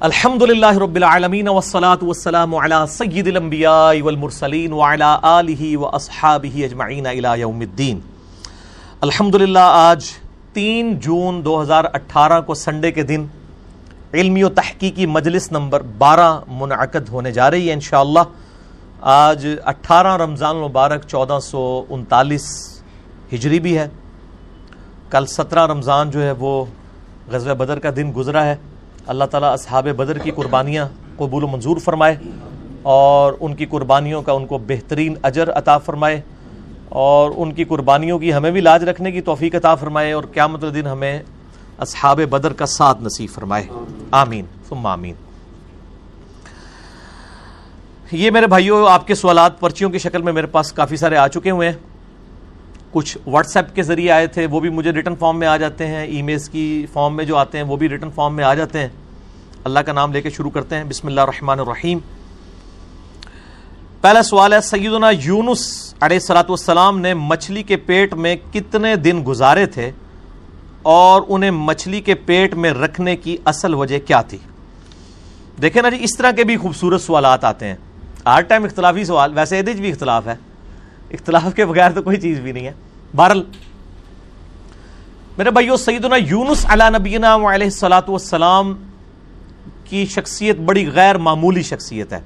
الحمد للہ رب العالمین والصلاة والسلام على سید الانبیاء والمرسلین وعلى آلہ واصحابہ اجمعین الى یوم الدین الحمد للہ آج تین جون دو ہزار اٹھارہ کو سنڈے کے دن علمی و تحقیقی مجلس نمبر بارہ منعقد ہونے جا رہی ہے انشاءاللہ آج اٹھارہ رمضان مبارک چودہ سو انتالیس ہجری بھی ہے کل سترہ رمضان جو ہے وہ غزوہ بدر کا دن گزرا ہے اللہ تعالیٰ اصحاب بدر کی قربانیاں قبول و منظور فرمائے اور ان کی قربانیوں کا ان کو بہترین اجر عطا فرمائے اور ان کی قربانیوں کی ہمیں بھی لاج رکھنے کی توفیق عطا فرمائے اور قیامت الدین ہمیں اصحاب بدر کا ساتھ نصیب فرمائے۔ آمین۔ ثم آمین۔ یہ میرے بھائیوں، آپ کے سوالات، پرچیوں کی شکل میں میرے پاس کافی سارے آ چکے ہوئے ہیں۔ کچھ واٹس ایپ کے ذریعے آئے تھے، وہ بھی مجھے ریٹن فارم میں آ جاتے ہیں۔ ای میلس کی فارم میں جو آتے ہیں، وہ بھی ریٹن فارم میں آ جاتے ہیں۔ اللہ کا نام لے کے شروع کرتے ہیں۔ بسم اللہ الرحمن الرحیم۔ پہلا سوال ہے، سیدنا یونس علیہ السلاۃ والسلام نے مچھلی کے پیٹ میں کتنے دن گزارے تھے؟ اور انہیں مچھلی کے پیٹ میں رکھنے کی اصل وجہ کیا تھی؟ دیکھیں نا جی اس طرح کے بھی خوبصورت سوالات آتے ہیں۔ ہر ٹائم اختلافی سوال، ویسے یہ بھی اختلاف ہے۔ اختلاف کے بغیر تو کوئی چیز بھی نہیں ہے۔ بہرل میرے بھائیو، سیدنا یونس علی نبینا علیہ السلاۃ والسلام کی شخصیت بڑی غیر معمولی شخصیت ہے۔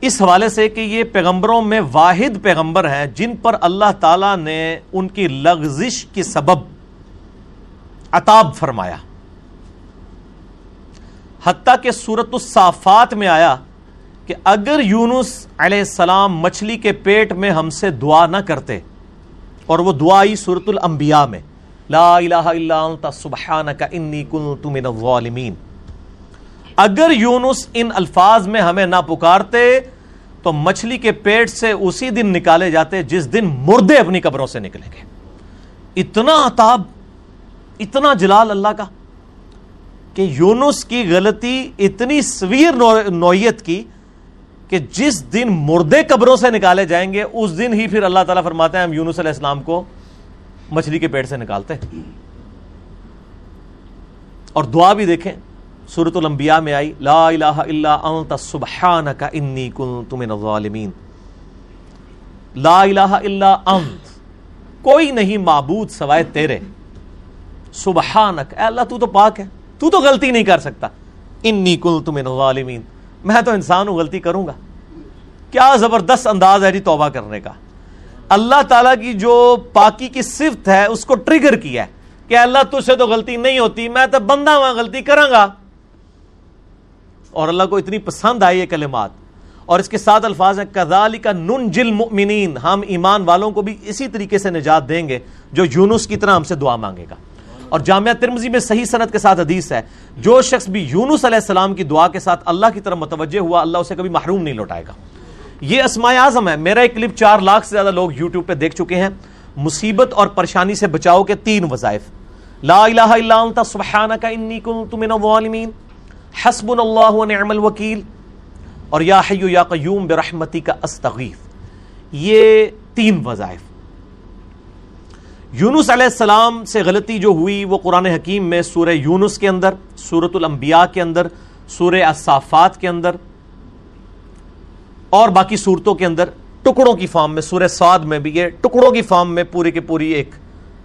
اس حوالے سے کہ یہ پیغمبروں میں واحد پیغمبر ہیں جن پر اللہ تعالی نے ان کی لغزش کی سبب عطاب فرمایا۔ حتیٰ کہ صورت الصافات میں آیا کہ اگر یونس علیہ السلام مچھلی کے پیٹ میں ہم سے دعا نہ کرتے اور وہ دعا آئی صورت الانبیاء میں، لا الہ الا انت سبحانک انی کنت من الظالمین۔ اگر یونس ان الفاظ میں ہمیں نہ پکارتے، تو مچھلی کے پیٹ سے اسی دن نکالے جاتے جس دن مردے اپنی قبروں سے نکلیں گے۔ اتنا عطاب، اتنا جلال اللہ کا کہ یونس کی غلطی اتنی سویر نوعیت کی کہ جس دن مردے قبروں سے نکالے جائیں گے، اس دن ہی پھر اللہ تعالیٰ فرماتے ہیں، ہم یونس علیہ السلام کو مچھلی کے پیٹ سے نکالتے اور دعا بھی دیکھیں سورت الانبیاء میں آئی، لا الہ الا انت سبحانک انی کنت من الظالمین۔ لا الہ الا انت، کوئی نہیں معبود سوائے تیرے۔ سبحانک، اے اللہ، تو تو پاک ہے، تو تو غلطی نہیں کر سکتا۔ انی کنت من الظالمین۔ میں تو انسان ہوں غلطی کروں گا۔ کیا زبردست انداز ہے جی توبہ کرنے کا۔ اللہ تعالیٰ کی جو پاکی کی صفت ہے، اس کو ٹریگر کیا ہے کہ اللہ تجھ سے تو غلطی نہیں ہوتی، میں تو بندہ وہاں غلطی کروں گا۔ اور اللہ کو اتنی پسند آئی یہ کلمات۔ اور اس کے ساتھ الفاظ ہیں کذالی کا نن جل ہم ایمان والوں کو بھی اسی طریقے سے نجات دیں گے جو یونس کی طرح ہم سے دعا مانگے گا۔ اور جامعہ ترمزی میں صحیح صنعت کے ساتھ حدیث ہے، جو شخص بھی یونس علیہ السلام کی دعا کے ساتھ اللہ کی طرف متوجہ ہوا، اللہ اسے کبھی محروم نہیں لوٹائے گا۔ یہ اسماء اعظم ہے۔ میرا ایک کلپ چار لاکھ سے زیادہ لوگ یوٹیوب پہ دیکھ چکے ہیں۔ مصیبت اور پریشانی سے بچاؤ کے تین وظائف۔ لا الہ الا انت، سبحانک انی کنت من الظالمین۔ حسبنا اللہ و نعم الوکیل۔ اور یا حیو یا قیوم برحمتی کا استغیث۔ یہ تین وظائف۔ یونس علیہ السلام سے غلطی جو ہوئی وہ قرآن حکیم میں سورہ یونس کے اندر سورت الانبیاء کے اندر، سورہ اصافات کے اندر، اور باقی صورتوں کے اندر ٹکڑوں کی فارم میں، سورہ سعد میں بھی یہ ٹکڑوں کی فارم میں پوری کی پوری ایک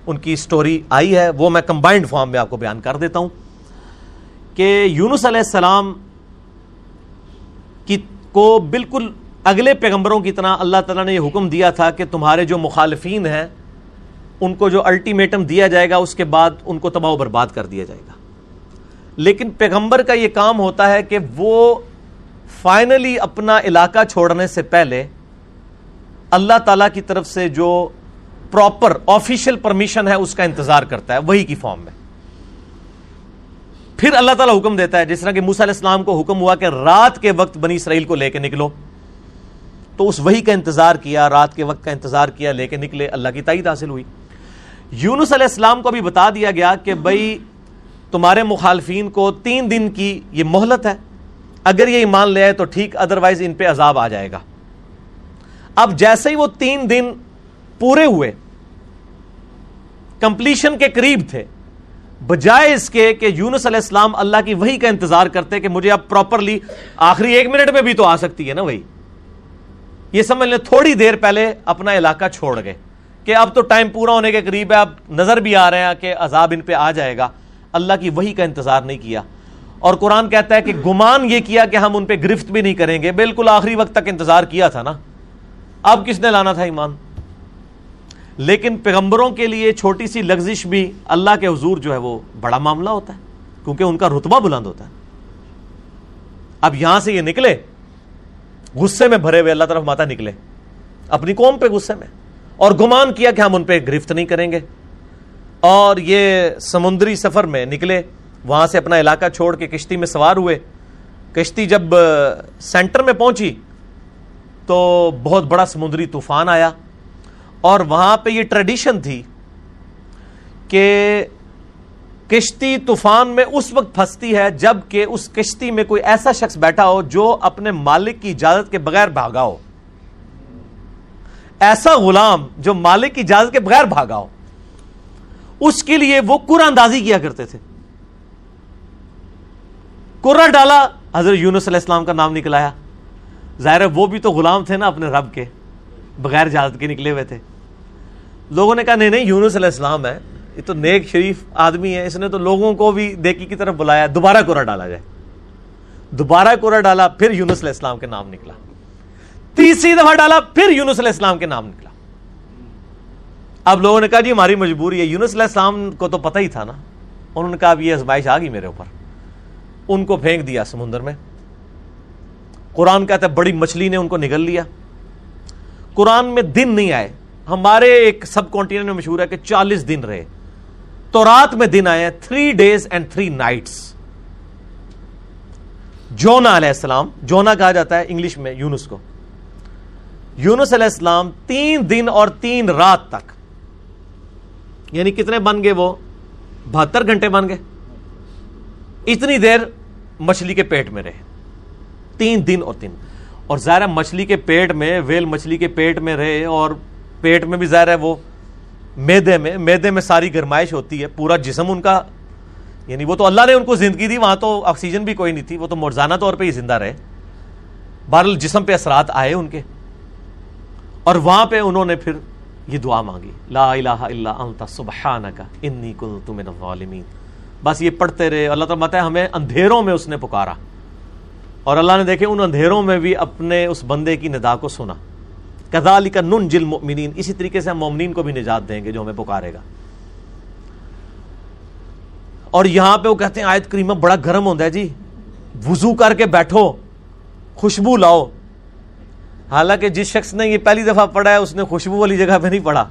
ان کی سٹوری آئی ہے۔ وہ میں کمبائنڈ فارم میں آپ کو بیان کر دیتا ہوں کہ یونس علیہ السلام کی کو بالکل اگلے پیغمبروں کی طرح اللہ تعالیٰ نے یہ حکم دیا تھا کہ تمہارے جو مخالفین ہیں ان کو جو الٹیمیٹم دیا جائے گا، اس کے بعد ان کو تباہ و برباد کر دیا جائے گا۔ لیکن پیغمبر کا یہ کام ہوتا ہے کہ وہ فائنلی اپنا علاقہ چھوڑنے سے پہلے اللہ تعالی کی طرف سے جو پراپر آفیشیل پرمیشن ہے، اس کا انتظار کرتا ہے، وہی کی فارم میں۔ پھر اللہ تعالیٰ حکم دیتا ہے، جس طرح کہ موسیٰ علیہ السلام کو حکم ہوا کہ رات کے وقت بنی اسرائیل کو لے کے نکلو۔ تو اس وہی کا انتظار کیا، رات کے وقت کا انتظار کیا، لے کے نکلے، اللہ کی تائید حاصل ہوئی۔ یونس علیہ السلام کو بھی بتا دیا گیا کہ بھائی تمہارے مخالفین کو تین دن کی یہ مہلت ہے۔ اگر یہ ایمان لے آئے تو ٹھیک ادروائز ان پہ عذاب آ جائے گا۔ اب جیسے ہی وہ تین دن پورے ہوئے کمپلیشن کے قریب تھے، بجائے اس کے کہ یونس علیہ السلام اللہ کی وہی کا انتظار کرتے کہ مجھے اب پراپرلی آخری ایک منٹ میں بھی تو آ سکتی ہے نا وہی یہ سمجھ لیں، تھوڑی دیر پہلے اپنا علاقہ چھوڑ گئے۔ کہ اب تو ٹائم پورا ہونے کے قریب ہے، اب نظر بھی آ رہے ہیں کہ عذاب ان پہ آ جائے گا۔ اللہ کی وہی کا انتظار نہیں کیا۔ اور قرآن کہتا ہے کہ گمان یہ کیا کہ ہم ان پہ گرفت بھی نہیں کریں گے۔ بالکل آخری وقت تک انتظار کیا تھا نا۔ اب کس نے لانا تھا ایمان؟ لیکن پیغمبروں کے لیے چھوٹی سی لگزش بھی اللہ کے حضور جو ہے وہ بڑا معاملہ ہوتا ہے، کیونکہ ان کا رتبہ بلند ہوتا ہے۔ اب یہاں سے یہ نکلے، غصے میں بھرے ہوئے اللہ طرف ماتا نکلے۔ اپنی قوم پہ غصے میں۔ اور گمان کیا کہ ہم ان پہ گرفت نہیں کریں گے۔ اور یہ سمندری سفر میں نکلے، وہاں سے اپنا علاقہ چھوڑ کے کشتی میں سوار ہوئے۔ کشتی جب سینٹر میں پہنچی تو بہت بڑا سمندری طوفان آیا۔ اور وہاں پہ یہ ٹریڈیشن تھی کہ کشتی طوفان میں اس وقت پھنستی ہے جبکہ اس کشتی میں کوئی ایسا شخص بیٹھا ہو جو اپنے مالک کی اجازت کے بغیر بھاگا ہو۔ ایسا غلام جو مالک کی اجازت کے بغیر بھاگا ہو۔ اس کے لیے وہ قرآن اندازی کیا کرتے تھے۔ قرآن ڈالا، حضرت یونس علیہ السلام کا نام نکلایا ظاہر وہ بھی تو غلام تھے نا اپنے رب کے، بغیر اجازت کے نکلے ہوئے تھے۔ لوگوں نے کہا، نہیں نہیں، یونس علیہ السلام ہے۔ یہ تو نیک، شریف آدمی ہے۔ اس نے تو لوگوں کو بھی دیکی کی طرف بلایا۔ دوبارہ کورا ڈالا جائے۔ دوبارہ کورا ڈالا، پھر یونس علیہ السلام کے نام نکلا۔ تیسری دفعہ ڈالا، پھر یونس علیہ السلام کے نام نکلا۔ اب لوگوں نے کہا جی ہماری مجبوری ہے۔ یونس علیہ السلام کو تو پتہ ہی تھا نا۔ انہوں نے کہا، اب یہ ازمائش آ گئی میرے اوپر۔ ان کو پھینک دیا سمندر میں۔ قرآن کہتا ہے، بڑی مچھلی نے ان کو نگل لیا۔ قرآن میں دن نہیں آئے۔ ہمارے ایک سب کانٹینٹ میں مشہور ہے کہ چالیس دن رہے۔ تو رات میں دن آئے three days and three nights Jonah علیہ السلام، جونا کہا جاتا ہے انگلش میں یونس کو۔ یونس علیہ السلام تین دن اور تین رات تک یعنی کتنے بن گئے وہ؟ بہتر گھنٹے بن گئے۔ اتنی دیر مچھلی کے پیٹ میں رہے۔ تین دن اور تین۔ اور ظاہر مچھلی کے پیٹ میں، ویل مچھلی کے پیٹ میں رہے اور پیٹ میں بھی ظاہر ہے وہ میدے میں میدے میں ساری گرمائش ہوتی ہے، پورا جسم ان کا۔ یعنی وہ تو اللہ نے ان کو زندگی دی، وہاں تو آکسیجن بھی کوئی نہیں تھی، وہ تو مرزانہ طور پہ ہی زندہ رہے۔ بہرحال جسم پہ اثرات آئے ان کے۔ اور وہاں پہ انہوں نے پھر یہ دعا مانگی، لا الہ الا انت سبحانک انی کنت من الظالمین۔ بس یہ پڑھتے رہے، اللہ تعالیٰ ہے ہمیں اندھیروں میں اس نے پکارا۔ اور اللہ نے دیکھے ان اندھیروں میں بھی اپنے اس بندے کی ندا کو سنا۔ کدالی کا نن جل مومنین اسی طریقے سے ہم مومنین کو بھی نجات دیں گے جو ہمیں پکارے گا۔ اور یہاں پہ وہ کہتے ہیں، آیت کریمہ بڑا گرم ہوتا ہے جی۔ وضو کر کے بیٹھو، خوشبو لاؤ۔ حالانکہ جس شخص نے یہ پہلی دفعہ پڑھا ہے، اس نے خوشبو والی جگہ پہ نہیں پڑھا۔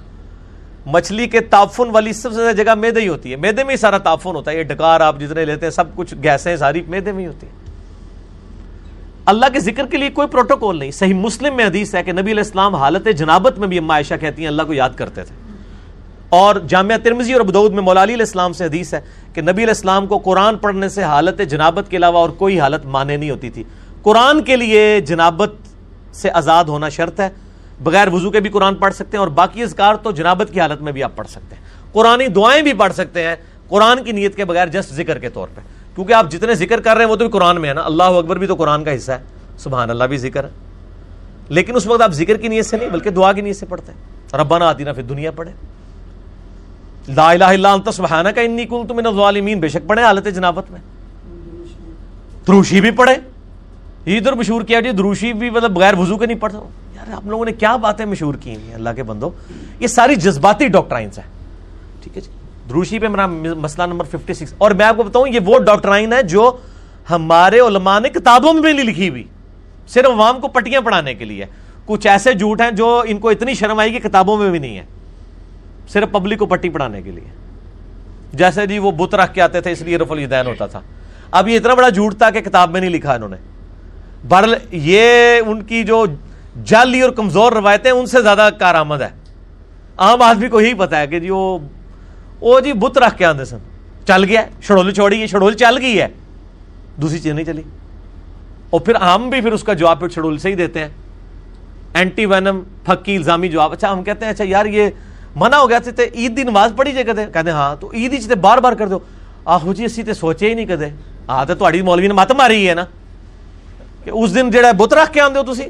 مچھلی کے تافن والی سب سے زیادہ جگہ میدے ہی ہوتی ہے۔ میدے میں ہی سارا تافن ہوتا ہے۔ یہ ڈکار آپ جتنے لیتے ہیں، سب کچھ گیسیں ساری میدے میں ہی ہوتی ہیں۔ اللہ کے ذکر کے لیے کوئی پروٹوکول نہیں۔ صحیح مسلم میں حدیث ہے کہ نبی علیہ السلام حالت جنابت میں بھی اما عائشہ کہتی ہیں، اللہ کو یاد کرتے تھے۔ اور جامعہ ترمزی اور بدعود میں مولا علیہ السلام سے حدیث ہے کہ نبی علیہ السلام کو قرآن پڑھنے سے حالت جنابت کے علاوہ اور کوئی حالت مانے نہیں ہوتی تھی۔ قرآن کے لیے جنابت سے آزاد ہونا شرط ہے۔ بغیر وضو کے بھی قرآن پڑھ سکتے ہیں اور باقی اذکار تو جنابت کی حالت میں بھی آپ پڑھ سکتے ہیں۔ قرآن دعائیں بھی پڑھ سکتے ہیں۔ قرآن کی نیت کے بغیر جسٹ ذکر کے طور پہ۔ کیونکہ آپ جتنے ذکر کر رہے ہیں وہ تو بھی قرآن میں ہے نا۔ اللہ اکبر بھی تو قرآن کا حصہ ہے۔ سبحان اللہ بھی ذکر ہے۔ لیکن اس وقت آپ ذکر کی نیت سے نہیں، بلکہ دعا کی نیت سے پڑھتے ہیں۔ ربنا آتی نا پھر دنیا پڑھے لا الہ الا انت سبحانہ کا انی کنت من الظالمین۔ بے شک پڑھے حالت جنابت میں۔ دروشی بھی پڑھے یہ ادھر مشہور کیا جی؟ دروشی بھی مطلب بغیر وضو کے نہیں پڑھتا یار آپ لوگوں نے کیا باتیں مشہور کی ہیں؟ اللہ کے بندو، یہ ساری جذباتی ڈاکٹرائنس ہیں۔ ٹھیک ہے جی؟ دروشی پہ میرا مسئلہ نمبر 56 اور میں آپ کو بتاؤں، یہ وہ ڈاکٹرائن ہے جو ہمارے علماء نے کتابوں میں بھی نہیں لکھی ہوئی۔ صرف عوام کو پٹیاں پڑھانے کے لیے۔ کچھ ایسے جھوٹ ہیں جو ان کو اتنی شرم آئی کہ کتابوں میں بھی نہیں ہے صرف پبلک کو پٹی پڑھانے کے لیے۔ جیسے جی وہ بت رکھ کے آتے تھے، اس لیے رف الدین ہوتا تھا۔ اب یہ اتنا بڑا جھوٹ تھا کہ کتاب میں نہیں لکھا انہوں نے۔ بر یہ ان کی جو جعلی اور کمزور روایتیں ان سے زیادہ کارآمد ہے۔ عام آدمی کو یہی پتا ہے کہ جی وہ وہ جی بت رکھ کے آتے سن۔ چل گیا شڑول چھوڑی شڑول چل گئی ہے۔ دوسری چیز نہیں چلی۔ اور پھر ہم بھی پھر اس کا جواب پھر شڈول سے ہی دیتے ہیں۔ اینٹی وینم پھکی، الزامی جواب۔ اچھا ہم کہتے ہیں اچھا یار، یہ منع ہو گیا تھے عید دی نماز پڑھی جائے کہتے ہیں۔ کہتے ہیں ہاں تو عید ہی بار بار کر دو۔ آہو جی اسی تے سوچے ہی نہیں کدے آ تو تہاڈی مولوی نے مت ماری ہے نا۔ کہ اس دن جڑا بت رکھ کے آندے ہو تسی؟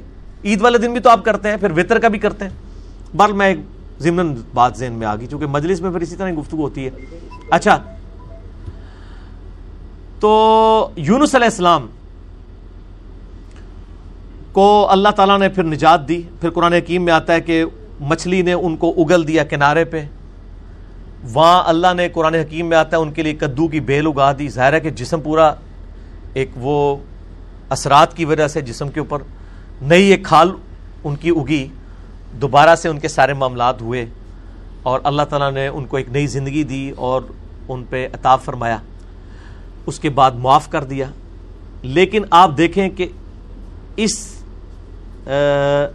عید والے دن بھی تو آپ کرتے ہیں، پھر وطر کا بھی کرتے ہیں۔ بل میں ایک ضمن بات ذہن میں آ گئی، چونکہ مجلس میں پھر اسی طرح گفتگو ہوتی ہے۔ اچھا تو یونس علیہ السلام کو اللہ تعالیٰ نے پھر نجات دی۔ پھر قرآن حکیم میں آتا ہے کہ مچھلی نے ان کو اگل دیا کنارے پہ۔ وہاں اللہ نے قرآن حکیم میں آتا ہے، ان کے لیے کدو کی بیل اگا دی۔ ظاہر ہے کہ جسم پورا ایک وہ اثرات کی وجہ سے جسم کے اوپر نئی ایک کھال ان کی اگی، دوبارہ سے ان کے سارے معاملات ہوئے اور اللہ تعالیٰ نے ان کو ایک نئی زندگی دی اور ان پہ عطاب فرمایا۔ اس کے بعد معاف کر دیا۔ لیکن آپ دیکھیں کہ اس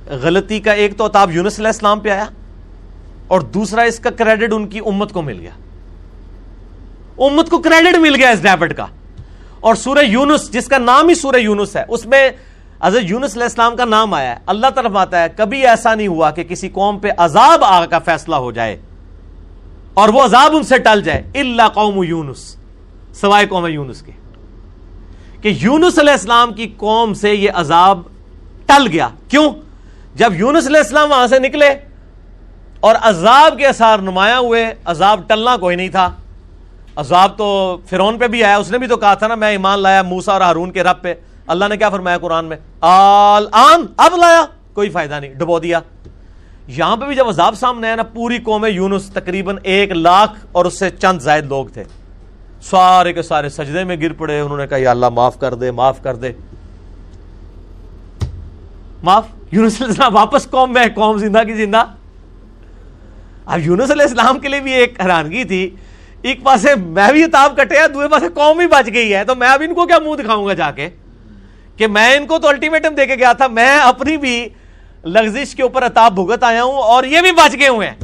غلطی کا ایک تو عطاب یونس علیہ السلام پہ آیا اور دوسرا اس کا کریڈٹ ان کی امت کو مل گیا۔ امت کو کریڈٹ مل گیا اس ڈیپٹ کا۔ اور سورہ یونس، جس کا نام ہی سورہ یونس ہے، اس میں حضرت یونس علیہ السلام کا نام آیا ہے۔ اللہ طرف آتا ہے، کبھی ایسا نہیں ہوا کہ کسی قوم پہ عذاب آ کا فیصلہ ہو جائے اور وہ عذاب ان سے ٹل جائے۔ اللہ قوم یونس، سوائے قوم یونس کے۔ کہ یونس علیہ السلام کی قوم سے یہ عذاب ٹل گیا۔ کیوں؟ جب یونس علیہ السلام وہاں سے نکلے اور عذاب کے اثار نمایاں ہوئے، عذاب ٹلنا کوئی نہیں تھا۔ عذاب تو فرون پہ بھی آیا، اس نے بھی تو کہا تھا نا، میں ایمان لایا موسا اور ہارون کے رب پہ۔ اللہ نے کیا فرمایا قرآن میں؟ آل آن اب لایا، کوئی فائدہ نہیں، ڈبو دیا۔ یہاں پہ بھی جب عذاب سامنے آیا نا، پوری قوم یونس تقریباً ایک لاکھ اور اس سے چند زائد لوگ تھے۔ سارے کے سارے سجدے میں گر پڑے، انہوں نے کہا، یا اللہ، معاف کر دے، معاف کر دے۔ معاف؟ یونس علیہ السلام واپس قوم میں، قوم زندہ کی زندہ۔ اب یونس علیہ السلام کے لیے بھی ایک حیرانگی تھی ایک پاسے میں بھی اتاب کٹے دوسرے پاسے قوم ہی بچ گئی ہے۔ تو میں اب ان کو کیا منہ دکھاؤں گا جا کے؟ کہ میں ان کو تو الٹیمیٹم دے کے گیا تھا، میں اپنی بھی لغزش کے اوپر اتاب بھگت آیا ہوں اور یہ بھی بچ گئے ہوئے ہیں۔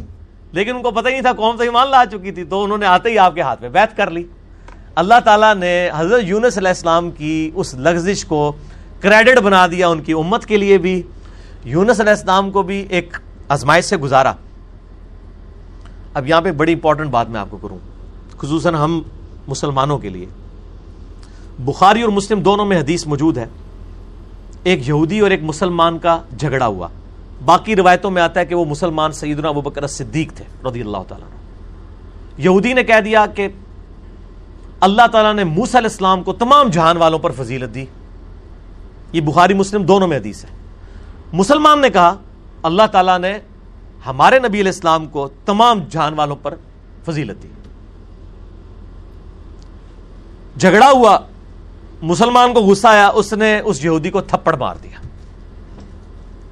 لیکن ان کو پتہ ہی نہیں تھا، قوم تو ایمان لا چکی تھی۔ تو انہوں نے آتے ہی آپ کے ہاتھ میں بیت کر لی۔ اللہ تعالیٰ نے حضرت یونس علیہ السلام کی اس لغزش کو کریڈٹ بنا دیا ان کی امت کے لیے بھی۔ یونس علیہ السلام کو بھی ایک آزمائش سے گزارا۔ اب یہاں پہ بڑی امپورٹنٹ بات میں آپ کو کروں۔ خصوصاً ہم مسلمانوں کے لیے۔ بخاری اور مسلم دونوں میں حدیث موجود ہے۔ ایک یہودی اور ایک مسلمان کا جھگڑا ہوا۔ باقی روایتوں میں آتا ہے کہ وہ مسلمان سیدنا ابو بکر صدیق تھے، رضی اللہ تعالیٰ یہودی نے کہہ دیا کہ اللہ تعالیٰ نے موسیٰ علیہ السلام کو تمام جہان والوں پر فضیلت دی۔ یہ بخاری مسلم دونوں میں حدیث ہے۔ مسلمان نے کہا، اللہ تعالیٰ نے ہمارے نبی علیہ السلام کو تمام جہان والوں پر فضیلت دی۔ جھگڑا ہوا، مسلمان کو غصہ آیا، اس نے اس یہودی کو تھپڑ مار دیا۔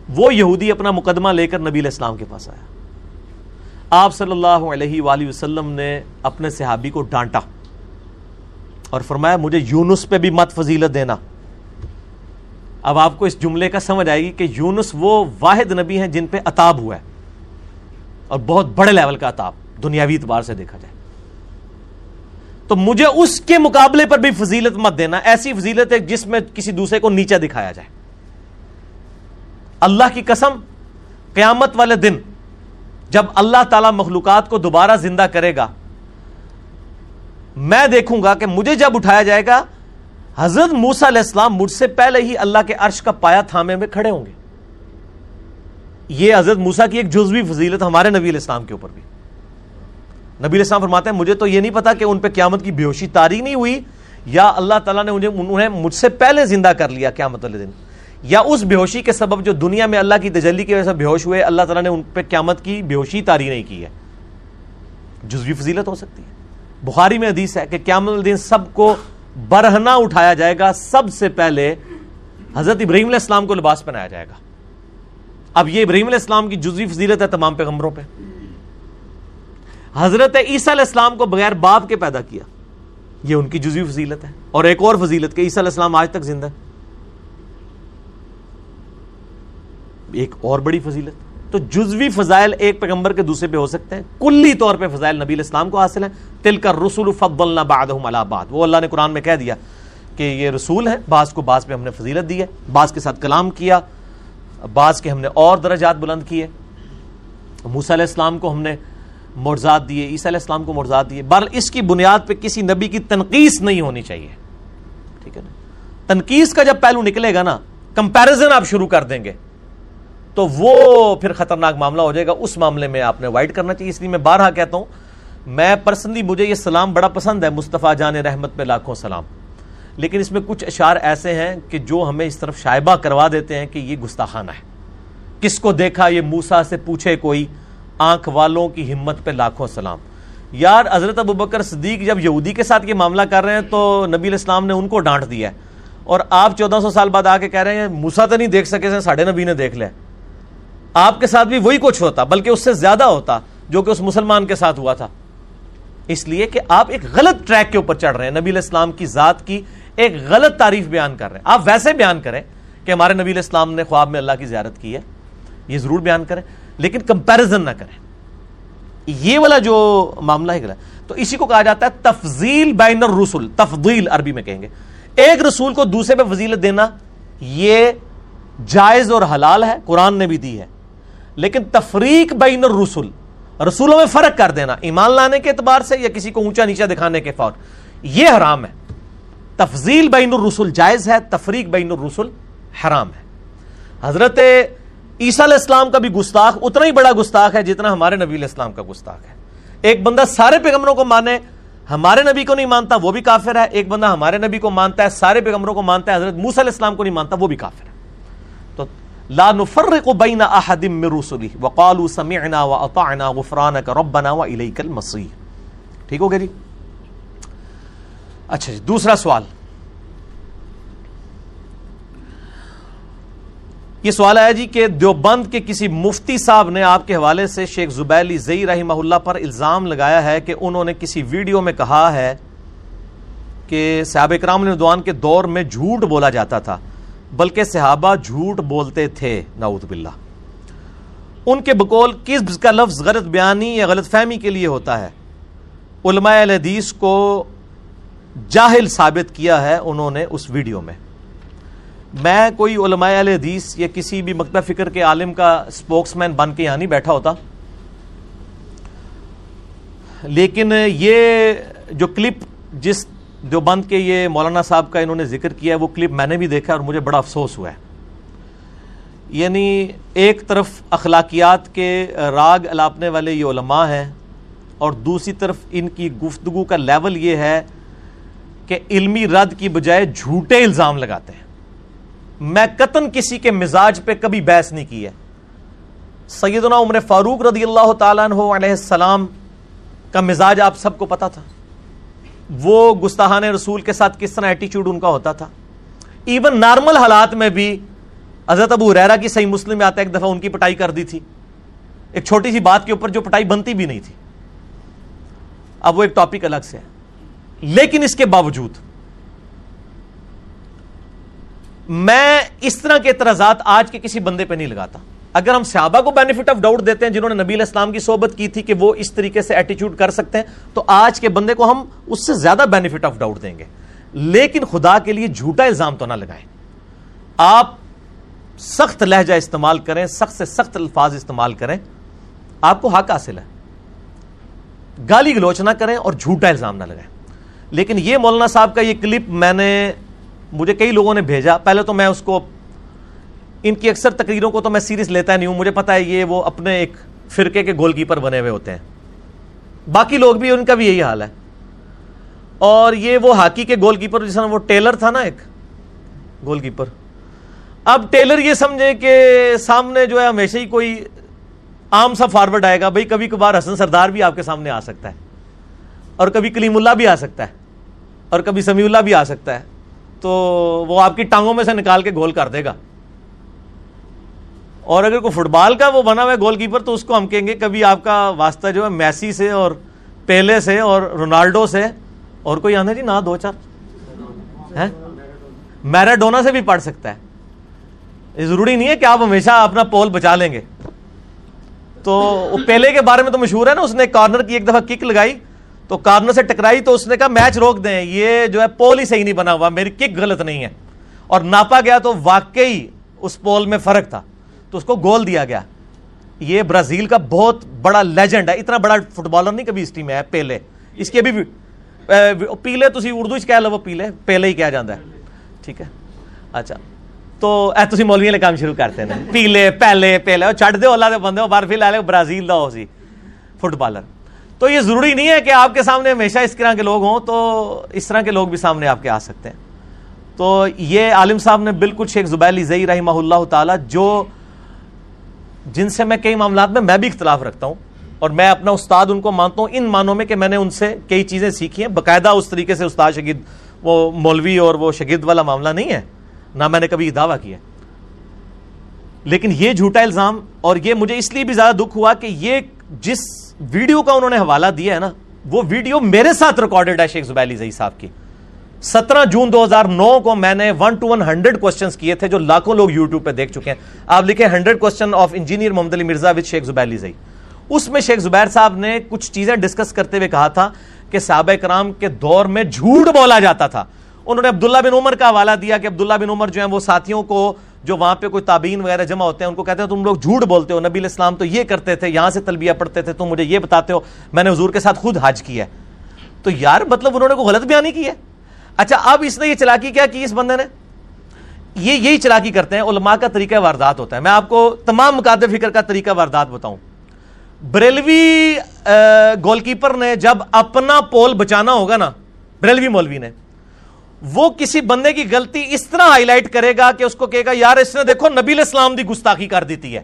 وہ یہودی اپنا مقدمہ لے کر نبی علیہ السلام کے پاس آیا۔ آپ صلی اللہ علیہ وآلہ وسلم نے اپنے صحابی کو ڈانٹا اور فرمایا، مجھے یونس پہ بھی مت فضیلت دینا۔ اب آپ کو اس جملے کا سمجھ آئے گی کہ یونس وہ واحد نبی ہیں جن پہ اتاب ہوا ہے اور بہت بڑے لیول کا اتاب دنیاوی اعتبار سے دیکھا جائے۔ تو مجھے اس کے مقابلے پر بھی فضیلت مت دینا۔ ایسی فضیلت ہے جس میں کسی دوسرے کو نیچا دکھایا جائے۔ اللہ کی قسم، قیامت والے دن جب اللہ تعالی مخلوقات کو دوبارہ زندہ کرے گا، میں دیکھوں گا کہ مجھے جب اٹھایا جائے گا، حضرت موسا علیہ السلام مجھ سے پہلے ہی اللہ کے عرش کا پایا تھامے میں کھڑے ہوں گے۔ یہ حضرت موسا کی ایک جزوی فضیلت ہمارے نبی علیہ السلام کے اوپر بھی۔ نبی علیہ السلام فرماتے ہیں، مجھے تو یہ نہیں پتا کہ ان پہ قیامت کی بیوشی تاری نہیں ہوئی، یا اللہ تعالیٰ نے انہیں مجھ سے پہلے زندہ کر لیا قیامت والے دن، یا اس بیہوشی کے سبب جو دنیا میں اللہ کی تجلی کی وجہ سے بیہوش ہوئے، اللہ تعالیٰ نے ان پہ قیامت کی بیہوشی تاری نہیں کی ہے۔ جزوی فضیلت ہو سکتی ہے۔ بخاری میں حدیث ہے کہ قیامت دن سب کو برہنا اٹھایا جائے گا، سب سے پہلے حضرت ابراہیم علیہ السلام کو لباس پہنایا جائے گا۔ اب یہ ابراہیم علیہ السلام کی جزوی فضیلت ہے تمام پیغمبروں پہ۔ حضرت عیسیٰ علیہ السلام کو بغیر باپ کے پیدا کیا۔ یہ ان کی جزوی فضیلت ہے۔ اور ایک اور فضیلت کہ عیسیٰ علیہ السلام آج تک زندہ ہے ایک اور بڑی فضیلت۔ تو جزوی فضائل ایک پیغمبر کے دوسرے پہ ہو سکتے ہیں۔ کلی طور پہ فضائل نبی علیہ السلام کو حاصل ہیں۔ تل کر رسول فضلنا بعدہم علی بعد۔ وہ اللہ نے قرآن میں کہہ دیا کہ یہ رسول ہے بعض کو بعض پہ ہم نے فضیلت دی ہے۔ بعض کے ساتھ کلام کیا۔ بعض کے ہم نے اور درجات بلند کیے۔ موسیٰ علیہ السلام کو ہم نے مرزاد دیے، عیسیٰ علیہ السلام کو مرزاد دیے۔ بہر اس کی بنیاد پہ کسی نبی کی تنقید نہیں ہونی چاہیے۔ ٹھیک ہے نا؟ تنقید کا جب پہلو نکلے گا نا کمپیرزن آپ شروع کر دیں گے۔ تو وہ پھر خطرناک معاملہ ہو جائے گا۔ اس معاملے میں آپ نے وائٹ کرنا چاہیے۔ اس لیے میں بارہا کہتا ہوں، میں پرسنلی مجھے یہ سلام بڑا پسند ہے، مصطفیٰ جان رحمت پہ لاکھوں سلام۔ لیکن اس میں کچھ اشعار ایسے ہیں کہ جو ہمیں اس طرف شائبہ کروا دیتے ہیں کہ یہ گستاخانہ ہے۔ کس کو دیکھا، یہ موسا سے پوچھے کوئی۔ آنکھ والوں کی ہمت پہ لاکھوں سلام۔ یار، حضرت ابو بکر صدیق جب یہودی کے ساتھ یہ معاملہ کر رہے ہیں تو نبی الاسلام نے ان کو ڈانٹ دیا ہے۔ اور آپ چودہ سو سال بعد آ کے کہہ رہے ہیں موسا تو نہیں دیکھ سکے ساڑھے نبی نے دیکھ لیا۔ آپ کے ساتھ بھی وہی کچھ ہوتا، بلکہ اس سے زیادہ ہوتا جو کہ اس مسلمان کے ساتھ ہوا تھا۔ اس لیے کہ آپ ایک غلط ٹریک کے اوپر چڑھ رہے ہیں۔ نبی الاسلام کی ذات کی ایک غلط تعریف بیان کر رہے ہیں۔ آپ ویسے بیان کریں کہ ہمارے نبی الاسلام نے خواب میں اللہ کی زیارت کی ہے۔ یہ ضرور بیان کریں۔ لیکن کمپیرزن نہ کریں۔ یہ والا جو معاملہ ہے تو اسی کو کہا جاتا ہے تفضیل بین الرسل، تفضیل عربی میں کہیں گے۔ ایک رسول کو دوسرے پہ فضیلت دینا، یہ جائز اور حلال ہے، قرآن نے بھی دی ہے۔ لیکن تفریق بین الرسل، رسولوں میں فرق کر دینا، ایمان لانے کے اعتبار سے یا کسی کو اونچا نیچا دکھانے کے فور یہ حرام ہے۔ تفضیل بین الرسل جائز ہے، تفریق بین الرسل حرام ہے۔ حضرت عیسیٰ علیہ السلام کا بھی گستاخ اتنا ہی بڑا گستاخ ہے جتنا ہمارے نبی علیہ السلام کا گستاخ ہے۔ ایک بندہ سارے پیغمبروں کو مانے، ہمارے نبی کو نہیں مانتا وہ بھی کافر ہے۔ ایک بندہ ہمارے نبی کو مانتا ہے، سارے پیغمبروں کو مانتا ہے، حضرت موسیٰ علیہ السلام کو نہیں مانتا، وہ بھی کافر ہے۔ تو لا نفرق بین احد من رسلی وقالوا سمعنا واطعنا غفرانک ربنا والیک المصیر۔ ٹھیک ہو گیا جی؟ اچھا جی دوسرا سوال۔ یہ سوال ہے جی کہ دیوبند کے کسی مفتی صاحب نے آپ کے حوالے سے شیخ زبیلی زئی رحمہ اللہ پر الزام لگایا ہے کہ انہوں نے کسی ویڈیو میں کہا ہے کہ صحابہ اکرام ردوان کے دور میں جھوٹ بولا جاتا تھا، بلکہ صحابہ جھوٹ بولتے تھے، نعوذ باللہ۔ ان کے بقول کس کا لفظ غلط بیانی یا غلط فہمی کے لیے ہوتا ہے۔ علماء الحدیث کو جاہل ثابت کیا ہے انہوں نے اس ویڈیو میں۔ میں کوئی علماء حدیث یا کسی بھی مکتبہ فکر کے عالم کا سپوکس مین بن کے یہاں نہیں بیٹھا ہوتا۔ لیکن یہ جو کلپ جس جو بند کے یہ مولانا صاحب کا انہوں نے ذکر کیا ہے، وہ کلپ میں نے بھی دیکھا اور مجھے بڑا افسوس ہوا ہے۔ یعنی ایک طرف اخلاقیات کے راگ الاپنے والے یہ علماء ہیں اور دوسری طرف ان کی گفتگو کا لیول یہ ہے کہ علمی رد کی بجائے جھوٹے الزام لگاتے ہیں۔ میں قطن کسی کے مزاج پہ کبھی بحث نہیں کی ہے۔ سیدنا عمر فاروق رضی اللہ تعالیٰ عنہ علیہ السلام کا مزاج آپ سب کو پتا تھا۔ وہ گستاحان رسول کے ساتھ کس طرح ایٹیچیوڈ ان کا ہوتا تھا۔ ایون نارمل حالات میں بھی حضرت ابو ریرا کی صحیح مسلم میں آتا ہے، ایک دفعہ ان کی پٹائی کر دی تھی۔ ایک چھوٹی سی بات کے اوپر جو پٹائی بنتی بھی نہیں تھی۔ اب وہ ایک ٹاپک الگ سے ہے۔ لیکن اس کے باوجود میں اس طرح کے اعتراضات آج کے کسی بندے پہ نہیں لگاتا۔ اگر ہم صحابہ کو بینیفٹ آف ڈاؤٹ دیتے ہیں جنہوں نے نبی الاسلام کی صحبت کی تھی کہ وہ اس طریقے سے ایٹیچیوڈ کر سکتے ہیں، تو آج کے بندے کو ہم اس سے زیادہ بینیفٹ آف ڈاؤٹ دیں گے۔ لیکن خدا کے لیے جھوٹا الزام تو نہ لگائیں۔ آپ سخت لہجہ استعمال کریں، سخت سے سخت الفاظ استعمال کریں، آپ کو حق حاصل ہے۔ گالی گلوچ نہ کریں اور جھوٹا الزام نہ لگائیں۔ لیکن یہ مولانا صاحب کا یہ کلپ میں نے مجھے کئی لوگوں نے بھیجا۔ پہلے تو میں اس کو، ان کی اکثر تقریروں کو تو میں سیریس لیتا نہیں ہوں۔ مجھے پتا ہے یہ وہ اپنے ایک فرقے کے گول کیپر بنے ہوئے ہوتے ہیں۔ باقی لوگ بھی، ان کا بھی یہی حال ہے۔ اور یہ وہ ہاکی کے گول کیپر، جس وہ ٹیلر تھا نا ایک گول کیپر۔ اب ٹیلر یہ سمجھے کہ سامنے جو ہے، ہمیشہ ہی کوئی عام سا فارورڈ آئے گا۔ بھائی، کبھی کبھار حسن سردار بھی آپ کے سامنے آ سکتا ہے، اور کبھی کلیم اللہ بھی آ سکتا ہے، اور کبھی سمیع اللہ بھی آ سکتا ہے۔ تو وہ آپ کی ٹانگوں میں سے نکال کے گول کر دے گا۔ اور اگر کوئی فٹ بال کا وہ بنا ہوا ہے گول کیپر تو اس کو ہم کہیں گے کبھی آپ کا واسطہ جو ہے میسی سے اور پیلے سے اور رونالڈو سے اور کوئی آنا جی نہ دو چار۔ میراڈونا سے بھی پڑھ سکتا ہے۔ یہ ضروری نہیں ہے کہ آپ ہمیشہ اپنا پول بچا لیں گے۔ تو پہلے کے بارے میں تو مشہور ہے نا، اس نے کارنر کی ایک دفعہ کک لگائی۔ تو کارنر سے ٹکرائی تو اس نے کہا میچ روک دیں، یہ جو ہے پول ہی صحیح نہیں بنا ہوا، میری کک غلط نہیں ہے۔ اور ناپا گیا تو واقعی اس پول میں فرق تھا۔ تو اس کو گول دیا گیا۔ یہ برازیل کا بہت بڑا لیجنڈ ہے، اتنا بڑا فٹ بالر نہیں کبھی اس ٹیم میں ہے، پیلے۔ اس کی ابھی پیلے تو اردو کہہ لو پیلے پیلے ہی کیا جاتا ہے۔ ٹھیک ہے۔ اچھا۔ تو اے، تسی مولوی والے کام شروع کرتے ہیں۔ پیلے پہلے پیلے۔ چھڑ دے، اللہ دے بندے ہو بار فی لے برازیل دا ہو سی۔ فٹ بالر تو یہ ضروری نہیں ہے کہ آپ کے سامنے ہمیشہ اس طرح کے لوگ ہوں، تو اس طرح کے لوگ بھی سامنے آپ کے آ سکتے ہیں۔ تو یہ عالم صاحب نے بالکل شیخ زبیل زئی رحمہ اللہ تعالی، جو جن سے میں کئی معاملات میں میں بھی اختلاف رکھتا ہوں، اور میں اپنا استاد ان کو مانتا ہوں، ان معنوں میں کہ میں نے ان سے کئی چیزیں سیکھی ہیں۔ باقاعدہ اس طریقے سے استاد شگید، وہ مولوی اور وہ شگید والا معاملہ نہیں ہے، نہ میں نے کبھی دعویٰ کیا لیکن یہ جھوٹا الزام، اور یہ مجھے اس لیے بھی زیادہ دکھ ہوا کہ یہ جس ویڈیو کا انہوں نے حوالہ دیا ہے نا، وہ ویڈیو میرے ساتھ ریکارڈڈ ہے شیخ زبیلی زئی صاحب کی۔ سترہ جون دو ہزار نو کو میں نے one two one hundred question کیے تھے جو لاکھوں لوگ یوٹیوب پہ دیکھ چکے ہیں۔ آپ لکھیں hundred question of engineer Mohammad Ali Mirza with Sheikh Zubair Zai اس میں شیخ زبیر صاحب نے کچھ چیزیں ڈسکس کرتے ہوئے کہا تھا کہ صحابہ کرام کے دور میں جھوٹ بولا جاتا تھا۔ انہوں نے عبداللہ بن عمر کا حوالہ دیا کہ عبداللہ بن عمر جو ہیں وہ ساتھیوں کو جو وہاں پہ کوئی تابعین وغیرہ جمع ہوتے ہیں، ان کو کہتے ہیں، تم لوگ جھوٹ بولتے ہو، نبی الاسلام تو یہ کرتے تھے، یہاں سے تلبیہ پڑھتے تھے، تم مجھے یہ بتاتے ہو، میں نے حضور کے ساتھ خود حج کیا ہے۔ تو یار مطلب انہوں نے کوئی غلط بیانی کی ہے؟ اچھا اب اس نے یہ چلاکی کیا کی اس بندے نے؟ یہ یہی چلاکی کرتے ہیں، علماء کا طریقہ واردات ہوتا ہے۔ میں آپ کو تمام مقاد فکر کا طریقہ واردات بتاؤں۔ بریلوی گول کیپر نے جب اپنا پول بچانا ہوگا نا، بریلوی مولوی نے وہ کسی بندے کی غلطی اس طرح ہائی لائٹ کرے گا کہ اس کو کہے گا، یار اس نے دیکھو نبی اسلام دی گستاخی کر دیتی ہے.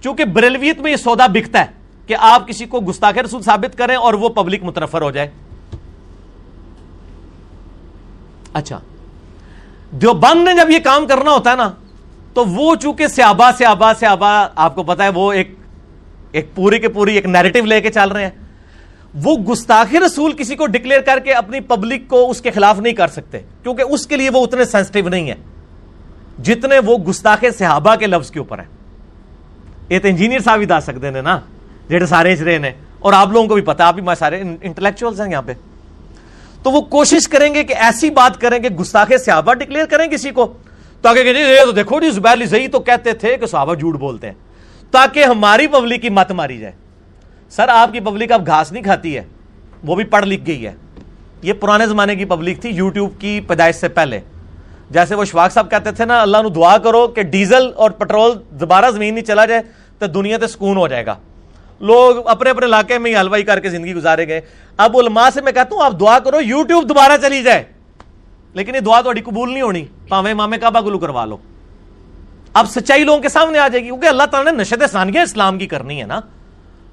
چونکہ بریلویت میں یہ سودا بکتا ہے کہ آپ کسی کو گستاخ رسول ثابت کریں اور وہ پبلک مترفر ہو جائے۔ اچھا۔ دیوبند نے جب یہ کام کرنا ہوتا ہے نا، تو وہ چونکہ سیابا سیابا سیابا، آپ کو پتا ہے وہ ایک ایک پوری کے پوری ایک نیریٹو لے کے چل رہے ہیں۔ وہ گستاخ رسول کسی کو ڈکلیئر کر کے اپنی پبلک کو اس کے خلاف نہیں کر سکتے، کیونکہ اس کے لیے وہ اتنے سینسٹیو نہیں ہے جتنے وہ گستاخ صحابہ کے لفظ کے اوپر ہیں۔ یہ تو انجینئر صاحب ہی دس سکتے ہیں نا جہاں سارے اجرے نے اور آپ لوگوں کو بھی پتا، آپ بھی سارے انٹلیکچوئلس ہیں یہاں پہ۔ تو وہ کوشش کریں گے کہ ایسی بات کریں کہ گستاخ صحابہ ڈکلیئر کریں کسی کو، تاکہ کہ جی تو دیکھو جی زبیر زئی تو کہتے تھے کہ صحابہ جھوٹ بولتے ہیں، تاکہ ہماری پبلک کی مت ماری جائے۔ سر، آپ کی پبلک اب گھاس نہیں کھاتی ہے، وہ بھی پڑھ لکھ گئی ہے۔ یہ پرانے زمانے کی پبلک تھی یوٹیوب کی پیدائش سے پہلے۔ جیسے وہ شواق صاحب کہتے تھے نا، اللہ نو دعا کرو کہ ڈیزل اور پٹرول دوبارہ زمین نہیں چلا جائے تو دنیا تے سکون ہو جائے گا۔ لوگ اپنے اپنے علاقے میں ہی حلوائی کر کے زندگی گزارے گئے۔ اب علماء سے میں کہتا ہوں، آپ دعا کرو یوٹیوب دوبارہ چلی جائے۔ لیکن یہ دعا تو قبول نہیں ہونی۔ پاوے مامے کعبہ گلو کروا لو۔ اب سچائی لوگوں کے سامنے آ جائے گی، کیونکہ اللہ تعالیٰ نے نشد ثانیہ اسلام کی کرنی ہے نا۔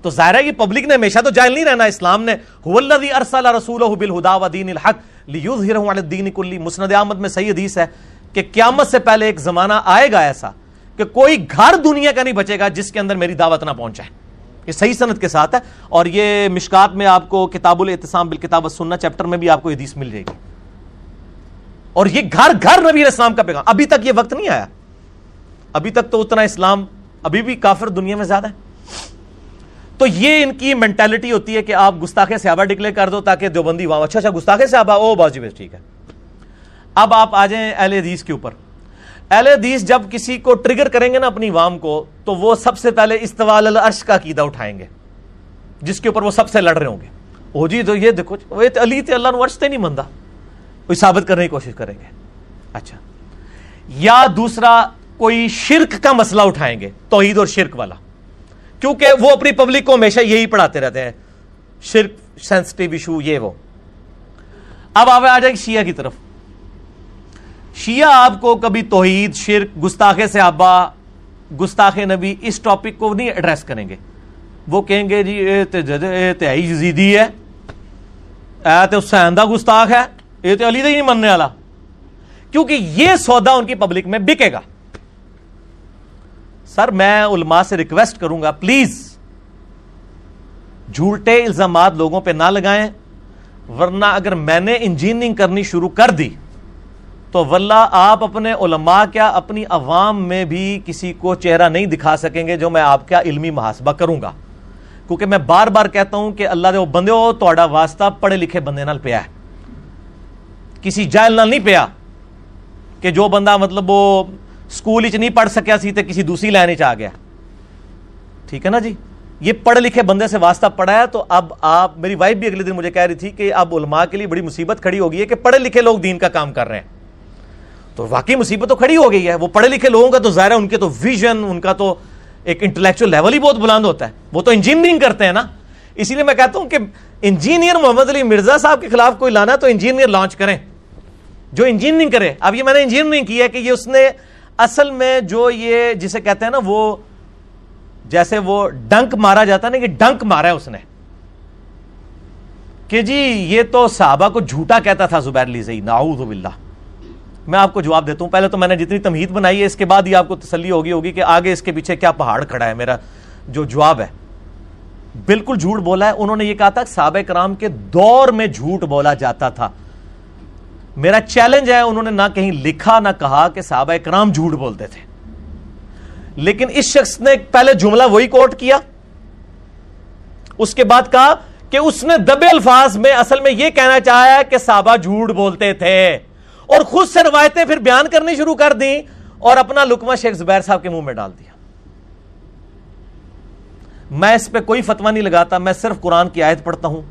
تو ظاہر ہے کہ پبلک نے ہمیشہ تو جائل نہیں رہنا، اسلام نے ارسل رسول بالہدا و دین الحق لیظہرہ علی الدین کلی۔ مسند احمد میں صحیح حدیث ہے کہ قیامت سے پہلے ایک زمانہ آئے گا ایسا کہ کوئی گھر دنیا کا نہیں بچے گا جس کے اندر میری دعوت نہ پہنچائے یہ صحیح صنعت کے ساتھ ہے اور یہ مشکات میں آپ کو کتاب الاعتصام بالکتاب سننا چیپٹر میں بھی آپ کو حدیث مل جائے گی۔ اور یہ گھر گھر نبی اسلام کا پیغام۔ ابھی تک یہ وقت نہیں آیا۔ ابھی تک تو اتنا اسلام، ابھی بھی کافر دنیا میں زیادہ ہے۔ تو یہ ان کی مینٹلٹی ہوتی ہے کہ آپ گستاخ صحابہ ڈکلیئر کر دو تاکہ دیوبندی وہاں اچھا اچھا گستاخ صحابہ او بازی بس ٹھیک ہے۔ اب آپ آ جائیں اہل حدیث کے اوپر۔ اہل حدیث جب کسی کو ٹریگر کریں گے نا اپنی وام کو، تو وہ سب سے پہلے استوال العرش کا عقیدہ اٹھائیں گے، جس کے اوپر وہ سب سے لڑ رہے ہوں گے۔ او جی تو یہ دیکھو، وہ علی تے اللہ عرش تے نہیں مندا۔ کوئی ثابت کرنے کی کوشش کریں گے۔ اچھا۔ یا دوسرا، کوئی شرک کا مسئلہ اٹھائیں گے، توحید اور شرک والا۔ کیونکہ وہ اپنی پبلک کو ہمیشہ یہی پڑھاتے رہتے ہیں۔ شرک سینسٹیو ایشو یہ وہ۔ اب آپ آ جائیں شیعہ کی طرف۔ شیعہ آپ کو کبھی توحید، شرک، گستاخ صحابہ، گستاخ نبی اس ٹاپک کو نہیں ایڈریس کریں گے۔ وہ کہیں گے جی اے تے یزیدی ہے۔ اے تے حسین دا گستاخ ہے۔ اے تے علی دا ہی نہیں مننے والا۔ کیونکہ یہ سودا ان کی پبلک میں بکے گا۔ سر میں علماء سے ریکویسٹ کروں گا پلیز جھوٹے الزامات لوگوں پہ نہ لگائیں، ورنہ اگر میں نے انجینئرنگ کرنی شروع کر دی، تو واللہ آپ اپنے علماء کیا اپنی عوام میں بھی کسی کو چہرہ نہیں دکھا سکیں گے جو میں آپ کا علمی محاسبہ کروں گا۔ کیونکہ میں بار بار کہتا ہوں کہ اللہ دے بندے ہو تو واسطہ پڑھے لکھے بندے نال پیا ہے۔ کسی جائل نال نہیں پیا کہ جو بندہ مطلب وہ سکول نہیں پڑھ سکیا سی تے کسی دوسری لائن چ آ گیا ٹھیک ہے نا جی یہ پڑھے لکھے بندے سے واسطہ پڑا ہے تو اب آپ میری وائف بھی اگلے دن مجھے کہہ رہی تھی کہ اب علماء کے لیے بڑی مصیبت کھڑی ہو گئی ہے کہ پڑھے لکھے لوگ دین کا کام کر رہے ہیں۔ تو واقعی مصیبت تو کھڑی ہو گئی ہے۔ وہ پڑھے لکھے لوگوں کا تو ظاہر ہے، ان کے تو ویژن ان کا تو ایک انٹلیکچوئل لیول ہی بہت بلند ہوتا ہے۔ وہ تو انجینئرنگ کرتے ہیں نا۔ اسی لیے میں کہتا ہوں کہ انجینئر محمد علی مرزا صاحب کے خلاف کوئی لانا تو انجینئر لانچ کریں۔ جو انجینئرنگ کرے، اب یہ میں نے انجینئرنگ کی ہے کہ یہ اس نے اصل میں جو یہ جسے کہتے ہیں نا وہ جیسے وہ ڈنک مارا جاتا ہے نا کہ ڈنک مارا ہے اس نے۔ کہ جی یہ تو صحابہ کو جھوٹا کہتا تھا زبیر لیزئی نعوذ باللہ۔ میں آپ کو جواب دیتا ہوں۔ پہلے تو میں نے جتنی تمہید بنائی ہے، اس کے بعد ہی آپ کو تسلی ہوگی ہوگی کہ آگے اس کے پیچھے کیا پہاڑ کھڑا ہے، میرا جو جواب ہے۔ بالکل جھوٹ بولا ہے۔ انہوں نے یہ کہا تھا، صحابہ کرام کے دور میں جھوٹ بولا جاتا تھا۔ میرا چیلنج ہے، انہوں نے نہ کہیں لکھا، نہ کہا کہ صحابہ کرام جھوٹ بولتے تھے۔ لیکن اس شخص نے پہلے جملہ وہی کوٹ کیا۔ اس کے بعد کہا کہ اس نے دبے الفاظ میں اصل میں یہ کہنا چاہا کہ صحابہ جھوٹ بولتے تھے۔ اور خود سے روایتیں پھر بیان کرنی شروع کر دیں اور اپنا لکما شیخ زبیر صاحب کے منہ میں ڈال دیا۔ میں اس پہ کوئی فتوا نہیں لگاتا، میں صرف قرآن کی آیت پڑھتا ہوں۔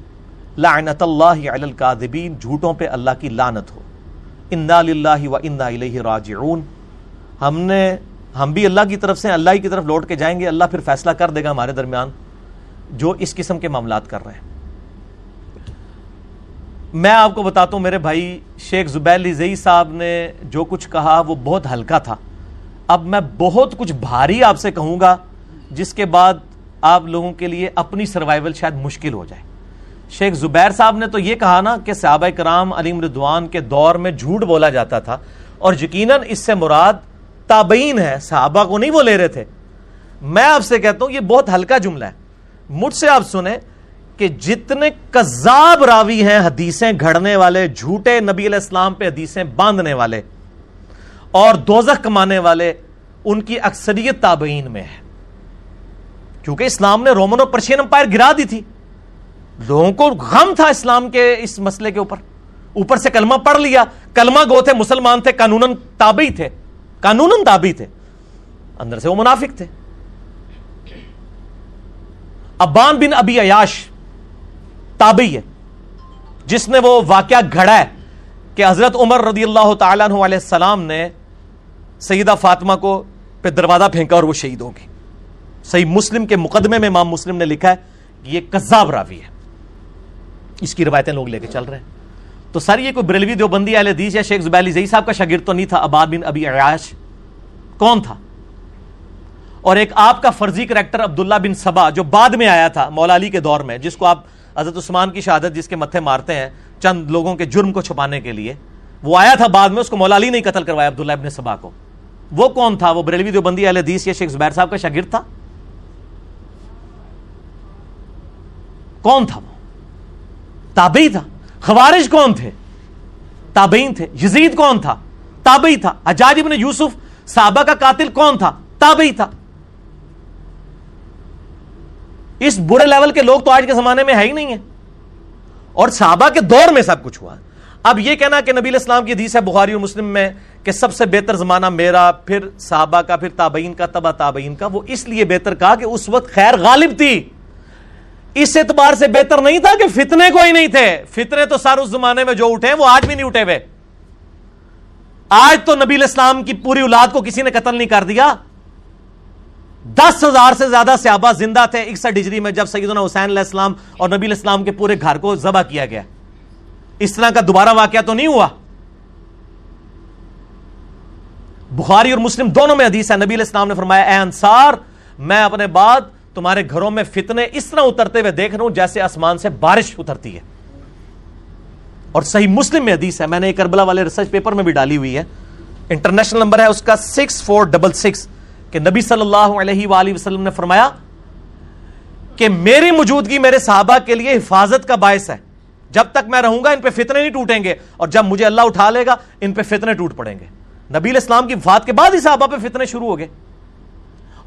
لعنت اللہ علی القاذبین جھوٹوں پہ اللہ کی لعنت ہو۔ انا للہ و انا الیہ راجعون۔ ہم نے، ہم بھی اللہ کی طرف سے اللہ کی طرف لوٹ کے جائیں گے، اللہ پھر فیصلہ کر دے گا ہمارے درمیان جو اس قسم کے معاملات کر رہے ہیں۔ میں آپ کو بتاتا ہوں، میرے بھائی شیخ زبیل زئی صاحب نے جو کچھ کہا وہ بہت ہلکا تھا۔ اب میں بہت کچھ بھاری آپ سے کہوں گا، جس کے بعد آپ لوگوں کے لیے اپنی سروائیول شاید مشکل ہو جائے۔ شیخ زبیر صاحب نے تو یہ کہا نا کہ صحابہ کرام علیم ردوان کے دور میں جھوٹ بولا جاتا تھا اور یقیناً اس سے مراد تابعین ہے صحابہ کو نہیں وہ لے رہے تھے۔ میں آپ سے کہتا ہوں، یہ بہت ہلکا جملہ ہے۔ مجھ سے آپ سنیں کہ جتنے کذاب راوی ہیں حدیثیں گھڑنے والے، جھوٹے نبی علیہ السلام پہ حدیثیں باندھنے والے اور دوزخ کمانے والے، ان کی اکثریت تابعین میں ہے کیونکہ اسلام نے رومن اور پرشین امپائر گرا دی تھی۔ لوگوں کو غم تھا اسلام کے اس مسئلے کے اوپر۔ اوپر سے کلمہ پڑھ لیا۔ کلمہ گو تھے، مسلمان تھے قانون تابعی تھے۔ قانون تابعی تھے۔ اندر سے وہ منافق تھے۔ ابان بن ابی عیاش تابعی ہے۔ جس نے وہ واقعہ گھڑا ہے کہ حضرت عمر رضی اللہ تعالیٰ عنہ علیہ السلام نے سیدہ فاطمہ کو پہ دروازہ پھینکا اور وہ شہید ہوگی صحیح مسلم کے مقدمے میں امام مسلم نے لکھا ہے کہ یہ کذاب راوی ہے۔ اس کی روایتیں لوگ لے کے چل رہے ہیں۔ تو سر یہ کوئی بریلوی دیوبندی اہل حدیث یا شیخ زبیلی زئی صاحب کا شاگرد تو نہیں تھا اباد بن ابی عیاش۔ کون تھا؟ اور ایک آپ کا فرضی کریکٹر عبداللہ بن سبا جو بعد میں آیا تھا مولا علی کے دور میں، جس کو آپ حضرت عثمان کی شہادت جس کے متھے مارتے ہیں چند لوگوں کے جرم کو چھپانے کے لیے، وہ آیا تھا بعد میں، اس کو مولا علی نہیں قتل کروایا عبداللہ ابن سبا کو۔ وہ کون تھا؟ وہ بریلوی دیوبندی اہل حدیث یا شیخ زبیر صاحب کا شاگرد تھا؟ کون تھا وہ؟ تابعی تھا۔ خوارج کون تھے؟ تابعین تھے۔ یزید کون تھا؟ تابعی تھا۔ حجاج ابن یوسف صحابہ کا قاتل کون تھا؟ تابعی تھا۔ اس برے لیول کے لوگ تو آج کے زمانے میں ہے ہی نہیں ہے اور صحابہ کے دور میں سب کچھ ہوا۔ اب یہ کہنا کہ نبی اسلام کی حدیث ہے بخاری اور مسلم میں کہ سب سے بہتر زمانہ میرا، پھر صحابہ کا، پھر تابعین کا، تبا تابعین کا۔ وہ اس لیے بہتر کہا کہ اس وقت خیر غالب تھی۔ اس اعتبار سے بہتر نہیں تھا کہ فتنے کوئی نہیں تھے۔ فتنے تو سر اس زمانے میں جو اٹھے وہ آج بھی نہیں اٹھے ہوئے۔ آج تو نبی اسلام کی پوری اولاد کو کسی نے قتل نہیں کر دیا۔ دس ہزار سے زیادہ صحابہ زندہ تھے اکسٹھ ڈجری میں، جب سیدنا حسین علیہ السلام اور نبی الاسلام کے پورے گھر کو ذبح کیا گیا۔ اس طرح کا دوبارہ واقعہ تو نہیں ہوا۔ بخاری اور مسلم دونوں میں حدیث ہے، نبی الاسلام نے فرمایا، اے انصار، میں اپنے بعد تمہارے گھروں میں فتنے اس طرح اترتے ہوئے دیکھ رہا ہوں جیسے آسمان سے بارش اترتی ہے۔ اور صحیح مسلم میں حدیث ہے، میں نے کربلا والے ریسرچ پیپر میں بھی ڈالی ہوئی ہے۔ انٹرنیشنل نمبر ہے اس کا سکس فور ڈبل سکس کہ نبی صلی اللہ علیہ وآلہ وسلم نے فرمایا کہ میری موجودگی میرے صحابہ کے لیے حفاظت کا باعث ہے۔ جب تک میں رہوں گا ان پہ فتنے نہیں ٹوٹیں گے اور جب مجھے اللہ اٹھا لے گا ان پہ فتنے ٹوٹ پڑیں گے۔ نبی اسلام کی وفات کے بعد ہی صحابہ پہ فتنے شروع ہو گئے۔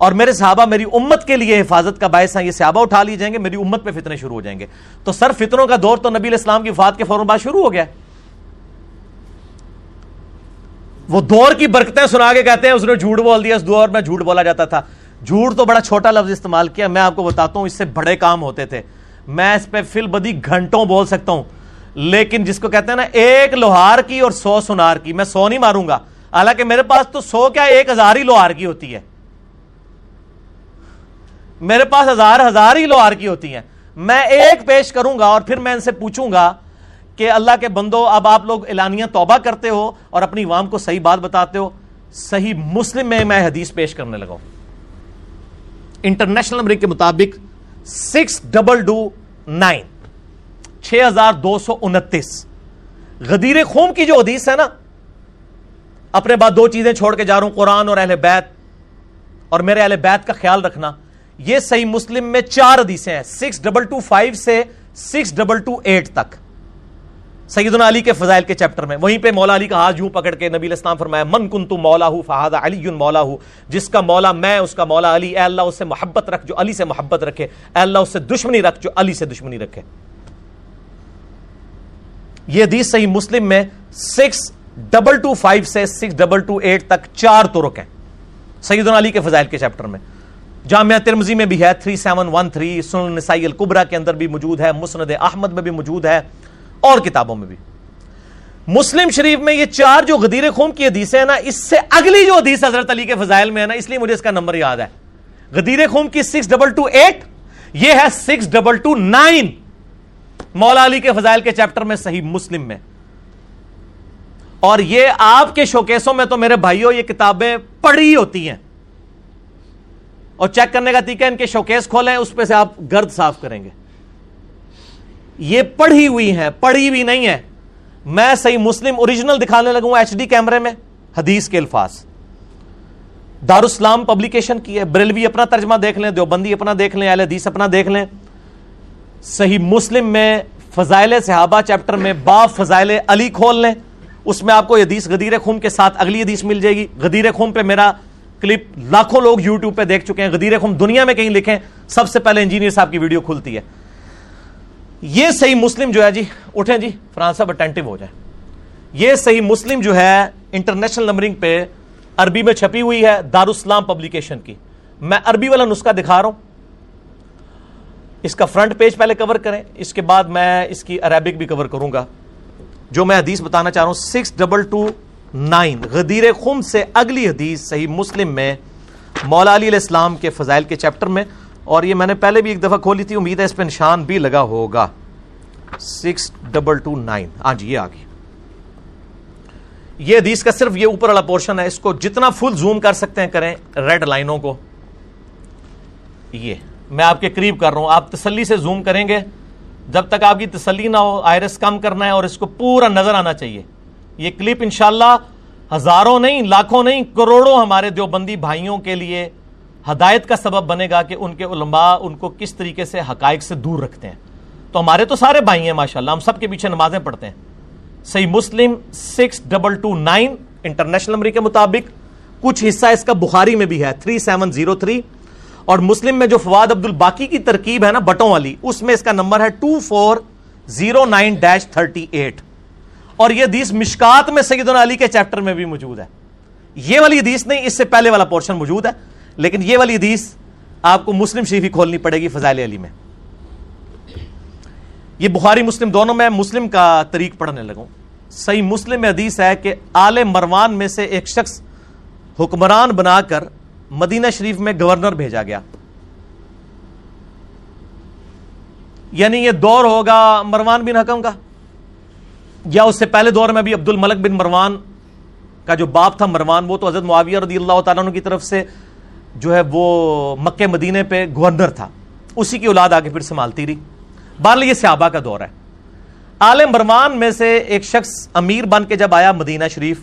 اور میرے صحابہ میری امت کے لیے حفاظت کا باعث ہیں، یہ صحابہ اٹھا لی جائیں گے، میری امت پہ فتنے شروع ہو جائیں گے۔ تو سر فتنوں کا دور تو نبی اسلام کی وفات کے فوراً بعد شروع ہو گیا۔ وہ دور کی برکتیں سنا کے کہتے ہیں، اس نے جھوٹ بول دیا، اس دور میں جھوٹ بولا جاتا تھا۔ جھوٹ تو بڑا چھوٹا لفظ استعمال کیا، میں آپ کو بتاتا ہوں، اس سے بڑے کام ہوتے تھے۔ میں اس پہ فل بدی گھنٹوں بول سکتا ہوں، لیکن جس کو کہتے ہیں نا، ایک لوہار کی اور سو سنار کی، میں سو نہیں ماروں گا۔ حالانکہ میرے پاس تو سو کیا، ایک ہزار ہی لوہار کی ہوتی ہے۔ میرے پاس ہزار ہزار ہی لوہار کی ہوتی ہیں۔ میں ایک پیش کروں گا اور پھر میں ان سے پوچھوں گا کہ اللہ کے بندو، اب آپ لوگ اعلانیہ توبہ کرتے ہو اور اپنی عوام کو صحیح بات بتاتے ہو، صحیح مسلم میں میں حدیث پیش کرنے لگا انٹرنیشنل نمبر کے مطابق سکس ڈبل ٹو نائن چھ ہزار دو سو انتیس۔ غدیر خوم کی جو حدیث ہے نا، اپنے بعد دو چیزیں چھوڑ کے جا رہا ہوں، قرآن اور اہل بیت۔ اور میرے اہل بیت کا خیال رکھنا یہ صحیح مسلم میں چار حدیثیں ہیں سکس ڈبل ٹو فائیو سے سکس ڈبل ٹو ایٹ تک۔ سیدنا علی کے فضائل کے چیپٹر میں، وہیں پہ مولا علی کا ہاتھ یوں پکڑ کے نبی اسلام فرمایا، من کن تو مولا ہوں فہاد علی مولا ہوں جس کا مولا میں، اس کا مولا علی، اے اللہ اس سے محبت رکھ جو علی سے محبت رکھے، اے اللہ اس سے دشمنی رکھ جو علی سے دشمنی رکھے۔ یہ حدیث صحیح مسلم میں سکس ڈبل ٹو فائیو سے سکس ڈبل ٹو ایٹ تک چار ترک ہیں۔ سیدنا علی کے فضائل کے چیپٹر میں۔ جامعہ ترمزی میں بھی ہے 3713 سنن نسائی القبرہ کے اندر بھی موجود ہے، مسند احمد میں بھی موجود ہے، اور کتابوں میں بھی۔ مسلم شریف میں یہ چار جو غدیر خون کی حدیث ہے نا، اس سے اگلی جو حدیث حضرت علی کے فضائل میں ہے نا، اس لیے مجھے اس کا نمبر یاد ہے۔ غدیر خون کی سکس ڈبل ٹو ایٹ، یہ ہے سکس ڈبل ٹو نائن۔ مولا علی کے فضائل کے چیپٹر میں صحیح مسلم میں۔ اور یہ آپ کے شوکیسوں میں تو میرے بھائیوں، یہ کتابیں پڑھی ہوتی ہیں۔ اور چیک کرنے کا طریقہ ان کے شوکیس کھولیں، اس پہ سے آپ گرد صاف کریں گے۔ یہ پڑھی ہوئی ہیں، پڑھی ہوئی نہیں ہے میں صحیح مسلم اوریجنل دکھانے لگوں ایچ ڈی کیمرے میں، حدیث کے الفاظ۔ دارالسلام پبلیکیشن کی ہے، بریلوی اپنا ترجمہ دیکھ لیں، دیوبندی اپنا دیکھ لیں، اہل حدیث اپنا دیکھ لیں۔ صحیح مسلم میں فضائل صحابہ چیپٹر میں با فضائل علی کھول لیں۔ اس میں آپ کو حدیث غدیر خون کے ساتھ اگلی حدیث مل جائے گی۔ غدیر خون پہ میرا کلپ لاکھوں لوگ یوٹیوب پہ دیکھ چکے ہیں۔ غدیر خون دنیا میں کہیں لکھیں، سب سے پہلے انجینئر صاحب کی ویڈیو کھلتی ہے۔ یہ صحیح مسلم جو ہے جی اٹھیں جی فرانس صاحب اٹینٹو ہو جائیں۔ یہ صحیح مسلم جو ہے انٹرنیشنل نمبرنگ پہ عربی میں چھپی ہوئی ہے دارالسلام پبلیکیشن کی۔ میں عربی والا نسخہ دکھا رہا ہوں۔ اس کا فرنٹ پیج پہلے کور کریں۔ اس کے بعد میں اس کی عربک بھی کور کروں گا۔ جو میں حدیث بتانا چاہ رہا ہوں six double two nine. Ghadir Khumm سے اگلی حدیث صحیح مسلم میں مولا علی علیہ السلام کے فضائل کے چیپٹر میں، اور یہ میں نے پہلے بھی ایک دفعہ کھولی تھی، امید ہے اس پہ نشان بھی لگا ہوگا۔ Six double two nine. ہاں جی یہ آگے۔ یہ حدیث کا صرف یہ اوپر والا پورشن ہے، اس کو جتنا فل زوم کر سکتے ہیں کریں ریڈ لائنوں کو۔ یہ، میں آپ کے قریب کر رہا ہوں۔ آپ تسلی سے زوم کریں گے۔ جب تک آپ کی تسلی نہ ہو، آئرس کم کرنا ہے اور اس کو پورا نظر آنا چاہیے۔ یہ کلپ انشاءاللہ ہزاروں نہیں، لاکھوں نہیں، کروڑوں ہمارے دیوبندی بھائیوں کے لیے ہدایت کا سبب بنے گا کہ ان کے علماء ان کو کس طریقے سے حقائق سے دور رکھتے ہیں۔ تو ہمارے تو سارے بھائی ہیں ماشاءاللہ، ہم سب کے پیچھے نمازیں پڑھتے ہیں۔ صحیح Muslim six double two nine international number کے مطابق، کچھ حصہ اس کا بخاری میں بھی ہے تھری سیون زیرو تھری اور مسلم میں جو فواد عبد الباقی کی ترکیب ہے نا بٹوں والی، اس میں اس کا نمبر ہے two four zero nine dash thirty eight اور یہ حدیث مشکات میں سیدنا علی کے چیپٹر میں بھی موجود ہے۔ یہ والی حدیث نہیں، اس سے پہلے والا پورشن موجود ہے، لیکن یہ والی حدیث آپ کو مسلم شریف ہی کھولنی پڑے گی فضائل علی میں۔ یہ بخاری مسلم دونوں میں، مسلم کا طریق پڑھنے لگوں۔ صحیح مسلم میں حدیث ہے کہ آل مروان میں سے ایک شخص حکمران بنا کر مدینہ شریف میں گورنر بھیجا گیا۔ یعنی یہ دور ہوگا مروان بن حکم کا۔ یا اس سے پہلے دور میں بھی عبد الملک بن مروان کا جو باپ تھا مروان، وہ تو حضرت معاویہ رضی اللہ تعالیٰ عنہ کی طرف سے جو ہے وہ مکہ مدینے پہ گورنر تھا۔ اسی کی اولاد آگے پھر سنبھالتی رہی۔ بہرحال یہ صحابہ کا دور ہے۔ آل مروان میں سے ایک شخص امیر بن کے جب آیا مدینہ شریف،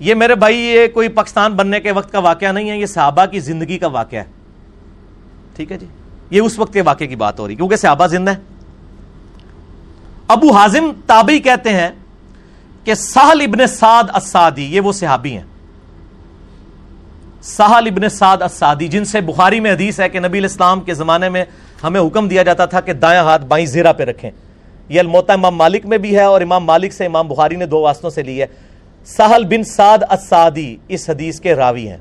یہ میرے بھائی، یہ کوئی پاکستان بننے کے وقت کا واقعہ نہیں ہے، یہ صحابہ کی زندگی کا واقعہ ہے۔ ٹھیک ہے جی؟ یہ اس وقت کے واقعے کی بات ہو رہی، کیونکہ صحابہ زندہ ہے ابو حازم تابعی کہتے ہیں کہ سہل ابن سعد السادی یہ وہ صحابی ہیں۔ سہل ابن سعد السادی جن سے بخاری میں حدیث ہے کہ نبی الاسلام کے زمانے میں ہمیں حکم دیا جاتا تھا کہ دائیں ہاتھ بائیں زیرہ پہ رکھیں۔ یہ الموتا امام مالک میں بھی ہے اور امام مالک سے امام بخاری نے دو واسطوں سے لی ہے۔ سہل بن سعد السادی اس حدیث کے راوی ہیں۔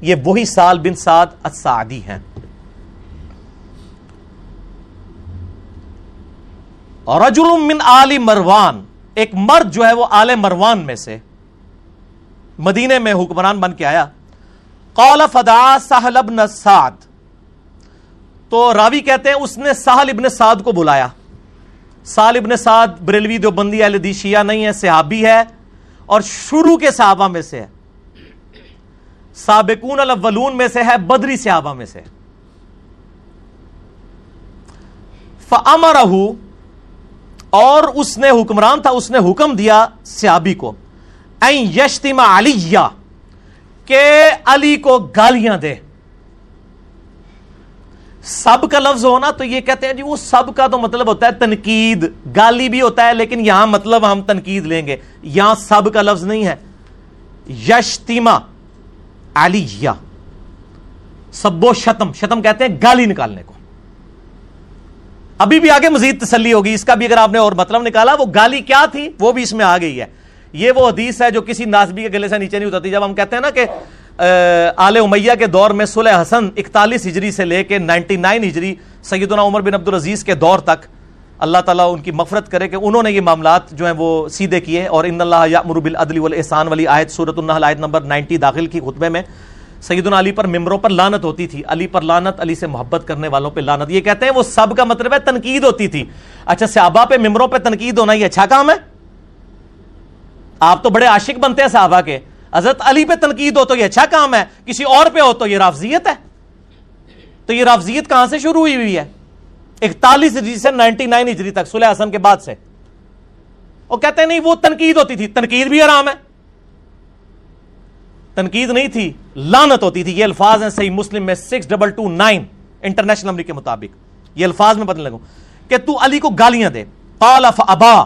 یہ وہی سال بن سعد السعدی ہیں۔ رجل من آل مروان۔ ایک مرد جو ہے وہ آل مروان میں سے مدینے میں حکمران بن کے آیا۔ قال فدا سہل ابن سعد۔ تو راوی کہتے ہیں اس نے سہل ابن سعد کو بلایا۔ سال ابن سعد بریلوی دیوبندی اہل شیعہ نہیں ہے، صحابی ہے اور شروع کے صحابہ میں سے ہے۔ سابقون الاولون میں سے ہے، بدری صحابہ میں سے فَأَمَرَهُ اور اس نے حکمران تھا، اس نے حکم دیا سیابی کو۔ این یشتم علیہ، کہ علی کو گالیاں دے۔ سب کا لفظ ہونا تو یہ کہتے ہیں جی وہ سب کا تو مطلب ہوتا ہے تنقید۔ گالی بھی ہوتا ہے، لیکن یہاں مطلب ہم تنقید لیں گے۔ یہاں سب کا لفظ نہیں ہے۔ یشتیما علیہ سبو شتم شتم کہتے ہیں گالی نکالنے کو۔ ابھی بھی آگے مزید تسلی ہوگی۔ اس کا بھی اگر آپ نے اور مطلب نکالا، وہ گالی کیا تھی؟ وہ بھی اس میں آ گئی ہے۔ یہ وہ حدیث ہے جو کسی ناسبی کے گلے سے نیچے نہیں اترتی۔ جب ہم کہتے ہیں نا کہ آل امیہ کے دور میں صلح حسن اکتالیس ہجری سے لے کے نائنٹی نائن ہجری سیدنا عمر بن عبدالعزیز کے دور تک اللہ تعالیٰ ان کی مفرت کرے کہ انہوں نے یہ معاملات جو ہیں وہ سیدھے کیے اور ان اللہ یامر بالعدل والاحسان والی آیت سورۃ النحل آیت نمبر نائنٹی داخل کی خطبے میں سیدنا علی پر ممبروں پر لانت ہوتی تھی۔ علی پر لانت، علی سے محبت کرنے والوں پہ لانت۔ یہ کہتے ہیں وہ سب کا مطلب ہے تنقید ہوتی تھی۔ اچھا صحابہ پہ ممبروں پہ تنقید ہونا یہ اچھا کام ہے؟ آپ تو بڑے عاشق بنتے ہیں صحابہ کے۔ حضرت علی پہ تنقید ہو تو یہ اچھا کام ہے۔ کسی اور پہ ہو تو یہ رافضیت ہے۔ تو یہ رافضیت کہاں سے شروع ہوئی ہوئی ہے؟ اکتالیس ہجری سے نائنٹی نائن ہجری تک سلح حسن کے بعد سے۔ وہ کہتے ہیں نہیں، وہ تنقید ہوتی تھی۔ تنقید بھی آرام ہے۔ تنقید نہیں تھی، لانت ہوتی تھی۔ یہ الفاظ ہیں صحیح مسلم میں six double two nine international number کے مطابق۔ یہ الفاظ میں بدلنے لگوں۔ کہ تو علی کو گالیاں دے۔ قال ابا۔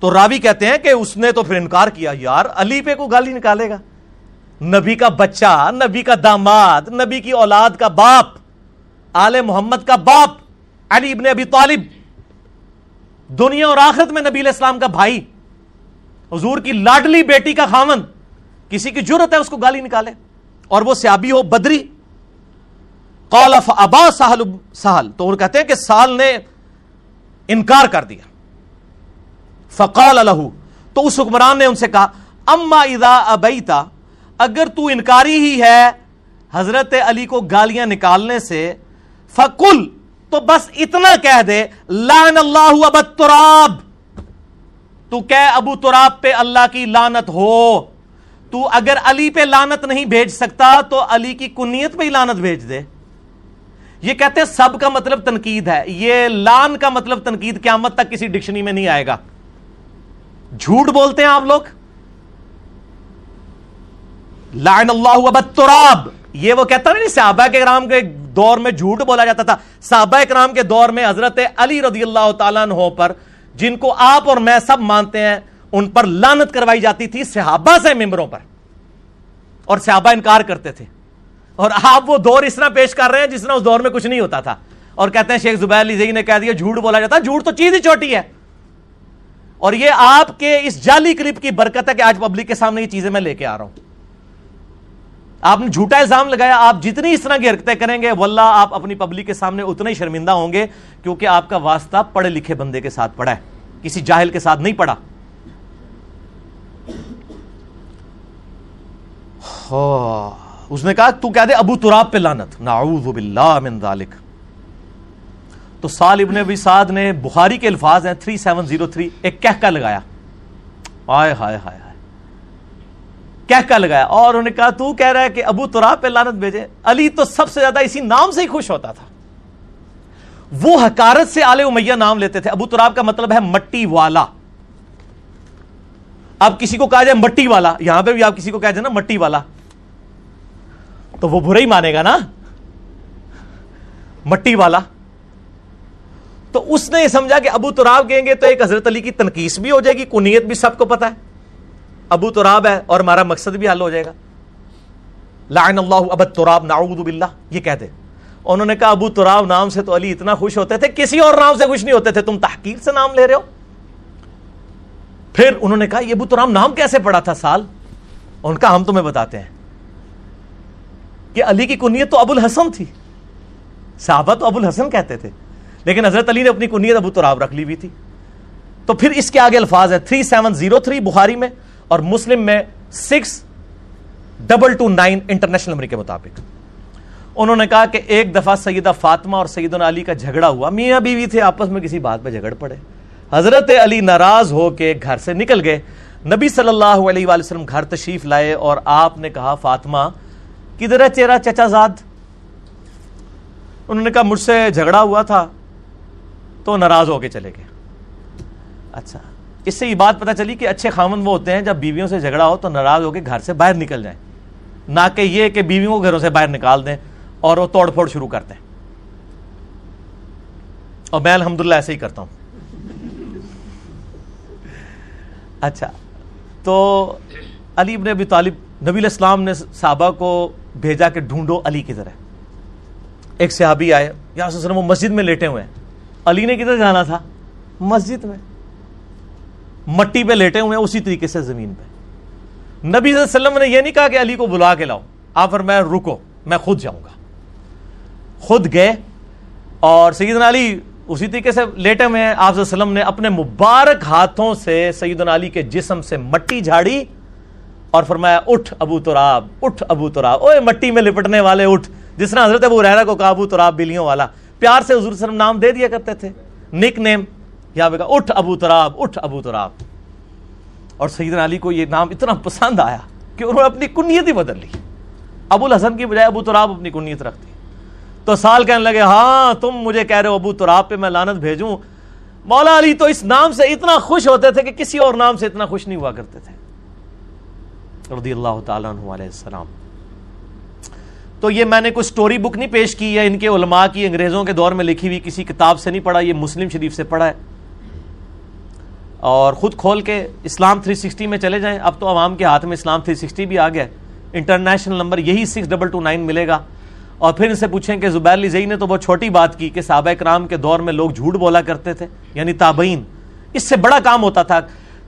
تو راوی کہتے ہیں کہ اس نے تو پھر انکار کیا، یار، علی پہ کو گالی نکالے گا۔ نبی کا بچہ، نبی کا داماد، نبی کی اولاد کا باپ، آل محمد کا باپ، علی ابن ابی طالب۔ دنیا اور آخرت میں نبی علیہ السلام کا بھائی۔ حضور کی لاڈلی بیٹی کا خامن کسی کی جرت ہے اس کو گالی نکالے اور وہ سیابی ہو، بدری۔ قالف ابا سہل سہل تو وہ کہتے ہیں کہ سال نے انکار کر دیا۔ فقال الح تو اس حکمران نے ان سے کہا، اما اذا ابیتا اگر تو انکاری ہی ہے حضرت علی کو گالیاں نکالنے سے، فقل، تو بس اتنا کہہ دے لان اللہ اب تراب تو کہ ابو تراب پہ اللہ کی لانت ہو۔ تو اگر علی پہ لانت نہیں بھیج سکتا، تو علی کی کنیت پہ ہی لانت بھیج دے۔ یہ کہتے ہیں سب کا مطلب تنقید ہے۔ یہ لان کا مطلب تنقید قیامت تک کسی ڈکشنری میں نہیں آئے گا۔ جھوٹ بولتے ہیں آپ لوگ؟ لائن اللہ تراب یہ وہ کہتا نہیں جی، صحابہ کے کرام کے دور میں جھوٹ بولا جاتا تھا۔ صحابہ کرام کے دور میں حضرت علی رضی اللہ تعالیٰ عنہ پر، جن کو آپ اور میں سب مانتے ہیں ان پر لانت کروائی جاتی تھی صحابہ سے ممبروں پر اور صحابہ انکار کرتے تھے اور آپ وہ دور اس طرح پیش کر رہے ہیں جس طرح اس دور میں کچھ نہیں ہوتا تھا اور کہتے ہیں شیخ زبیر علی زئی نے کہہ دیا جھوٹ بولا جاتا جھوٹ تو چیز ہی چھوٹی ہے اور یہ آپ کے اس جعلی کلپ کی برکت ہے کہ آج پبلک کے سامنے یہ چیزیں میں لے کے آ رہا ہوں۔ آپ نے جھوٹا الزام لگایا، آپ جتنی اس طرح کی حرکتیں کریں گے، واللہ آپ اپنی پبلک کے سامنے اتنے ہی شرمندہ ہوں گے کیونکہ آپ کا واسطہ پڑھے لکھے بندے کے ساتھ پڑا ہے، کسی جاہل کے ساتھ نہیں پڑا ہاں، اس نے کہا، تو کہہ دے ابو تراب پہ لانت نعوذ باللہ من ذالک۔ تو سال ابن ابی سعد نے بخاری کے الفاظ ہیں 3703 ایک کہہ لگایا۔ آئے ہائے ہائے ہائے کہہ لگایا۔ اور انہوں نے کہا، تو کہہ رہا ہے کہ ابو تراب پہ لانت بھیجے۔ علی تو سب سے زیادہ اسی نام سے ہی خوش ہوتا تھا۔ وہ حکارت سے آل امیہ نام لیتے تھے۔ ابو تراب کا مطلب ہے مٹی والا۔ اب کسی کو کہا جائے مٹی والا، یہاں پہ بھی آپ کسی کو کہہ جائے نا مٹی والا، تو وہ برا ہی مانے گا نا۔ مٹی والا۔ تو اس نے یہ سمجھا کہ ابو تراب کہیں گے تو ایک حضرت علی کی تنقید بھی ہو جائے گی کنیت بھی سب کو پتا ہے۔ ابو تراب ہے اور ہمارا مقصد بھی حل ہو جائے گا۔ لعن اللہ ابو تراب نعوذ باللہ، یہ کہتے انہوں نے کہا ابو تراب نام سے تو علی اتنا خوش ہوتے تھے، کسی اور نام سے خوش نہیں ہوتے تھے، تم تحقیق سے نام لے رہے ہو۔ پھر انہوں نے کہا، یہ ابو تراب نام کیسے پڑا تھا سال؟ ان کا ہم تمہیں بتاتے ہیں کہ علی کی کنیت تو ابو الحسن تھی۔ صحابہ تو ابو الحسن کہتے تھے، لیکن حضرت علی نے اپنی کنیت ابو تراب رکھ لی ہوئی تھی۔ تو پھر اس کے آگے الفاظ ہے three seven zero three Bukhari میں اور مسلم میں six double two nine international number کے مطابق۔ انہوں نے کہا کہ ایک دفعہ سیدہ فاطمہ اور سیدنا علی کا جھگڑا ہوا۔ میاں بیوی تھے، آپس میں کسی بات پہ جھگڑ پڑے۔ حضرت علی ناراض ہو کے گھر سے نکل گئے۔ نبی صلی اللہ علیہ وآلہ وسلم گھر تشریف لائے اور آپ نے کہا، فاطمہ، کدھر ہے تیرا چچا زاد؟ انہوں نے کہا، مجھ سے جھگڑا ہوا تھا، تو ناراض ہو کے چلے گئے۔ اچھا اس سے یہ بات پتہ چلی کہ اچھے خامن وہ ہوتے ہیں، جب بیویوں سے جھگڑا ہو تو ناراض ہو کے گھر سے باہر نکل جائیں۔ نہ کہ یہ کہ بیویوں کو گھروں سے باہر نکال دیں اور وہ توڑ پھوڑ شروع کرتے ہیں اور میں الحمدللہ ایسے ہی کرتا ہوں۔ اچھا تو علی ابن ابی طالب، نبی الاسلام نے صحابہ کو بھیجا کہ ڈھونڈو علی کدھر ہے۔ ایک صحابی آئے، یا وسلم، وہ مسجد میں لیٹے ہوئے ہیں۔ علی نے کدھر جانا تھا؟ مسجد میں۔ مٹی پہ لیٹے ہوئے ہیں، اسی طریقے سے زمین پہ۔ نبی صلی اللہ علیہ وسلم نے یہ نہیں کہا کہ علی کو بلا کے لاؤ۔ آپ پر میں رکو، میں خود جاؤں گا۔ خود گئے اور سیدنا علی اسی طریقے سے لیٹے ہوئے ہیں آپ وسلم نے اپنے مبارک ہاتھوں سے سیدنا علی کے جسم سے مٹی جھاڑی اور فرمایا، اٹھ ابو تراب، اٹھ ابو تراب۔ اوے مٹی میں لپٹنے والے اٹھ۔ جس طرح حضرت ابو رحرا کو کہا، ابو تراب بلیوں والا۔ پیار سے حضور وسلم نام دے دیا کرتے تھے۔ نک نیم۔ یا اٹھ ابو تراب، اٹھ ابو تراب۔ اور سیدنا علی کو یہ نام اتنا پسند آیا کہ انہوں نے اپنی کنیت ہی بدل لی۔ ابو الحسن کی بجائے ابو تراب اپنی کنیت رکھتی تو سال کہنے لگے ہاں تم مجھے کہہ رہے ہو ابو تراب پہ میں لانت بھیجوں۔ مولا علی تو اس نام سے اتنا خوش ہوتے تھے کہ کسی اور نام سے اتنا خوش نہیں ہوا کرتے تھے۔ رضی اللہ تعالیٰ عنہ علیہ السلام۔ تو یہ میں نے کوئی سٹوری بک نہیں پیش کی ہے ان کے علماء کی، انگریزوں کے دور میں لکھی ہوئی کسی کتاب سے نہیں پڑھا، یہ مسلم شریف سے پڑھا ہے۔ اور خود کھول کے اسلام 360 میں چلے جائیں۔ اب تو عوام کے ہاتھ میں اسلام 360 بھی آ گیا۔ انٹرنیشنل نمبر یہی سکس ڈبل ٹو نائن ملے گا۔ اور پھر ان سے پوچھیں کہ زبیر علی زئی نے تو بہت چھوٹی بات کی کہ صحابہ کرام کے دور میں لوگ جھوٹ بولا کرتے تھے یعنی تابعین۔ اس سے بڑا کام ہوتا تھا۔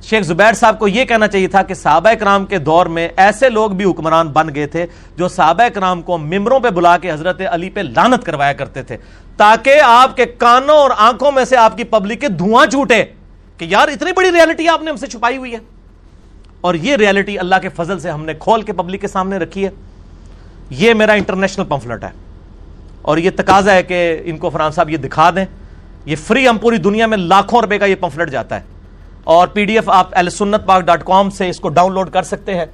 شیخ زبیر صاحب کو یہ کہنا چاہیے تھا کہ صحابہ کرام کے دور میں ایسے لوگ بھی حکمران بن گئے تھے جو صحابہ کرام کو ممبروں پہ بلا کے حضرت علی پہ لانت کروایا کرتے تھے۔ تاکہ آپ کے کانوں اور آنکھوں میں سے آپ کی پبلک کے دھواں چھوٹے کہ یار اتنی بڑی ریالٹی آپ نے ہم سے چھپائی ہوئی ہے۔ اور یہ ریالٹی اللہ کے فضل سے ہم نے کھول کے پبلک کے سامنے رکھی ہے۔ یہ میرا انٹرنیشنل پمفلٹ ہے۔ اور یہ تقاضا ہے کہ ان کو فران صاحب یہ دکھا دیں۔ یہ فری ہم پوری دنیا میں لاکھوں روپے کا یہ پمفلٹ جاتا ہے۔ اور پی ڈی ایف آپ سنت پاک ڈاٹ کام سے اس کو ڈاؤن لوڈ کر سکتے ہیں۔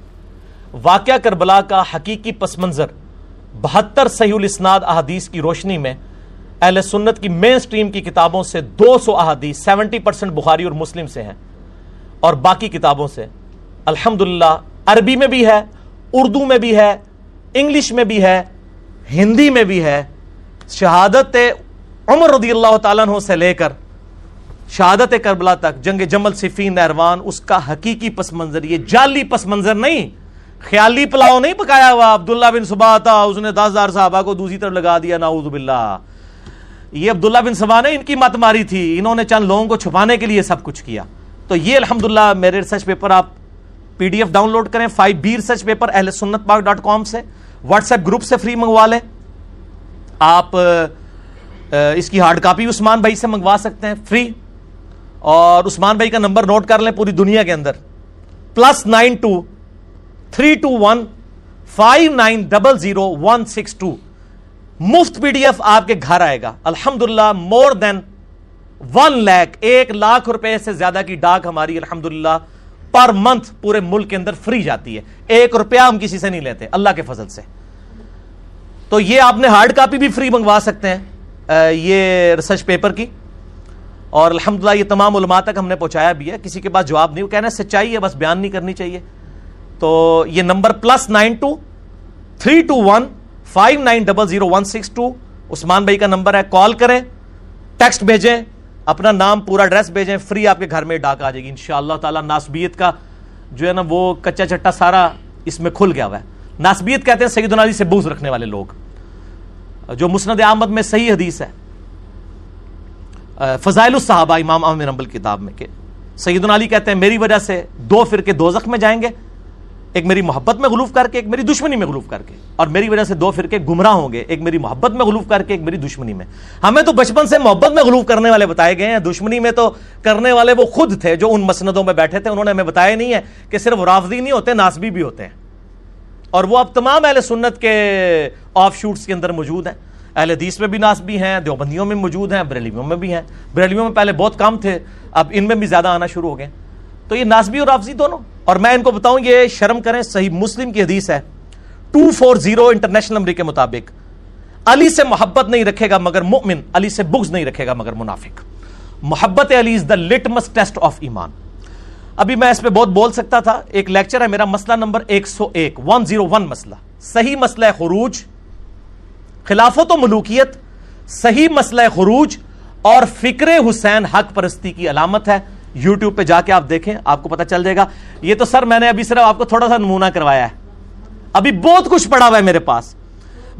واقعہ کربلا کا حقیقی پس منظر بہتر صحیح الاسناد احادیث کی روشنی میں اہل سنت کی مین سٹریم کی کتابوں سے دو سو احادیث، سیونٹی پرسنٹ بخاری اور مسلم سے ہیں۔ اور باقی کتابوں سے الحمد عربی میں بھی ہے، اردو میں بھی ہے انگلش میں بھی ہے، ہندی میں بھی ہے۔ شہادت عمر رضی اللہ تعالیٰ عنہ سے لے کر شہادت کربلا تک، جنگ جمل صفین نہروان، اس کا حقیقی پس منظر، یہ جعلی پس منظر نہیں، خیالی پلاؤ نہیں پکایا ہوا۔ عبداللہ بن صبح تھا اس نے دس ہزار صحابہ کو دوسری طرف لگا دیا، نعوذ باللہ۔ یہ عبداللہ بن سبا نے ان کی مت ماری تھی، انہوں نے چند لوگوں کو چھپانے کے لیے سب کچھ کیا۔ تو یہ الحمدللہ میرے ریسرچ پیپر، آپ P D F download کریں، five B research paper, Ahl Sunnat Pak dot com سے۔ واٹس ایپ گروپ سے فری منگوا لیں۔ آپ اس کی ہارڈ کاپی عثمان بھائی سے منگوا سکتے ہیں، فری۔ اور عثمان بھائی کا نمبر نوٹ کر لیں پوری دنیا کے اندر۔ Plus nine two, three two one, five nine double zero one six two. مفت پی ڈی ایف آپ کے گھر آئے گا۔ الحمد للہ مور دین ون لیک ایک لاکھ روپے سے زیادہ کی ڈاک ہماری الحمد للہ پر منتھ پورے ملک کے اندر فری جاتی ہے۔ ایک روپیہ ہم کسی سے نہیں لیتے، اللہ کے فضل سے۔ تو یہ آپ نے ہارڈ کاپی بھی فری منگوا سکتے ہیں یہ ریسرچ پیپر کی۔ اور الحمدللہ یہ تمام علماء تک ہم نے پہنچایا بھی ہے، کسی کے پاس جواب نہیں، وہ کہنا سچائی ہے، بس بیان نہیں کرنی چاہیے۔ تو یہ number plus nine two, three two one, five nine double zero one six two, Usman بھائی کا نمبر ہے، کال کریں، ٹیکسٹ بھیجیں۔ اپنا نام پورا ایڈریس بھیجیں فری آپ کے گھر میں ڈاک آ جائے گی ان شاء اللہ تعالیٰ ناسبیت کا جو ہے نا وہ کچا چٹا سارا اس میں کھل گیا ہوا ہے۔ ناسبیت کہتے ہیں سعید علی سے بوز رکھنے والے لوگ۔ جو مسند احمد میں صحیح حدیث ہے۔ فضائل الصحابہ امام احمد رمبل کتاب میں کہ سید علی کہتے ہیں میری وجہ سے دو فرقے دو میں جائیں گے۔ ایک میری محبت میں غلوف کر کے، ایک میری دشمنی میں غلوف کر کے۔ اور میری وجہ سے دو فرقے گمراہ ہوں گے۔ ایک میری محبت میں غلوف کر کے، ایک میری دشمنی میں۔ ہمیں تو بچپن سے محبت میں غلوف کرنے والے بتائے گئے ہیں۔ دشمنی میں تو کرنے والے وہ خود تھے جو ان مسندوں میں بیٹھے تھے۔ انہوں نے ہمیں بتایا نہیں ہے کہ صرف رافضی نہیں ہوتے، ناسبی بھی ہوتے ہیں۔ اور وہ اب تمام اہل سنت کے آف شوٹس کے اندر موجود ہیں۔ اہل حدیث میں بھی ناسبی ہیں، دیوبندیوں میں موجود ہیں بریلیوں میں بھی ہیں۔ بریلیوں میں پہلے بہت کم تھے، اب ان میں بھی زیادہ آنا شروع ہو گئے۔ تو یہ ناسبی اور رافضی دونوں؟ اور میں ان کو بتاؤں، یہ شرم کریں، صحیح مسلم کی حدیث ہے۔ Two four zero international number کے مطابق۔ علی سے محبت نہیں رکھے گا مگر مؤمن، علی سے بغض نہیں رکھے گا مگر منافق۔ محبت Ali is the litmus test of ایمان۔ ابھی میں اس پہ بہت بول سکتا تھا۔ ایک لیکچر ہے میرا، مسئلہ نمبر ایک سو ایک ون زیرو ون مسئلہ۔ صحیح مسئلہ خروج، خلافت و ملوکیت۔ صحیح مسئلہ خروج اور فکر حسین حق پرستی کی علامت ہے۔ یوٹیوب پہ جا کے آپ دیکھیں، آپ کو پتا چل جائے گا۔ یہ تو سر میں نے ابھی صرف آپ کو تھوڑا سا نمونہ کروایا ہے۔ ابھی بہت کچھ پڑا ہوا ہے میرے پاس۔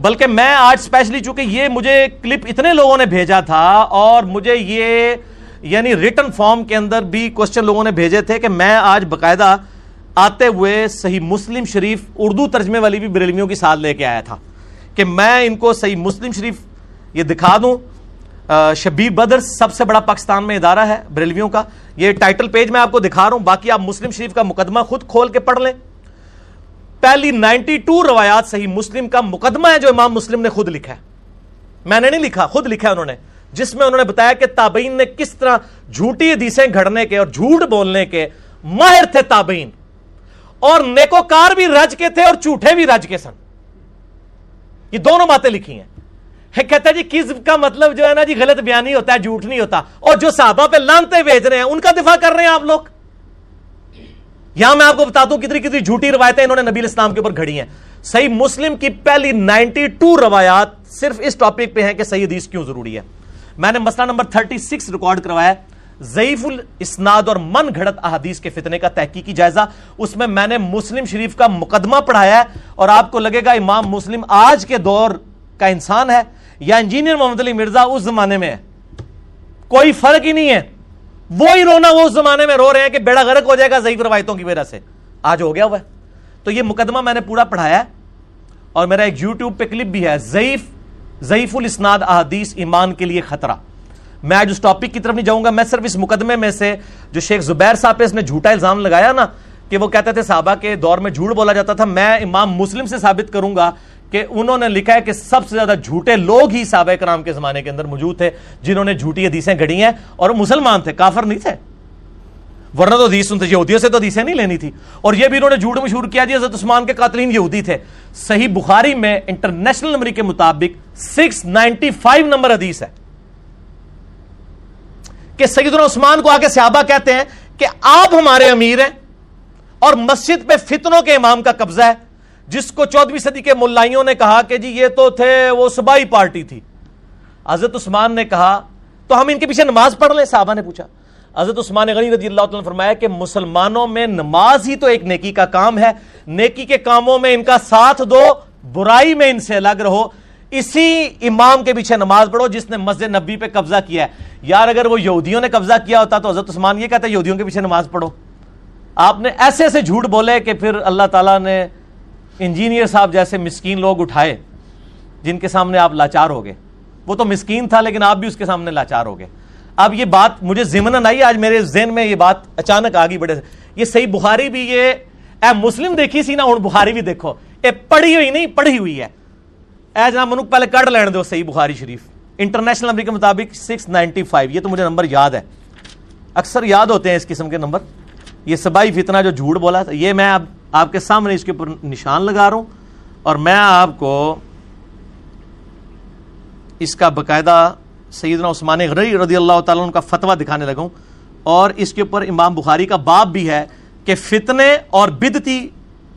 بلکہ میں آج اسپیشلی چونکہ یہ مجھے کلپ اتنے لوگوں نے بھیجا تھا اور مجھے یہ یعنی ریٹن فارم کے اندر بھی کوشچن لوگوں نے بھیجے تھے کہ میں آج باقاعدہ آتے ہوئے صحیح مسلم شریف اردو ترجمے والی بھی بریلویوں کی ساتھ لے کے آیا تھا کہ میں ان کو صحیح مسلم شریف یہ دکھا دوں۔ شبیر بدر سب سے بڑا پاکستان میں ادارہ ہے، بریلویوں کا۔ یہ ٹائٹل پیج میں آپ کو دکھا رہا ہوں، باقی آپ مسلم شریف کا مقدمہ خود کھول کے پڑھ لیں۔ پہلی نائنٹی ٹو روایات صحیح مسلم کا مقدمہ ہے جو امام مسلم نے خود لکھا ہے۔ میں نے نہیں لکھا، خود لکھا ہے انہوں نے، جس میں انہوں نے بتایا کہ تابعین نے کس طرح جھوٹی حدیثیں گھڑنے کے اور جھوٹ بولنے کے ماہر تھے تابعین۔ اور نیکوکار بھی رج کے تھے اور جھوٹے بھی رج کے سن۔ یہ دونوں باتیں لکھی ہیں۔ کہتا ہے جی کس کا مطلب جو ہے نا جی غلط بیان نہیں ہوتا ہے، جھوٹ نہیں ہوتا۔ اور جو صحابہ پہ لانتے بھیج رہے ہیں، ان کا دفاع کر رہے ہیں آپ لوگ۔ یہاں میں آپ کو بتاتا ہوں کتنی کتنی جھوٹی روایتیں انہوں نے نبی اسلام کے اوپر گھڑی ہیں۔ صحیح مسلم کی پہلی نائنٹی ٹو روایات صرف اس ٹاپک پہ ہیں کہ صحیح حدیث کیوں ضروری ہے۔ میں نے مسئلہ نمبر 36 ریکارڈ کروایا۔ ضعیف الاسناد اور من گھڑت احادیث کے فتنے کا تحقیقی جائزہ۔ اس میں میں نے مسلم شریف کا مقدمہ پڑھایا ہے اور آپ کو لگے گا امام مسلم آج کے دور کا انسان ہے۔ یا انجینئر محمد علی مرزا اس زمانے میں ہے۔ کوئی فرق ہی نہیں ہے۔ وہی رونا وہ اس زمانے میں رو رہے ہیں کہ بیڑا غرق ہو جائے گا ضعیف روایتوں کی وجہ سے۔ آج ہو گیا ہوا ہے تو یہ مقدمہ میں نے پورا پڑھایا ہے اور میرا ایک یوٹیوب پہ کلپ بھی ہے۔ ضعیف ضعیف الاسناد احادیث ایمان کے لیے خطرہ۔ میں آج اس ٹاپک کی طرف نہیں جاؤں گا۔ میں صرف اس مقدمے میں سے جو شیخ زبیر صاحب پہ اس نے جھوٹا الزام لگایا نا کہ وہ کہتے تھے صحابہ کے دور میں جھوٹ بولا جاتا تھا، میں امام مسلم سے ثابت کروں گا کہ انہوں نے لکھا ہے کہ سب سے زیادہ جھوٹے لوگ ہی صحابہ کرام کے زمانے کے اندر موجود تھے، جنہوں نے جھوٹی حدیثیں گھڑی ہیں اور مسلمان تھے، کافر نہیں تھے۔ ورنہ تو حدیث سنتے، یہودیوں سے تو حدیثیں نہیں لینی تھی۔ اور یہ بھی انہوں نے جھوٹ مشہور کیا جی حضرت عثمان کے قاتلین یہودی تھے۔ صحیح بخاری میں انٹرنیشنل نمبر کے مطابق سکس نائنٹی فائیو نمبر حدیث ہے کہ سیدنا عثمان کو آگے صحابہ کہتے ہیں کہ آپ ہمارے امیر ہیں اور مسجد پہ فتنوں کے امام کا قبضہ ہے۔ جس کو چودہویں صدی کے ملائیوں نے کہا کہ جی یہ تو تھے وہ سبائی پارٹی تھی۔ حضرت عثمان نے کہا، تو ہم ان کے پیچھے نماز پڑھ لیں؟ صحابہ نے پوچھا۔ حضرت عثمان غنی رضی اللہ تعالیٰ نے فرمایا کہ مسلمانوں میں نماز ہی تو ایک نیکی کا کام ہے۔ نیکی کے کاموں میں ان کا ساتھ دو، برائی میں ان سے الگ رہو۔ اسی امام کے پیچھے نماز پڑھو جس نے مسجد نبی پہ قبضہ کیا ہے۔ یار، اگر وہ یہودیوں نے قبضہ کیا ہوتا تو حضرت عثمان یہ کہتا ہے یہودیوں کے پیچھے نماز پڑھو۔ آپ نے ایسے ایسے جھوٹ بولے کہ پھر اللہ تعالیٰ نے انجینئر صاحب جیسے مسکین لوگ اٹھائے، جن کے سامنے آپ لاچار ہو گئے۔ وہ تو مسکین تھا لیکن آپ بھی اس کے سامنے لاچار ہو گئے۔ اب یہ بات مجھے ضمن آئی، آج میرے ذہن میں یہ بات اچانک آ گئی بڑے یہ صحیح بخاری بھی یہ، اے مسلم دیکھی سی نا ہوں بخاری بھی دیکھو۔ اے پڑھی ہوئی نہیں، پڑھی ہوئی ہے۔ اے جناب منک پہلے کٹ لین دو صحیح بخاری شریف۔ انٹرنیشنل نمبر کے مطابق سکس نائنٹی فائیو یہ تو مجھے نمبر یاد ہے۔ اکثر یاد ہوتے ہیں اس قسم کے نمبر۔ یہ سبائی فتنہ جو جھوٹ بولا یہ میں اب آپ کے سامنے اس کے اوپر نشان لگا رہا ہوں اور میں آپ کو اس کا باقاعدہ سیدنا عثمان غری رضی اللہ تعالیٰ کا فتویٰ دکھانے لگا ہوں اور اس کے اوپر امام بخاری کا باب بھی ہے کہ فتنے اور بدتی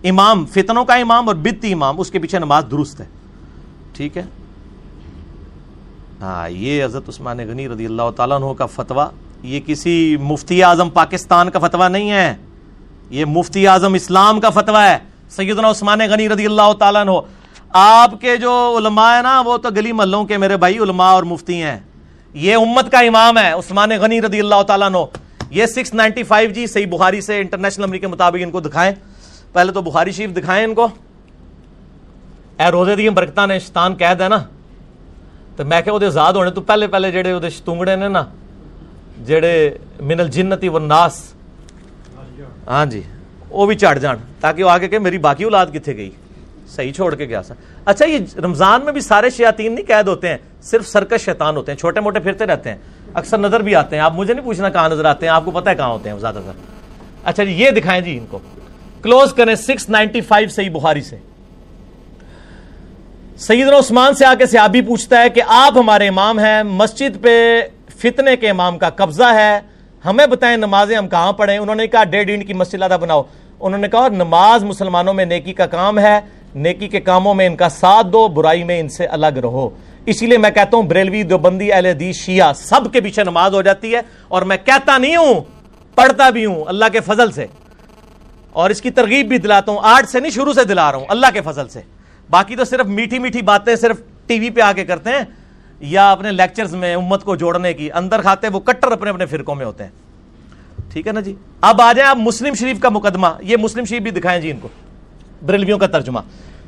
امام، فتنوں کا امام اور بدتی امام، اس کے پیچھے نماز درست ہے۔ ٹھیک ہے؟ ہاں یہ حضرت عثمان غنی رضی اللہ تعالیٰ عنہ کا فتویٰ، یہ کسی مفتی اعظم پاکستان کا فتویٰ نہیں ہے۔ یہ مفتی اعظم اسلام کا فتویٰ ہے۔ سیدنا عثمان غنی رضی اللہ تعالیٰ عنہ۔ آپ کے جو علماء ہیں نا، وہ تو گلی محلوں کے میرے بھائی علماء اور مفتی ہیں۔ یہ امت کا امام ہے، عثمان غنی رضی اللہ تعالیٰ عنہ۔ یہ سکس نائنٹی فائیو جی صحیح بخاری سے انٹرنیشنل نمبر کے مطابق ان کو دکھائیں۔ پہلے تو بخاری شریف دکھائیں ان کو۔ اے روزے دیا برکتہ نے شیطان قید ہے نا۔ تو میں کہ وہ آزاد ہونے تو پہلے پہلے جڑے وہ شتونگڑے نے نا، جڑے من الجنتی والناس۔ ہاں جی وہ بھی چڑھ جان تاکہ وہ آگے کہ میری باقی اولاد کتنے گئی صحیح چھوڑ کے گیا سا اچھا یہ رمضان میں بھی سارے شیاطین نہیں قید ہوتے ہیں صرف سرکش شیطان ہوتے ہیں چھوٹے موٹے پھرتے رہتے ہیں اکثر نظر بھی آتے ہیں آپ مجھے نہیں پوچھنا کہاں نظر آتے ہیں آپ کو پتا ہے کہاں ہوتے ہیں زیادہ تر اچھا جی یہ دکھائیں جی ان کو کلوز کریں سکس نائنٹی فائیو صحیح بخاری سے سعید عثمان سے آ کے سیابی پوچھتا ہے کہ آپ ہمارے امام ہیں مسجد پہ فتنے کے امام کا قبضہ ہے ہمیں بتائیں نمازیں ہم کہاں پڑھیں؟ انہوں نے کہا ڈیڑھ انٹ کی مسجد آدھا بناؤ۔ انہوں نے کہا نماز مسلمانوں میں نیکی کا کام ہے، نیکی کے کاموں میں ان کا ساتھ دو، برائی میں ان سے الگ رہو۔ اسی لیے میں کہتا ہوں، بریلوی دیوبندی اہل حدیث شیعہ سب کے پیچھے نماز ہو جاتی ہے اور میں کہتا نہیں ہوں، پڑھتا بھی ہوں اللہ کے فضل سے۔ اور اس کی ترغیب بھی دلاتا ہوں، آج سے نہیں، شروع سے دلا رہا ہوں، اللہ کے فضل سے۔ باقی تو صرف میٹھی میٹھی باتیں صرف ٹی وی پہ آ کے کرتے ہیں۔ یا اپنے لیکچرز میں امت کو جوڑنے کی، اندر کھاتے وہ کٹر اپنے اپنے فرقوں میں ہوتے ہیں۔ ٹھیک ہے نا جی؟ اب آ جائیں آپ مسلم شریف کا مقدمہ، یہ مسلم شریف بھی دکھائیں جی ان کو۔ بریلویوں کا ترجمہ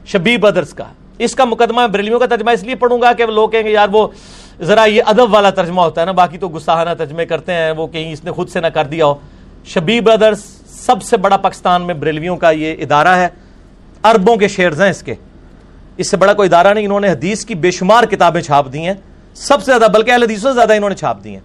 شبی بدرس کا۔ اس کا مقدمہ بریلویوں کا ترجمہ اس لیے پڑھوں گا کہ لوگ کہیں گے، یار وہ ذرا یہ ادب والا ترجمہ ہوتا ہے نا، باقی تو گستاحانہ ترجمے کرتے ہیں، وہ کہیں اس نے خود سے نہ کر دیا ہو۔ شبی بردرس سب سے بڑا پاکستان میں بریلویوں کا یہ ادارہ ہے۔ اربوں کے شیئرز ہیں اس کے۔ اس سے بڑا کوئی ادارہ نہیں، انہوں نے حدیث کی بے شمار کتابیں چھاپ دی ہیں۔ سب سے زیادہ، بلکہ اہل حدیثوں سے زیادہ انہوں نے چھاپ دی ہیں۔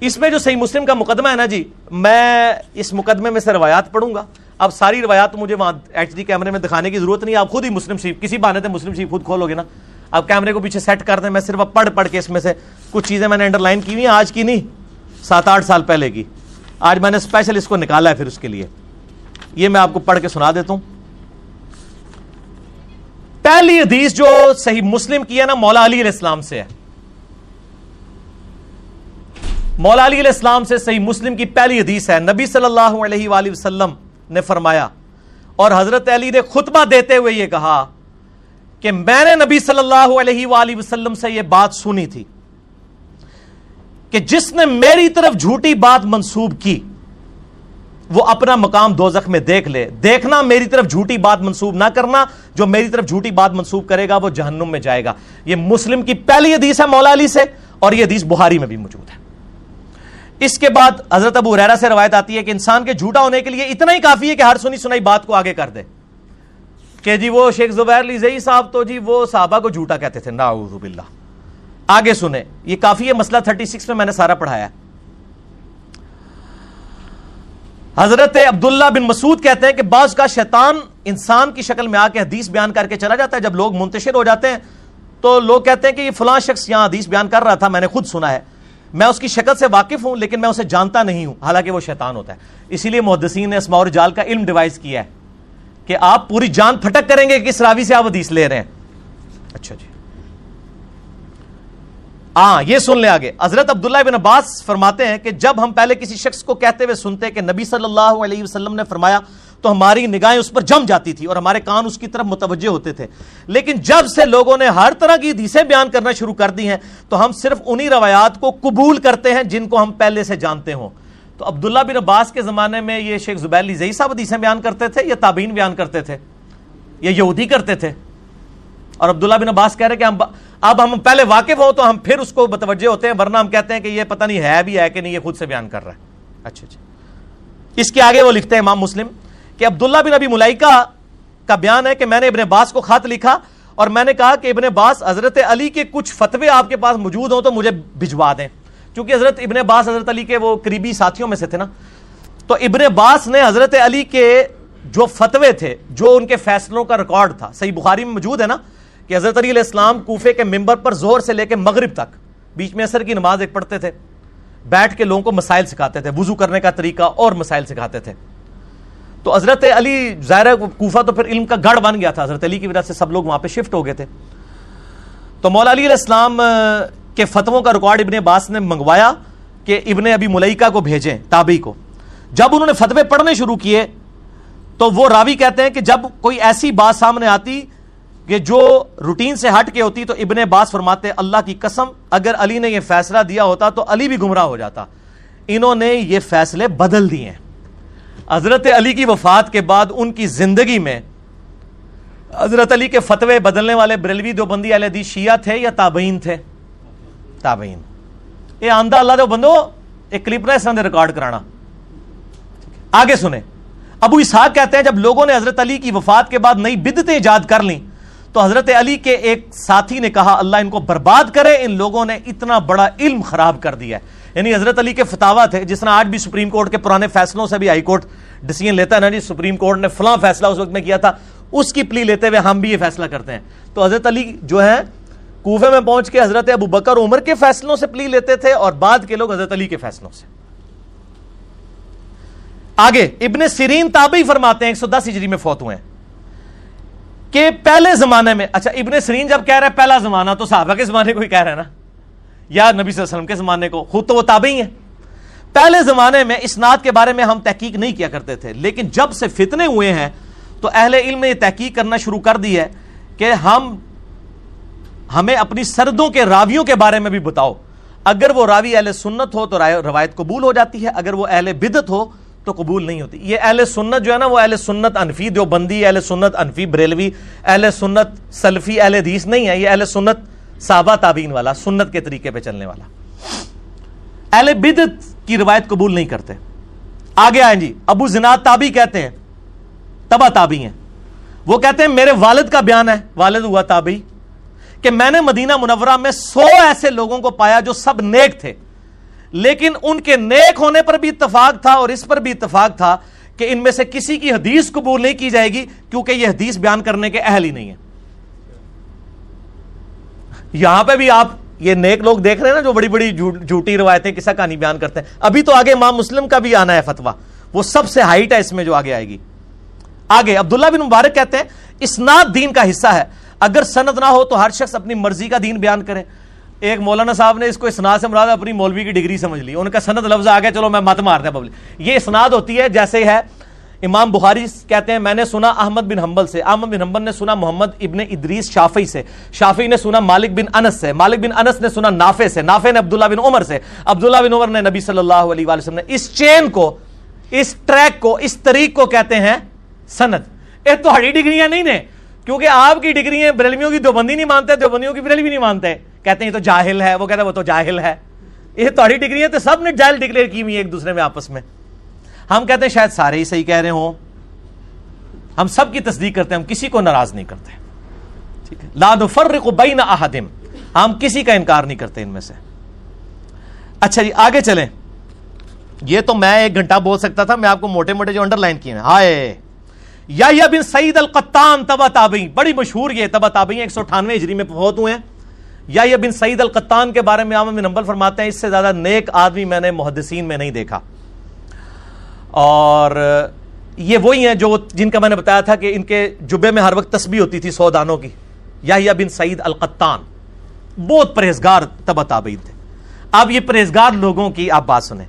اس میں جو صحیح مسلم کا مقدمہ ہے نا جی میں اس مقدمے میں سے روایات پڑھوں گا۔ اب ساری روایات مجھے وہاں ایچ ڈی کیمرے میں دکھانے کی ضرورت نہیں آپ خود ہی مسلم شریف، کسی بہانے سے مسلم شریف خود کھولو گے نا۔ آپ کیمرے کو پیچھے سیٹ کر دیں، میں صرف اب پڑھ پڑھ کے اس میں سے کچھ چیزیں میں نے انڈر لائن کی ہوئی ہیں، آج کی نہیں، سات آٹھ سال پہلے کی۔ آج میں نے اسپیشل اس کو نکالا ہے پھر اس کے لیے۔ یہ میں آپ کو پڑھ کے سنا دیتا ہوں۔ پہلی حدیث جو صحیح مسلم کی ہے نا، مولا علی علیہ السلام سے ہے۔ مولا علی علیہ السلام سے صحیح مسلم کی پہلی حدیث ہے۔ نبی صلی اللہ علیہ وآلہ وسلم نے فرمایا، اور حضرت علی نے خطبہ دیتے ہوئے یہ کہا کہ میں نے نبی صلی اللہ علیہ وآلہ وسلم سے یہ بات سنی تھی کہ جس نے میری طرف جھوٹی بات منسوب کی وہ اپنا مقام دوزخ میں دیکھ لے۔ دیکھنا میری طرف جھوٹی بات منسوب نہ کرنا، جو میری طرف جھوٹی بات منسوب کرے گا، وہ جہنم میں جائے گا۔ یہ مسلم کی پہلی حدیث ہے مولا علی سے، اور یہ حدیث بہاری میں بھی موجود ہے۔ اس کے بعد حضرت ابو ریرا سے روایت آتی ہے کہ انسان کے جھوٹا ہونے کے لیے اتنا ہی کافی ہے کہ ہر سنی سنائی بات کو آگے کر دے۔ کہ جی وہ شیخ زبیر لیزئی صاحب تو جی وہ صحابہ کو جھوٹا کہتے تھے۔ نعوذ باللہ۔ آگے سنیں۔ یہ کافی ہے، مسئلہ 36 میں میں نے سارا پڑھایا۔ حضرت عبداللہ بن مسعود کہتے ہیں کہ بعض کا شیطان انسان کی شکل میں آ کے حدیث بیان کر کے چلا جاتا ہے، جب لوگ منتشر ہو جاتے ہیں تو لوگ کہتے ہیں کہ یہ فلاں شخص یہاں حدیث بیان کر رہا تھا، میں نے خود سنا ہے۔ میں اس کی شکل سے واقف ہوں، لیکن میں اسے جانتا نہیں ہوں، حالانکہ وہ شیطان ہوتا ہے۔ اسی لیے محدثین نے اسماء اور جال کا علم ڈیوائز کیا ہے کہ آپ پوری جان پھٹک کریں گے کس راوی سے آپ حدیث لے رہے ہیں۔ اچھا جی۔ ہاں یہ سن لے آگے۔ حضرت عبداللہ بن عباس فرماتے ہیں کہ جب ہم پہلے کسی شخص کو کہتے ہوئے سنتے کہ نبی صلی اللہ علیہ وسلم نے فرمایا، تو ہماری نگاہیں اس پر جم جاتی تھی اور ہمارے کان اس کی طرف متوجہ ہوتے تھے۔ لیکن جب سے لوگوں نے ہر طرح کی حدیثیں بیان کرنا شروع کر دی ہیں، تو ہم صرف انہی روایات کو قبول کرتے ہیں جن کو ہم پہلے سے جانتے ہوں۔ تو عبداللہ بن عباس کے زمانے میں یہ شیخ زبیر علی صاحب حدیثیں بیان کرتے تھے یا تابعین بیان کرتے تھے یا یہودی کرتے تھے؟ اور عبداللہ بن عباس کہہ رہے کہ ہم اب ہم پہلے واقف ہو تو ہم پھر اس کو متوجہ ہوتے ہیں، ورنہ ہم کہتے ہیں کہ یہ پتہ نہیں ہے بھی ہے کہ نہیں، یہ خود سے بیان کر رہا ہے۔ اچھا اچھا۔ اس کے آگے وہ لکھتے ہیں امام مسلم کہ عبداللہ بن ابی ملائکہ کا بیان ہے کہ میں نے ابن باس کو خط لکھا اور میں نے کہا کہ ابن باس حضرت علی کے کچھ فتوے آپ کے پاس موجود ہوں تو مجھے بھجوا دیں۔ چونکہ حضرت ابن باس حضرت علی کے وہ قریبی ساتھیوں میں سے تھے نا۔ تو ابن باس نے حضرت علی کے جو فتوے تھے، جو ان کے فیصلوں کا ریکارڈ تھا، صحیح بخاری میں موجود ہے نا کہ حضرت علی علیہ السلام کوفے کے ممبر پر زور سے لے کے مغرب تک بیچ میں اثر کی نماز ایک پڑھتے تھے، بیٹھ کے لوگوں کو مسائل سکھاتے تھے، وضو کرنے کا طریقہ اور مسائل سکھاتے تھے۔ تو حضرت علی، ظاہر کوفہ تو پھر علم کا گڑھ بن گیا تھا، حضرت علی کی وجہ سے سب لوگ وہاں پہ شفٹ ہو گئے تھے۔ تو مولا علی علیہ السلام کے فتووں کا ریکارڈ ابن باس نے منگوایا کہ ابن ابی ملئکہ کو بھیجیں، تابعی کو۔ جب انہوں نے فتوے پڑھنے شروع کیے تو وہ راوی کہتے ہیں کہ جب کوئی ایسی بات سامنے آتی کہ جو روٹین سے ہٹ کے ہوتی تو ابن باس فرماتے، اللہ کی قسم، اگر علی نے یہ فیصلہ دیا ہوتا تو علی بھی گمراہ ہو جاتا۔ انہوں نے یہ فیصلے بدل دیے حضرت علی کی وفات کے بعد ان کی زندگی میں حضرت علی کے فتوے بدلنے والے بریلوی دو بندی شیعہ تھے یا تابعین تھے؟ تابعین۔ یہ آندہ اللہ دو بندو، ایک کلپ نہ اس ریکارڈ کرانا۔ آگے سنیں۔ ابو اسحاق کہتے ہیں، جب لوگوں نے حضرت علی کی وفات کے بعد نئی بدتیں ایجاد کر لیں تو حضرت علی کے ایک ساتھی نے کہا، اللہ ان کو برباد کرے، ان لوگوں نے اتنا بڑا علم خراب کر دیا ہے۔ یعنی حضرت علی کے فتوا تھے، جس طرح آج بھی سپریم کورٹ کے پرانے فیصلوں سے بھی ہائی کورٹ ڈسیزن لیتا ہے نا جی سپریم کورٹ نے فلاں فیصلہ اس وقت میں کیا تھا، اس کی پلی لیتے ہوئے ہم بھی یہ فیصلہ کرتے ہیں۔ تو حضرت علی جو ہے کوفے میں پہنچ کے حضرت ابو بکر عمر کے فیصلوں سے پلی لیتے تھے اور بعد کے لوگ حضرت علی کے فیصلوں سے۔ آگے، ابن سیرین تابعی فرماتے ہیں، ایک سو دس ہجری میں فوت ہوئے ہیں۔ کہ پہلے زمانے میں اچھا ابن سرین جب کہہ رہا ہے پہلا زمانہ، تو صحابہ کے زمانے کو ہی کہہ رہا ہے نا؟ یا نبی صلی اللہ علیہ وسلم کے زمانے کو؟ خود تو وہ تابعی ہیں۔ پہلے زمانے میں اسناد کے بارے میں ہم تحقیق نہیں کیا کرتے تھے، لیکن جب سے فتنے ہوئے ہیں، تو اہل علم نے یہ تحقیق کرنا شروع کر دی ہے کہ ہم ہمیں اپنی سردوں کے راویوں کے بارے میں بھی بتاؤ۔ اگر وہ راوی اہل سنت ہو، تو روایت قبول ہو جاتی ہے، اگر وہ اہل بدت ہو تو قبول نہیں ہوتی۔ یہ اہل سنت جو ہے نا، وہ اہل سنت انفی جو بندی اہل سنت انفی بریلوی، اہل سنت سلفی، اہل حدیث نہیں ہے یہ اہل سنت صحابہ تابین والا، سنت کے طریقے پہ چلنے والا۔ اہل بدت کی روایت قبول نہیں کرتے۔ آگے آئیں جی ابو زناد تابی کہتے ہیں، تبا تابی ہیں۔ وہ کہتے ہیں، میرے والد کا بیان ہے، والد ہوا تابی کہ میں نے مدینہ منورہ میں سو ایسے لوگوں کو پایا جو سب نیک تھے۔ لیکن ان کے نیک ہونے پر بھی اتفاق تھا اور اس پر بھی اتفاق تھا کہ ان میں سے کسی کی حدیث قبول نہیں کی جائے گی کیونکہ یہ حدیث بیان کرنے کے اہل ہی نہیں ہے یہاں پہ بھی آپ یہ نیک لوگ دیکھ رہے ہیں نا جو بڑی بڑی جھوٹی روایتیں کسا کہانی بیان کرتے ہیں۔ ابھی تو آگے امام مسلم کا بھی آنا ہے فتوا وہ سب سے ہائٹ ہے اس میں جو آگے آئے گی۔ آگے عبداللہ بن مبارک کہتے ہیں، اسناد دین کا حصہ ہے۔ اگر سند نہ ہو تو ہر شخص اپنی مرضی کا دین بیان کرے۔ ایک مولانا صاحب نے اس کو اسناد سے مراد اپنی مولوی کی ڈگری سمجھ لی۔ ان کا سند لفظ آ گیا، چلو میں مت مار دیں پبلک یہ اسناد ہوتی ہے، جیسے ہے، امام بخاری کہتے ہیں، میں نے سنا احمد بن حنبل سے۔ احمد بن حنبل نے سنا محمد ابن ادریس شافی سے۔ شافی نے سنا مالک بن انس سے۔ مالک بن انس نے سنا نافع سے۔ نافع نے عبداللہ بن عمر سے۔ عبداللہ بن عمر نے نبی صلی اللہ علیہ وآلہ وسلم نے اس چین کو، اس ٹریک کو، اس طریق کو کہتے ہیں سند۔ یہ تو ہڑی ڈگریاں نہیں نے کیونکہ آپ کی ڈگری ہیں بریلویوں کی دوبندی نہیں مانتے دوبندیوں کی بریلوی نہیں مانتے۔ کہتے ہیں یہ تو جاہل ہے، وہ کہتے ہیں وہ تو جاہل ہے۔ یہ تو ہڑی ڈگری تو سب نے جاہل ڈکلیئر کی ہوئی ایک دوسرے میں آپس میں۔ ہم کہتے ہیں شاید سارے ہی صحیح کہہ رہے ہوں۔ ہم سب کی تصدیق کرتے ہیں، ہم کسی کو ناراض نہیں کرتے۔ ٹھیک ہے۔ لاد فرق بین احدم ہم کسی کا انکار نہیں کرتے ان میں سے۔ اچھا جی آگے چلیں۔ یہ تو میں ایک گھنٹہ بول سکتا تھا، میں آپ کو موٹے موٹے جو انڈر لائن کیے ہیں۔ ہائے۔ یا بن سعید القطان، تبا تابعی بڑی مشہور یہ تبا تابعی ایک سو اٹھانوے ہجری میں بہت ہوئے ہیں۔ یا بن سعید القطان کے بارے میں عام بن نمبر فرماتے ہیں، اس سے زیادہ نیک آدمی میں نے محدثین میں نہیں دیکھا۔ اور یہ وہی ہیں جو جن کا میں نے بتایا تھا کہ ان کے جبے میں ہر وقت تسبیح ہوتی تھی سو دانوں کی۔ یا بن سعید القطان، بہت پرہیزگار تبا تابعین تھے۔ اب یہ پرہیزگار لوگوں کی آپ بات سنیں۔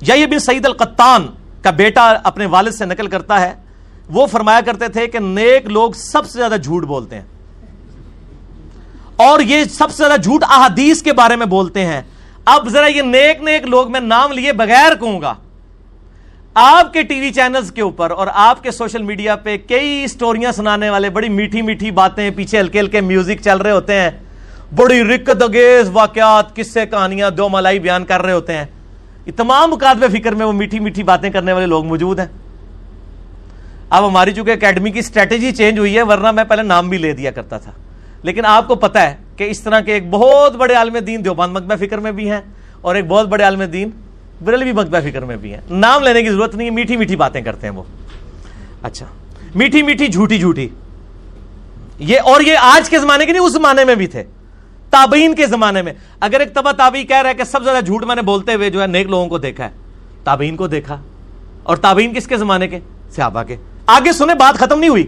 یا بن سعید القطان کا بیٹا اپنے والد سے نقل کرتا ہے۔ وہ فرمایا کرتے تھے کہ نیک لوگ سب سے زیادہ جھوٹ بولتے ہیں۔ اور یہ سب سے زیادہ جھوٹ احادیث کے بارے میں بولتے ہیں۔ اب ذرا یہ نیک نیک لوگ میں نام لیے بغیر کہوں گا۔ آپ کے ٹی وی چینلز کے اوپر اور آپ کے سوشل میڈیا پہ کئی سٹوریاں سنانے والے بڑی میٹھی میٹھی باتیں پیچھے ہلکے ہلکے میوزک چل رہے ہوتے ہیں۔ بڑی رکت اگیز واقعات، قصے، کہانیاں، دو ملائی بیان کر رہے ہوتے ہیں۔ یہ تمام مقابلے فکر میں وہ میٹھی میٹھی باتیں کرنے والے لوگ موجود ہیں۔ اب ہماری چونکہ اکیڈمی کی اسٹریٹجی چینج ہوئی ہے، ورنہ میں پہلے نام بھی لے دیا کرتا تھا۔ لیکن آپ کو پتا ہے کہ اس طرح کے ایک بہت بڑے عالم دین دیوبند مکبہ فکر میں بھی ہیں اور ایک بہت بڑے عالم دین بریلوی مکبہ فکر میں بھی ہیں۔ نام لینے کی ضرورت نہیں ہے، میٹھی میٹھی باتیں کرتے ہیں وہ۔ اچھا۔ میٹھی میٹھی، جھوٹی جھوٹی۔ یہ اور یہ آج کے زمانے کے نہیں، اس زمانے میں بھی تھے۔ تابعین کے زمانے میں۔ اگر ایک تبا تابعی کہہ رہا ہے کہ سب سے زیادہ جھوٹ میں نے بولتے ہوئے جو ہے نیک لوگوں کو دیکھا ہے، تابعین کو دیکھا۔ اور تابعین کس کے زمانے کے؟ صحابہ کے۔ آگے سنے بات ختم نہیں ہوئی۔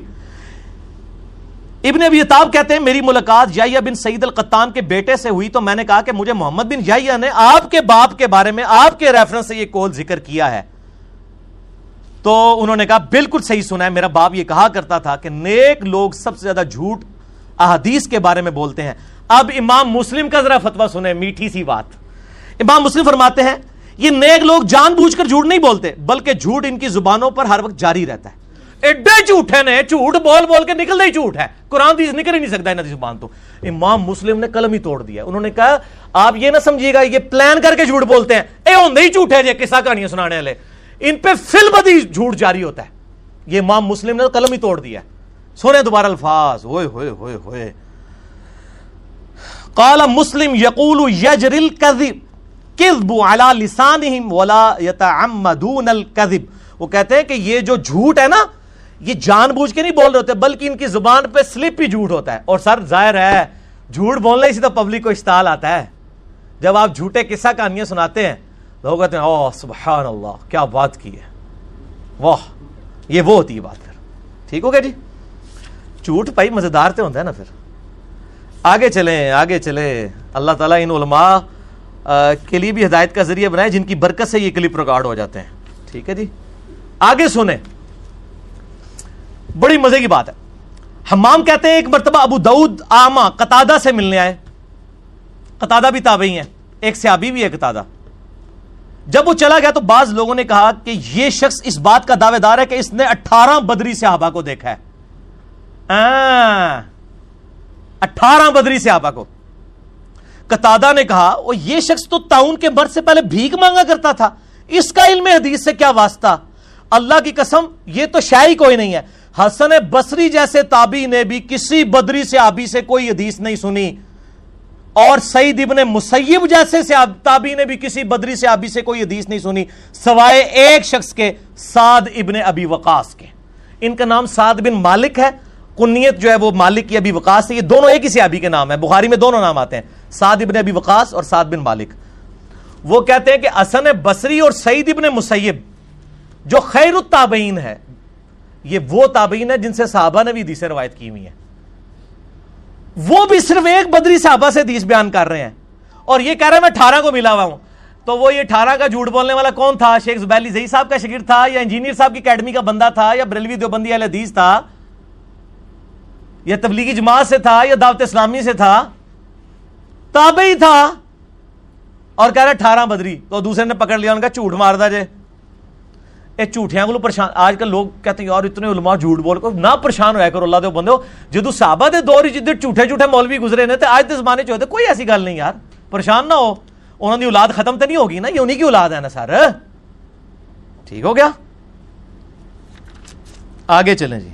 ابن ابی اتاب کہتے ہیں، میری ملاقات یا بن سعید القطان کے بیٹے سے ہوئی تو میں نے کہا کہ مجھے محمد بن یا نے آپ کے باپ کے بارے میں، آپ کے ریفرنس سے یہ کول ذکر کیا ہے۔ تو انہوں نے کہا، بالکل صحیح سنا ہے، میرا باپ یہ کہا کرتا تھا کہ نیک لوگ سب سے زیادہ جھوٹ احادیث کے بارے میں بولتے ہیں۔ اب امام مسلم کا ذرا فتوا سنیں، میٹھی سی بات۔ امام مسلم فرماتے ہیں، یہ نیک لوگ جان بوجھ کر جھوٹ نہیں بولتے، بلکہ جھوٹ ان کی زبانوں پر ہر وقت جاری رہتا ہے۔ ایڈے جھوٹے نے، جھوٹ بول بول کے نکل ہی جھوٹ ہے۔ قرآن دیس نکل ہی نہیں سکتا انہوں زبان تو۔ امام مسلم نے قلم ہی توڑ دیا۔ انہوں نے کہا، آپ یہ نہ سمجھیے گا، یہ پلان کر کے جھوٹ بولتے ہیں۔ اے ہوندے ہی جھوٹ ہے یہ قصہ کہانیاں سنانے والے۔ ان پہ فل بدی جھوٹ جاری ہوتا ہے۔ یہ امام مسلم نے قلم ہی توڑ دیا سونے دوبارہ الفاظ۔ ہوئے ہوئے ہوئے ہوئے۔ قال مسلم یقول یجر الکذب، کذب علی لسانہم ولا یتعمدون الکذب۔ وہ کہتے ہیں کہ یہ جو جھوٹ ہے نا یہ جان بوجھ کے نہیں بول رہے ہوتے، بلکہ ان کی زبان پہ سلپ ہی جھوٹ ہوتا ہے۔ اور سر، ظاہر ہے، جھوٹ بولنے اسی تو پبلک کو اشتعال آتا ہے۔ جب آپ جھوٹے قصہ کہانیاں سناتے ہیں، لوگ کہتے ہیں، اوہ، سبحان اللہ، کیا بات کی ہے۔ واہ، یہ وہ ہوتی ہے بات پھر۔ ٹھیک ہو گیا جی؟ جھوٹ پائی مزیدار تو ہوتا ہے نا پھر۔ آگے چلیں آگے چلیں۔ اللہ تعالیٰ ان علماء کے لیے بھی ہدایت کا ذریعہ بنائے، جن کی برکت سے یہ کلپ ریکارڈ ہو جاتے ہیں۔ ٹھیک ہے جی؟ آگے سنیں۔ بڑی مزے کی بات ہے۔ حمام کہتے ہیں ایک مرتبہ ابو دعود آما قطادہ سے ملنے آئے۔ قطادہ بھی تابعی ہیں۔ ایک سیابی بھی ہے قطادہ۔ جب وہ چلا گیا تو بعض لوگوں نے کہا کہ یہ شخص اس بات کا دعوے دار ہے کہ اس نے اٹھارہ بدری صحابہ کو دیکھا ہے۔ اٹھارہ بدری صحابہ کو۔ قطادہ نے کہا وہ یہ شخص تو تاؤن کے مرد سے پہلے بھیک مانگا کرتا تھا۔ اس کا علم حدیث سے کیا واسطہ؟ اللہ کی قسم، یہ تو شاہی کوئی نہیں ہے۔ حسن بصری جیسے تابی نے بھی کسی بدری سے آبی سے کوئی حدیث نہیں سنی۔ اور سعید ابن مسیب جیسے سے تابی نے بھی کسی بدری سے آبی سے کوئی حدیث نہیں سنی، سوائے ایک شخص کے، سعد ابن ابی وقاص کے۔ ان کا نام سعد بن مالک ہے۔ کنیت جو ہے وہ مالک کی ابی وقاص ہے یہ دونوں ایک ہی سے آبی کے نام ہے بخاری میں دونوں نام آتے ہیں، سعد ابن ابی وقاص اور سعد بن مالک۔ وہ کہتے ہیں کہ حسن بصری اور سعید ابن مسیب جو خیر التابعین ہے۔ یہ وہ تابعین ہے جن سے صحابہ نے بھی حدیثیں روایت کی ہوئی ہیں۔ وہ بھی صرف ایک بدری صحابہ سے حدیث بیان کر رہے ہیں۔ اور یہ کہہ رہے ہیں میں اٹھارہ کو ملا ہوا ہوں۔ تو وہ یہ اٹھارہ کا جھوٹ بولنے والا کون تھا؟ شیخ زبیلی زئی صاحب کا شگیر تھا یا انجینئر صاحب کی اکیڈمی کا بندہ تھا یا بریلوی دیوبندی علیہ حدیث تھا یا تبلیغی جماعت سے تھا یا دعوت اسلامی سے تھا؟ تابعی تھا۔ اور کہہ رہا اٹھارہ بدری۔ تو دوسرے نے پکڑ لیا، ان کا جھوٹ مار دا جے جھوٹیاں کو پریشان آج کل لوگ کہتے ہیں، یار اتنے علماء جھوٹ بول کر نہ پریشان ہویا کرو، اللہ دے بندے ہو۔ جدو صحابہ دے دور جدھر جھوٹے جھوٹے مولوی گزرے نے، تے آج دے زمانے چ کوئی ایسی گل نہیں یار۔ پریشان نہ ہو۔ انہوں دی اولاد ختم تو نہیں ہوگی نا؟ یہ انہی کی اولاد ہے نا سر۔ ٹھیک ہو گیا؟ آگے چلیں جی۔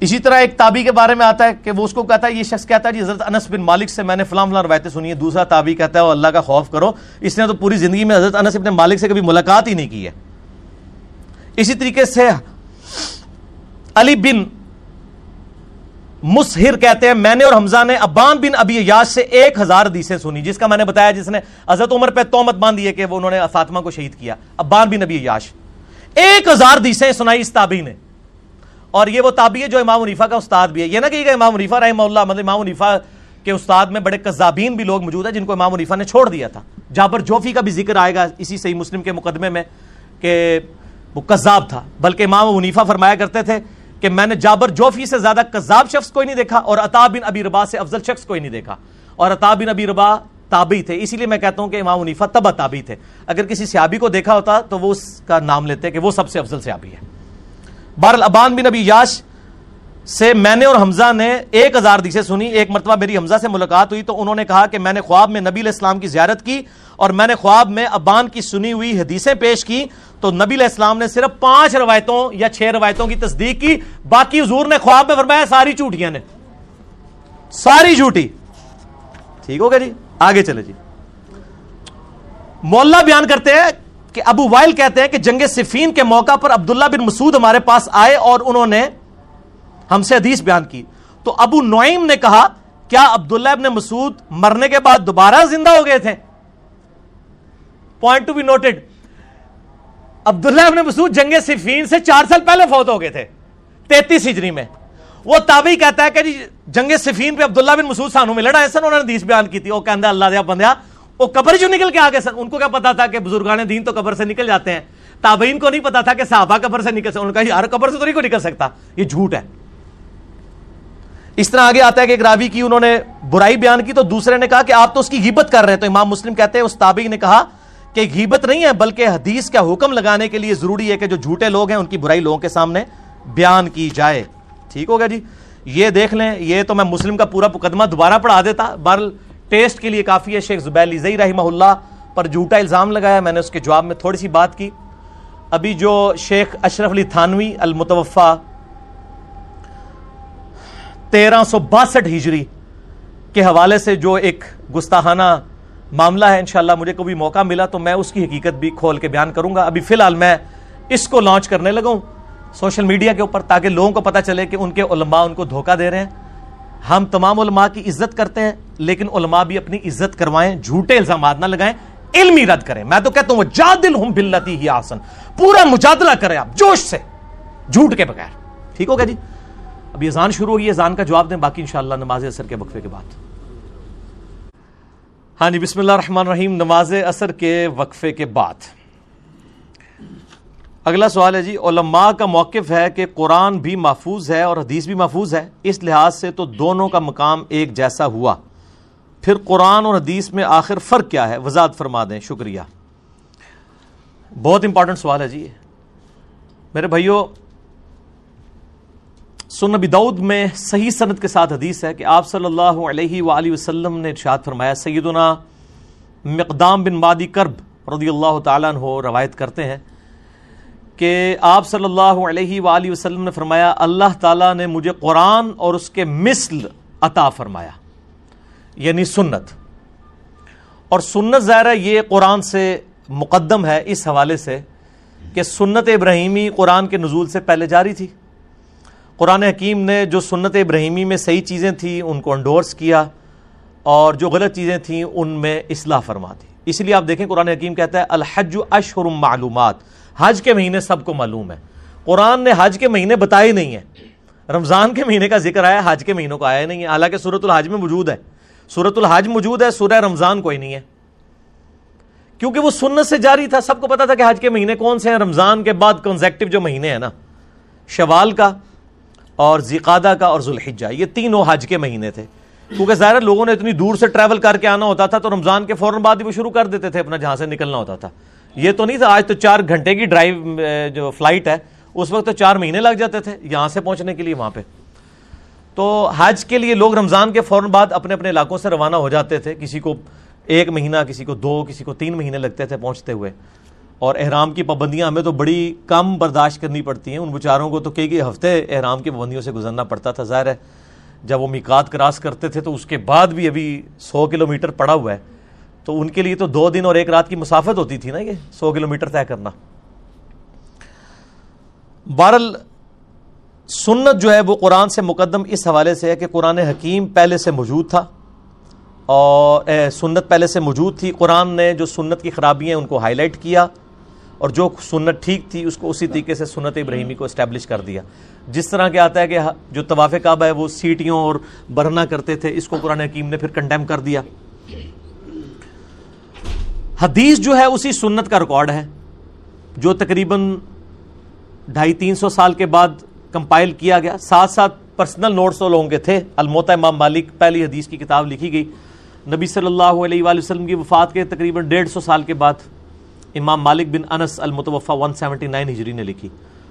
اسی طرح ایک تابی کے بارے میں آتا ہے کہ وہ اس کو کہتا ہے، یہ شخص کہتا ہے جی حضرت انس بن مالک سے میں نے فلاں فلاں روایتیں سنی ہے دوسرا تابی کہتا ہے وہ اللہ کا خوف کرو۔ اس نے تو پوری زندگی میں حضرت انس بن مالک سے کبھی ملاقات ہی نہیں کی ہے۔ اسی طریقے سے علی بن مسہر کہتے ہیں، میں نے اور حمزہ نے ابان بن ابی یاش سے ایک ہزار حدیثیں سنی، جس کا میں نے بتایا، جس نے حضرت عمر پہ تومت باندھی ہے کہ وہ انہوں نے فاطمہ کو شہید کیا، ابان بن ابی یاش ایک ہزار حدیثیں سنائی اس تابی نے۔ اور یہ وہ تابی ہے جو امام عنیفہ کا استاد بھی ہے۔ یہ نہ کہ امام عنیفہ رحمہ اللہ مطلب امام عنیفہ کے استاد میں بڑے قذابین بھی لوگ موجود ہیں جن کو امام عنیفہ نے چھوڑ دیا تھا۔ جابر جوفی کا بھی ذکر آئے گا اسی صحیح مسلم کے مقدمے میں کہ وہ قذاب تھا۔ بلکہ امام عنیفہ فرمایا کرتے تھے کہ میں نے جابر جوفی سے زیادہ قذاب شخص کوئی نہیں دیکھا اور عطا بن ابی ربا سے افضل شخص کوئی نہیں دیکھا۔ اور عطا بن ابی ربا تابی تھے، اسی لیے میں کہتا ہوں کہ امام عنیفہ تبا تابی تھے۔ اگر کسی سیابی کو دیکھا ہوتا تو وہ اس کا نام لیتے کہ وہ سب سے افضل سیابی ہے۔ بہرحال ابان بن ابی یاش سے میں نے اور حمزہ نے ایک ہزار دیسے سنی، ایک مرتبہ میری حمزہ سے ملاقات ہوئی تو انہوں نے کہا کہ میں نے خواب میں نبی علیہ السلام کی زیارت کی اور میں نے خواب میں ابان کی سنی ہوئی حدیثیں پیش کی تو نبی علیہ السلام نے صرف پانچ روایتوں یا چھ روایتوں کی تصدیق کی، باقی حضور نے خواب میں فرمایا ساری جھوٹیاں نے۔ ساری جھوٹی۔ ٹھیک ہو گیا جی؟ آگے چلے جی۔ مولا بیان کرتے ہیں کہ ابو وائل کہتے ہیں کہ جنگ صفین کے موقع پر عبداللہ بن مسعود ہمارے پاس آئے اور انہوں نے ہم سے حدیث بیان کی۔ تو ابو نعیم نے کہا، کیا عبداللہ ابن مسعود مرنے کے بعد دوبارہ زندہ ہو گئے تھے؟ Point to be noted Abdullah ibn Masood جنگ صفین سے چار سال پہلے فوت ہو گئے تھے، تینتیس ہجری میں۔ وہ تابعی کہتا ہے کہ جی جنگ صفین پہ عبداللہ بن مسعود سانو ملنا ہے سن انہوں نے حدیث بیان کی تھی۔ وہ کہندہ، اللہ دیا بندیا وہ قبر جو نکل کے آگے سن ان کو کیا پتا تھا کہ بزرگان دین تو قبر سے نکل جاتے ہیں؟ تابعین کو نہیں پتا تھا کہ صحابہ قبر سے نکل سکتے انہوں نے کہا یار قبر سے تو نہیں کو نکل سکتا۔ یہ جھوٹ ہے۔ اس طرح آگے آتا ہے کہ ایک راوی کی انہوں نے برائی بیان کی تو دوسرے نے کہا کہ آپ تو اس کی غیبت کر رہے ہیں۔ تو امام مسلم کہتے ہیں، اس تابعی نے کہا کہ غیبت نہیں ہے، بلکہ حدیث کا حکم لگانے کے لیے ضروری ہے کہ جو جھوٹے لوگ ہیں، ان کی برائی لوگوں کے سامنے بیان کی جائے۔ ٹھیک ہوگا جی؟ یہ دیکھ لیں، یہ تو میں مسلم کا پورا مقدمہ دوبارہ پڑھا دیتا۔ بر ٹیسٹ کے لیے کافی ہے، شیخ زبیل زئی رحمہ اللہ پر جھوٹا الزام لگایا، میں نے اس کے جواب میں تھوڑی سی بات کی۔ ابھی جو شیخ اشرف علی تھانوی المتوفا تیرہ سو باسٹھ ہجری کے حوالے سے جو ایک گستاحانہ معاملہ ہے، انشاءاللہ مجھے کبھی موقع ملا تو میں اس کی حقیقت بھی کھول کے بیان کروں گا۔ ابھی فی الحال میں اس کو لانچ کرنے لگا ہوں۔ سوشل میڈیا کے اوپر تاکہ لوگوں کو پتا چلے کہ ان کے علماء ان کو دھوکہ دے رہے ہیں۔ ہم تمام علماء کی عزت کرتے ہیں، لیکن علماء بھی اپنی عزت کروائیں، جھوٹے الزامات نہ لگائیں علمی رد کریں۔ میں تو کہتا ہوں جادل ہوں بلتی ہی آسن پورا مجادلہ کریں آپ، جوش سے، جھوٹ کے بغیر۔ ٹھیک ہوگا جی؟ ابھی اذان شروع ہوگی اذان کا جواب دیں، باقی انشاءاللہ نماز اثر کے وقفے کے بعد۔ ہاں جی بسم اللہ الرحمن الرحیم، نماز اثر کے وقفے کے بعد۔ اگلا سوال ہے جی علماء کا موقف ہے کہ قرآن بھی محفوظ ہے اور حدیث بھی محفوظ ہے۔ اس لحاظ سے تو دونوں کا مقام ایک جیسا ہوا۔ پھر قرآن اور حدیث میں آخر فرق کیا ہے؟ وضاحت فرما دیں۔ شکریہ۔ بہت امپورٹنٹ سوال ہے جی۔ میرے بھائیوں سن نبی دعود میں صحیح صنعت کے ساتھ حدیث ہے کہ آپ صلی اللہ علیہ وآلہ وسلم نے ارشاد فرمایا، سیدنا مقدام بن مادی کرب رضی اللہ تعالیٰ عنہ روایت کرتے ہیں۔ کہ آپ صلی اللہ علیہ وآلہ وسلم نے فرمایا، اللہ تعالیٰ نے مجھے قرآن اور اس کے مثل عطا فرمایا یعنی سنت۔ اور سنت ظاہر ہے یہ قرآن سے مقدم ہے اس حوالے سے کہ سنت ابراہیمی قرآن کے نزول سے پہلے جاری تھی۔ قرآن حکیم نے جو سنت ابراہیمی میں صحیح چیزیں تھیں، ان کو انڈورس کیا اور جو غلط چیزیں تھیں، ان میں اصلاح فرما دی۔ اس لیے آپ دیکھیں، قرآن حکیم کہتا ہے، الحج اشہر معلومات۔ حج کے مہینے سب کو معلوم ہے۔ قرآن نے حج کے مہینے بتائے نہیں ہیں۔ رمضان کے مہینے کا ذکر آیا، حج کے مہینوں کا آیا نہیں ہے۔ حالانکہ صورت الحج میں موجود ہے۔ صورت الحج موجود ہے، سورہ رمضان کوئی نہیں ہے۔ کیونکہ وہ سنت سے جاری تھا، سب کو پتا تھا کہ حج کے مہینے کون سے ہیں۔ رمضان کے بعد کنزیکٹو جو مہینے ہیں نا، شوال کا اور زیقادہ کا اور ذوالحجہ، یہ تینوں حج کے مہینے تھے۔ کیونکہ ظاہر لوگوں نے اتنی دور سے ٹریول کر کے آنا ہوتا تھا، تو رمضان کے فوراً بعد ہی وہ شروع کر دیتے تھے، اپنا جہاں سے نکلنا ہوتا تھا۔ یہ تو نہیں تھا، آج تو چار گھنٹے کی ڈرائیو جو فلائٹ ہے، اس وقت تو چار مہینے لگ جاتے تھے، یہاں سے پہنچنے کے لیے، وہاں پہ۔ تو حج کے لیے لوگ رمضان کے فوراً بعد اپنے اپنے علاقوں سے روانہ ہو جاتے تھے۔ کسی کو ایک مہینہ، کسی کو دو، کسی کو تین مہینے لگتے تھے پہنچتے ہوئے۔ اور احرام کی پابندیاں ہمیں تو بڑی کم برداشت کرنی پڑتی ہیں۔ ان بیچاروں کو تو کئی کئی ہفتے احرام کی پابندیوں سے گزرنا پڑتا تھا۔ ظاہر ہے، جب وہ میکات کراس کرتے تھے تو اس کے بعد بھی ابھی سو کلو میٹر پڑا ہوا ہے۔ تو ان کے لیے تو دو دن اور ایک رات کی مسافت ہوتی تھی نا یہ سو کلو میٹر طے کرنا۔ بہرل سنت جو ہے وہ قرآن سے مقدم اس حوالے سے ہے کہ قرآن حکیم پہلے سے موجود تھا اور سنت پہلے سے موجود تھی۔ قرآن نے جو سنت کی خرابیاں ہیں ان کو ہائی لائٹ کیا اور جو سنت ٹھیک تھی اس کو اسی طریقے سے سنت ابراہیمی کو اسٹیبلش کر دیا۔ جس طرح کے آتا ہے کہ جو طواف کعبہ ہے وہ سیٹیوں اور برہنا کرتے تھے، اس کو قرآن حکیم نے پھر کنڈیم کر دیا۔ حدیث جو ہے اسی سنت کا ریکارڈ ہے، جو تقریباً ڈھائی تین سو سال کے بعد کمپائل کیا گیا۔ ساتھ ساتھ پرسنل نوٹس تو لوگوں کے تھے۔ الموتا امام مالک، پہلی حدیث کی کتاب لکھی گئی۔ نبی صلی اللہ علیہ وآلہ وسلم کی وفات کے تقریباً ڈیڑھ سو سال کے بعد امام مالک بن انس المتوفا 179 ہجری نے لکھی۔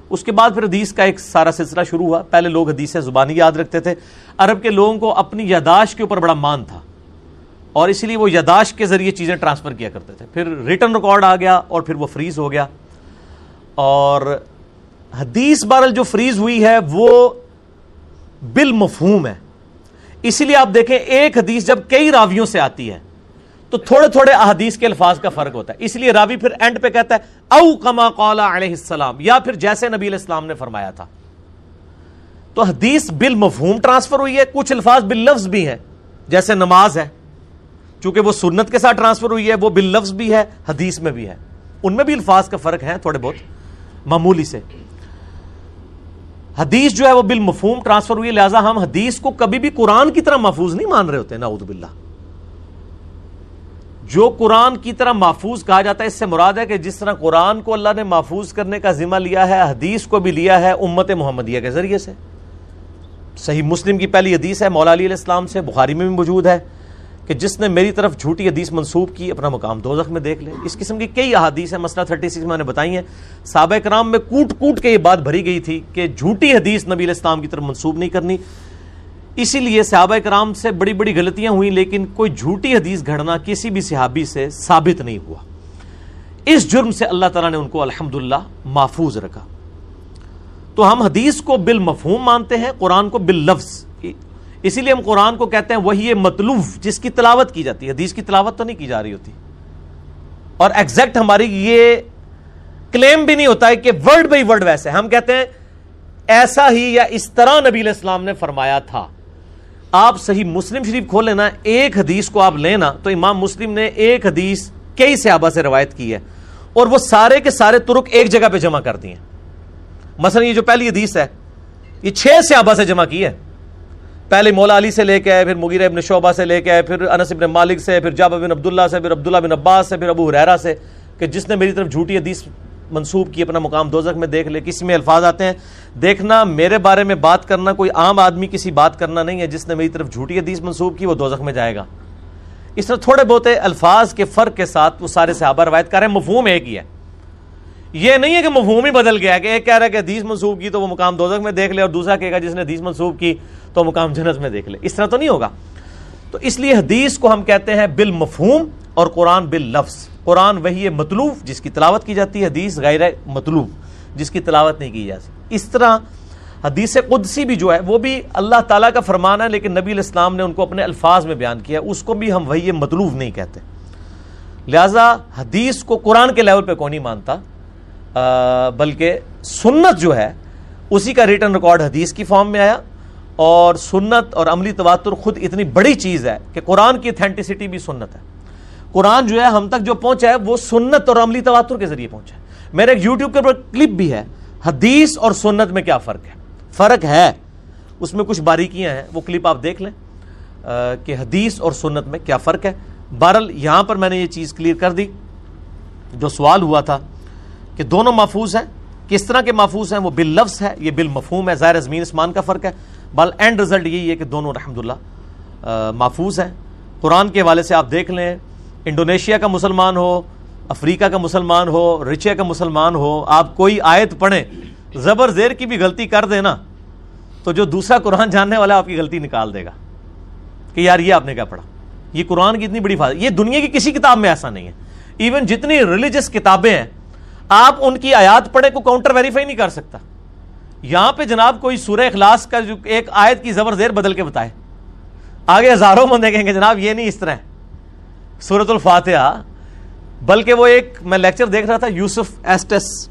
اس کے بعد پھر حدیث کا ایک سارا سلسلہ شروع ہوا۔ پہلے لوگ حدیث زبانی یاد رکھتے تھے۔ عرب کے لوگوں کو اپنی یاداشت کے اوپر بڑا مان تھا۔ اور اسی لیے وہ یاداشت کے ذریعے چیزیں ٹرانسفر کیا کرتے تھے۔ پھر ریٹرن ریکارڈ آ گیا اور پھر وہ فریز ہو گیا۔ اور حدیث بارل جو فریز ہوئی ہے وہ بالمفہوم ہے۔ اسی لیے آپ دیکھیں ایک حدیث جب کئی راویوں سے آتی ہے تو تھوڑے تھوڑے احادیث کے الفاظ کا فرق ہوتا ہے۔ اس لیے راوی پھر اینڈ پہ کہتا ہے، او کما قولا علیہ السلام یا پھر جیسے نبی علیہ السلام نے فرمایا تھا۔ تو حدیث بالمفہوم ٹرانسفر ہوئی ہے، کچھ الفاظ باللفظ بھی ہیں، جیسے نماز ہے۔ چونکہ وہ سنت کے ساتھ ٹرانسفر ہوئی ہے، وہ باللفظ بھی ہے، حدیث میں بھی ہے۔ ان میں بھی الفاظ کا فرق ہے تھوڑے بہت، معمولی سے۔ حدیث جو ہے وہ بالمفہوم ٹرانسفر ہوئی ہے، لہٰذا ہم حدیث کو کبھی بھی قرآن کی طرح محفوظ نہیں مان رہے ہوتے، نعوذ باللہ۔ جو قرآن کی طرح محفوظ کہا جاتا ہے، اس سے مراد ہے کہ جس طرح قرآن کو اللہ نے محفوظ کرنے کا ذمہ لیا ہے، حدیث کو بھی لیا ہے امت محمدیہ کے ذریعے سے۔ صحیح مسلم کی پہلی حدیث ہے، مولا علیہ السلام سے، بخاری میں بھی موجود ہے۔ کہ جس نے میری طرف جھوٹی حدیث منسوب کی، اپنا مقام دوزخ میں دیکھ لے۔ اس قسم کی کئی احادیث ہیں، مسئلہ 36 میں نے بتائی ہیں۔ صحابہ کرام میں کوٹ کوٹ کے یہ بات بھری گئی تھی کہ جھوٹی حدیث نبی علیہ السلام کی طرف منسوب نہیں کرنی۔ اسی لیے صحابہ کرام سے بڑی بڑی غلطیاں ہوئیں، لیکن کوئی جھوٹی حدیث گھڑنا کسی بھی صحابی سے ثابت نہیں ہوا۔ اس جرم سے اللہ تعالیٰ نے ان کو الحمد محفوظ رکھا۔ تو ہم حدیث کو بالمفہوم مانتے ہیں، قرآن کو باللفظ۔ اسی لیے ہم قرآن کو کہتے ہیں وہی مطلوب جس کی تلاوت کی جاتی ہے۔ حدیث کی تلاوت تو نہیں کی جا رہی ہوتی۔ اور ایگزیکٹ ہماری یہ کلیم بھی نہیں ہوتا ہے کہ ورڈ بائی ورڈ ویسے۔ ہم کہتے ہیں ایسا ہی یا اس طرح نبی علیہ السلام نے فرمایا تھا۔ آپ صحیح مسلم شریف کھول لینا، ایک حدیث کو آپ لینا تو امام مسلم نے ایک حدیث کئی صحابہ سے روایت کی ہے۔ اور وہ سارے کے سارے ترک ایک جگہ پہ جمع کر دیے۔ مثلا یہ جو پہلی حدیث ہے، یہ چھ صحابہ سے جمع کی ہے۔ پہلے مولا علی سے لے کے آئے، پھر مغیر ابن شعبہ سے لے کے آئے، پھر انس ابن مالک سے، پھر جاب بن عبداللہ سے، پھر عبداللہ بن عباس سے، پھر ابو حریرہ سے کہ جس نے میری طرف جھوٹی حدیث منسوب کی، اپنا مقام دوزخ میں دیکھ لے، کسی میں الفاظ آتے ہیں۔ دیکھنا، میرے بارے میں بات کرنا، کوئی عام آدمی کسی بات کرنا نہیں ہے، جس نے میری طرف جھوٹی حدیث منسوب کی، وہ دوزخ میں جائے گا۔ اس طرح تھوڑے بہت الفاظ کے فرق کے ساتھ وہ سارے صحابہ روایت کر رہے ہیں، مفہوم ایک ہی ہے۔ یہ نہیں ہے کہ مفہوم ہی بدل گیا کہ ایک کہہ رہا ہے کہ حدیث منسوب کی تو وہ مقام دوزخ میں دیکھ لے اور دوسرا کہے گا جس نے حدیث منسوب کی تو مقام جنت میں دیکھ لے۔ اس طرح تو نہیں ہوگا۔ تو اس لیے حدیث کو ہم کہتے ہیں بالمفہوم اور قرآن باللفظ۔ قرآن وہی مطلوب جس کی تلاوت کی جاتی ہے، حدیث غیر مطلوب جس کی تلاوت نہیں کی جاتی اس طرح حدیث قدسی بھی جو ہے، وہ بھی اللہ تعالیٰ کا فرمان ہے، لیکن نبی الاسلام نے ان کو اپنے الفاظ میں بیان کیا۔ اس کو بھی ہم وہی مطلوب نہیں کہتے۔ لہذا حدیث کو قرآن کے لیول پہ کون نہیں مانتا؟ بلکہ سنت جو ہے، اسی کا ریٹن ریکارڈ حدیث کی فارم میں آیا۔ اور سنت اور عملی تواتر خود اتنی بڑی چیز ہے کہ قرآن کی اتھینٹسٹی بھی سنت ہے۔ قرآن جو ہے، ہم تک جو پہنچا ہے، وہ سنت اور عملی تواتر کے ذریعے پہنچا ہے۔ میرے ایک یوٹیوب کے اوپر کلپ بھی ہے۔ حدیث اور سنت میں کیا فرق ہے؟ فرق ہے۔ اس میں کچھ باریکیاں ہیں۔ وہ کلپ آپ دیکھ لیں۔ کہ حدیث اور سنت میں کیا فرق ہے۔ بہرل یہاں پر میں نے یہ چیز کلیئر کر دی۔ جو سوال ہوا تھا کہ دونوں محفوظ ہیں، کس طرح کے محفوظ ہیں، وہ بال لفظ ہے، یہ بال مفہوم ہے، ظاہر زمین اسمان کا فرق ہے۔ بال اینڈ رزلٹ یہی ہے کہ دونوں رحمد اللہ محفوظ ہیں۔ قرآن کے حوالے سے آپ دیکھ لیں، انڈونیشیا کا مسلمان ہو، افریقہ کا مسلمان ہو رچیا کا مسلمان ہو، آپ کوئی آیت پڑھیں، زبر زیر کی بھی غلطی کر دے نا، تو جو دوسرا قرآن جاننے والا آپ کی غلطی نکال دے گا کہ یار یہ آپ نے کیا پڑھا۔ یہ قرآن کی اتنی بڑی فائدہ یہ دنیا کی کسی کتاب میں ایسا نہیں ہے۔ ایون جتنی ریلیجس کتابیں ہیں آپ ان کی آیات پڑھے کو کاؤنٹر ویریفائی نہیں کر سکتا۔ یہاں پہ جناب کوئی سورہ اخلاص کا جو ایک آیت کی زبر زیر بدل کے بتائے۔ آگے ہزاروں بندے کہیں گے، جناب یہ نہیں اس طرح۔ سورت الفاتحہ، بلکہ وہ ایک میں لیکچر دیکھ رہا تھا، یوسف ایسٹس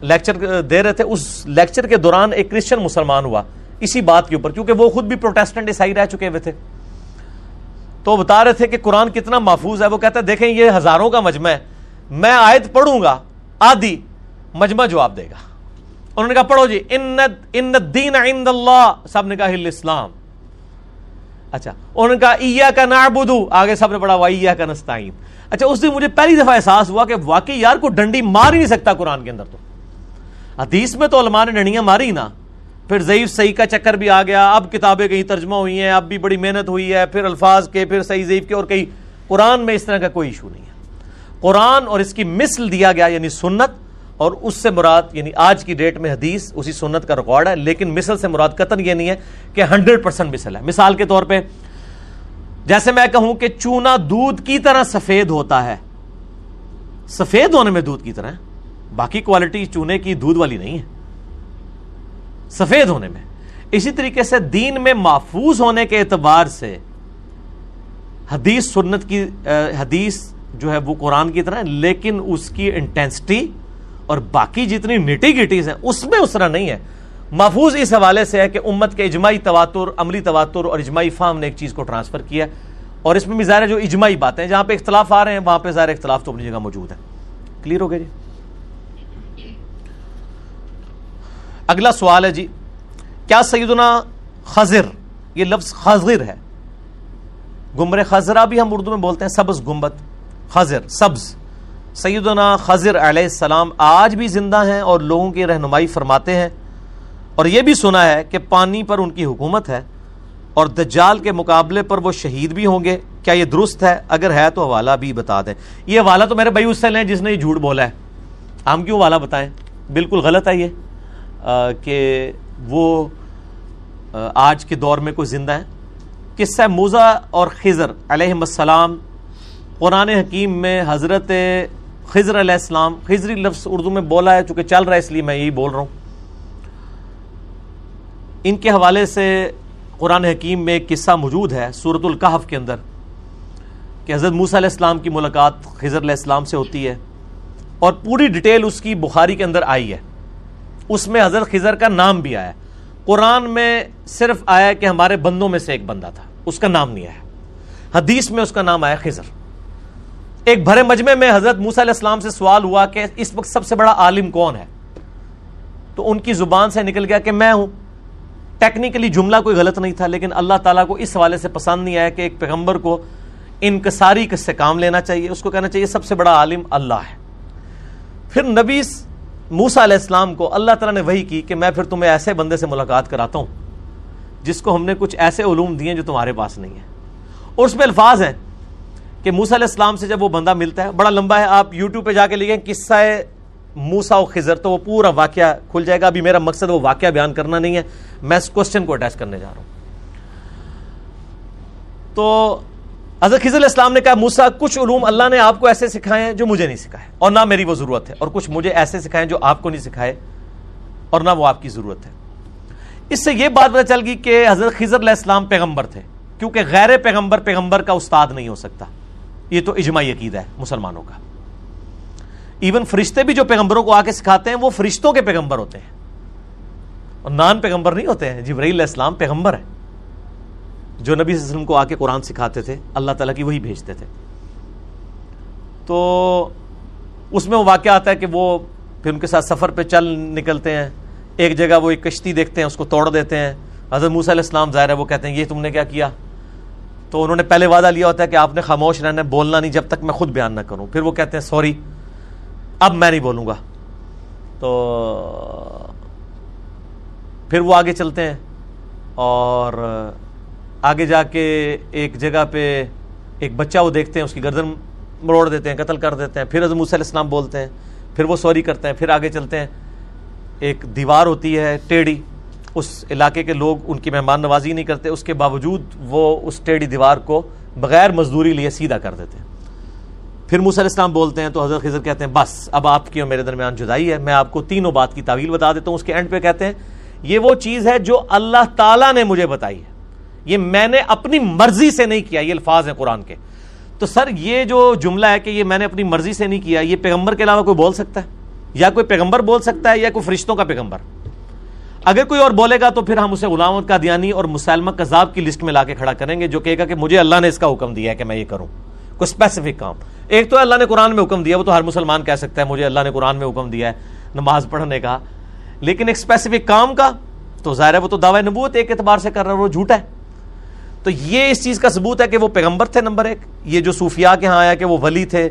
لیکچر دے رہے تھے۔ اس لیکچر کے دوران ایک کرسچن مسلمان ہوا اسی بات کے اوپر، کیونکہ وہ خود بھی پروٹیسٹنٹ عیسائی رہ چکے ہوئے تھے۔ تو بتا رہے تھے کہ قرآن کتنا محفوظ ہے، وہ کہتے ہیں دیکھیں یہ ہزاروں کا مجمع ہے، میں آیت پڑھوں گا آدھی مجمع جواب دے گا۔ انہوں نے کہا، پڑھو جی ان دین عند اللہ۔ سب نے کہا اسلام اچھا انہوں نے کہا ایا کا نعبدو۔ آگے سب نے پڑھا ویا کا نستعین۔ اچھا اس دن مجھے پہلی دفعہ احساس ہوا کہ واقعی یار کو ڈنڈی مار ہی نہیں سکتا قرآن کے اندر تو۔ حدیث میں تو علماء نے ڈنڈیاں ماری نا۔ پھر ضعیف صحیح کا چکر بھی آ گیا۔ اب کتابیں کہیں ترجمہ ہوئی ہیں، اب بھی بڑی محنت ہوئی ہے۔ پھر الفاظ کے، پھر صحیح ضعیف کے، اور کئی قرآن میں اس طرح کا کوئی ایشو نہیں ہے۔ قرآن اور اس کی مثل دیا گیا یعنی سنت، اور اس سے مراد یعنی آج کی ڈیٹ میں حدیث اسی سنت کا ریکارڈ ہے، لیکن مثل سے مراد قطن یہ نہیں ہے کہ ہنڈریڈ پرسینٹ مثل ہے۔ مثال کے طور پہ، جیسے میں کہوں کہ چونا دودھ کی طرح سفید ہوتا ہے۔ سفید ہونے میں دودھ کی طرح باقی کوالٹی چونے کی دودھ والی نہیں ہے۔ سفید ہونے میں۔ اسی طریقے سے دین میں محفوظ ہونے کے اعتبار سے حدیث سنت کی حدیث جو ہے وہ قرآن کی طرح لیکن اس کی انٹینسٹی اور باقی جتنی نٹی گٹیز ہیں، اس میں اس طرح نہیں ہے۔ محفوظ اس حوالے سے ہے کہ امت کے اجماعی تواتر، عملی تواتر اور اجماعی فام نے ایک چیز کو ٹرانسفر کیا اور اس میں بھی ظاہر جو اجماعی باتیں جہاں پہ اختلاف آ رہے ہیں، وہاں پہ ظاہر اختلاف تو اپنی جگہ موجود ہے۔ کلیئر ہو گیا جی؟ اگلا سوال ہے جی کیا سیدنا خضر، یہ لفظ خضر ہے۔ گمر خزرہ بھی ہم اردو میں بولتے ہیں، سبز گمبت خضر، سبز۔ سیدنا خضر علیہ السلام آج بھی زندہ ہیں اور لوگوں کی رہنمائی فرماتے ہیں۔ اور یہ بھی سنا ہے کہ پانی پر ان کی حکومت ہے اور دجال کے مقابلے پر وہ شہید بھی ہوں گے۔ کیا یہ درست ہے؟ اگر ہے تو حوالہ بھی بتا دیں۔ یہ حوالہ تو میرے بھائی اس سے لیں جس نے یہ جھوٹ بولا ہے۔ ہم کیوں حوالہ بتائیں؟ بالکل غلط ہے یہ کہ وہ آج کے دور میں کوئی زندہ ہے۔ قصہ موزہ اور خضر علیہ السلام قرآن حکیم میں حضرت خضر علیہ السلام، خضری لفظ اردو میں بولا ہے، چونکہ چل رہا ہے، اس لیے میں یہی بول رہا ہوں۔ ان کے حوالے سے قرآن حکیم میں ایک قصہ موجود ہے صورت القحف کے اندر، کہ حضرت موسیٰ علیہ السلام کی ملاقات خضر علیہ السلام سے ہوتی ہے، اور پوری ڈیٹیل اس کی بخاری کے اندر آئی ہے۔ اس میں حضرت خضر کا نام بھی آیا قرآن میں صرف آیا کہ ہمارے بندوں میں سے ایک بندہ تھا، اس کا نام نہیں آیا۔ حدیث میں اس کا نام آیا خضر۔ ایک بھرے مجمع میں حضرت موسیٰ علیہ السلام سے سوال ہوا کہ اس وقت سب سے بڑا عالم کون ہے؟ تو ان کی زبان سے نکل گیا کہ میں ہوں۔ ٹیکنیکلی جملہ کوئی غلط نہیں تھا، لیکن اللہ تعالیٰ کو اس حوالے سے پسند نہیں آیا کہ ایک پیغمبر کو انکساری کس سے کام لینا چاہیے۔ اس کو کہنا چاہیے سب سے بڑا عالم اللہ ہے۔ پھر نبی موسا علیہ السلام کو اللہ تعالیٰ نے وہی کی کہ میں پھر تمہیں ایسے بندے سے ملاقات کراتا ہوں، جس کو ہم نے کچھ ایسے علوم دیے جو تمہارے پاس نہیں ہے اور اس میں الفاظ ہیں۔ کہ موسا علیہ السلام سے جب وہ بندہ ملتا ہے، بڑا لمبا ہے، آپ یوٹیوب پہ جا کے لکھیں، قصہ موسا و خزر تو وہ پورا واقعہ کھل جائے گا۔ ابھی میرا مقصد وہ واقعہ بیان کرنا نہیں ہے، میں اس کوشچن کو اٹیچ کرنے جا رہا ہوں۔ تو حضرت خضر السلام نے کہا موسا کچھ علوم اللہ نے آپ کو ایسے سکھائے ہیں جو مجھے نہیں سکھائے۔ اور نہ میری وہ ضرورت ہے، اور کچھ مجھے ایسے سکھائے جو آپ کو نہیں سکھائے، اور نہ وہ آپ کی ضرورت ہے۔ اس سے یہ بات پتہ چل گئی کہ حضرت خضر علیہ السلام پیغمبر تھے، کیونکہ غیر پیغمبر پیغمبر کا استاد نہیں ہو سکتا۔ یہ تو اجماعی عقید ہے مسلمانوں کا۔ ایون فرشتے بھی جو پیغمبروں کو آ کے سکھاتے ہیں، وہ فرشتوں کے پیغمبر ہوتے ہیں۔ اور نان پیغمبر نہیں ہوتے ہیں، جبرائیل علیہ السلام پیغمبر ہے جو نبی صلی اللہ علیہ وسلم کو آ کے قرآن سکھاتے تھے، اللہ تعالیٰ کی وہی بھیجتے تھے۔ تو اس میں وہ واقعہ آتا ہے کہ وہ پھر ان کے ساتھ سفر پہ چل نکلتے ہیں۔ ایک جگہ وہ ایک کشتی دیکھتے ہیں، اس کو توڑ دیتے ہیں۔ حضرت موسیٰ علیہ السلام ظاہر ہے، وہ کہتے ہیں، یہ تم نے کیا کیا؟ تو انہوں نے پہلے وعدہ لیا ہوتا ہے کہ آپ نے خاموش رہنا بولنا نہیں، جب تک میں خود بیان نہ کروں۔ پھر وہ کہتے ہیں سوری اب میں نہیں بولوں گا۔ تو پھر وہ آگے چلتے ہیں اور آگے جا کے ایک جگہ پہ ایک بچہ وہ دیکھتے ہیں، اس کی گردن مروڑ دیتے ہیں، قتل کر دیتے ہیں۔ پھر علیہ السلام بولتے ہیں، پھر وہ سوری کرتے ہیں، پھر آگے چلتے ہیں۔ ایک دیوار ہوتی ہے، ٹیڑھی۔ اس علاقے کے لوگ ان کی مہمان نوازی نہیں کرتے، اس کے باوجود وہ اس ٹیڑھی دیوار کو بغیر مزدوری لیے سیدھا کر دیتے ہیں۔ پھر علیہ السلام بولتے ہیں تو حضرت خضر کہتے ہیں، بس، اب آپ کی اور میرے درمیان جدائی ہے، میں آپ کو تینوں بات کی تعویل بتا دیتا ہوں۔ اس کے اینڈ پہ کہتے ہیں، یہ وہ چیز ہے جو اللہ تعالیٰ نے مجھے بتائی ہے۔ یہ میں نے اپنی مرضی سے نہیں کیا، یہ الفاظ ہیں قرآن کے۔ تو سر، یہ جو جملہ ہے کہ یہ میں نے اپنی مرضی سے نہیں کیا، یہ پیغمبر کے علاوہ کوئی بول سکتا ہے؟ یا کوئی پیغمبر بول سکتا ہے یا کوئی فرشتوں کا پیغمبر؟ اگر کوئی اور بولے گا تو پھر ہم اسے غلام کا دیانی اور مسلمہ کذاب کی لسٹ میں لا کے کھڑا کریں گے، جو کہے گا کہ مجھے اللہ نے اس کا حکم دیا ہے کہ میں یہ کروں۔ کوئی اسپیسیفک کام۔ ایک تو اللہ نے قرآن میں حکم دیا، وہ تو ہر مسلمان کہہ سکتا ہے، مجھے اللہ نے قرآن میں حکم دیا ہے نماز پڑھنے کا۔ لیکن ایک اسپیسیفک کام کا، تو ظاہر ہے وہ تو دعوی نبوت ایک اعتبار سے کر رہا ہے، وہ جھوٹا ہے۔ تو یہ اس چیز کا ثبوت ہے کہ وہ پیغمبر تھے نمبر ایک۔ یہ جو صوفیاء کے ہاں آیا کہ وہ ولی تھے،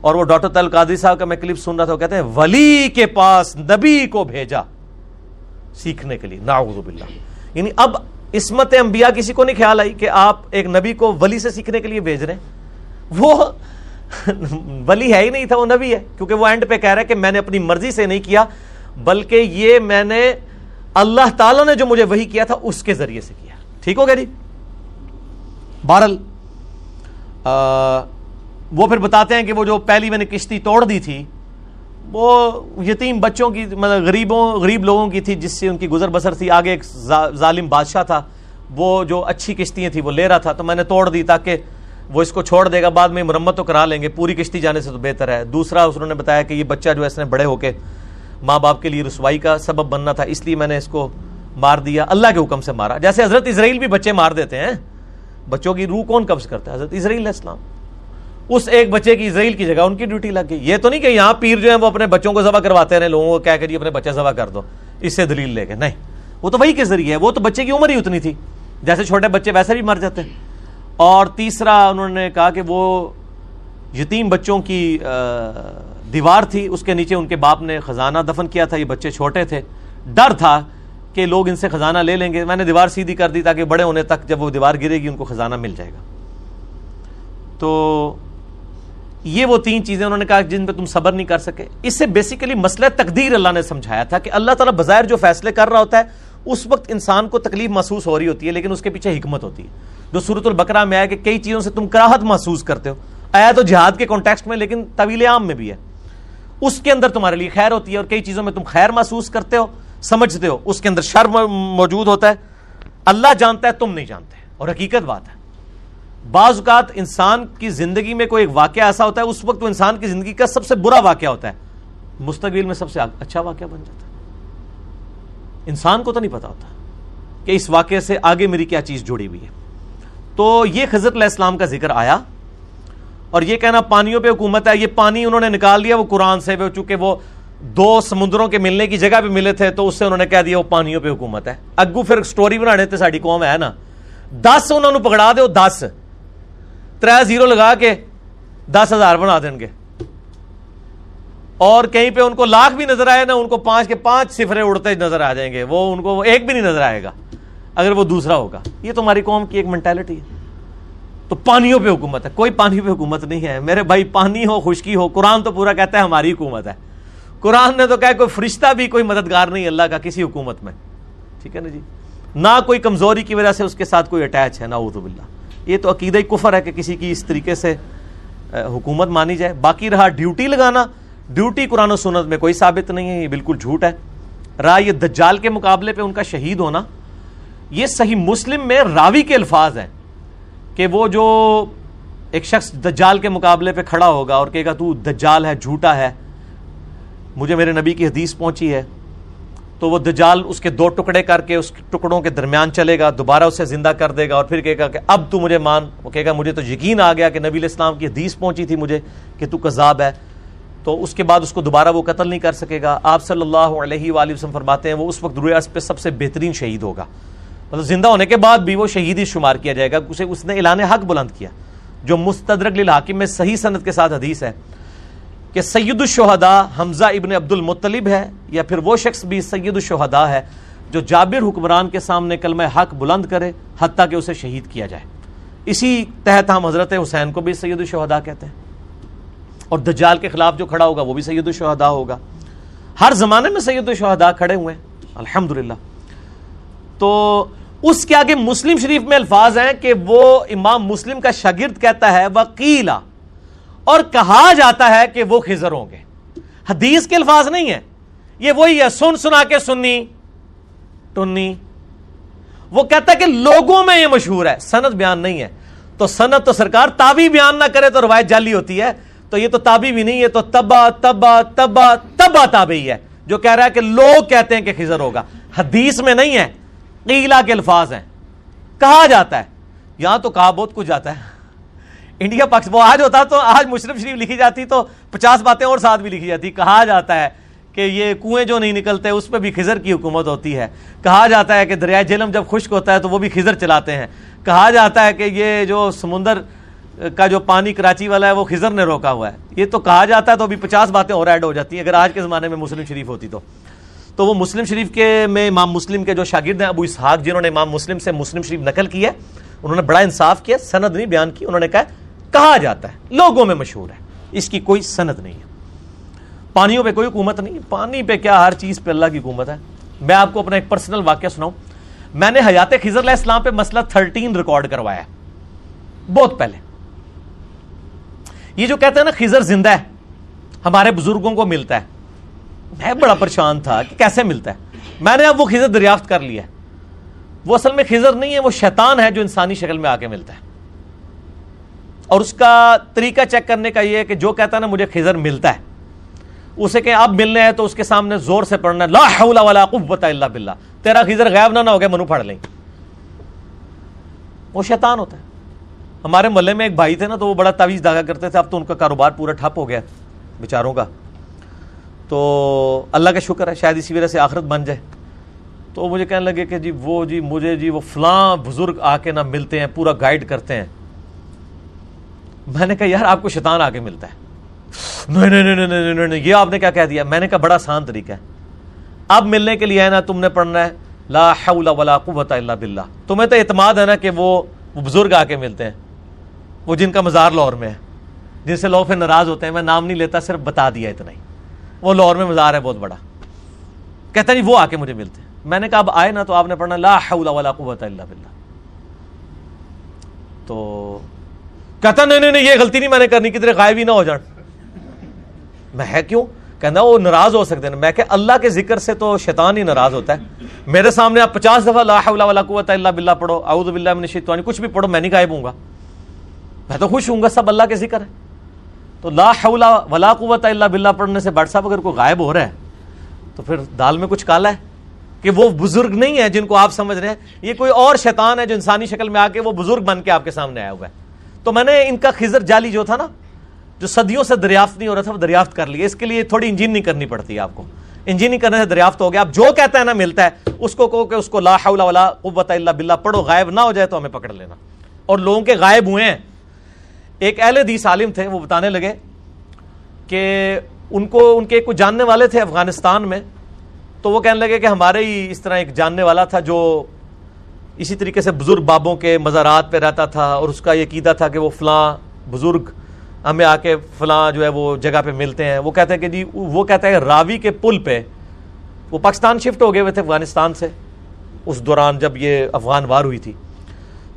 اور وہ ڈاکٹر تل قادری صاحب کا میں کلپ سن رہا تھا، وہ کہتے ہیں، ولی کے پاس نبی کو بھیجا۔ سیکھنے کے لیے ناؤز باللہ۔ یعنی اب عصمت انبیاء کسی کو نہیں خیال آئی کہ آپ ایک نبی کو ولی سے سیکھنے کے لیے بھیج رہے ہیں۔ وہ ولی ہے ہی نہیں تھا، وہ نبی ہے، کیونکہ وہ اینڈ پہ کہہ رہا ہے کہ میں نے اپنی مرضی سے نہیں کیا، بلکہ یہ میں نے اللہ تعالیٰ نے جو مجھے وہی کیا تھا، اس کے ذریعے سے کیا۔ ٹھیک ہو گیا جی؟ بہرل وہ پھر بتاتے ہیں کہ وہ جو پہلی میں نے کشتی توڑ دی تھی وہ یتیم بچوں کی مطلب غریبوں، غریب لوگوں کی تھی جس سے ان کی گزر بسر تھی۔ آگے ایک ظالم بادشاہ تھا۔ وہ جو اچھی کشتیاں تھیں، وہ لے رہا تھا۔ تو میں نے توڑ دی تاکہ وہ اس کو چھوڑ دے گا۔ بعد میں مرمت تو کرا لیں گے۔ پوری کشتی جانے سے تو بہتر ہے۔ دوسرا اس نے بتایا کہ یہ بچہ جو ہے، اس نے بڑے ہو کے ماں باپ کے لیے رسوائی کا سبب بننا تھا۔ اس لیے میں نے اس کو مار دیا۔ اللہ کے حکم سے مارا۔ جیسے حضرت اسرائیل بھی بچے مار دیتے ہیں، بچوں کی روح کون قبض کرتا ہے؟ حضرت اسرائیل اسلام اس ایک بچے کی اسرائیل کی جگہ ان کی ڈیوٹی لگ گئی۔ یہ تو نہیں کہ یہاں پیر جو ہے وہ اپنے بچوں کو ذبح کرواتے رہے، لوگوں کو کیا کریے جی اپنے بچے ذبح کر دو، اس سے دلیل لے کے۔ نہیں، وہ تو وہی کے ذریعے ہے، وہ تو بچے کی عمر ہی اتنی تھی۔ جیسے چھوٹے بچے ویسے بھی مر جاتے ہیں۔ اور تیسرا، انہوں نے کہا کہ وہ یتیم بچوں کی دیوار تھی، اس کے نیچے ان کے باپ نے خزانہ دفن کیا تھا، یہ بچے چھوٹے تھے۔ ڈر تھا کہ لوگ ان سے خزانہ لے لیں گے۔ میں نے دیوار سیدھی کر دی تاکہ بڑے ہونے تک جب وہ دیوار گرے گی، ان کو خزانہ مل جائے گا۔ تو یہ وہ تین چیزیں انہوں نے کہا جن پہ تم صبر نہیں کر سکے۔ اس سے بیسیکلی مسئلہ تقدیر اللہ نے سمجھایا تھا کہ اللہ تعالیٰ بظاہر جو فیصلے کر رہا ہوتا ہے، اس وقت انسان کو تکلیف محسوس ہو رہی ہوتی ہے، لیکن اس کے پیچھے حکمت ہوتی ہے۔ جو صورت البقرہ میں آیا کہ کئی چیزوں سے تم کراہت محسوس کرتے ہو۔ آیا تو جہاد کے کانٹیکسٹ میں، لیکن طویل عام میں بھی ہے۔ اس کے اندر تمہارے لیے خیر ہوتی ہے اور کئی چیزوں میں تم خیر محسوس کرتے ہو، سمجھتے ہو۔ اس کے اندر شر موجود ہوتا ہے۔ اللہ جانتا ہے، تم نہیں جانتے۔ اور حقیقت بات ہے۔ بعض اوقات انسان کی زندگی میں کوئی ایک واقعہ ایسا ہوتا ہے، اس وقت وہ انسان کی زندگی کا سب سے برا واقعہ ہوتا ہے۔ مستقبل میں سب سے اچھا واقعہ بن جاتا ہے۔ انسان کو تو نہیں پتا ہوتا کہ اس واقعے سے آگے میری کیا چیز جڑی ہوئی ہے۔ تو یہ خضرت علیہ السلام کا ذکر آیا اور یہ کہنا پانیوں پہ حکومت ہے، یہ پانی انہوں نے نکال دیا، وہ قرآن سے چونکہ وہ دو سمندروں کے ملنے کی جگہ پہ ملے تھے، تو اس سے انہوں نے کہہ دیا وہ پانیوں پہ حکومت ہے۔ اگو پھر سٹوری بنا دیتے ساری قوم ہے نا۔ دس انہوں نے پکڑا دے دس۔ تر زیرو لگا کے دس ہزار بنا دیں گے۔ اور کہیں پہ ان کو لاکھ بھی نظر آئے نا ان کو پانچ کے پانچ سفرے اڑتے نظر آ جائیں گے، وہ ان کو ایک بھی نہیں نظر آئے گا۔ اگر وہ دوسرا ہوگا۔ یہ تو ہماری قوم کی ایک مینٹلٹی ہے۔ تو پانیوں پہ حکومت ہے۔ کوئی پانی پہ حکومت نہیں ہے۔ میرے بھائی، پانی ہو، خشکی ہو، قرآن تو پورا کہتا ہے ہماری حکومت ہے۔ قرآن نے تو کہا کوئی فرشتہ بھی، کوئی مددگار نہیں، اللہ کا کسی حکومت میں۔ ٹھیک ہے نا جی؟ نہ کوئی کمزوری کی وجہ سے اس کے ساتھ کوئی اٹیچ ہے، نہ باللہ۔ یہ تو عقیدہ کفر ہے کہ کسی کی اس طریقے سے حکومت مانی جائے۔ باقی رہا ڈیوٹی لگانا۔ ڈیوٹی قرآن و سنت میں کوئی ثابت نہیں ہے، یہ بالکل جھوٹ ہے۔ رہا یہ دجال کے مقابلے پہ ان کا شہید ہونا۔ یہ صحیح مسلم میں راوی کے الفاظ ہیں کہ وہ جو ایک شخص دجال کے مقابلے پہ کھڑا ہوگا اور کہے گا، تو دجال ہے، جھوٹا ہے، مجھے میرے نبی کی حدیث پہنچی ہے۔ تو وہ دجال اس کے دو ٹکڑے کر کے اس ٹکڑوں کے درمیان چلے گا، دوبارہ اسے زندہ کر دے گا اور پھر کہے گا کہ اب تو مجھے مان۔ وہ کہے گا، مجھے تو یقین آ گیا کہ نبی علیہ السلام کی حدیث پہنچی تھی مجھے کہ تو کذاب ہے۔ تو اس کے بعد اس کو دوبارہ وہ قتل نہیں کر سکے گا۔ آپ صلی اللہ علیہ وآلہ وسلم فرماتے ہیں، وہ اس وقت رویہ پہ سب سے بہترین شہید ہوگا۔ مطلب زندہ ہونے کے بعد بھی وہ شہید ہی شمار کیا جائے گا۔ اسے، اس نے اعلان حق بلند کیا۔ جو مستدرک للحاکم میں صحیح صنعت کے ساتھ حدیث ہے کہ سید الشہداء حمزہ ابن عبد المطلب ہے یا پھر وہ شخص بھی سید الشہداء ہے جو جابر حکمران کے سامنے کلمہ حق بلند کرے حتیٰ کہ اسے شہید کیا جائے۔ اسی تحت ہم حضرت حسین کو بھی سید الشہداء کہتے ہیں۔ اور دجال کے خلاف جو کھڑا ہوگا وہ بھی سید الشہداء ہوگا۔ ہر زمانے میں سید الشہداء کھڑے ہوئے ہیں۔ الحمدللہ۔ تو اس کے آگے مسلم شریف میں الفاظ ہیں کہ وہ امام مسلم کا شاگرد کہتا ہے وکیلا اور کہا جاتا ہے کہ وہ خزر ہوں گے۔ حدیث کے الفاظ نہیں ہے یہ وہی ہے، سن سنا کے سننی ٹنی۔ وہ کہتا ہے کہ لوگوں میں یہ مشہور ہے، سند بیان نہیں ہے۔ تو سند تو سرکار تابی بیان نہ کرے تو روایت جالی ہوتی ہے۔ تو یہ تو تابی بھی نہیں ہے، تو تبا تبا تبا تبا تابی ہے۔ جو کہہ رہا ہے کہ لوگ کہتے ہیں کہ خزر ہوگا۔ حدیث میں نہیں ہے قیلا کے الفاظ ہیں۔ کہا جاتا ہے، یہاں تو کہا بہت کچھ جاتا ہے۔ انڈیا پاکستان وہ آج ہوتا تو آج مشرف شریف لکھی جاتی تو پچاس باتیں اور ساتھ بھی لکھی جاتی۔ کہا جاتا ہے کہ یہ کنویں جو نہیں نکلتے، اس پہ بھی خزر کی حکومت ہوتی ہے۔ کہا جاتا ہے کہ دریائے جیلم جب خشک ہوتا ہے تو وہ بھی خزر چلاتے ہیں۔ کہا جاتا ہے کہ یہ جو سمندر کا جو پانی کراچی والا ہے، وہ خزر نے روکا ہوا ہے۔ یہ تو کہا جاتا ہے تو ابھی پچاس باتیں اور ایڈ ہو جاتی ہیں۔ اگر آج کے زمانے میں مسلم شریف ہوتی تو۔ تو وہ مسلم شریف کے میں امام مسلم کے جو شاگرد ہیں، ابو اسحاق، جنہوں نے امام مسلم سے مسلم شریف نقل کیا انہوں نے بڑا انصاف کیا، سند نہیں بیان کی، انہوں نے کہا کہا جاتا ہے، لوگوں میں مشہور ہے۔ اس کی کوئی سند نہیں ہے۔ پانیوں پہ کوئی حکومت نہیں، پانی پہ کیا ہر چیز پہ اللہ کی حکومت ہے۔ میں آپ کو اپنا ایک پرسنل واقعہ سناؤں۔ میں نے حیات خزر علیہ السلام پہ مسئلہ تھرٹین ریکارڈ کروایا بہت پہلے۔ یہ جو کہتے ہیں نا خزر زندہ ہے، ہمارے بزرگوں کو ملتا ہے۔ میں بڑا پریشان تھا کہ کیسے ملتا ہے۔ میں نے اب وہ خزر دریافت کر لیا وہ اصل میں خزر نہیں ہے، وہ شیطان ہے جو انسانی شکل میں آ کے ملتا ہے۔ اور اس کا طریقہ چیک کرنے کا یہ ہے کہ جو کہتا ہے نا مجھے خزر ملتا ہے، اسے کہ اب ملنے ہیں تو اس کے سامنے زور سے پڑھنا، لا حول ولا قوت الا باللہ، تیرا خزر غائب نہ نہ ہو گیا، منو پڑھ لیں۔ وہ شیطان ہوتا ہے۔ ہمارے محلے میں ایک بھائی تھے نا تو وہ بڑا تعویذ داغا کرتے تھے، اب تو ان کا کاروبار پورا ٹھپ ہو گیا بیچاروں کا۔ تو اللہ کا شکر ہے، شاید اسی وجہ سے آخرت بن جائے۔ تو مجھے کہنے لگے کہ جی وہ جی مجھے جی وہ فلاں بزرگ آ کے نہ ملتے ہیں، پورا گائیڈ کرتے ہیں۔ میں نے کہا، یار، آپ کو شیطان آ کے ملتا ہے. نہیں نہیں نہیں نہیں نہیں یہ آپ نے کیا کہہ دیا؟ میں نے کہا، بڑا آسان طریقہ ہے۔ اب ملنے کے لیے ہے نا، تم نے پڑھنا ہے، لا حول ولا قوت الا باللہ۔ تمہیں تو اعتماد ہے نا کہ وہ بزرگ آ کے ملتے ہیں۔ وہ جن کا مزار لاہور میں ہے، جن سے لوگ پھر ناراض ہوتے ہیں، میں نام نہیں لیتا، صرف بتا دیا اتنا ہی۔ وہ لاہور میں مزار ہے، بہت بڑا۔ کہتا نہیں، وہ آ کے مجھے ملتے ہیں۔ میں نے کہا، اب آئے نا تو آپ نے پڑھنا، لا حول ولا قوت الا باللہ۔ تو کہتا، نہیں نہیں یہ غلطی نہیں میں نے کرنی، کدھر غائب ہی نہ ہو جان۔ میں ہے کیوں؟ کہنا وہ ناراض ہو سکتے ہیں۔ میں کہ اللہ کے ذکر سے تو شیطان ہی ناراض ہوتا ہے۔ میرے سامنے آپ پچاس دفعہ لا حول ولا قوت الا باللہ پڑھو۔ اعوذ باللہ من الشیطان، کچھ بھی پڑھو، میں نہیں غائب ہوں گا۔ میں تو خوش ہوں گا، سب اللہ کے ذکر ہے تو لا حول ولا قوت الا باللہ پڑھنے سے بٹ صاحب اگر کوئی غائب ہو رہا ہے، تو پھر دال میں کچھ کالا ہے کہ وہ بزرگ نہیں ہے جن کو آپ سمجھ رہے ہیں۔ یہ کوئی اور شیطان ہے جو انسانی شکل میں آ کے وہ بزرگ بن کے آپ کے سامنے آیا ہوا ہے۔ تو میں نے ان کا خزر جالی جو تھا نا، جو صدیوں سے دریافت نہیں ہو رہا تھا، وہ دریافت کر لیا اس کے لیے تھوڑی انجین نہیں کرنی پڑتی ہے آپ کو۔ انجینئرنگ کرنے سے دریافت ہو گیا۔ آپ جو کہتا ہے نا، ملتا ہے۔ اس کو کہو کہ اس کو لا حول ولا قوت الا باللہ۔ پڑھو، غائب نہ ہو جائے تو ہمیں پکڑ لینا۔ اور لوگوں کے غائب ہوئے ہیں۔ ایک اہل حدیث عالم تھے، وہ بتانے لگے کہ ان کو، ان کے کچھ جاننے والے تھے افغانستان میں۔ تو وہ کہنے لگے کہ ہمارے ہی اس طرح ایک جاننے والا تھا جو اسی طریقے سے بزرگ بابوں کے مزارات پہ رہتا تھا اور اس کا یہ قیدہ تھا کہ وہ فلاں بزرگ ہمیں آ کے فلاں جو ہے وہ جگہ پہ ملتے ہیں۔ وہ کہتے ہیں کہ جی وہ کہتا ہے راوی کے پل پہ وہ پاکستان شفٹ ہو گئے ہوئے تھے افغانستان سے۔ اس دوران جب یہ افغان وار ہوئی تھی۔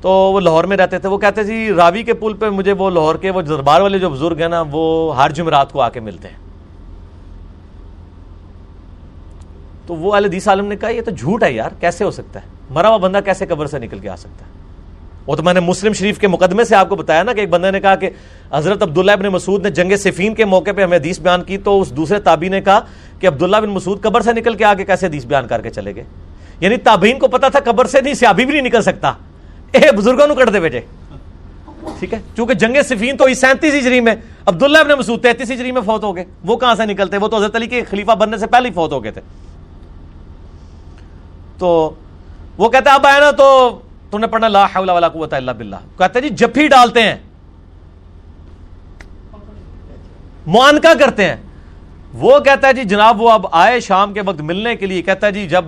تو وہ لاہور میں رہتے تھے۔ وہ کہتے جی راوی کے پل پہ مجھے وہ لاہور کے وہ دربار والے جو بزرگ ہیں نا، وہ ہر جمعرات کو آ کے ملتے ہیں۔ تو وہ حدیث عالم نے کہا، یہ تو جھوٹ ہے یار، کیسے ہو سکتا ہے؟ مرا ہوا بندہ کیسے قبر سے نکل کے آ سکتا ہے؟ وہ تو میں نے مسلم شریف کے مقدمے سے آپ کو بتایا نا کہ ایک بندے نے کہا کہ حضرت عبداللہ ابن مسعود نے جنگ صفین کے موقع پہ ہمیں حدیث بیان کی تو اس دوسرے تابی نے کہا کہ عبداللہ بن مسعود قبر سے نکل کے آگے کیسے حدیث بیان کر کے چلے گئے؟ یعنی تابعین کو پتا تھا قبر سے نہیں، سیابی بھی نہیں نکل سکتا۔ اے بزرگوں نے کٹ دے بیٹے۔ ٹھیک ہے؟ چونکہ جنگ صفین تو سینتیس ہجری میں، عبداللہ ابن مسعود تینتیس ہجری میں فوت ہو گئے۔ وہ کہاں سے نکلتے؟ وہ تو حضرت علی کے خلیفہ بننے سے پہلے ہی فوت ہو گئے تھے۔ تو وہ کہتا اب آیا نا تو تم نے پڑھنا لا حول ولا قوت الا باللہ۔ کہتے جی جفی ڈالتے ہیں معانکہ کرتے ہیں۔ وہ کہتا ہے جی جناب، وہ اب آئے شام کے وقت ملنے کے لیے۔ کہتا ہے جی جب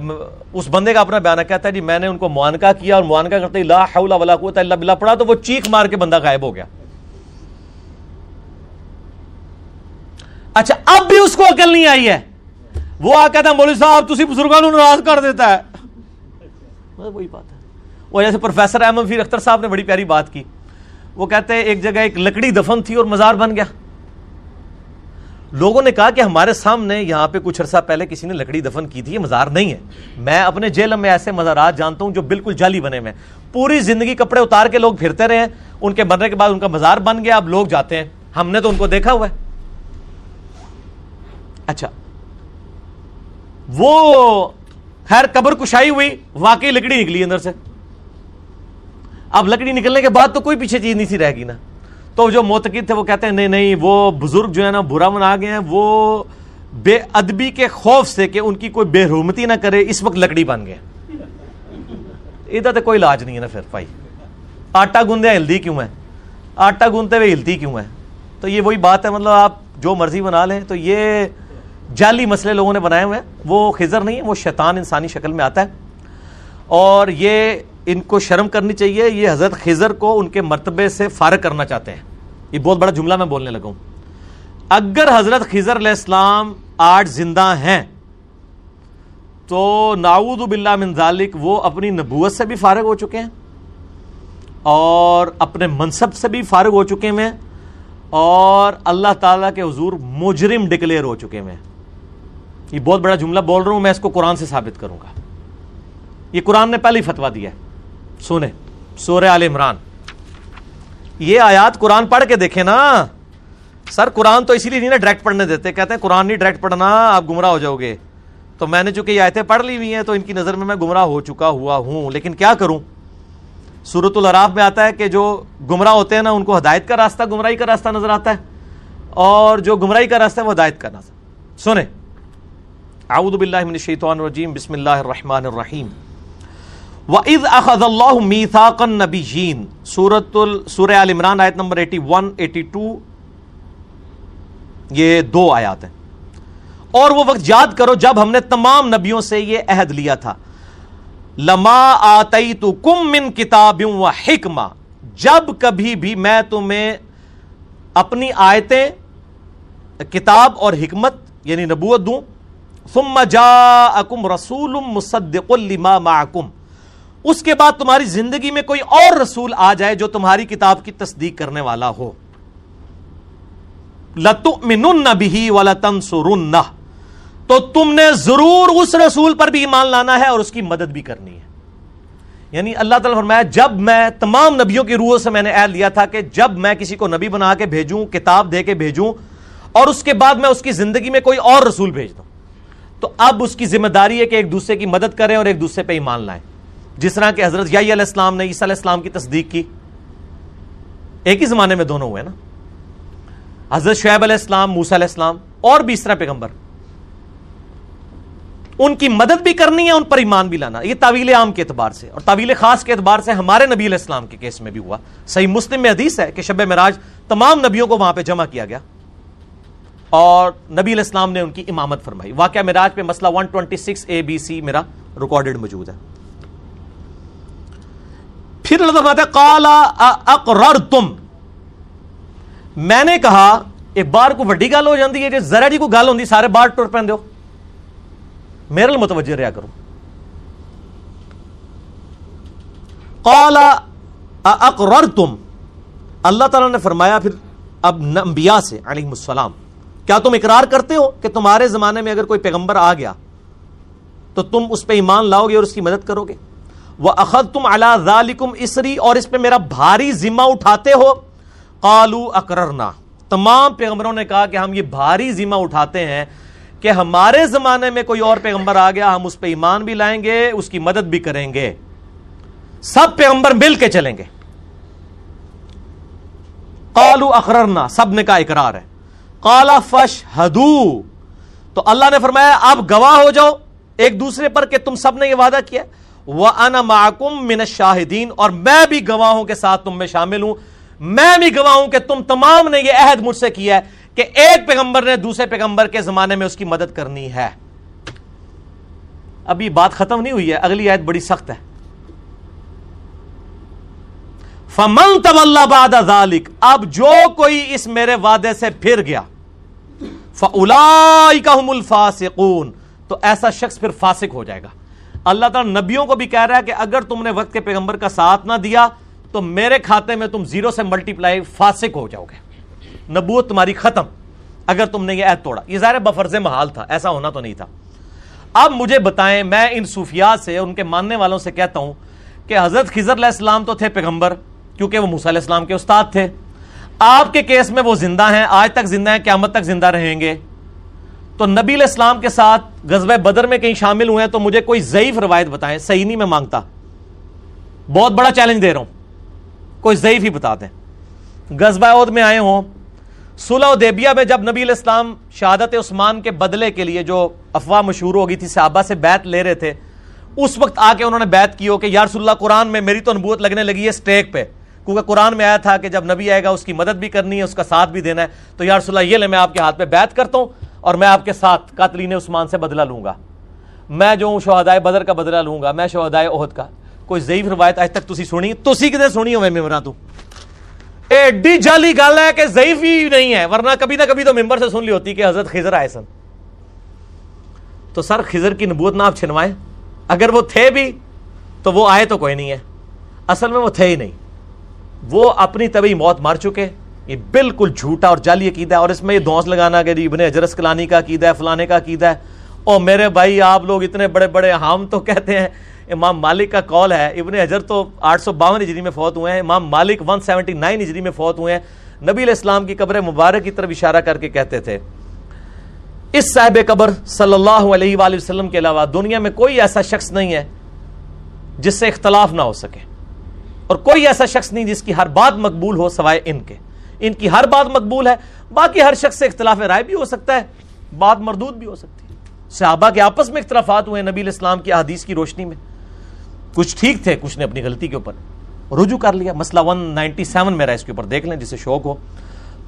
اس بندے کا اپنا بیان ہے، کہتا ہے جی میں نے ان کو معانکہ کیا اور معانکہ کرتے ہی لا حول ولا قوت الا باللہ پڑھا تو وہ چیخ مار کے بندہ غائب ہو گیا۔ اچھا اب بھی اس کو عقل نہیں آئی ہے۔ وہ آ کہتا ہے، مولوی صاحب، تسی بزرگوں ناراض کر دیتا ہے۔ وہی بات ہے۔ وہ جیسے پروفیسر احمد فیر اختر صاحب نے بڑی پیاری بات کی۔ وہ کہتے ہیں ایک جگہ ایک لکڑی دفن تھی اور مزار بن گیا۔ لوگوں نے کہا کہ ہمارے سامنے یہاں پہ کچھ عرصہ پہلے کسی نے لکڑی دفن کی تھی، یہ مزار نہیں ہے۔ میں اپنے جیل میں ایسے مزارات جانتا ہوں جو بالکل جعلی بنے ہوئے پوری زندگی کپڑے اتار کے لوگ پھرتے رہے ہیں۔ ان کے مرنے کے بعد ان کا مزار بن گیا، اب لوگ جاتے ہیں۔ ہم نے تو ان کو دیکھا ہوا ہے۔ اچھا۔ وہ خیر قبر کشائی ہوئی، واقعی لکڑی نکلی اندر سے۔ اب لکڑی نکلنے کے بعد تو کوئی پیچھے چیز نہیں سی رہ گی نا۔ تو جو موتقد تھے وہ کہتے ہیں، نہیں نہیں، وہ بزرگ جو ہے نا، برا من آ گئے ہیں۔ وہ بے ادبی کے خوف سے کہ ان کی کوئی بے حرمتی نہ کرے، اس وقت لکڑی بن گئے۔ ادھر تو کوئی علاج نہیں ہے نا پھر، بھائی۔ آٹا گوندے ہلدی کیوں ہے آٹا گوندتے ہوئے ہلتی کیوں ہے تو یہ وہی بات ہے مطلب آپ جو مرضی بنا لیں، تو یہ جعلی مسئلے لوگوں نے بنائے ہوئے ہیں۔ وہ خزر نہیں ہے وہ شیطان انسانی شکل میں آتا ہے۔ اور یہ ان کو شرم کرنی چاہیے، یہ حضرت خزر کو ان کے مرتبے سے فارغ کرنا چاہتے ہیں۔ یہ بہت بڑا جملہ میں بولنے لگا ہوں۔ اگر حضرت خزر علیہ السلام آٹھ زندہ ہیں، تو ناود باللہ من ذالک وہ اپنی نبوت سے بھی فارغ ہو چکے ہیں۔ اور اپنے منصب سے بھی فارغ ہو چکے ہیں۔ اور اللہ تعالیٰ کے حضور مجرم ڈکلیئر ہو چکے ہیں۔ یہ بہت بڑا جملہ بول رہا ہوں، میں اس کو قرآن سے ثابت کروں گا۔ یہ قرآن نے پہلے فتوا دیا ہے۔ سونے سورہ عال عمران۔ یہ آیات قرآن پڑھ کے دیکھیں نا۔ سر، قرآن تو اسی لیے نہیں نا ڈائریکٹ پڑھنے دیتے۔ کہتے ہیں، قرآن نہیں ڈائریکٹ پڑھنا، آپ گمراہ ہو جاؤ گے۔ تو میں نے چونکہ یہ آیتیں پڑھ لی ہوئی ہیں، تو ان کی نظر میں میں گمراہ ہو چکا ہوا ہوں۔ لیکن کیا کروں؟ سورت العراف میں آتا ہے کہ جو گمراہ ہوتے ہیں نا، ان کو ہدایت کا راستہ، گمراہی کا راستہ نظر آتا ہے۔ اور جو گمراہی کا راستہ ہے، وہ ہدایت کا راستہ۔ سنیں۔ اعوذ باللہ من الشیطان الرجیم، بسم اللہ الرحمن الرحیم. وَإِذْ أَخَذَ اللَّهُ مِيثَاقَ النَّبِيِّينَ، سورة ال... سورہ آل عمران، آیت نمبر 81 82 یہ دو آیات ہیں۔ اور وہ وقت یاد کرو جب ہم نے تمام نبیوں سے یہ عہد لیا تھا۔ لما آتی تو کم من جب کبھی بھی میں تمہیں اپنی آیتیں، کتاب اور حکمت یعنی نبوت دوں ثم جاءکم رسول مصدق لما معکم۔ اس کے بعد تمہاری زندگی میں کوئی اور رسول آ جائے جو تمہاری کتاب کی تصدیق کرنے والا ہو۔ لَتُؤْمِنُنَّ بِهِ وَلَتَنْصُرُنَّ تو تم نے ضرور اس رسول پر بھی ایمان لانا ہے اور اس کی مدد بھی کرنی ہے۔ یعنی اللہ تعالیٰ فرمایا، جب میں تمام نبیوں کی روحوں سے میں نے عہد لیا تھا کہ جب میں کسی کو نبی بنا کے بھیجوں، کتاب دے کے بھیجوں اور اس کے بعد میں اس کی زندگی میں کوئی اور رسول بھیج دوں۔ تو اب اس کی ذمہ داری ہے کہ ایک دوسرے کی مدد کریں اور ایک دوسرے پہ ایمان لائیں۔ جس طرح کہ حضرت یائی علیہ السلام نے عیسیٰ علیہ السلام کی تصدیق کی، ایک ہی زمانے میں دونوں ہوئے نا۔ حضرت شعیب علیہ السلام، موسیٰ علیہ السلام اور بھی اس طرح پیغمبر۔ ان کی مدد بھی کرنی ہے، ان پر ایمان بھی لانا۔ یہ تعویل عام کے اعتبار سے اور تعویل خاص کے اعتبار سے ہمارے نبی علیہ السلام کے کیس میں بھی ہوا۔ صحیح مسلم میں حدیث ہے کہ شب مراج تمام نبیوں کو وہاں پہ جمع کیا گیا۔ اور نبی علیہ السلام نے ان کی امامت فرمائی۔ واقعہ مراج پہ مسئلہ 126 اے بی سی میرا ریکارڈڈ موجود ہے۔ پھر اللہ فرماتا ہے قالا اقررتم۔ میں نے کہا، ایک بار کو وڈی گل ہو جاتی ہے جی ذرا جی کو گل ہوندی، سارے بار ٹر پہ ہو میرے لیے متوجہ رہا کرو۔ قالا اقررتم۔ اللہ تعالیٰ نے فرمایا پھر، اب انبیاء سے علیہ السلام۔ کیا تم اقرار کرتے ہو کہ تمہارے زمانے میں اگر کوئی پیغمبر آ گیا تو تم اس پہ ایمان لاؤ گے اور اس کی مدد کرو گے؟ وہ اخذ تم اللہ اسری اور اس پہ میرا بھاری ذمہ اٹھاتے ہو۔ قالو اقررنا تمام پیغمبروں نے کہا کہ ہم یہ بھاری ذمہ اٹھاتے ہیں کہ ہمارے زمانے میں کوئی اور پیغمبر آ گیا، ہم اس پہ ایمان بھی لائیں گے، اس کی مدد بھی کریں گے۔ سب پیغمبر مل کے چلیں گے۔ قالو اقررنا سب نے کہا اقرار ہے۔ قالا فش تو اللہ نے فرمایا اب گواہ ہو جاؤ، ایک دوسرے پر کہ تم سب نے یہ وعدہ کیا۔ وہ انا محکم من شاہدین اور میں بھی گواہوں کے ساتھ تم میں شامل ہوں۔ میں بھی گواہ ہوں کہ تم تمام نے یہ عہد مجھ سے کیا ہے کہ ایک پیغمبر نے دوسرے پیغمبر کے زمانے میں اس کی مدد کرنی ہے۔ اب یہ بات ختم نہیں ہوئی ہے، اگلی عہد بڑی سخت ہے۔ فمن تب اللہ باد اب جو کوئی اس میرے وعدے سے پھر گیا فلاحم الفاسقون تو ایسا شخص پھر فاسق ہو جائے گا۔ اللہ تعالیٰ نبیوں کو بھی کہہ رہا ہے کہ اگر تم نے وقت کے پیغمبر کا ساتھ نہ دیا، تو میرے کھاتے میں تم زیرو سے ملٹی پلائی فاسق ہو جاؤ گے۔ نبوت تمہاری ختم۔ اگر تم نے یہ عہد توڑا، یہ ظاہر بفرز محال تھا، ایسا ہونا تو نہیں تھا۔ اب مجھے بتائیں، میں ان صوفیات سے، ان کے ماننے والوں سے کہتا ہوں کہ حضرت خضر علیہ السلام تو تھے پیغمبر، کیونکہ وہ موسیٰ علیہ السلام کے استاد تھے۔ آپ کے کیس میں وہ زندہ ہیں، آج تک زندہ ہیں، قیامت تک زندہ رہیں گے۔ تو نبی علیہ السلام کے ساتھ غزوہ بدر میں کہیں شامل ہوئے ہیں، تو مجھے کوئی ضعیف روایت بتائیں، صحیح نہیں میں مانگتا۔ بہت بڑا چیلنج دے رہا ہوں۔ کوئی ضعیف ہی بتا دیں۔ غزوہ عہد میں آئے ہوں۔ صلح دیبیہ میں جب نبی علیہ السلام شہادت عثمان کے بدلے کے لیے جو افواہ مشہور ہو گئی تھی، صحابہ سے بیت لے رہے تھے، اس وقت آ کے انہوں نے بیت کی ہو کہ، یا رسول اللہ، قرآن میں میری تو نبوت لگنے لگی ہے سٹیک پہ۔ کیونکہ قرآن میں آیا تھا کہ جب نبی آئے گا اس کی مدد بھی کرنی ہے، اس کا ساتھ بھی دینا ہے۔ تو یا رسول اللہ، یہ لے میں آپ کے ہاتھ پہ بیت کرتا ہوں اور میں آپ کے ساتھ قاتلین عثمان سے بدلہ لوں گا۔ میں جو ہوں، شہدائے بدر کا بدلہ لوں گا، میں شہدائے عہد کا۔ کوئی ضعیف روایت آج تک تسی سنی؟ تسی کدے سنی ہو میں ممبران تو؟ ایڈی جالی گل ہے کہ ضعیف ہی نہیں ہے، ورنہ کبھی نہ کبھی تو ممبر سے سن لی ہوتی کہ حضرت خضر آئے سن۔ تو سر خضر کی نبوت نہ آپ چھنوائیں۔ اگر وہ تھے بھی تو وہ آئے تو کوئی نہیں ہے۔ اصل میں وہ تھے ہی نہیں۔ وہ اپنی طبی موت مار چکے۔ یہ بالکل جھوٹا اور جعلی عقیدہ ہے اور اس میں یہ دونس لگانا کہ جی ابن اجرس کلانی کا عقیدہ ہے، فلانے کا عقیدہ ہے۔ اور میرے بھائی، آپ لوگ اتنے بڑے بڑے ہم تو کہتے ہیں، امام مالک کا کال ہے۔ ابن حجر تو آٹھ سو باون ہجری میں فوت ہوئے ہیں، Imam Malik one seventy nine ہجری میں فوت ہوئے ہیں۔ نبی علیہ السلام کی قبر مبارک کی طرف اشارہ کر کے کہتے تھے۔ اس صاحب قبر صلی اللہ علیہ وآلہ وسلم کے علاوہ دنیا میں کوئی ایسا شخص نہیں ہے جس سے اختلاف نہ ہو سکے۔ اور کوئی ایسا شخص نہیں جس کی ہر بات مقبول ہو سوائے ان کے۔ ان کی ہر بات مقبول ہے، باقی ہر شخص سے اختلاف رائے بھی ہو سکتا ہے، بات مردود بھی ہو سکتی ہے۔ صحابہ کے آپس میں اختلافات ہوئے نبی علیہ السلام کی حدیث کی روشنی میں۔ کچھ ٹھیک تھے، کچھ نے اپنی غلطی کے اوپر رجوع کر لیا۔ مسئلہ ون نائنٹی سیون میرا اس کے اوپر دیکھ لیں، جسے شوق ہو۔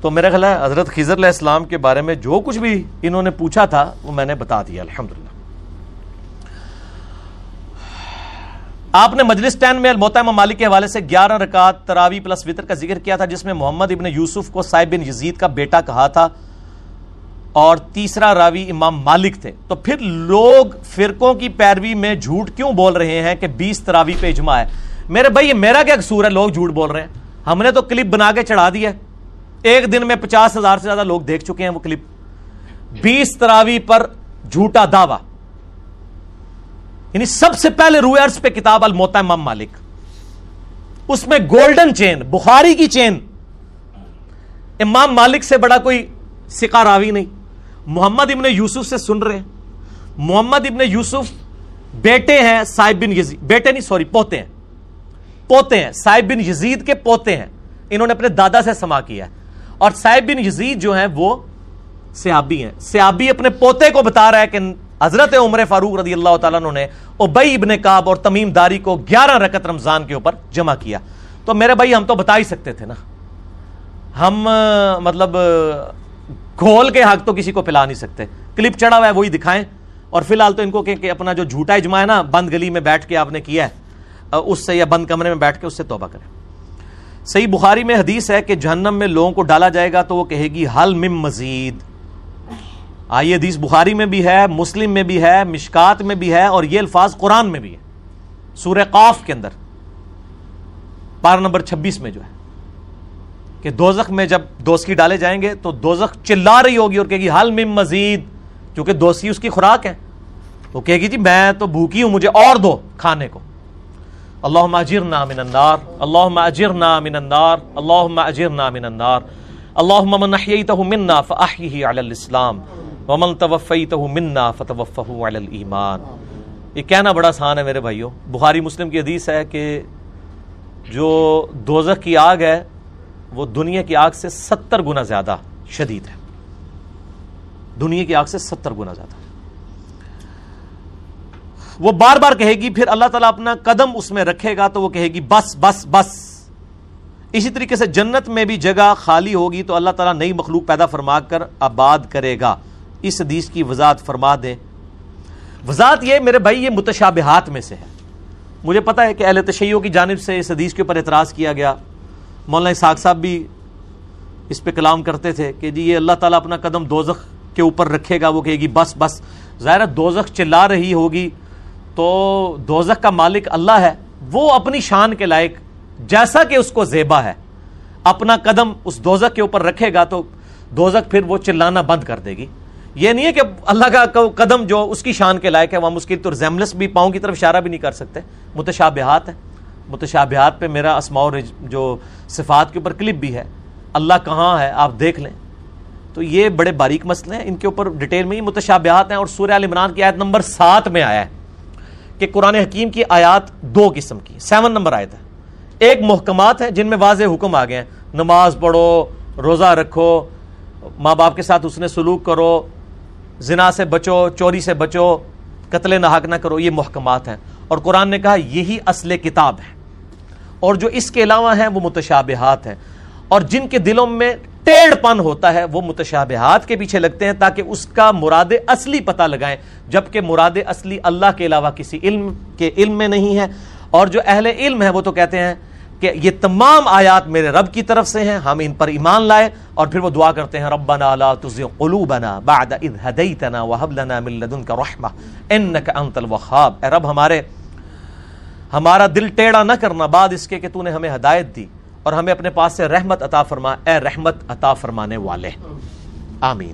تو میرا خیال ہے حضرت خضر علیہ السلام کے بارے میں جو کچھ بھی انہوں نے پوچھا تھا، وہ میں نے بتا دیا۔ الحمد آپ نے مجلس ٹین میں محتمہ مالک کے حوالے سے گیارہ رکعت تراوی پلس وطر کا ذکر کیا تھا، جس میں محمد ابن یوسف کو صاحب بن یزید کا بیٹا کہا تھا اور تیسرا راوی امام مالک تھے۔ تو پھر لوگ فرقوں کی پیروی میں جھوٹ کیوں بول رہے ہیں کہ بیس تراوی پہ اجماع ہے؟ میرے بھائی، یہ میرا کیا قصور ہے؟ لوگ جھوٹ بول رہے ہیں۔ ہم نے تو کلپ بنا کے چڑھا دیا ایک دن میں پچاس ہزار سے زیادہ لوگ دیکھ چکے ہیں وہ کلپ۔ بیس تراوی پر جھوٹا دعوی۔ یعنی سب سے پہلے روئرز پہ کتاب الموتا امام مالک. اس میں گولڈن چین بخاری کی چین امام مالک سے بڑا کوئی سکا راوی نہیں. محمد ابن یوسف سے سن رہے ہیں. محمد ابن یوسف بیٹے ہیں صاحب بن یزید. بیٹے نہیں سوری پوتے ہیں. پوتے ہیں. صاحب بن یزید کے پوتے ہیں. انہوں نے اپنے دادا سے سما کیا ہے. اور صاحب بن یزید جو ہیں وہ سیابی ہیں. سیابی اپنے پوتے کو بتا رہا ہے کہ حضرت عمر فاروق رضی اللہ تعالیٰ نے ابئی ابن کاب اور تمیم داری کو گیارہ رکت رمضان کے اوپر جمع کیا۔ تو میرے بھائی، ہم تو بتا ہی سکتے تھے نا۔ ہم مطلب کھول کے حق تو کسی کو پلا نہیں سکتے۔ کلپ چڑھا ہوا ہے، وہی دکھائیں۔ اور فی الحال تو ان کو کہ اپنا جو جھوٹا اجماع ہے نا، بند گلی میں بیٹھ کے آپ نے کیا ہے۔ اس سے یا بند کمرے میں بیٹھ کے اس سے توبہ کریں۔ صحیح بخاری میں حدیث ہے کہ جہنم میں لوگوں کو ڈالا جائے گا تو وہ کہے گی، حل مم مزید۔ آئیے حدیث بخاری میں بھی ہے، مسلم میں بھی ہے، مشکات میں بھی ہے اور یہ الفاظ قرآن میں بھی ہے سورہ قاف کے اندر۔ پار نمبر چھبیس میں جو ہے کہ دوزخ میں جب دوستی ڈالے جائیں گے تو دوزخ چلا رہی ہوگی اور کہے گی، حل مم مزید۔ کیونکہ دوستی اس کی خوراک ہے۔ وہ کہے گی جی میں تو بھوکی ہوں، مجھے اور دو کھانے کو۔ اللہ اجرنا من النار اللہ اجرنا من النار اللہ اجرنا من النار۔ اللہ من منا فاحیہ علی الاسلام۔ ومن توفیتہ منا فتوفہ علی الایمان یہ کہنا بڑا آسان ہے میرے بھائیوں. بخاری مسلم کی حدیث ہے کہ جو دوزخ کی آگ ہے، وہ دنیا کی آگ سے ستر گنا زیادہ شدید ہے. دنیا کی آگ سے ستر گنا زیادہ. وہ بار بار کہے گی، پھر اللہ تعالیٰ اپنا قدم اس میں رکھے گا تو وہ کہے گی، بس بس بس. اسی طریقے سے جنت میں بھی جگہ خالی ہوگی تو اللہ تعالیٰ نئی مخلوق پیدا فرما کر آباد کرے گا. اس حدیث کی وضاحت فرما دے وضاحت یہ میرے بھائی، یہ متشابہات میں سے ہے۔ مجھے پتا ہے کہ اہل تشیعوں کی جانب سے اس حدیث کے اوپر اعتراض کیا گیا۔ مولانا اسحاق صاحب بھی اس پہ کلام کرتے تھے کہ جی یہ اللہ تعالیٰ اپنا قدم دوزخ کے اوپر رکھے گا، وہ کہے گی، بس بس۔ ظاہر دوزخ چلا رہی ہوگی تو دوزخ کا مالک اللہ ہے۔ وہ اپنی شان کے لائق، جیسا کہ اس کو زیبا ہے، اپنا قدم اس دوزخ کے اوپر رکھے گا تو دوزخ پھر وہ چلانا بند کر دے گی۔ یہ نہیں ہے کہ اللہ کا قدم جو اس کی شان کے لائق ہے، وہ ہم اس کی تو ریزملس بھی پاؤں کی طرف اشارہ بھی نہیں کر سکتے۔ متشابہات ہے متشابہات پہ میرا اسماء جو صفات کے اوپر کلپ بھی ہے۔ اللہ کہاں ہے؟ آپ دیکھ لیں۔ تو یہ بڑے باریک مسئلے ہیں۔ ان کے اوپر ڈیٹیل میں ہی متشابہات ہیں اور سورہ عمران کی آیت نمبر سات میں آیا ہے کہ قرآن حکیم کی آیات دو قسم کی سیون نمبر آیت ہے۔ ایک محکمات ہیں جن میں واضح حکم آ گئے ہیں۔ نماز پڑھو، روزہ رکھو، ماں باپ کے ساتھ اس نے سلوک کرو زنا سے بچو، چوری سے بچو قتل نحق نہ کرو، یہ محکمات ہیں۔ اور قرآن نے کہا، یہی اصل کتاب ہے۔ اور جو اس کے علاوہ ہیں، وہ متشابہات ہیں۔ اور جن کے دلوں میں ٹیڑ پن ہوتا ہے، وہ متشابہات کے پیچھے لگتے ہیں تاکہ اس کا مراد اصلی پتہ لگائیں۔ جبکہ مراد اصلی اللہ کے علاوہ کسی علم کے علم میں نہیں ہے۔ اور جو اہل علم ہے وہ تو کہتے ہیں کہ یہ تمام آیات میرے رب کی طرف سے ہیں، ہم ان پر ایمان لائے اور پھر وہ دعا کرتے ہیں، ربنا لا تزغ قلوبنا بعد اذ هديتنا وهب لنا من لدنك رحمه انك انت الوهاب اے رب، ہمارے ہمارا دل ٹیڑا نہ کرنا بعد اس کے کہ تو نے ہمیں ہدایت دی اور ہمیں اپنے پاس سے رحمت عطا فرما، اے رحمت عطا فرمانے والے۔ آمین۔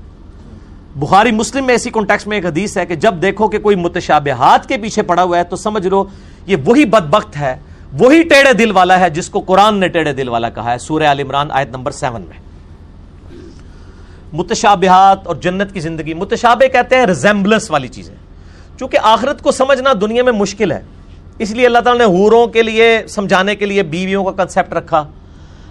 بخاری مسلم میں ایسی کانٹیکس میں ایک حدیث ہے کہ جب دیکھو کہ کوئی متشابہات کے پیچھے پڑا ہوا ہے تو سمجھ لو، یہ وہی بدبخت ہے وہی ٹیڑے دل والا ہے جس کو قرآن نے ٹیڑے دل والا کہا ہے۔ سورہ عال عمران آیت نمبر سیون میں۔ متشابہات اور جنت کی زندگی، متشابہ کہتے ہیں ریزمبلنس والی چیزیں۔ چونکہ آخرت کو سمجھنا دنیا میں مشکل ہے، اس لیے اللہ تعالیٰ نے حوروں کے لیے، سمجھانے کے لیے بیویوں کا کنسپٹ رکھا۔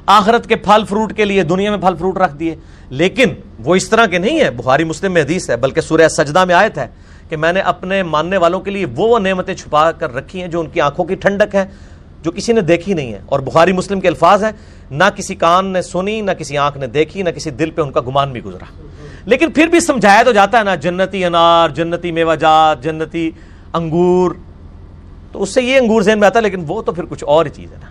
آخرت کے پھل فروٹ کے لیے دنیا میں پھل فروٹ رکھ دیے۔ لیکن وہ اس طرح کے نہیں ہے بخاری مسلم میں حدیث ہے، بلکہ سورہ سجدہ میں آیت ہے کہ میں نے اپنے ماننے والوں کے لیے وہ نعمتیں چھپا کر رکھی ہیں جو ان کی آنکھوں کی ٹھنڈک ہے جو کسی نے دیکھی نہیں ہے اور بخاری مسلم کے الفاظ ہیں، نہ کسی کان نے سنی، نہ کسی آنکھ نے دیکھی، نہ کسی دل پہ ان کا گمان بھی گزرا۔ لیکن پھر بھی سمجھایا تو جاتا ہے نا، جنتی انار، جنتی میوہ جات جنتی انگور۔ تو اس سے یہ انگور ذہن میں آتا ہے، لیکن وہ تو پھر کچھ اور ہی چیز ہے نا۔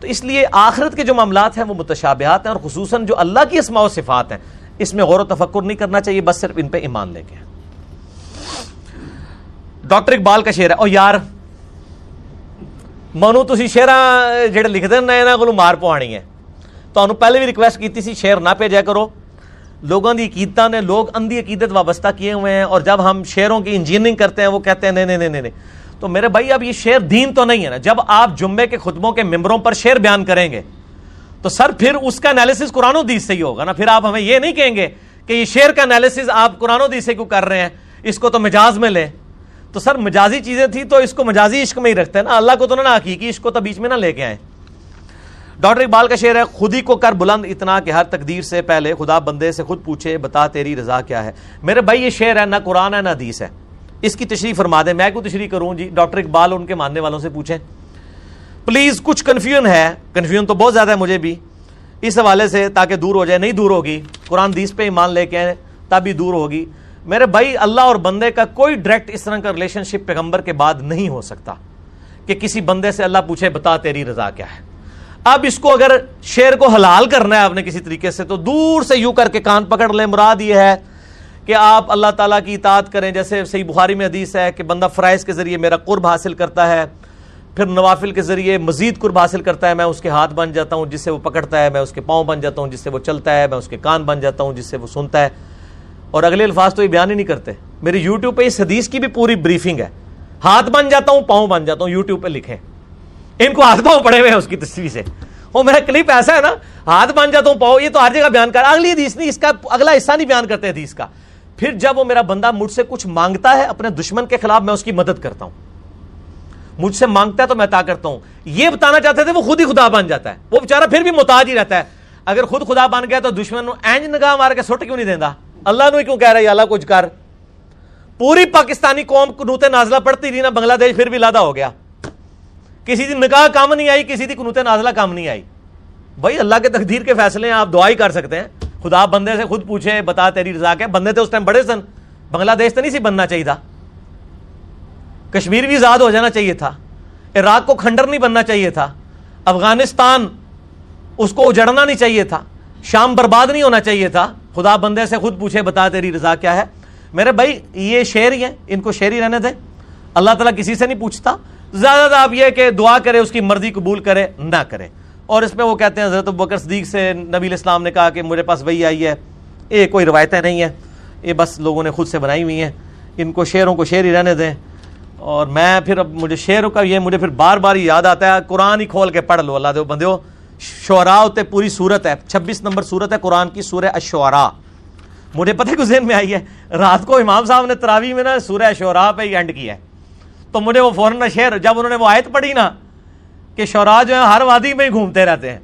تو اس لیے آخرت کے جو معاملات ہیں، وہ متشابہات ہیں اور خصوصاً جو اللہ کی اسماع و صفات ہیں، اس میں غور و تفکر نہیں کرنا چاہیے، بس صرف ان پہ ایمان لے کے۔ ڈاکٹر اقبال کا شعر ہے، او یار منو تھی شعر جہاں لکھتے ہیں یہاں کو مار پوانی ہے تو پہلے بھی ریکویسٹ کی تھی شعر نہ بھیجا کرو لوگوں کی عقیدت نے لوگ اندھی عقیدت وابستہ کیے ہوئے ہیں اور جب ہم شعروں کی انجینئرنگ کرتے ہیں وہ کہتے ہیں نہیں نہیں نہیں نہیں تو میرے بھائی اب یہ شعر دین تو نہیں ہے نا جب آپ جمعے کے خطبوں کے ممبروں پر شعر بیان کریں گے تو سر پھر اس کا انالیسس قرآن و دیس سے ہی ہوگا نا پھر آپ ہمیں یہ نہیں کہیں گے کہ یہ شعر کا انالیسس آپ قرآن و دیس سے کیوں کر رہے ہیں اس کو تو مجاز میں لیں۔ تو سر مجازی چیزیں تھیں تو اس کو مجازی عشق میں ہی رکھتے ہیں نا۔ اللہ کو تو نہ حقیقی عشق کو تو بیچ میں نہ لے کے آئے ڈاکٹر اقبال کا شعر ہے خود ہی کو کر بلند اتنا کہ ہر تقدیر سے پہلے خدا بندے سے خود پوچھے، بتا تیری رضا کیا ہے۔ میرے بھائی، یہ شعر ہے، نہ قرآن ہے، نہ حدیث ہے۔ اس کی تشریح فرما دیں۔ میں کو تشریح کروں؟ جی ڈاکٹر اقبال ان کے ماننے والوں سے پوچھیں۔ پلیز، کچھ کنفیوژن ہے۔ کنفیوژن تو بہت زیادہ ہے مجھے بھی۔ اس حوالے سے تاکہ دور ہو جائے، نہیں دور ہوگی۔ قرآن دیس پہ ایمان لے کے آئے تب بھی دور ہوگی۔ میرے بھائی، اللہ اور بندے کا کوئی ڈائریکٹ اس طرح کا ریلیشن شپ پیغمبر کے بعد نہیں ہو سکتا کہ کسی بندے سے اللہ پوچھے، بتا تیری رضا کیا ہے؟ اب اس کو اگر شیر کو حلال کرنا ہے آپ نے کسی طریقے سے، تو دور سے یوں کر کے کان پکڑ لیں۔ مراد یہ ہے کہ آپ اللہ تعالیٰ کی اطاعت کریں۔ جیسے صحیح بخاری میں حدیث ہے کہ بندہ فرائض کے ذریعے میرا قرب حاصل کرتا ہے، پھر نوافل کے ذریعے مزید قرب حاصل کرتا ہے، میں اس کے ہاتھ بن جاتا ہوں جس سے وہ پکڑتا ہے، میں اس کے پاؤں بن جاتا ہوں جس سے وہ چلتا ہے، میں اس کے کان بن جاتا ہوں جس سے وہ سنتا ہے۔ اور اگلے الفاظ تو یہ بیان ہی نہیں کرتے۔ میری یوٹیوب پہ اس حدیث کی بھی پوری بریفنگ ہے۔ ہاتھ بن جاتا ہوں، پاؤں بن جاتا ہوں، یوٹیوب پہ لکھیں۔ ان کو ہاتھ پاؤں پڑے ہوئے ہیں اس کی تصویر سے۔ وہ میرا کلپ ایسا ہے نا، ہاتھ بن جاتا ہوں، پاؤں، یہ تو ہر جگہ بیان کر۔ اگلی حدیث نہیں، اس کا اگلا حصہ نہیں بیان کرتے حدیث کا۔ پھر جب وہ میرا بندہ مجھ سے کچھ مانگتا ہے اپنے دشمن کے خلاف، میں اس کی مدد کرتا ہوں۔ مجھ سے مانگتا ہے تو میں عطا کرتا ہوں۔ یہ بتانا چاہتے تھے وہ خود ہی خدا بن جاتا ہے۔ وہ بےچارا پھر بھی محتاج ہی رہتا ہے۔ اگر خود خدا بن گیا تو دشمن اینج نگاہ مار کے سٹ کیوں نہیں دینا اللہ نے کیوں کہہ رہا ہے؟ اللہ کچھ کر۔ پوری پاکستانی قوم کنوتے نازلہ پڑتی رہی نا، بنگلہ دیش پھر بھی لادہ ہو گیا۔ کسی دی نکاح کام نہیں آئی، کسی دی کنوتے نازلہ کام نہیں آئی۔ بھائی، اللہ کے تقدیر کے فیصلے ہیں، آپ دعا ہی کر سکتے ہیں۔ خدا بندے سے خود پوچھے، بتا تیری رضا کے بندے تھے اس ٹائم بڑے سن۔ بنگلہ دیش تو نہیں سی بننا چاہیے تھا۔ کشمیر بھی آزاد ہو جانا چاہیے تھا۔ عراق کو کھنڈر نہیں بننا چاہیے تھا۔ افغانستان اس کو اجڑنا نہیں چاہیے تھا۔ شام برباد نہیں ہونا چاہیے تھا۔ خدا بندے سے خود پوچھے، بتا تیری رضا کیا ہے؟ میرے بھائی، یہ شعر ہی ہیں، ان کو شعر ہی رہنے دیں۔ اللہ تعالیٰ کسی سے نہیں پوچھتا۔ زیادہ آپ یہ کہ دعا کرے، اس کی مرضی قبول کرے، نہ کرے۔ اور اس میں وہ کہتے ہیں، حضرت بکر صدیق سے نبی الاسلام نے کہا کہ میرے پاس وہی آئی ہے۔ یہ کوئی روایتیں نہیں ہیں۔ یہ بس لوگوں نے خود سے بنائی ہوئی ہیں۔ ان کو شعروں کو شعر ہی رہنے دیں۔ اور میں پھر اب مجھے شعروں کا یہ مجھے پھر بار بار یاد آتا ہے، قرآن ہی کھول کے پڑھ لو۔ اللہ دے بندے ہو شعراء ہوتے پوری صورت ہے، چھبیس نمبر صورت ہے قرآن کی سورہ اشعراء مجھے پتہ کو ذہن میں آئی ہے، رات کو امام صاحب نے تراوی میں نا سورہ شعراء پہ ہی اینڈ کیا ہے۔ تو مجھے وہ فوراً شعر، جب انہوں نے وہ آیت پڑھی نا کہ شعراء جو ہیں ہر وادی میں ہی گھومتے رہتے ہیں،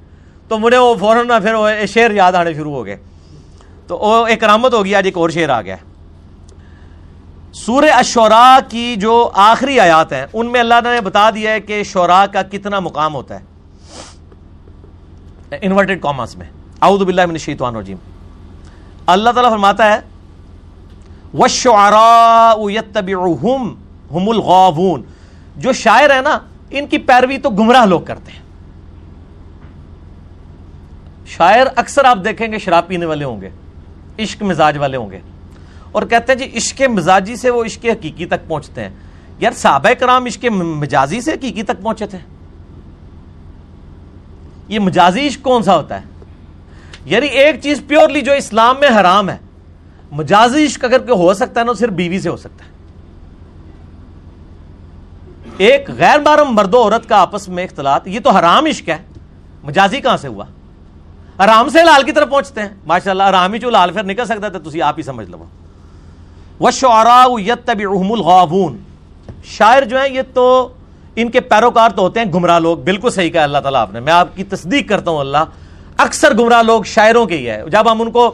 تو مجھے وہ فوراً پھر وہ شعر یاد آنے شروع ہو گئے۔ تو وہ ایک رحمت ہو گیا آج ایک اور شعر آ گیا۔ سورہ اشعراء کی جو آخری آیات ہیں، ان میں اللہ نے بتا دیا ہے کہ شعراء کا کتنا مقام ہوتا ہے۔ انورٹیڈ کامرس میں۔ اعوذ باللہ من الشیطان الرجیم۔ اللہ تعالیٰ فرماتا ہے، وَالشُّعَرَاءُ يَتَّبِعُهُمْ هُمُ الْغَاوُونَ۔ جو شاعر ہیں نا، ان کی پیروی تو گمراہ لوگ کرتے ہیں۔ شاعر اکثر آپ دیکھیں گے، شراب پینے والے ہوں گے، عشق مزاج والے ہوں گے۔ اور کہتے ہیں جی عشق مزاجی سے وہ عشق حقیقی تک پہنچتے ہیں۔ یار، صحابہ کرام عشق مجازی سے حقیقی تک پہنچے تھے۔ یہ مجازی عشق کون سا ہوتا ہے؟ یعنی ایک چیز پیورلی جو اسلام میں حرام ہے مجازی عشق اگر کوئی ہو سکتا ہے نا صرف بیوی سے ہو سکتا ہے۔ ایک غیر محرم مرد و عورت کا آپس میں اختلاط، یہ تو حرام عشق ہے۔ مجازی کہاں سے ہوا؟ حرام سے لال کی طرف پہنچتے ہیں۔ ماشاء اللہ حرام ہی جو لال پھر نکل سکتا تھا تھی آپ ہی سمجھ لو۔ وہ شعرا الغاوون۔ شاعر جو ہیں، یہ تو ان کے پیروکار تو ہوتے ہیں گمراہ لوگ، بالکل صحیح کہا اللہ تعالیٰ آپ نے۔ میں آپ کی تصدیق کرتا ہوں اللہ۔ اکثر گمراہ لوگ شاعروں کے ہی ہے۔ جب ہم ان کو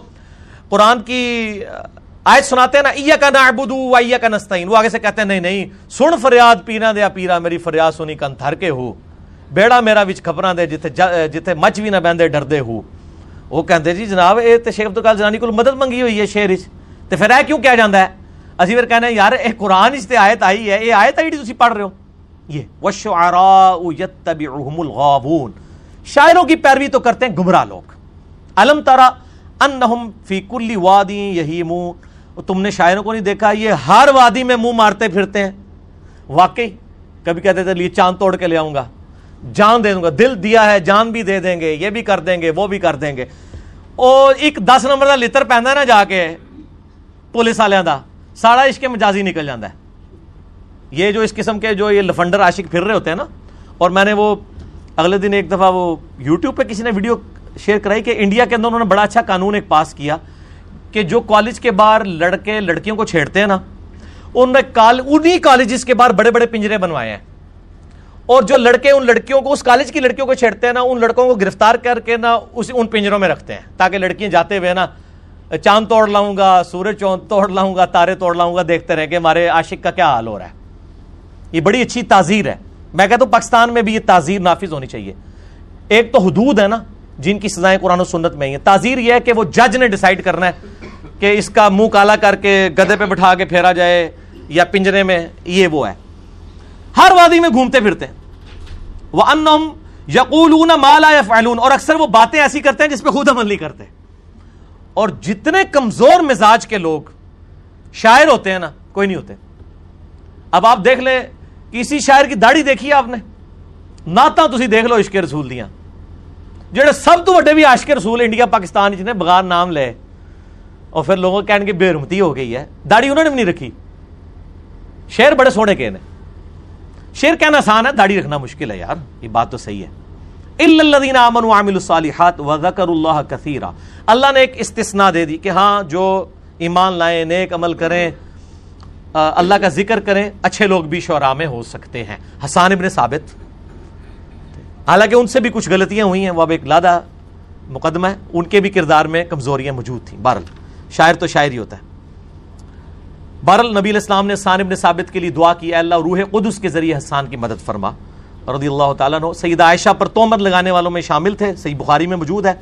قرآن کی آیت سناتے ہیں نا ایا کا نعبدو و ایا کا نستعین وہ آگے سے کہتے ہیں، نہیں نہیں، سن فریاد پینا دیا پیرا، میری فریاد سنی، کن تھر کے ہو۔ بیڑا میرا وچ خبراں دے، جتھے جتھے مچ بھی نہ بہندے ڈردے ہو۔ وہ کہندے جی جناب، اے تے شیخ عبدالقادر جنانی کو مدد منگی ہوئی ہے شعر وچ۔ تے پھر اے کیوں کیا جاندا ہے؟ اسی پھر کہنے یار، اے قرآن وچ تے آیت آئی ہے، اے آیت آئی جی تسی پڑھ رہے ہو۔ یہ وشعراء یتبعہم شاعروں کی پیروی تو کرتے ہیں گمراہ لوگ۔ علم ترا انہم فی کل وادی یہیمون تم نے شاعروں کو نہیں دیکھا، یہ ہر وادی میں منہ مارتے پھرتے ہیں۔ واقعی، کبھی کہتے تھے، لیے چاند توڑ کے لے آؤں گا۔ جان دے دوں گا۔ دل دیا ہے، جان بھی دے دیں گے۔ یہ بھی کر دیں گے، وہ بھی کر دیں گے۔ اور ایک دس نمبر کا لتر پہنتا ہے نا جا کے، پولیس والوں کا سارا عشق مجازی نکل جاتا ہے۔ یہ جو اس قسم کے جو یہ لفنڈر عاشق پھر رہے ہوتے ہیں نا، اور میں نے وہ اگلے دن ایک دفعہ وہ یوٹیوب پہ کسی نے ویڈیو شیئر کرائی کہ انڈیا کے اندر انہوں نے بڑا اچھا قانون ایک پاس کیا کہ جو کالج کے باہر لڑکے لڑکیوں کو چھیڑتے ہیں نا انہوں نے انہی کالجز کے باہر بڑے بڑے پنجرے بنوائے ہیں۔ اور جو لڑکے ان لڑکیوں کو، اس کالج کی لڑکیوں کو چھیڑتے ہیں نا، ان لڑکوں کو گرفتار کر کے نا اس ان پنجروں میں رکھتے ہیں تاکہ لڑکیاں جاتے ہوئے نا، چاند توڑ لاؤں گا، سورج چوند توڑ لاؤں گا، تارے توڑ لاؤں گا، دیکھتے رہے کہ ہمارے عاشق کا کیا حال ہو رہا ہے۔ یہ بڑی اچھی تعزیر ہے۔ میں کہتا ہوں پاکستان میں بھی یہ تعزیر نافذ ہونی چاہیے۔ ایک تو حدود ہے نا، جن کی سزائیں قرآن و سنت میں ہی ہیں۔ تعزیر یہ ہے کہ وہ جج نے ڈیسائیڈ کرنا ہے کہ اس کا منہ کالا کر کے گدے پہ بٹھا کے پھیرا جائے یا پنجرے میں یہ وہ ہے۔ ہر وادی میں گھومتے پھرتے ہیں۔ وہ ان یقول مالا یا فیلون اور اکثر وہ باتیں ایسی کرتے ہیں جس پہ خود عمل نہیں کرتے۔ اور جتنے کمزور مزاج کے لوگ شاعر ہوتے ہیں نا، کوئی نہیں ہوتے۔ اب آپ دیکھ لیں کسی شاعر کی داڑھی دیکھی آپ نے؟ ناتا تھی دیکھ لو عشق رسول دیا جڑے سب تو وڈے بھی عشق رسول انڈیا، پاکستان جنہیں بغار نام لے، اور پھر لوگوں کہنے بے رمتی ہو گئی ہے۔ داڑھی انہوں نے بھی نہیں رکھی۔ شیر بڑے سونے کے نے۔ شیر کہنا آسان ہے، داڑھی رکھنا مشکل ہے یار، یہ بات تو صحیح ہے۔ الدین امن عامل الصالحات وذکر اللہ کثیرہ اللہ نے ایک استثناء دے دی کہ ہاں جو ایمان لائیں، نیک عمل کریں اللہ کا ذکر کریں، اچھے لوگ بھی شعراء میں ہو سکتے ہیں۔ حسان ابن ثابت۔ حالانکہ ان سے بھی کچھ غلطیاں ہوئی ہیں، وہ اب ایک لادہ مقدمہ ہے۔ ان کے بھی کردار میں کمزوریاں موجود تھیں۔ بہرل شاعر تو شاعر ہی ہوتا ہے۔ بہرل نبی الاسلام نے حسان ابن ثابت کے لیے دعا کی، اے اللہ، روح قدس کے ذریعے حسان کی مدد فرما۔ رضی اللہ تعالیٰ نے سید عائشہ پر تومت لگانے والوں میں شامل تھے۔ صحیح بخاری میں موجود ہے۔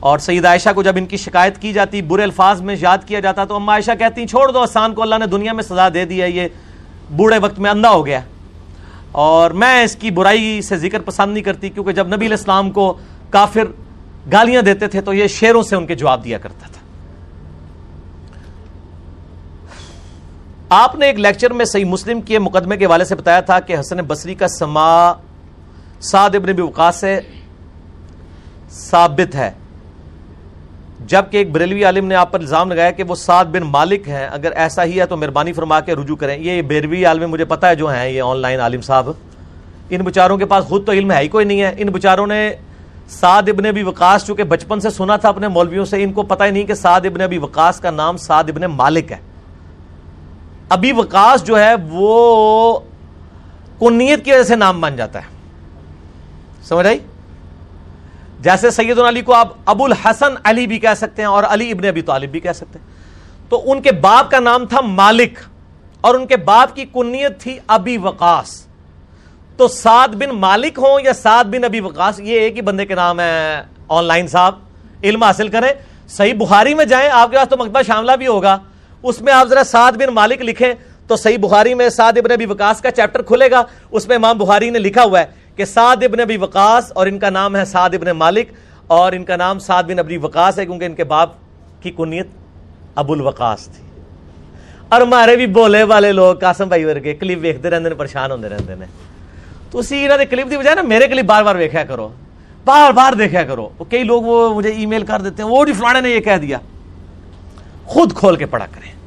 اور سید عائشہ کو جب ان کی شکایت کی جاتی، برے الفاظ میں یاد کیا جاتا، تو اما عائشہ کہتی، چھوڑ دو حسان کو اللہ نے دنیا میں سزا دے دی ہے یہ بوڑھے وقت میں اندھا ہو گیا۔ اور میں اس کی برائی سے ذکر پسند نہیں کرتی، کیونکہ جب نبی الاسلام کو کافر گالیاں دیتے تھے، تو یہ شیروں سے ان کے جواب دیا کرتا تھا۔ آپ نے ایک لیکچر میں صحیح مسلم کے مقدمے کے والے سے بتایا تھا کہ حسن بصری کا سما سعد ابن وقاص سے ثابت ہے۔ جبکہ ایک بریلوی عالم نے آپ پر الزام لگایا کہ وہ سعد بن مالک ہیں۔ اگر ایسا ہی ہے تو مہربانی فرما کے رجوع کریں۔ یہ بریلوی عالم مجھے پتا ہے جو ہیں، یہ آن لائن عالم صاحب۔ ان بچاروں کے پاس خود تو علم ہے ہی کوئی نہیں ہے۔ ان بچاروں نے سعد ابن ابی وقاص، چونکہ بچپن سے سنا تھا اپنے مولویوں سے، ان کو پتہ ہی نہیں کہ سعد ابن ابی وقاص کا نام سعد ابن مالک ہے۔ ابھی وقاص جو ہے، وہ کنیت کی وجہ سے نام بن جاتا ہے۔ سمجھ آئی؟ جیسے سید علی کو آپ ابو الحسن علی بھی کہہ سکتے ہیں اور علی ابن ابی طالب بھی کہہ سکتے ہیں۔ تو ان کے باپ کا نام تھا مالک اور ان کے باپ کی کنیت تھی ابی وقاص۔ تو سعد بن مالک ہوں یا سعد بن ابی وقاص، یہ ایک ہی بندے کے نام ہے آن لائن صاحب، علم حاصل کریں۔ صحیح بخاری میں جائیں، آپ کے پاس تو مکتبہ شاملہ بھی ہوگا۔ اس میں آپ ذرا سعد بن مالک لکھیں تو صحیح بخاری میں سعد ابن ابی وقاص کا چیپٹر کھلے گا۔ اس میں امام بخاری نے لکھا ہوا ہے۔ کہ سعد ابن ابی وقاص اور ان کا نام ہے سعد ابن مالک اور ان کا نام سعد بن ابی وقاص ہے کیونکہ ان کے باپ کی کنیت ابو الوقاص تھی۔ اور ہمارے بھی بولے والے لوگ قاسم بھائی ورگے کلپ ویکتے رہتے ہیں پریشان ہوتے رہتے ہیں تو اسی انہوں نے کلپ دی بجائے نا میرے کلپ بار بار ویکھا کرو، بار بار دیکھا کرو۔ کئی لوگ وہ مجھے ای میل کر دیتے ہیں، وہ جی فلانے نے یہ کہہ دیا۔ خود کھول کے پڑھا کریں۔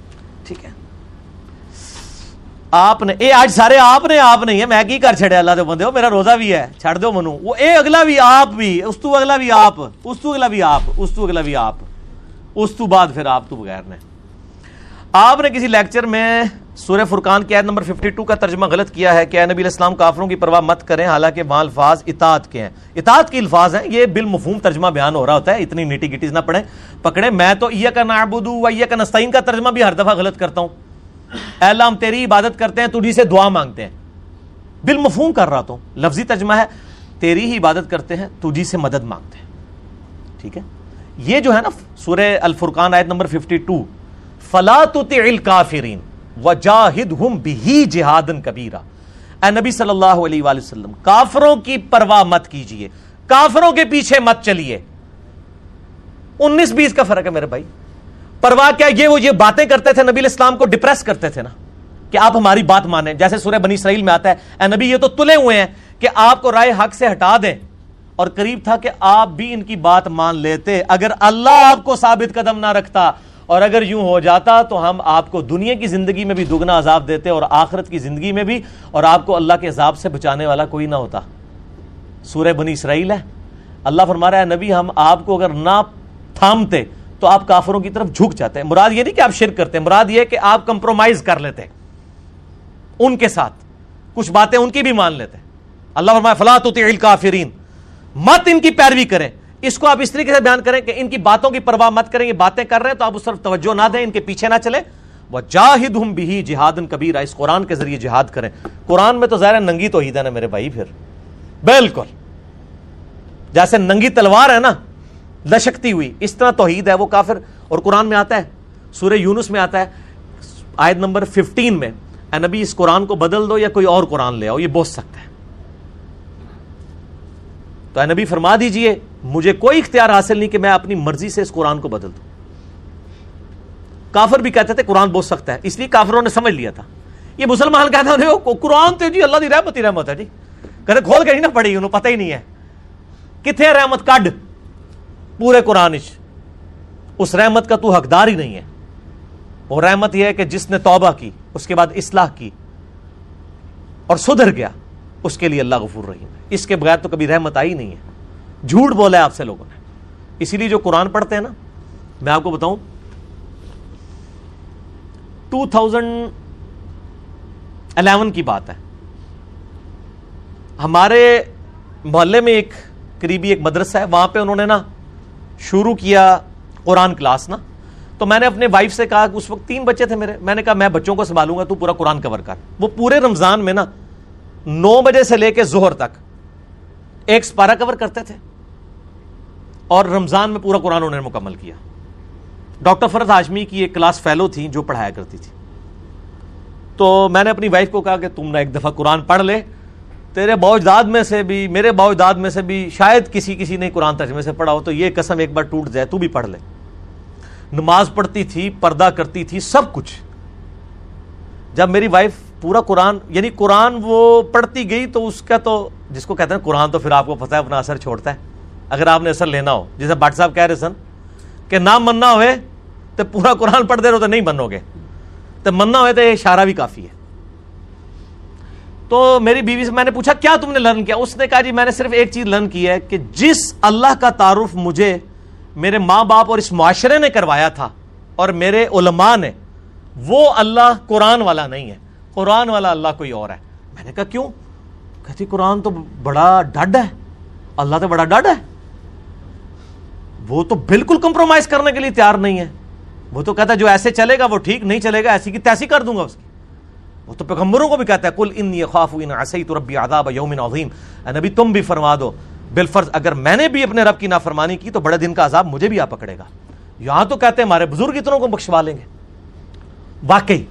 آپ نے اے آج سارے آپ نے آپ نہیں ہے۔ میں کی کر چھڑے اللہ دے بندے؟ ہو میرا روزہ بھی ہے۔ چھڑ دو منو۔ وہ اے اگلا بھی آپ بھی، اس تو اگلا بھی آپ، اس تو اگلا بھی آپ، اس تو اگلا بھی آپ۔ اس تو بعد پھر آپ تو بغیر نے۔ آپ نے کسی لیکچر میں سورہ فرقان کی آیت نمبر 52 کا ترجمہ غلط کیا ہے کہ اے نبی الاسلام کافروں کی پرواہ مت کریں، حالانکہ وہاں الفاظ اطاعت کے ہیں۔ اطاعت کی الفاظ ہیں۔ یہ بالمفہوم ترجمہ بیان ہو رہا ہوتا ہے۔ اتنی نیٹی گٹیز نہ پڑھیں۔ پکڑیں۔ میں تو ایہ کا نعبدو و ایہ کا نستعین کا ترجمہ بھی ہر دفعہ غلط کرتا ہوں۔ اے اللہ، ہم تیری عبادت کرتے ہیں، تجھی سے دعا مانگتے ہیں۔ بالمفہوم کر رہا تو، لفظی ترجمہ ہے، تیری ہی عبادت کرتے ہیں، تجھی سے مدد مانگتے ہیں۔ ٹھیک ہے؟ یہ جو ہے نا، سورہ الفرقان آیت نمبر 52 فلا تطع الکافرین وجاہدہم بہی جہادن کبیرہ اے نبی صلی اللہ علیہ وآلہ وسلم، کافروں کی پرواہ مت کیجیے۔ کافروں کے پیچھے مت چلیے۔ انیس بیس کا فرق ہے میرے بھائی۔ پرواہ کیا یہ وہ یہ باتیں کرتے تھے نبی الاسلام کو ڈپریس کرتے تھے نا کہ آپ ہماری بات مانیں۔ جیسے سورہ بنی اسرائیل میں آتا ہے، اے نبی، یہ تو تلے ہوئے ہیں کہ آپ کو رائے حق سے ہٹا دیں۔ اور قریب تھا کہ آپ بھی ان کی بات مان لیتے۔ اگر اللہ آپ کو ثابت قدم نہ رکھتا اور اگر یوں ہو جاتا تو ہم آپ کو دنیا کی زندگی میں بھی دگنا عذاب دیتے اور آخرت کی زندگی میں بھی اور آپ کو اللہ کے عذاب سے بچانے والا کوئی نہ ہوتا۔ سورہ بنی اسرائیل ہے۔ اللہ فرما رہا ہے نبی، ہم آپ کو اگر نہ تھامتے تو آپ کافروں کی طرف جھک جاتے ہیں۔ مراد یہ نہیں کہ آپ شرک کرتے ہیں، مراد یہ کہ آپ کمپرومائز کر لیتے ہیں۔ ان کے ساتھ۔ کچھ باتیں ان کی بھی مان لیتے ہیں۔ اللہ فرمایا فلاں کافرین مت ان کی پیروی کریں۔ اس کو آپ اس طریقے سے بیان کریں کہ ان کی باتوں کی پرواہ مت کریں، یہ باتیں کر رہے ہیں تو آپ اس طرف توجہ نہ دیں، ان کے پیچھے نہ چلے وہ جاہد ہم بھی جہاد کبیر اس قرآن کے ذریعے جہاد کریں۔ قرآن میں تو ظاہر ننگی تو ہے نا میرے بھائی پھر۔ بالکل۔ جیسے ننگی تلوار ہے نا لشکتی ہوئی۔ اس طرح توحید ہے، وہ کافر، اور قرآن میں آتا ہے، سورہ یونس میں آتا ہے، آیت نمبر ففٹین میں، اے نبی، اس قرآن کو بدل دو یا کوئی اور قرآن لے آؤ، یہ بوجھ سکتا ہے۔ تو اے نبی، فرما دیجیے، مجھے کوئی اختیار حاصل نہیں کہ میں اپنی مرضی سے اس قرآن کو بدل دوں۔ کافر بھی کہتے تھے، قرآن بوجھ سکتا ہے، اس لیے کافروں نے سمجھ لیا تھا۔ یہ مسلمان کہتے ہیں قرآن تو جی اللہ دی رحمت ہی رحمت ہے جی۔ کہتے، کھول کے ہی نہ پڑی انہوں پتہ ہی نہیں ہے۔ کتنے رحمت؟ کڈ۔ پورے قرآن اس رحمت کا تو حقدار ہی نہیں ہے۔ وہ رحمت یہ ہے کہ جس نے توبہ کی، اس کے بعد اصلاح کی، اور سدھر گیا، اس کے لیے اللہ غفور رحیم ہے۔ اس کے بغیر تو کبھی رحمت آئی نہیں ہے۔ جھوٹ بولا ہے آپ سے لوگوں نے۔ اسی لیے جو قرآن پڑھتے ہیں نا، میں آپ کو بتاؤں ٹو تھاؤزینڈ الیون کی بات ہے۔ ہمارے محلے میں ایک قریبی ایک مدرسہ ہے، وہاں پہ انہوں نے نا شروع کیا قرآن کلاس نا، تو میں نے اپنے وائف سے کہا کہ اس وقت تین بچے تھے میرے، میں نے کہا میں بچوں کو سنبھالوں گا، تو پورا قرآن کور کر۔ وہ پورے رمضان میں نا، نو بجے سے لے کے زہر تک ایک سپارہ کور کرتے تھے۔ اور رمضان میں پورا قرآن انہوں نے مکمل کیا۔ ڈاکٹر فرد ہاشمی کی ایک کلاس فیلو تھی جو پڑھایا کرتی تھی۔ تو میں نے اپنی وائف کو کہا کہ تم نے ایک دفعہ قرآن پڑھ لے۔ تیرے باوجداد میں سے بھی، میرے باوجداد میں سے بھی شاید کسی کسی نے قرآن ترجمے سے پڑھا ہو تو یہ قسم ایک بار ٹوٹ جائے، تو بھی پڑھ لے۔ نماز پڑھتی تھی، پردہ کرتی تھی، سب کچھ۔ جب میری وائف پورا قرآن یعنی قرآن وہ پڑھتی گئی تو اس کا تو، جس کو کہتے ہیں قرآن تو پھر آپ کو پتہ ہے، اپنا اثر چھوڑتا ہے۔ اگر آپ نے اثر لینا ہو، جیسے بٹ صاحب کہہ رہے سن کہ نہ مننا ہوئے تو پورا قرآن پڑھ دے رہے تو نہیں منو گے۔ تو مننا ہوئے تو یہ اشارہ بھی کافی ہے۔ تو میری بیوی سے میں نے پوچھا، کیا تم نے لرن کیا؟ اس نے کہا جی میں نے صرف ایک چیز لرن کی ہے کہ جس اللہ کا تعارف مجھے میرے ماں باپ اور اس معاشرے نے کروایا تھا اور میرے علماء نے، وہ اللہ قرآن والا نہیں ہے۔ قرآن والا اللہ کوئی اور ہے۔ میں نے کہا، کیوں؟ کہتی جی، قرآن تو بڑا ڈڈ ہے۔ اللہ تو بڑا ڈڈ ہے۔ وہ تو بالکل کمپرومائز کرنے کے لیے تیار نہیں ہے۔ وہ تو کہتا ہے، جو ایسے چلے گا، وہ ٹھیک، نہیں چلے گا، ایسی کی تیسی کر دوں گا اس کی۔ وہ تو پیغمبروں کو بھی کہتا ہے کل ان خواف تو ربی آداب یومن عظیم۔ نبی، تم بھی فرما دو۔ بالفرض، اگر میں نے بھی اپنے رب کی نافرمانی کی تو بڑے دن کا عذاب مجھے بھی آ پکڑے گا۔ یہاں تو کہتے ہیں، ہمارے بزرگ اتنوں کو بخشوا لیں گے۔ واقعی،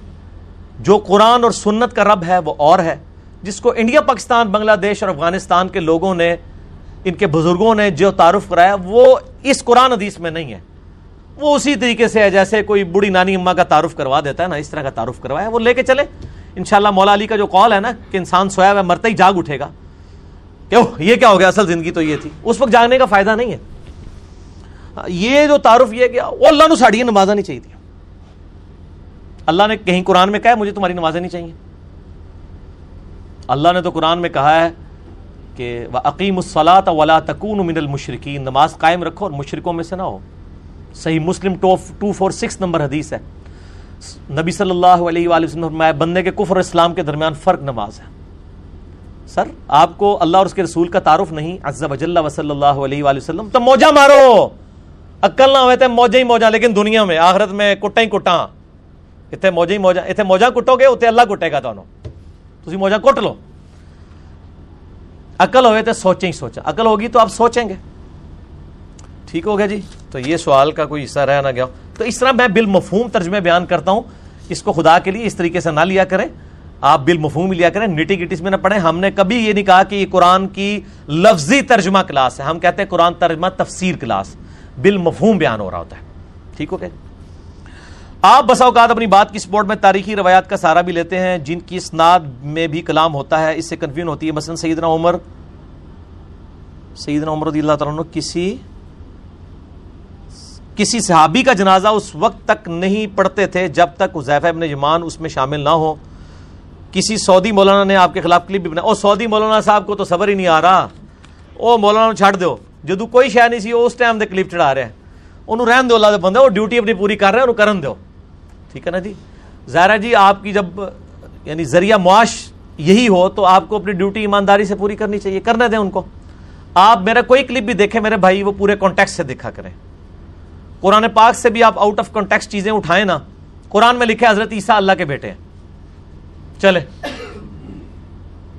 جو قرآن اور سنت کا رب ہے، وہ اور ہے۔ جس کو انڈیا، پاکستان، بنگلہ دیش اور افغانستان کے لوگوں نے، ان کے بزرگوں نے جو تعارف کرایا، وہ اس قرآن حدیث میں نہیں ہے۔ وہ اسی طریقے سے ہے، جیسے کوئی بڑی نانی اما کا تعارف کروا دیتا ہے نا، اس طرح کا تعارف کروایا وہ لے کے چلے۔ انشاءاللہ مولا علی کا جو قول ہے نا کہ انسان سویا ہوا مرتے ہی جاگ اٹھے گا۔ کیوں یہ کیا ہو گیا؟ اصل زندگی تو یہ تھی۔ اس وقت جاگنے کا فائدہ نہیں ہے۔ یہ جو تعارف یہ کہ وہ اللہ نے ساڑی نمازا نہیں چاہیے اللہ نے کہیں قرآن میں کہا ہے، مجھے تمہاری نمازیں نہیں چاہیے۔ اللہ نے تو قرآن میں کہا ہے کہ عقیم الصلاۃ ولا تکون من المشرقین نماز قائم رکھو اور مشرقوں میں سے نہ ہو۔ Sahih Muslim two four six number حدیث ہے۔ نبی صلی اللہ علیہ وآلہ وسلم فرمایا، بندے کے کفر اسلام کے درمیان فرق نماز ہے۔ سر، آپ کو اللہ اور اس کے رسول کا تعارف نہیں، عز و جل و صلی اللہ علیہ وآلہ وسلم۔ تو موجہ مارو۔ عقل نہ ہوئے تھے موجہ ہی موجہ، لیکن دنیا میں، آخرت میں کٹا ہی کٹا اتنے موجہ ہی موجہ، اتنے موجہ کٹو گے، اتنے اللہ کٹے گا تو تسی موجہ کٹ لو۔ عقل ہوئے تھے سوچیں ہی سوچا۔ عقل ہوگی تو آپ سوچیں گے۔ ٹھیک ہو گیا جی؟ تو یہ سوال کا کوئی حصہ رہ نہ گیا۔ تو اس طرح میں بالمفہوم ترجمے بیان کرتا ہوں۔ اس کو خدا کے لیے اس طریقے سے نہ لیا کریں۔ آپ بل مفہوم لیا کریں۔ نٹی گٹی میں نہ پڑھیں۔ ہم نے کبھی یہ نہیں کہا کہ یہ قرآن کی لفظی ترجمہ کلاس ہے۔ ہم کہتے ہیں قرآن ترجمہ تفسیر کلاس۔ بل مفہوم بیان ہو رہا ہوتا ہے۔ ٹھیک ہو گیا جی؟ آپ بسا اوقات اپنی بات کی سپورٹ میں تاریخی روایات کا سہارا بھی لیتے ہیں۔ جن کی اسناد میں بھی کلام ہوتا ہے۔ اس سے کنفیوژن ہوتی ہے۔ مثلا سیدنا عمر سیدنا عمر رضی اللہ تعالیٰ کسی کسی صحابی کا جنازہ اس وقت تک نہیں پڑھتے تھے جب تک حذیفہ ابن جمان اس میں شامل نہ ہو۔ کسی سعودی مولانا نے آپ کے خلاف کلپ بھی بنایا او سعودی مولانا صاحب کو تو صبر ہی نہیں آ رہا۔ او مولانا چھڑ دو جدو کوئی شہ نہیں سی اس ٹائم دے کلپ چڑھا رہے ہیں۔ انہوں رہن دو اللہ دے بندے وہ ڈیوٹی اپنی پوری کر رہے ہیں انہوں کرن دو ٹھیک ہے نا جی؟ ظاہرہ جی آپ کی جب یعنی ذریعہ معاش یہی ہو تو آپ کو اپنی ڈیوٹی ایمانداری سے پوری کرنی چاہیے، کرنے دیں ان کو۔ آپ میرا کوئی کلپ بھی دیکھیں، میرے بھائی وہ پورے کانٹیکس سے دیکھا کریں۔ قرآن پاک سے بھی آپ آؤٹ آف کانٹیکس چیزیں اٹھائیں نا، قرآن میں لکھے حضرت عیسیٰ اللہ کے بیٹے ہیں۔ چلے۔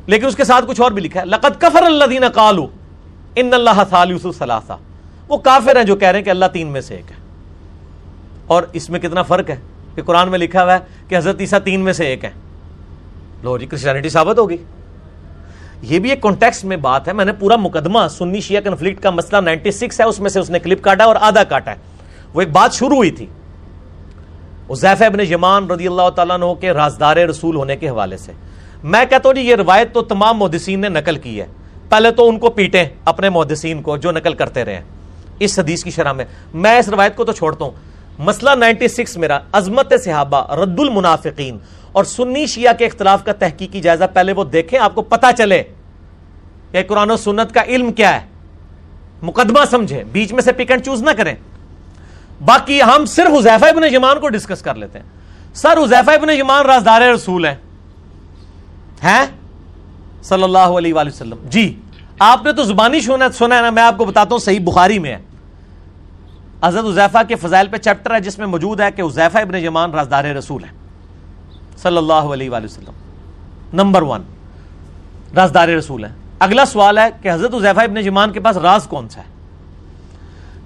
لیکن اس کے ساتھ کچھ اور بھی لکھا ہے۔ لقد کفر اللہ دینا کالو ان اللہ ثالث وہ کافر ہیں جو کہہ رہے ہیں کہ اللہ تین میں سے ایک ہے۔ اور اس میں کتنا فرق ہے کہ قرآن میں لکھا ہوا ہے کہ حضرت عیسیٰ تین میں سے ایک ہے لو جی کرسچینٹی ثابت ہوگی۔ یہ بھی ایک کانٹیکس میں بات ہے۔ میں نے پورا مقدمہ سنی شیعہ کنفلکٹ کا مسئلہ نائنٹی سکس ہے، اس میں سے اس نے کلپ کاٹا اور آدھا کاٹا ہے۔ وہ ایک بات شروع ہوئی تھی عزیف ابن یمان رضی اللہ تعالیٰ عنہ کے رازدار رسول ہونے کے حوالے سے۔ میں کہتا ہوں جی یہ روایت تو تمام محدثین نے نقل کی ہے۔ پہلے تو ان کو پیٹیں اپنے محدثین کو جو نقل کرتے رہے اس حدیث کی شرح میں میں اس روایت کو تو چھوڑتا ہوں۔ مسئلہ نائنٹی سکس میرا، عظمت صحابہ رد المنافقین اور سنی شیعہ کے اختلاف کا تحقیقی جائزہ پہلے وہ دیکھیں، آپ کو پتا چلے کہ قرآن و سنت کا علم کیا ہے۔ مقدمہ سمجھے بیچ میں سے پک اینڈ چوز نہ کریں۔ باقی ہم صرف حذیفہ ابن جمان کو ڈسکس کر لیتے ہیں۔ سر، حذیفہ ابن جمان رازدار رسول ہیں۔ ہیں؟ صلی اللہ علیہ وآلہ وسلم۔ جی آپ نے تو زبانی سنا سنا ہے نا، میں آپ کو بتاتا ہوں، صحیح بخاری میں ہے۔ حضرت حذیفہ کے فضائل پہ چیپٹر ہے، جس میں موجود ہے کہ حذیفہ ابن جمان رازدار رسول ہے صلی اللہ علیہ وآلہ وسلم۔ نمبر ون، رازدار رسول ہے اگلا سوال ہے کہ حضرت حضیفہ ابن جمان کے پاس راز کون سا ہے؟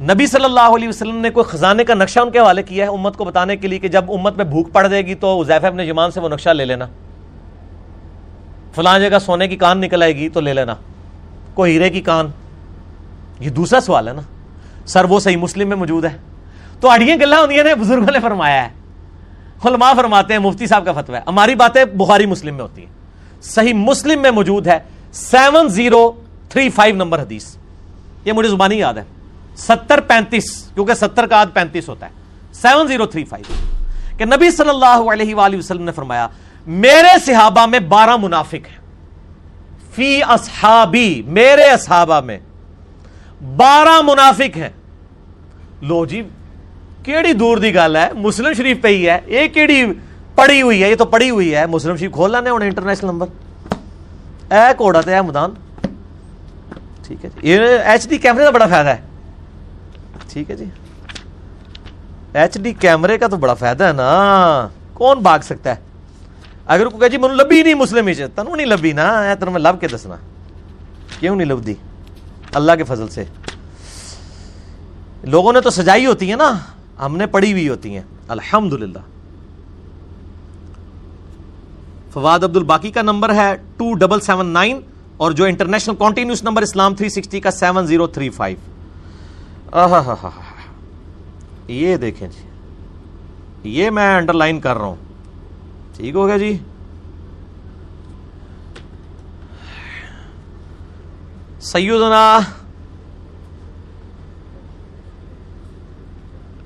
نبی صلی اللہ علیہ وسلم نے کوئی خزانے کا نقشہ ان کے حوالے کیا ہے امت کو بتانے کے لیے کہ جب امت میں بھوک پڑ جائے گی تو حضیفہ ابن جمان سے وہ نقشہ لے لینا۔ فلاں جگہ سونے کی کان نکل آئے گی تو لے لینا۔ کوئی ہیرے کی کان۔ یہ دوسرا سوال ہے نا۔ سر وہ صحیح مسلم میں موجود ہے۔ تو اڑیاں گلا ہوتی ہیں بزرگوں نے فرمایا ہے۔ علماء فرماتے ہیں، مفتی صاحب کا فتویٰ ہے۔ ہماری باتیں بخاری مسلم میں ہوتی ہیں۔ صحیح مسلم میں موجود ہے۔ Seven zero three five number حدیث۔ یہ مجھے زبانی یاد ہے۔ ستر پینتیس، کیونکہ ستر کا آدھ پینتیس ہوتا ہے۔ Seven zero three five. کہ نبی صلی اللہ علیہ وآلہ وسلم نے فرمایا، میرے صحابہ میں بارہ منافق ہیں۔ فی اصحابی، میرے اصحابہ میں بارہ منافق ہیں۔ لو جی کیڑی دور دی گل ہے؟ مسلم شریف پہ ہی ہے۔ یہ کیڑی پڑی ہوئی ہے، یہ تو پڑی ہوئی ہے۔ مسلم شریف کھول لینے ہونے، انٹرنیشنل نمبر۔ اے کوڑا تو ہے مدان۔ ٹھیک ہے جی۔ یہ ایچ ڈی کیمرے کا بڑا فائدہ ہے۔ ٹھیک ہے جی۔ ایچ ڈی کیمرے کا تو بڑا فائدہ ہے نا۔ کون بھاگ سکتا ہے؟ اگر کوئی کہ جی منو لبی نہیں مسلم ہی تنو نہیں لبی نا تنو میں لب کے دسنا۔ کیوں نہیں لب دی اللہ کے فضل سے۔ لوگوں نے تو سجائی ہوتی ہے نا، ہم نے پڑھی ہوئی ہوتی ہیں۔ الحمد للہ فواد عبد الباقی کا نمبر ہے ٹو ڈبل سیون نائن اور جو international continuous number Islam three sixty کا سیون زیرو تھری فائیو۔ یہ دیکھیں جی یہ میں انڈر لائن کر رہا ہوں ٹھیک ہو گیا جی سیدنا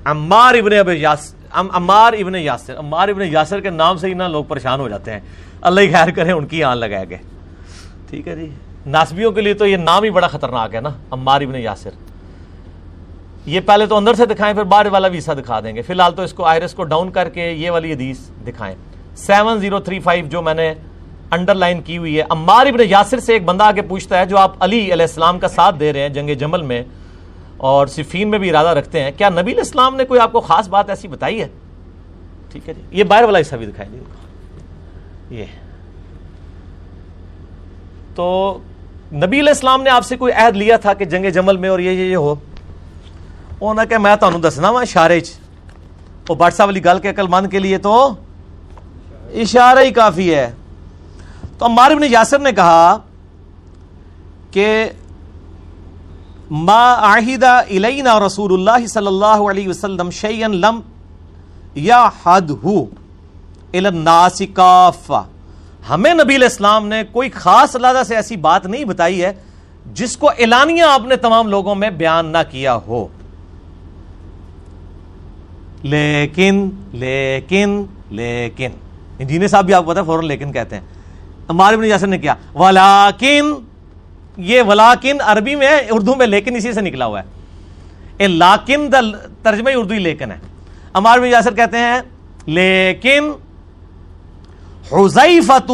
عمار ابن اب یاسر عمار ابن یاسر عمار ابن یاسر کے نام سے ہی نا لوگ پریشان ہو جاتے ہیں اللہ ہی خیر کرے ان کی آن لگائے گئے ٹھیک ہے جی ناسبیوں کے لیے تو یہ نام ہی بڑا خطرناک ہے نا عمار ابن یاسر یہ پہلے تو اندر سے دکھائیں، پھر باہر والا ویسا دکھا دیں گے۔ فی الحال تو اس کو آئرس کو ڈاؤن کر کے یہ والی حدیث دکھائیں۔ سیون زیرو تھری فائیو جو میں نے انڈر لائن کی ہوئی ہے۔ عمار ابن یاسر سے ایک بندہ آگے پوچھتا ہے جو آپ علی علیہ السلام کا ساتھ دے رہے ہیں جنگ جمل میں، اور صفین میں بھی ارادہ رکھتے ہیں، کیا نبی اسلام نے کوئی آپ کو خاص بات ایسی بتائی ہے؟ ٹھیک ہے جی۔ یہ باہر والا حصہ بھی دکھائی دے یہ۔ تو نبی علیہ السلام نے آپ سے کوئی عہد لیا تھا کہ جنگ جمل میں اور یہ یہ ہو؟ وہ نہ کہ میں تمہیں دسنا وا اشارے وہ بادشاہ والی گل کے عقل مند کے لیے تو اشارہ ہی کافی ہے۔ تو عمار ابن یاسر نے کہا کہ ما عاہدہ الینا رسول اللہ صلی اللہ علیہ وسلم شیئن لم یا حد ہو الناس کافہ۔ ہمیں نبی الاسلام نے کوئی خاص اللہ سے ایسی بات نہیں بتائی ہے جس کو اعلانیہ آپ نے تمام لوگوں میں بیان نہ کیا ہو۔ لیکن لیکن لیکن۔ انجینئر صاحب بھی آپ کو پتا فوراً لیکن کہتے ہیں۔ عمار بن یاسر نے کیا ولاکن یہ ولاکن عربی میں اردو میں لیکن اسی سے نکلا ہوا ہے۔ اے لاکن دا ترجمہ اردو ہی لیکن ہے۔ عمار بن یاسر کہتے ہیں، لیکن حزیفت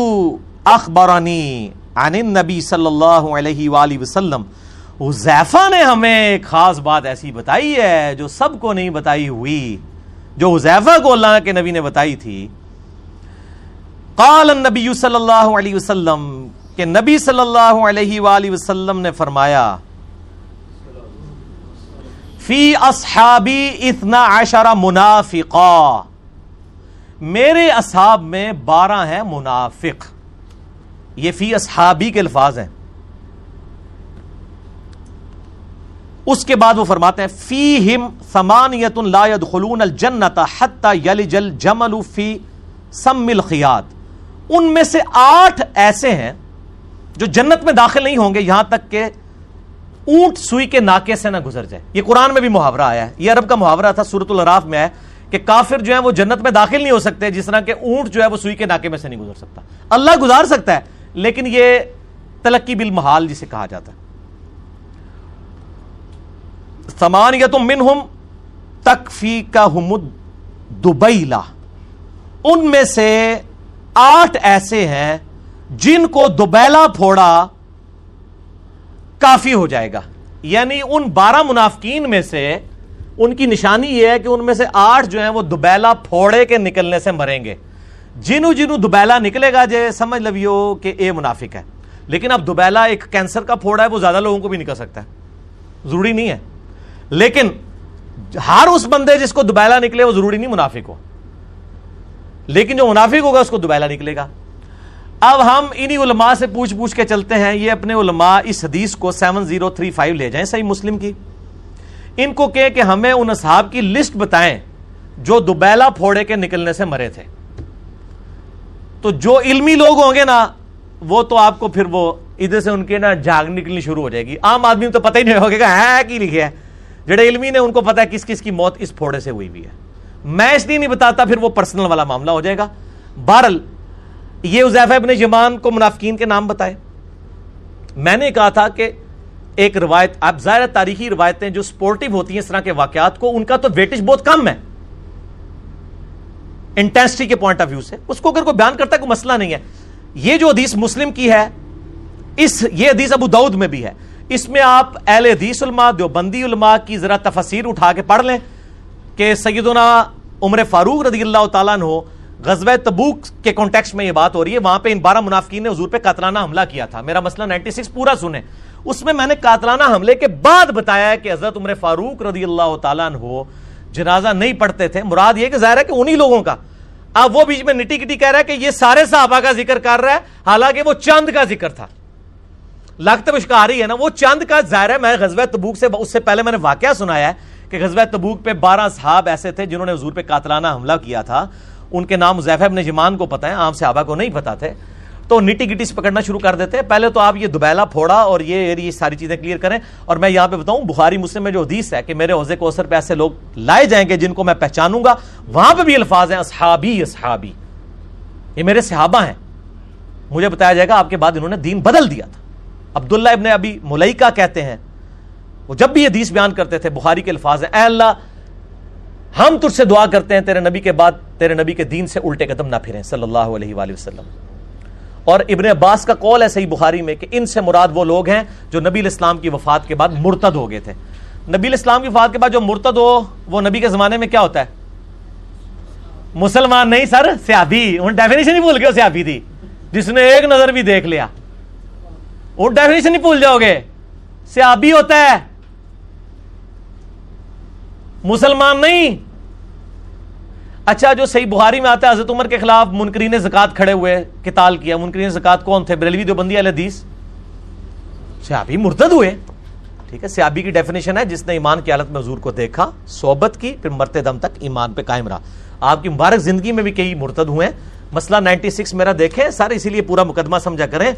اخبرانی عن النبی صلی اللہ علیہ وآلہ وسلم۔ حزیفہ نے ہمیں ایک خاص بات ایسی بتائی ہے جو سب کو نہیں بتائی ہوئی۔ جو حزیفہ کو اللہ کے نبی نے بتائی تھی، قال النبی صلی اللہ علیہ وسلم کہ نبی صلی اللہ علیہ وآلہ وسلم نے فرمایا، فی اصحابی اتنا عشر منافقا، میرے اصحاب میں بارہ ہیں منافق۔ یہ فی اصحابی کے الفاظ ہیں۔ اس کے بعد وہ فرماتے ہیں فی ہم سمانیت لا يدخلون الجنت حتی یلج الجمل فی سم الخیات ان میں سے آٹھ ایسے ہیں جو جنت میں داخل نہیں ہوں گے، یہاں تک کہ اونٹ سوئی کے ناکے سے نہ گزر جائے۔ یہ قرآن میں بھی محاورہ آیا ہے۔ یہ عرب کا محاورہ تھا سورت الراف میں آیا کہ کافر جو ہے وہ جنت میں داخل نہیں ہو سکتے، جس طرح کہ اونٹ جو ہے وہ سوئی کے ناکے میں سے نہیں گزر سکتا۔ اللہ گزار سکتا ہے، لیکن یہ تلقی بالمحال جسے کہا جاتا ہے۔ سمان یا تو منہم تکفی کا حمد دبیلا ان میں سے آٹھ ایسے ہیں جن کو دوبیلا پھوڑا کافی ہو جائے گا۔ یعنی ان بارہ منافقین میں سے ان کی نشانی یہ ہے کہ ان میں سے آٹھ جو ہیں وہ دوبیلا پھوڑے کے نکلنے سے مریں گے۔ جنو جنو دوبیلا نکلے گا جے، سمجھ لو کہ اے منافق ہے۔ لیکن اب دوبیلا ایک کینسر کا پھوڑا ہے، وہ زیادہ لوگوں کو بھی نکل سکتا۔ ہے ضروری نہیں ہے۔ لیکن ہر اس بندے جس کو دوبیلا نکلے، وہ ضروری نہیں منافق ہو۔ لیکن جو منافق ہوگا، اس کو دوبیلا نکلے گا۔ اب ہم انہی علماء سے پوچھ پوچھ کے چلتے ہیں۔ یہ اپنے علماء اس حدیث کو سیون زیرو تھری فائیو لے جائیں۔ صحیح مسلم کی۔ ان کو کہ کہ ہمیں ان اصحاب کی لسٹ بتائیں جو دوبیلا پھوڑے کے نکلنے سے مرے تھے۔ تو جو علمی لوگ ہوں گے نا، وہ تو آپ کو پھر وہ ادھر سے ان کے نا جاگ نکلنی شروع ہو جائے گی۔ عام آدمی تو پتہ ہی نہیں ہوگا ہے، کی لکھے ہے۔ جڑے علمی نے ان کو پتا ہے کس کس کی موت اس پھوڑے سے ہوئی ہوئی ہے۔ میں اس لیے نہیں بتاتا، پھر وہ پرسنل والا معاملہ ہو جائے گا۔ بہرل یہ ازیفہ ابن جمان کو منافقین کے نام بتائے۔ میں نے کہا تھا کہ ایک روایت، آپ ظاہر تاریخی روایتیں جو سپورٹیو ہوتی ہیں اس طرح کے واقعات کو، ان کا تو ویٹیج بہت کم ہے۔ انٹینسٹی کے پوائنٹ آف ویو سے۔ اس کو اگر کوئی بیان کرتا ہے، کوئی مسئلہ نہیں ہے۔ یہ جو حدیث مسلم کی ہے، اس، یہ حدیث ابو دعود میں بھی ہے۔ اس میں آپ اہل حدیث علماء، دیوبندی علماء کی ذرا تفسیر اٹھا کے پڑھ لیں کہ سیدنا عمر فاروق رضی اللہ تعالیٰ نے غزوہ تبوک کے کانٹیکس میں یہ بات ہو رہی ہے۔ وہاں پہ ان بارہ منافقین نے حضور پہ قاتلانہ حملہ کیا تھا۔ میرا مسئلہ نائنٹی سکس پورا سنیں۔ اس میں میں نے قاتلانہ حملے کے بعد بتایا ہے کہ حضرت عمر فاروق رضی اللہ تعالیٰ عنہ جنازہ نہیں پڑھتے تھے۔ مراد یہ کہ ظاہر ہے کہ انہی لوگوں کا۔ اب وہ بیچ میں نٹی کٹی کہہ رہا ہے کہ یہ سارے صحابہ کا ذکر کر رہا ہے، حالانکہ وہ چند کا ذکر تھا۔ لگتا مشکا رہی ہے نا، وہ چند کا ظاہر ہے۔ میں غزوہ تبوک سے اس سے پہلے میں نے واقعہ سنایا ہے کہ غزوہ تبوک پہ بارہ صحاب ایسے تھے جنہوں نے حضور پہ قاتلانہ حملہ کیا تھا۔ ان کے نام زیفہ ابن جمان کو پتہ ہے عام صحابہ کو نہیں پتا تھے۔ تو نٹی گٹی سے پکڑنا شروع کر دیتے۔ پہلے تو آپ یہ دوبیلا پھوڑا اور یہ یہ ساری چیزیں کلیئر کریں۔ اور میں یہاں پہ بتاؤں، بخاری مسلم میں جو حدیث ہے کہ میرے عوضے کو اثر پہ ایسے لوگ لائے جائیں گے جن کو میں پہچانوں گا، وہاں پہ بھی الفاظ ہیں، اصحابی اصحابی۔ یہ میرے صحابہ ہیں۔ مجھے بتایا جائے گا، آپ کے بعد انہوں نے دین بدل دیا تھا۔ عبداللہ ابن ابھی ملائکہ کہتے ہیں، وہ جب بھی حدیث بیان کرتے تھے، بخاری کے الفاظ ہیں، اے اللہ، ہم تجھ سے دعا کرتے ہیں، تیرے نبی کے بعد تیرے نبی کے دین سے الٹے قدم نہ پھریں، صلی اللہ علیہ وآلہ وسلم۔ اور ابن عباس کا قول ہے صحیح بخاری میں کہ ان سے مراد وہ لوگ ہیں جو نبی الاسلام کی وفات کے بعد مرتد ہو گئے تھے۔ نبی الاسلام کی وفات کے بعد جو مرتد ہو، وہ نبی کے زمانے میں کیا ہوتا ہے؟ مسلمان نہیں، سر سیابی ان ڈیفینیشن ہی بھول گئے سیابی تھی جس نے ایک نظر بھی دیکھ لیا۔ وہ ڈیفینیشن ہی بھول جاؤ گے۔ سیابی ہوتا ہے۔ مسلمان نہیں۔ اچھا جو صحیح بہاری میں آتا ہے، حضرت عمر کے خلاف منکرین زکات کھڑے ہوئے کتال کیا۔ منکرین زکات کون تھے؟ بریلوی دو بندی حدیث۔ سیابی مرتد ہوئے۔ ٹھیک ہے، سیابی کی ڈیفینیشن ہے، جس نے ایمان کی حالت میں حضور کو دیکھا، صحبت کی، پھر مرتے دم تک ایمان پہ قائم رہا۔ آپ کی مبارک زندگی میں بھی کئی مرتد ہوئے۔ مسئلہ نائنٹی سکس میرا دیکھیں، سر، اسی لیے پورا مقدمہ سمجھا کریں۔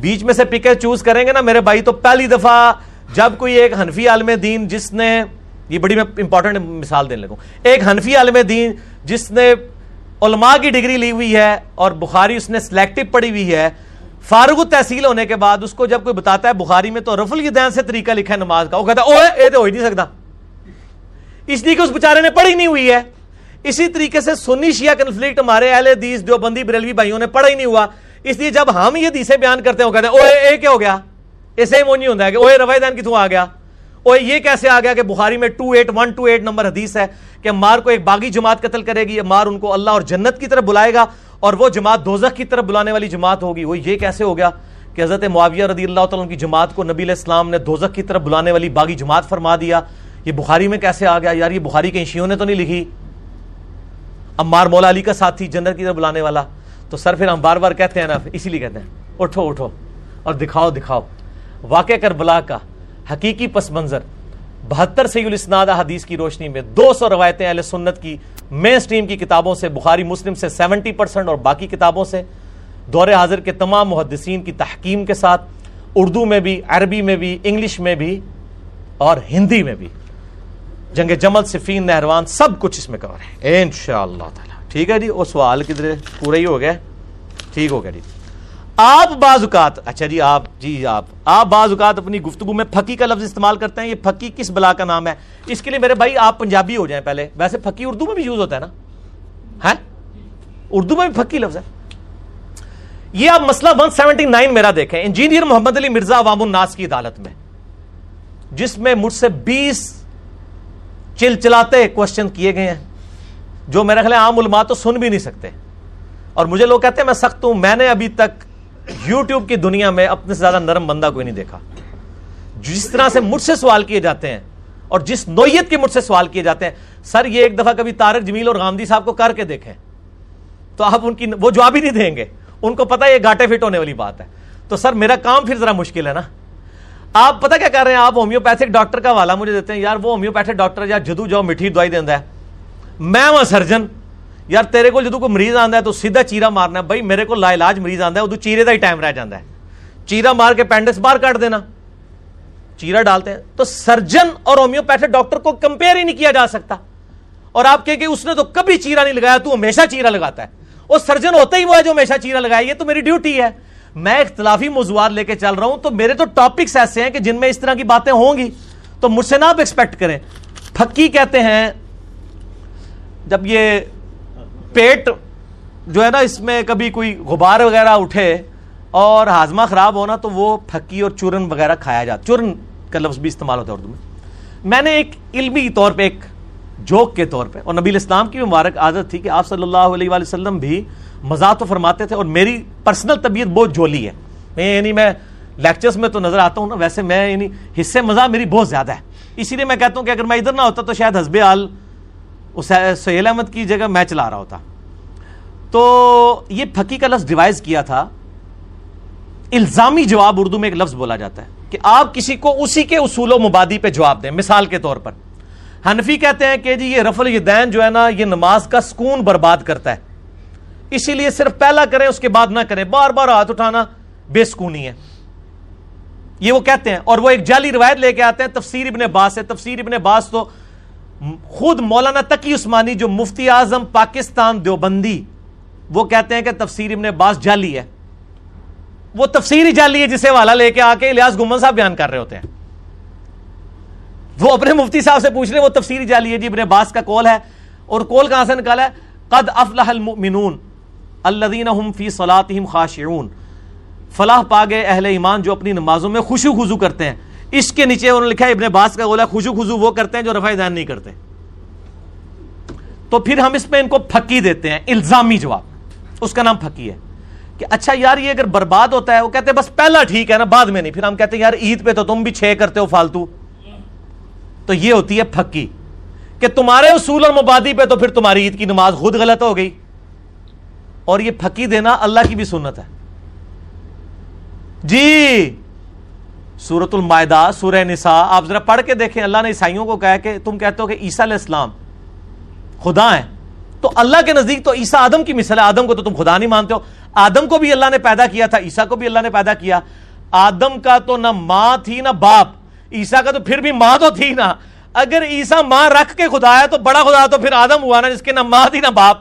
بیچ میں سے پکے چوز کریں گے نا، میرے بھائی تو پہلی دفعہ جب کوئی ایک حنفی عالم دین جس نے، یہ بڑی میں امپورٹنٹ مثال دینے لگوں۔ ایک حنفی عالم دین جس نے علماء کی ڈگری لی ہوئی ہے اور بخاری اس نے سلیکٹو پڑھی ہوئی ہے فاروق تحصیل ہونے کے بعد اس کو جب کوئی بتاتا ہے بخاری میں تو رفل الدین سے طریقہ لکھا ہے نماز کا۔ وہ کہتا ہے اے تو ہو ہی نہیں سکتا۔ اس لیے کہ اس بیچارے نے پڑھی نہیں ہوئی ہے۔ اسی طریقے سے سنی شیعہ کنفلکٹ ہمارے اہل حدیث جو بندی بریلوی بھائیوں نے پڑھا ہی نہیں ہوا۔ اس لیے جب ہم یہ حدیثیں بیان کرتے ہیں، وہ کہتے ہیں اوے اے کیا ہو گیا؟ اسے وہ نہیں ہوتا ہے کہ اوے رفائی دین کتوں آ گیا؟ اوے یہ کیسے آ گیا کہ بخاری میں 28 نمبر حدیث ہے کہ مار کو ایک باغی جماعت قتل کرے گی، مار ان کو اللہ اور جنت کی طرف بلائے گا اور وہ جماعت دوزخ کی طرف بلانے والی جماعت ہوگی۔ وہ یہ کیسے ہو گیا کہ حضرت معاویہ رضی اللہ تعالیٰ کی جماعت کو نبی علیہ السلام نے دوزخ کی طرف بلانے والی باغی جماعت فرما دیا؟ یہ بخاری میں کیسے آ گیا؟ یار، یہ بخاری کے انشیوں نے تو نہیں لکھی۔ امار مولا علی کا ساتھی جنت کی طرف بلانے والا۔ تو سر پھر ہم بار بار کہتے ہیں نا، اسی لیے کہتے ہیں، اٹھو اٹھو، اور دکھاؤ دکھاؤ۔ واقع کربلا کا حقیقی پس منظر، بہتر سی الاسناد حدیث کی روشنی میں دو سو روایتیں اہل سنت کی مین سٹریم کی کتابوں سے، بخاری مسلم سے سیونٹی پرسنٹ اور باقی کتابوں سے۔ دور حاضر کے تمام محدثین کی تحکیم کے ساتھ، اردو میں بھی، عربی میں بھی، انگلش میں بھی، اور ہندی میں بھی۔ جنگ جمل، صفین، نہروان، سب کچھ اس میں کور ہے۔ ان شاء اللہ تعالیٰ۔ ٹھیک ہے جی؟ وہ سوال کدھر پورا ہی ہو گیا۔ ٹھیک ہو گیا جی۔ آپ بعض اوقات اچھا جی آپ جی آپ آپ بعض اوقات اپنی گفتگو میں پھکی کا لفظ استعمال کرتے ہیں، یہ پھکی کس بلا کا نام ہے؟ اس کے لیے میرے بھائی آپ پنجابی ہو جائیں پہلے۔ ویسے پھکی اردو میں بھی یوز ہوتا ہے نا؟ ہے اردو میں بھی پھکی لفظ ہے۔ یہ آپ مسئلہ 179 میرا دیکھیں۔ انجینئر محمد علی مرزا عوام الناس کی عدالت میں، جس میں مجھ سے بیس چل چلاتے کوشچن کیے گئے ہیں۔ جو میرا خیال عام علماء تو سن بھی نہیں سکتے۔ اور مجھے لوگ کہتے ہیں میں سخت ہوں، میں نے ابھی تک یوٹیوب کی دنیا میں اپنے سے زیادہ نرم بندہ کوئی نہیں دیکھا۔ جس طرح سے مجھ سے سوال کیے جاتے ہیں اور جس نوعیت کے مجھ سے سوال کیے جاتے ہیں، سر، یہ ایک دفعہ کبھی تارک جمیل اور غامدی صاحب کو کر کے دیکھیں۔ تو آپ ان کی وہ جواب ہی نہیں دیں گے۔ ان کو پتا یہ گاٹے فٹ ہونے والی بات ہے۔ تو سر، میرا کام پھر ذرا مشکل ہے نا۔ آپ پتا کیا کر رہے ہیں؟ آپ ہومیوپیتھک ڈاکٹر کا والا مجھے دیتے ہیں۔ یار، وہ ہومیوپیتھک ڈاکٹر یا جدو جاؤ میٹھی دوائی دینا ہے۔ میں وہاں سرجن۔ یار تیرے کو جدو کوئی مریض آتا ہے تو سیدھا چیرا مارنا ہے۔ بھائی میرے کو لا علاج مریض آتا ہے ادو چیرے کا ہی ٹائم رہ جاتا ہے۔ چیرا مار کے پینڈس باہر کاٹ دینا۔ چیرا ڈالتے ہیں۔ تو سرجن اور ہومیوپیتھک ڈاکٹر کو کمپیئر ہی نہیں کیا جا سکتا۔ اور آپ کہ اس نے تو کبھی چیرا نہیں لگایا، تو ہمیشہ چیرا لگاتا ہے۔ وہ سرجن ہوتا ہی وہ ہے جو ہمیشہ چیرا لگایا یہ تو میری ڈیوٹی ہے۔ میں اختلافی موضوعات لے کے چل رہا ہوں۔ تو میرے تو ٹاپکس ایسے ہیں کہ جن میں اس طرح کی باتیں ہوں گی۔ تو مجھ سے نہ آپ ایکسپیکٹ کریں۔ پھکی کہتے ہیں جب یہ پیٹ جو ہے نا، اس میں کبھی کوئی غبار وغیرہ اٹھے اور ہاضمہ خراب ہونا، تو وہ پھکی اور چورن وغیرہ کھایا جاتا چورن کا لفظ بھی استعمال ہوتا ہے اردو میں۔ میں نے ایک علمی طور پہ، ایک جوک کے طور پہ، اور نبی اسلام کی مبارک عادت تھی کہ آپ صلی اللہ علیہ وآلہ وسلم بھی مزاح تو فرماتے تھے اور میری پرسنل طبیعت بہت جولی ہے۔ میں یعنی میں لیکچرز میں تو نظر آتا ہوں نا، ویسے میں یعنی حصے مزاح میری بہت زیادہ ہے۔ اسی لیے میں کہتا ہوں کہ اگر میں ادھر نہ ہوتا تو شاید حسب آل سہیل احمد کی جگہ میں چلا رہا ہوتا۔ تو یہ پھکی کا لفظ ڈیوائز کیا تھا۔ الزامی جواب اردو میں ایک لفظ بولا جاتا ہے کہ آپ کسی کو اسی کے اصول و مبادی پہ جواب دیں، مثال کے طور پر۔ حنفی کہتے ہیں کہ جی یہ رفل الدین جو ہے نا، یہ نماز کا سکون برباد کرتا ہے۔ اسی لیے صرف پہلا کریں، اس کے بعد نہ کریں۔ بار بار ہاتھ اٹھانا بے سکونی ہے۔ یہ وہ کہتے ہیں۔ اور وہ ایک جعلی روایت لے کے آتے ہیں، تفسیر ابن باس ہے۔ تفسیر ابن باس تو خود مولانا تقی عثمانی جو مفتی اعظم پاکستان دیوبندی، وہ کہتے ہیں کہ تفسیر ابن باس جعلی ہے۔ وہ تفسیر جعلی ہے جسے والا لے کے آ کے الیاس گمن صاحب بیان کر رہے ہوتے ہیں۔ وہ اپنے مفتی صاحب سے پوچھ رہے وہ تفسیر جعلی ہے جی ابن باس کا کول ہے۔ اور کول کہاں سے نکالا ہے؟ قد افلح المؤمنون الذین هم فی صلاتهم خاشعون۔ فلاح پا گئے اہل ایمان جو اپنی نمازوں میں خوشو خضو کرتے ہیں۔ اس کے نیچے انہوں نے لکھا ہے، ابن باس کا بولا خوشو خضو وہ کرتے ہیں جو رفع دین نہیں کرتے۔ تو پھر ہم اس میں ان کو پھکی دیتے ہیں، الزامی جواب۔ اس کا نام پھکی ہے۔ کہ اچھا یار، یہ اگر برباد ہوتا ہے، وہ کہتے ہیں، بس پہلا ٹھیک ہے نا، بعد میں نہیں۔ پھر ہم کہتے ہیں، یار، عید پہ تو تم بھی چھ کرتے ہو فالتو۔ تو یہ ہوتی ہے پھکی۔ کہ تمہارے اصول اور مبادی پہ تو پھر تمہاری عید کی نماز خود غلط ہو گئی۔ اور یہ پھکی دینا اللہ کی بھی سنت ہے۔ جی سورت المائدہ، سورہ نساء، آپ ذرا پڑھ کے دیکھیں، اللہ نے عیسائیوں کو کہا کہ تم کہتے ہو کہ عیسیٰ علیہ السلام خدا ہے تو اللہ کے نزدیک تو عیسیٰ آدم کی مثال ہے، آدم کو تو تم خدا نہیں مانتے ہو۔ آدم کو بھی اللہ نے پیدا کیا تھا، عیسیٰ کو بھی اللہ نے پیدا کیا۔ آدم کا تو نہ ماں تھی نہ باپ، عیسیٰ کا تو پھر بھی ماں تو تھی نا۔ اگر عیسیٰ ماں رکھ کے خدا ہے تو بڑا خدا تو پھر آدم ہوا نا، جس کے نہ ماں تھی نہ باپ۔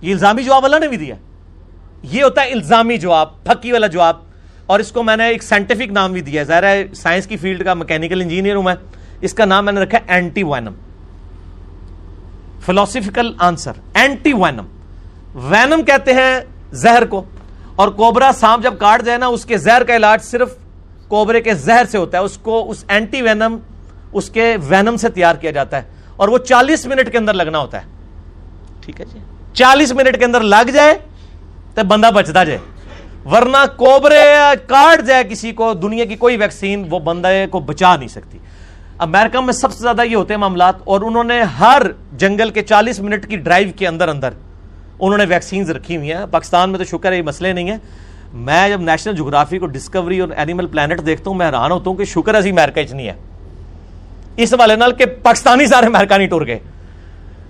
یہ الزامی جواب اللہ نے بھی دیا۔ یہ ہوتا ہے الزامی جواب، پھکی والا جواب۔ اور اس کو میں نے ایک سائنٹیفک نام بھی دیا ظاہر ہے سائنس کی فیلڈ کا میکینیکل انجینئر ہوں میں۔ اس کا نام میں نے رکھا anti venom philosophical answer anti venom venom کہتے ہیں زہر کو۔ اور کوبرا سانپ جب کاٹ جائے نا اس کے زہر کا علاج صرف کوبرے کے زہر سے ہوتا ہے۔ اس کو اس اینٹی وینم اس کے وینم سے تیار کیا جاتا ہے۔ اور وہ چالیس منٹ کے اندر لگنا ہوتا ہے۔ ٹھیک ہے جی۔ چالیس منٹ کے اندر لگ جائے تو بندہ بچتا جائے۔ ورنہ کوبرے کاٹ جائے کسی کو، دنیا کی کوئی ویکسین وہ بندے کو بچا نہیں سکتی۔ امریکہ میں سب سے زیادہ یہ ہوتے ہیں معاملات اور انہوں نے ہر جنگل کے چالیس منٹ کی ڈرائیو کے اندر اندر انہوں نے ویکسینز رکھی ہوئی ہیں۔ پاکستان میں تو شکر ہے، یہ مسئلے نہیں ہیں۔ میں جب نیشنل جغرافی کو ڈسکوری اور اینیمل پلانٹ دیکھتا ہوں، میں حیران ہوتا ہوں کہ شکر ایسی امیرکا چ نہیں ہے۔ اس والے نال کہ پاکستانی سارے امیرکا نہیں ٹور گئے۔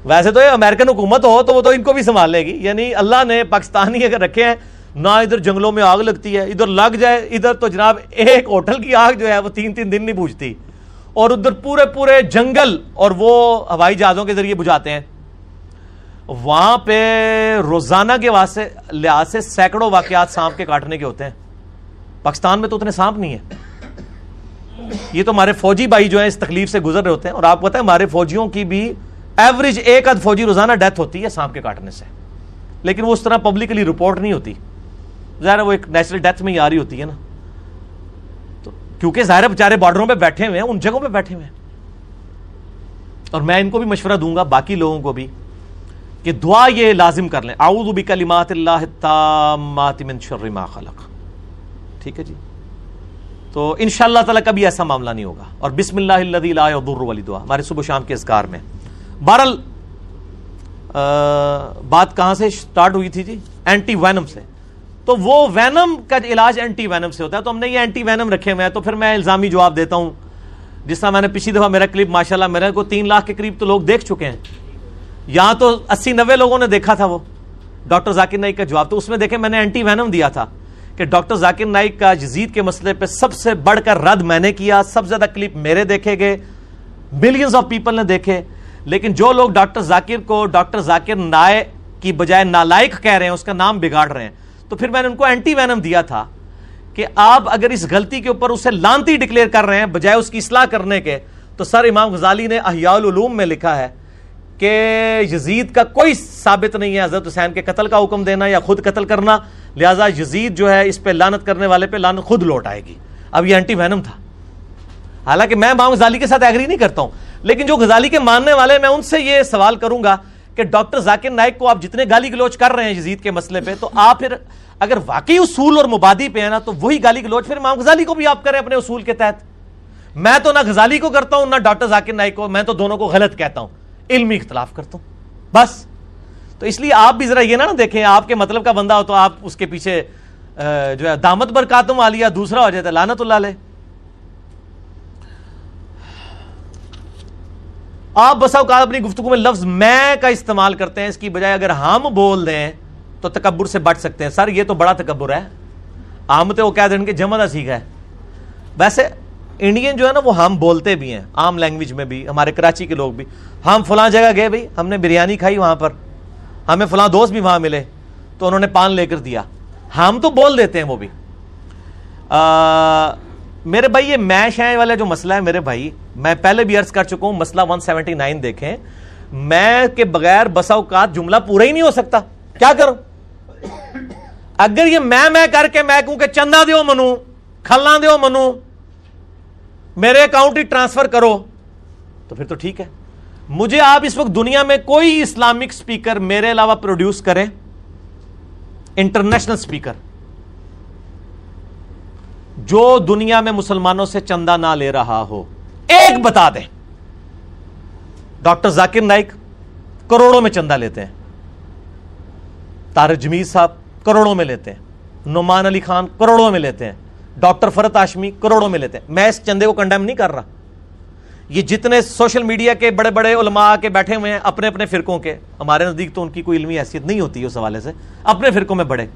ویسے تو یہ امریکن حکومت ہو تو وہ تو ان کو بھی سنبھال لے گی۔ یعنی اللہ نے پاکستانی اگر رکھے ہیں نہ ادھر جنگلوں میں آگ لگتی ہے، ادھر لگ جائے، ادھر تو جناب ایک ہوٹل کی آگ جو ہے وہ تین تین دن نہیں بوجھتی اور ادھر پورے پورے جنگل اور وہ ہوائی جہازوں کے ذریعے بجھاتے ہیں۔ وہاں پہ روزانہ کے واسطے، لحاظ سے سینکڑوں واقعات سانپ کے کاٹنے کے ہوتے ہیں۔ پاکستان میں تو اتنے سانپ نہیں ہے یہ تو ہمارے فوجی بھائی جو ہیں اس تکلیف سے گزر رہے ہوتے ہیں۔ اور آپ پتہ ہے، ہمارے فوجیوں کی بھی ایوریج ایک ادھ فوجی روزانہ ڈیتھ ہوتی ہے سانپ کے کاٹنے سے۔ لیکن وہ اس طرح پبلکلی رپورٹ نہیں ہوتی۔ ظاہر وہ ایک نیچرل ڈیتھ میں ہی آ رہی ہوتی ہے نا۔ تو کیونکہ ظاہر بےچارے بارڈروں پہ بیٹھے ہوئے ہیں، ان جگہوں پہ بیٹھے ہوئے ہیں۔ اور میں ان کو بھی مشورہ دوں گا، باقی لوگوں کو بھی، کہ دعا یہ لازم کر لیں۔ اعوذ بکلمات اللہ التامات من شر ما خلق۔ ٹھیک ہے جی؟ تو انشاءاللہ تعالی کبھی ایسا معاملہ نہیں ہوگا۔ اور بسم اللہ الذی لا یضر ولی دعا ہمارے صبح شام کے اذکار میں۔ بہرحال بات کہاں سے سٹارٹ ہوئی تھی جی؟ اینٹی وینم سے۔ تو وہ وینم کا علاج اینٹی وینم سے ہوتا ہے، تو ہم نے یہ اینٹی وینم رکھے ہوئے ہیں۔ تو پھر میں الزامی جواب دیتا ہوں۔ جس طرح میں نے پچھلی دفعہ میرا کلپ ماشاءاللہ میرے کو تین لاکھ کے قریب تو لوگ دیکھ چکے ہیں۔ یہاں تو اسی نوے لوگوں نے دیکھا تھا وہ۔ ڈاکٹر ذاکر نائک کا جواب۔ تو اس میں دیکھیں، میں نے اینٹی وینم دیا تھا کہ ڈاکٹر ذاکر نائک کا جزید کے مسئلے پہ سب سے بڑھ کر رد میں نے کیا۔ سب سے زیادہ کلپ میرے دیکھے گئے۔ ملینز آف پیپل نے دیکھے۔ لیکن جو لوگ ڈاکٹر ذاکر کو ڈاکٹر ذاکر نائے کی بجائے نالائق کہہ رہے ہیں، اس کا نام بگاڑ رہے ہیں۔ تو پھر میں نے ان کو اینٹی وینم دیا تھا کہ آپ اگر اس غلطی کے اوپر اسے لانتی ڈکلیئر کر رہے ہیں، بجائے اس کی اصلاح کرنے کے، تو سر امام غزالی نے احیاء العلوم میں لکھا ہے کہ یزید کا کوئی ثابت نہیں ہے حضرت حسین کے قتل کا حکم دینا یا خود قتل کرنا، لہٰذا یزید جو ہے اس پہ لانت کرنے والے پہ لانت خود لوٹ آئے گی۔ اب یہ اینٹی وینم تھا۔ حالانکہ میں امام غزالی کے ساتھ ایگری نہیں کرتا ہوں، لیکن جو غزالی کے ماننے والے میں ان سے یہ سوال کروں گا کہ ڈاکٹر ذاکر نائک کو آپ جتنے گالی گلوچ کر رہے ہیں یزید کے مسئلے پہ، تو آپ پھر اگر واقعی اصول اور مبادی پہ ہے نا، تو وہی گالی گلوچ پھر امام غزالی کو بھی آپ کریں اپنے اصول کے تحت۔ میں تو نہ غزالی کو کرتا ہوں، نہ ڈاکٹر ذاکر نائک کو، میں تو دونوں کو غلط کہتا ہوں، علمی اختلاف کرتا ہوں، بس۔ تو اس لیے آپ بھی ذرا یہ نہ دیکھیں، آپ کے مطلب کا بندہ ہو تو آپ اس کے پیچھے جو ہے دامت برکاتم آ لیا دوسرا ہو جاتا ہے لانت اللہ علیہ۔ آپ بسا اوقات اپنی گفتگو میں لفظ میں کا استعمال کرتے ہیں، اس کی بجائے اگر ہم بول دیں تو تکبر سے بچ سکتے ہیں۔ سر، یہ تو بڑا تکبر ہے۔ عام تو وہ کہہ دیں کہ جمع سیکھا ہے۔ ویسے انڈین جو ہے نا، وہ ہم بولتے بھی ہیں۔ عام لینگویج میں بھی، ہمارے کراچی کے لوگ بھی۔ ہم فلاں جگہ گئے بھائی، ہم نے بریانی کھائی وہاں پر۔ ہمیں فلاں دوست بھی وہاں ملے، تو انہوں نے پان لے کر دیا۔ ہم تو بول دیتے ہیں وہ بھی۔ میرے بھائی، یہ میش ہے والے جو مسئلہ ہے، میرے بھائی، میں پہلے بھی عرض کر چکا ہوں، مسئلہ 179 دیکھیں۔ میں کے بغیر بسا اوقات جملہ پورا ہی نہیں ہو سکتا۔ کیا کروں؟ اگر یہ میں میں کر کے میں کہوں کہ چندہ دیو منو کھلا دیو منو، میرے اکاؤنٹ ہی ٹرانسفر کرو، تو پھر تو ٹھیک ہے۔ مجھے آپ اس وقت دنیا میں کوئی اسلامک سپیکر میرے علاوہ پروڈیوس کریں۔ انٹرنیشنل سپیکر جو دنیا میں مسلمانوں سے چندہ نہ لے رہا ہو، ایک بتا دیں۔ ڈاکٹر ذاکر نائک کروڑوں میں چندہ لیتے ہیں۔ تارک جمیل صاحب کروڑوں میں لیتے ہیں۔ نعمان علی خان کروڑوں میں لیتے ہیں۔ ڈاکٹر فرت آشمی کروڑوں میں لیتے ہیں۔ میں اس چندے کو کنڈیم نہیں کر رہا۔ یہ جتنے سوشل میڈیا کے بڑے بڑے علماء کے بیٹھے ہوئے ہیں اپنے اپنے فرقوں کے، ہمارے نزدیک تو ان کی کوئی علمی حیثیت نہیں ہوتی اس حوالے سے۔ اپنے فرقوں میں بڑے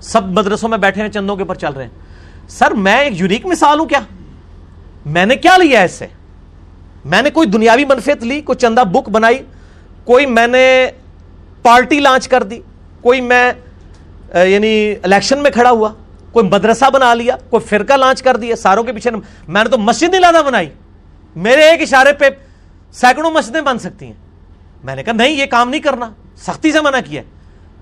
سب مدرسوں میں بیٹھے ہیں، چندوں کے اوپر چل رہے ہیں۔ سر میں ایک یونیک مثال ہوں کیا؟ میں نے کیا لیا اس سے؟ میں نے کوئی دنیاوی منفیت لی، کوئی چندہ بک بنائی، کوئی میں نے پارٹی لانچ کر دی، کوئی میں یعنی الیکشن میں کھڑا ہوا، کوئی مدرسہ بنا لیا، کوئی فرقہ لانچ کر دیا، ساروں کے پیچھے میں نے تو مسجد نہیں لادا بنائی۔ میرے ایک اشارے پہ سینکڑوں مسجدیں بن سکتی ہیں۔ میں نے کہا نہیں، یہ کام نہیں کرنا۔ سختی سے منع کیا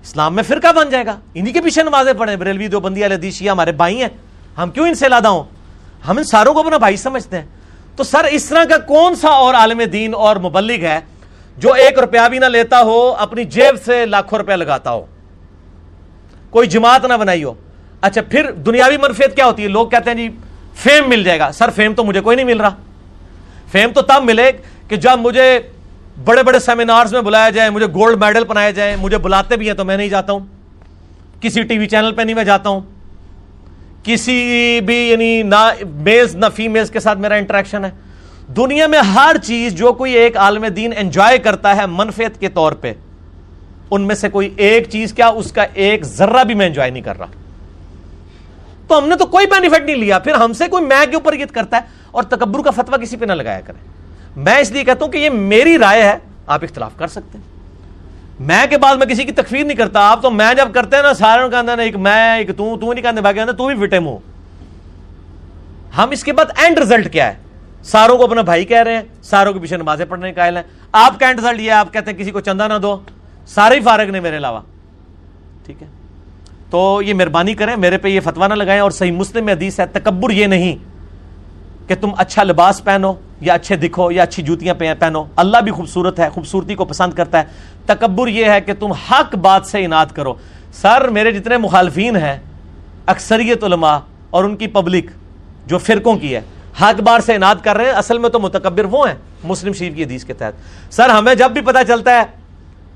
اسلام میں فرقہ بن جائے گا۔ انہی کے پیچھے نمازیں پڑھیں۔ بریلوی دو بندی علیہ ہمارے بھائی ہیں۔ ہم کیوں ان سے لادا ہوں؟ ہم ان ساروں کو اپنا بھائی سمجھتے ہیں۔ تو سر، اس طرح کا کون سا اور عالم دین اور مبلغ ہے جو ایک روپیہ بھی نہ لیتا ہو، اپنی جیب سے لاکھوں روپیہ لگاتا ہو؟ کوئی جماعت نہ بنائی ہو۔ اچھا پھر دنیاوی منفیت کیا ہوتی ہے؟ لوگ کہتے ہیں جی فیم مل جائے گا۔ سر، فیم تو مجھے کوئی نہیں مل رہا۔ فیم تو تب ملے کہ جب مجھے بڑے بڑے سیمینارز میں بلایا جائے، مجھے گولڈ میڈل بنایا جائے مجھے بلاتے بھی ہیں تو میں نہیں جاتا ہوں۔ کسی ٹی وی چینل پہ نہیں میں جاتا ہوں۔ کسی بھی یعنی نہ میلز نہ فیمیلز کے ساتھ میرا انٹریکشن ہے۔ دنیا میں ہر چیز جو کوئی ایک عالم دین انجوائے کرتا ہے منفیت کے طور پہ، ان میں سے کوئی ایک چیز کیا، اس کا ایک ذرہ بھی میں انجوائے نہیں کر رہا۔ تو ہم نے تو کوئی بینیفٹ نہیں لیا، پھر ہم سے کوئی میں کے اوپر یہ کرتا ہے اور تکبر کا فتوا کسی پہ نہ لگایا کرے۔ میں اس لیے کہتا ہوں کہ یہ میری رائے ہے، آپ اختلاف کر سکتے ہیں۔ میں کے بعد میں کسی کی تکفیر نہیں کرتا، آپ تو میں جب کرتے ہیں نا، سارے کہتے ایک میں، ایک تو تو نہیں کہتے باقی تو بھی فٹے منہ۔ ہم اس کے بعد اینڈ رزلٹ کیا ہے؟ ساروں کو اپنا بھائی کہہ رہے ہیں، ساروں کے پیچھے نمازیں پڑھنے کا ہیں۔ آپ کا اینڈ رزلٹ یہ ہے، آپ کہتے ہیں کسی کو چندہ نہ دو۔ سارے ہی فارغ نے میرے علاوہ۔ ٹھیک ہے؟ تو یہ مہربانی کریں، میرے پہ یہ فتوا نہ لگائیں اور صحیح مسلم میں حدیث ہے، تکبر یہ نہیں کہ تم اچھا لباس پہنو۔ یا اچھے دکھو، یا اچھی جوتیاں پہنو۔ اللہ بھی خوبصورت ہے، خوبصورتی کو پسند کرتا ہے۔ تکبر یہ ہے کہ تم حق بات سے انعد کرو۔ سر، میرے جتنے مخالفین ہیں، اکثریت علماء اور ان کی پبلک جو فرقوں کی ہے، حق بار سے انعد کر رہے ہیں۔ اصل میں تو متکبر وہ ہیں، مسلم شریف کی حدیث کے تحت۔ سر، ہمیں جب بھی پتا چلتا ہے،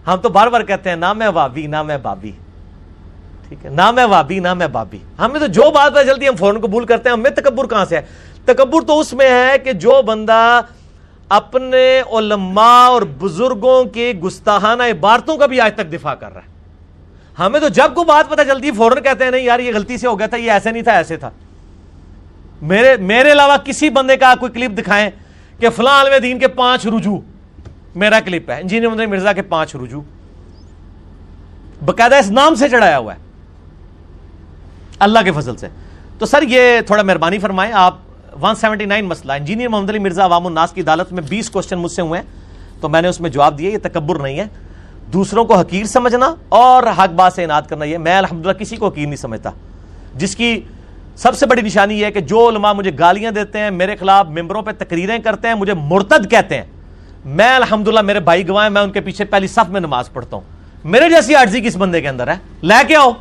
ہم تو بار بار کہتے ہیں، نہ میں وابی، نہ میں بابی۔ ٹھیک ہے، نہ میں وابی، نہ میں بابی۔ ہمیں تو جو بات پتہ چلتی ہے، ہم فوراً قبول کرتے ہیں ہمیں تکبر کہاں سے ہے؟ تکبر تو اس میں ہے کہ جو بندہ اپنے علماء اور بزرگوں کی گستاحانہ عبارتوں کا بھی آج تک دفاع کر رہا ہے۔ ہمیں تو جب کو بات پتہ چلتی ہے، فوراً کہتے ہیں، نہیں یار، یہ غلطی سے ہو گیا تھا، یہ ایسے نہیں تھا، ایسے تھا۔ میرے میرے علاوہ کسی بندے کا کوئی کلپ دکھائیں کہ فلاں عالم دین کے پانچ رجوع، میرا کلپ ہے، انجینئر مرزا کے پانچ رجوع۔ باقاعدہ اس نام سے چڑھایا ہوا ہے، اللہ کے فضل سے۔ تو سر، یہ تھوڑا مہربانی فرمائیں، آپ 179 مسئلہ انجینئر محمد علی مرزا عوام الناس کی عدالت میں 20 کوشچن مجھ سے ہوئے ہیں۔ تو میں نے اس میں جواب دیا یہ تکبر نہیں ہے۔ دوسروں کو حقیر سمجھنا اور حق بات سے انعد کرنا، یہ میں الحمدللہ کسی کو حقیر نہیں سمجھتا۔ جس کی سب سے بڑی نشانی یہ ہے کہ جو علماء مجھے گالیاں دیتے ہیں، میرے خلاف ممبروں پہ تقریریں کرتے ہیں، مجھے مرتد کہتے ہیں۔ میں الحمدللہ میرے بھائی گواہیں میں ان کے پیچھے پہلی صف میں نماز پڑھتا ہوں۔ میرے جیسی عرضی کس بندے کے اندر ہے؟ لے کے آؤ۔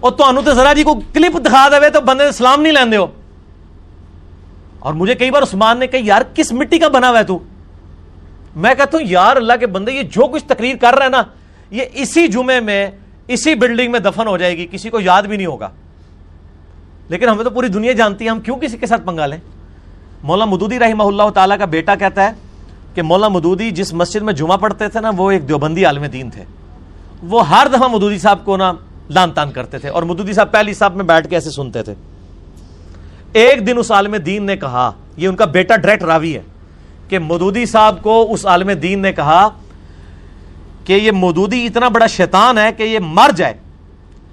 اور تو ذرا جی کو کلپ دکھا دے تو بندے سلام نہیں لیندے ہو۔ اور مجھے کئی بار عثمان نے کہی یار، کس مٹی کا بنا ہوا ہے تو? میں کہتا ہوں، یار، اللہ کے بندے، یہ جو کچھ تقریر کر رہا ہے نا، یہ اسی جمعے میں، اسی بلڈنگ میں دفن ہو جائے گی، کسی کو یاد بھی نہیں ہوگا. لیکن ہمیں تو پوری دنیا جانتی ہے، ہم کیوں کسی کے ساتھ پنگا لیں؟ مولا مدودی رحمہ اللہ تعالیٰ کا بیٹا کہتا ہے کہ مولا مدودی جس مسجد میں جمعہ پڑھتے تھے نا، وہ ایک دیوبندی عالم دین تھے۔ وہ ہر دفعہ مدودی صاحب کو نا لان تان کرتے تھے اور مدودی صاحب پہلی صاحب میں بیٹھ کے ایسے سنتے تھے۔ ایک دن اس عالم دین نے کہا، یہ ان کا بیٹا ڈائریکٹ راوی ہے، کہ مدودی صاحب کو اس عالم دین نے کہا کہ یہ مدودی اتنا بڑا شیطان ہے کہ یہ مر جائے۔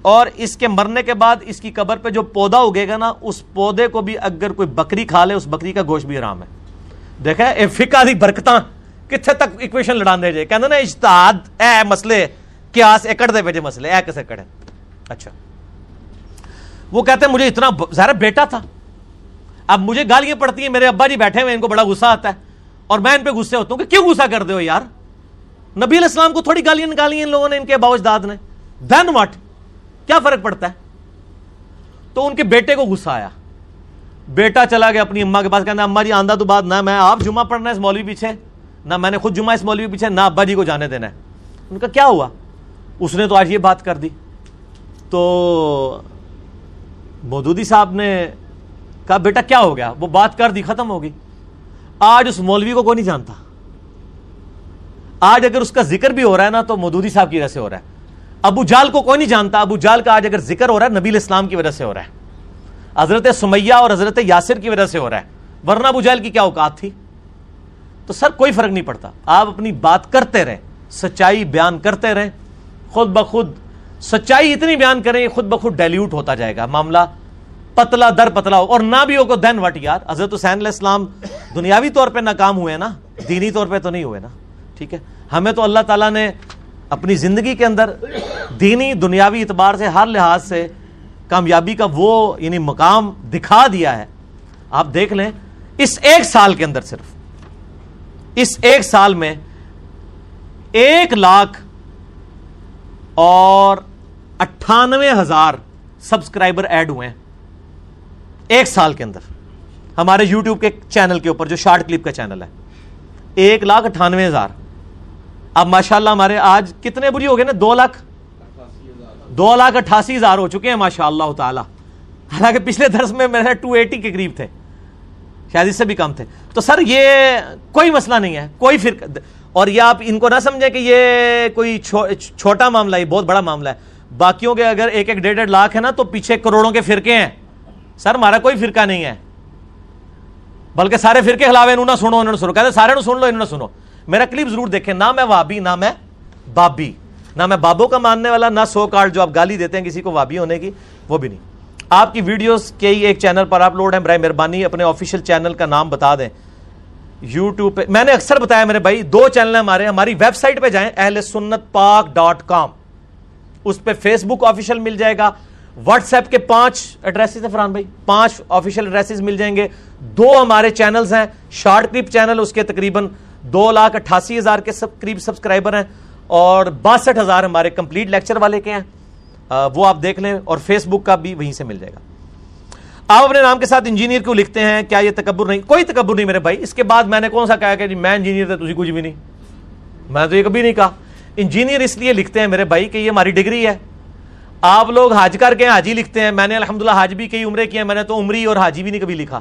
اور اس کے مرنے کے بعد اس کی قبر پہ جو پودا اگے گا نا، اس پودے کو بھی اگر کوئی بکری کھا لے، اس بکری کا گوشت بھی آرام ہے۔ دیکھا اے فکا دی برکتاں کتنے تک اکویشن لڑا دے جائے کہنا نا اجتہاد، اے مسئلے کیاس اکڑ دے بجے مسئلے، اے کس کسے کڑے۔ اچھا۔ وہ کہتے ہیں، مجھے اتنا ظاہر بیٹا تھا۔ اب مجھے گالیاں پڑتی ہیں، میرے ابا جی بیٹھے ہوئے ان کو بڑا غصہ آتا ہے۔ اور میں ان پہ غصے ہوتا ہوں کہ کیوں غصہ کر دے ہو یار؟ نبی علیہ السلام کو تھوڑی گالیاں نکالی ہیں ان لوگوں نے، ان کے باوجداد نے۔ دین واٹ کیا فرق پڑتا ہے؟ تو ان کے بیٹے کو غصہ آیا۔ بیٹا چلا گیا اپنی اما کے پاس کہنا اما جی آندہ تو بات نہ میں آپ جمعہ پڑھنا ہے اس مولوی پیچھے، نہ میں نے خود جمعہ اس مولوی پیچھے، نہ ابا جی کو جانے دینا ہے۔ ان کا کیا ہوا؟ اس نے تو آج یہ بات کر دی۔ تو مودودی صاحب نے کہا، بیٹا، کیا ہو گیا؟ وہ بات کر دی، ختم ہوگی آج اس مولوی کو کوئی نہیں جانتا۔ آج اگر اس کا ذکر بھی ہو رہا ہے نا، تو مودودی صاحب کی وجہ سے ہو رہا ہے۔ ابو جال کو کوئی نہیں جانتا۔ ابو جال کا آج اگر ذکر ہو رہا ہے، نبی اسلام کی وجہ سے ہو رہا ہے۔ حضرت سمیہ اور حضرت یاسر کی وجہ سے ہو رہا ہے۔ ورنہ ابو جال کی کیا اوقات تھی؟ تو سر کوئی فرق نہیں پڑتا۔ آپ اپنی بات کرتے رہیں، سچائی بیان کرتے رہیں۔ خود بخود سچائی اتنی بیان کریں، خود بخود ڈیلیوٹ ہوتا جائے گا۔ معاملہ پتلا در پتلا ہو اور نہ بھی ہو کو دین وٹ یار؟ حضرت حسین علیہ السلام دنیاوی طور پہ ناکام ہوئے نا، دینی طور پہ تو نہیں ہوئے نا، ٹھیک ہے؟ ہمیں تو اللہ تعالیٰ نے اپنی زندگی کے اندر دینی، دنیاوی اعتبار سے ہر لحاظ سے کامیابی کا وہ یعنی مقام دکھا دیا ہے۔ آپ دیکھ لیں، اس ایک سال کے اندر صرف، اس ایک سال میں ایک لاکھ اور اٹھانوے ہزار سبسکرائبر ایڈ ہوئے ہیں۔ ایک سال کے اندر ہمارے یوٹیوب کے چینل کے اوپر جو شارٹ کلپ کا چینل ہے، ایک لاکھ اٹھانوے ہزار۔ اب ماشاء اللہ ہمارے آج کتنے بری ہو گئے نا؟ دو لاکھ۔ دو لاکھ اٹھاسی ہزار ہو چکے ہیں ماشاء اللہ تعالی۔ حالانکہ پچھلے درس میں میرے ٹو ایٹی کے قریب تھے۔ شاید اس سے بھی کم تھے۔ تو سر، یہ کوئی مسئلہ نہیں ہے، کوئی فرق۔ اور یہ آپ ان کو نہ سمجھیں کہ یہ کوئی چھوٹا معاملہ ہے بہت بڑا معاملہ ہے۔ باقیوں کے اگر ایک ایک ڈیڑھ ڈیڑھ لاکھ ہے نا، تو پیچھے کروڑوں کے فرقے ہیں۔ سر ہمارا کوئی فرقہ نہیں ہے۔ بلکہ سارے فرقے خلاف انہوں نہ سنو انہوں نے سنو۔ کہتے سارے سن لو انہوں نے سنو۔ میرا کلپ ضرور دیکھیں۔ نہ میں وابی، نہ میں بابی۔ نہ میں بابوں کا ماننے والا، نہ سو کارڈ جو آپ گالی دیتے ہیں کسی کو وابی ہونے کی، وہ بھی نہیں۔ آپ کی ویڈیوز کے ایک چینل پر آپ لوڈ ہیں۔ برائے مہربانی اپنے آفیشیل چینل کا نام بتا دیں۔ یوٹیوب پہ میں نے اکثر بتایا میرے بھائی، دو چینل ہیں ہمارے۔ ہماری ویب سائٹ پہ جائیں، اہل سنت پاک ڈاٹ کام۔ اس پہ فیس بک آفیشیل مل جائے گا۔ واٹس ایپ کے پانچ ایڈریسز ہیں فرحان بھائی، پانچ آفیشیل ایڈریسز مل جائیں گے۔ دو ہمارے چینلز ہیں شارٹ کلپ چینل اس کے تقریباً دو لاکھ اٹھاسی ہزار کے سب قریب سبسکرائبر ہیں اور باسٹھ ہزار ہمارے کمپلیٹ لیکچر والے کے ہیں۔ وہ آپ دیکھ لیں اور فیس بک کا بھی وہیں سے مل جائے گا۔ آپ اپنے نام کے ساتھ انجینئر کیوں لکھتے ہیں؟ کیا یہ تکبر نہیں؟ کوئی تکبر نہیں میرے بھائی۔ اس کے بعد میں نے کون سا کہا کہ جی میں انجینئر تھے تجھے کچھ بھی نہیں۔ میں تو یہ کبھی نہیں کہا۔ انجینئر اس لیے لکھتے ہیں میرے بھائی کہ یہ ہماری ڈگری ہے۔ آپ لوگ حاج کر کے حاجی لکھتے ہیں، میں نے الحمدللہ حاج بھی کئی عمرے کیے ہیں، میں نے تو عمری اور حاجی بھی نہیں کبھی لکھا۔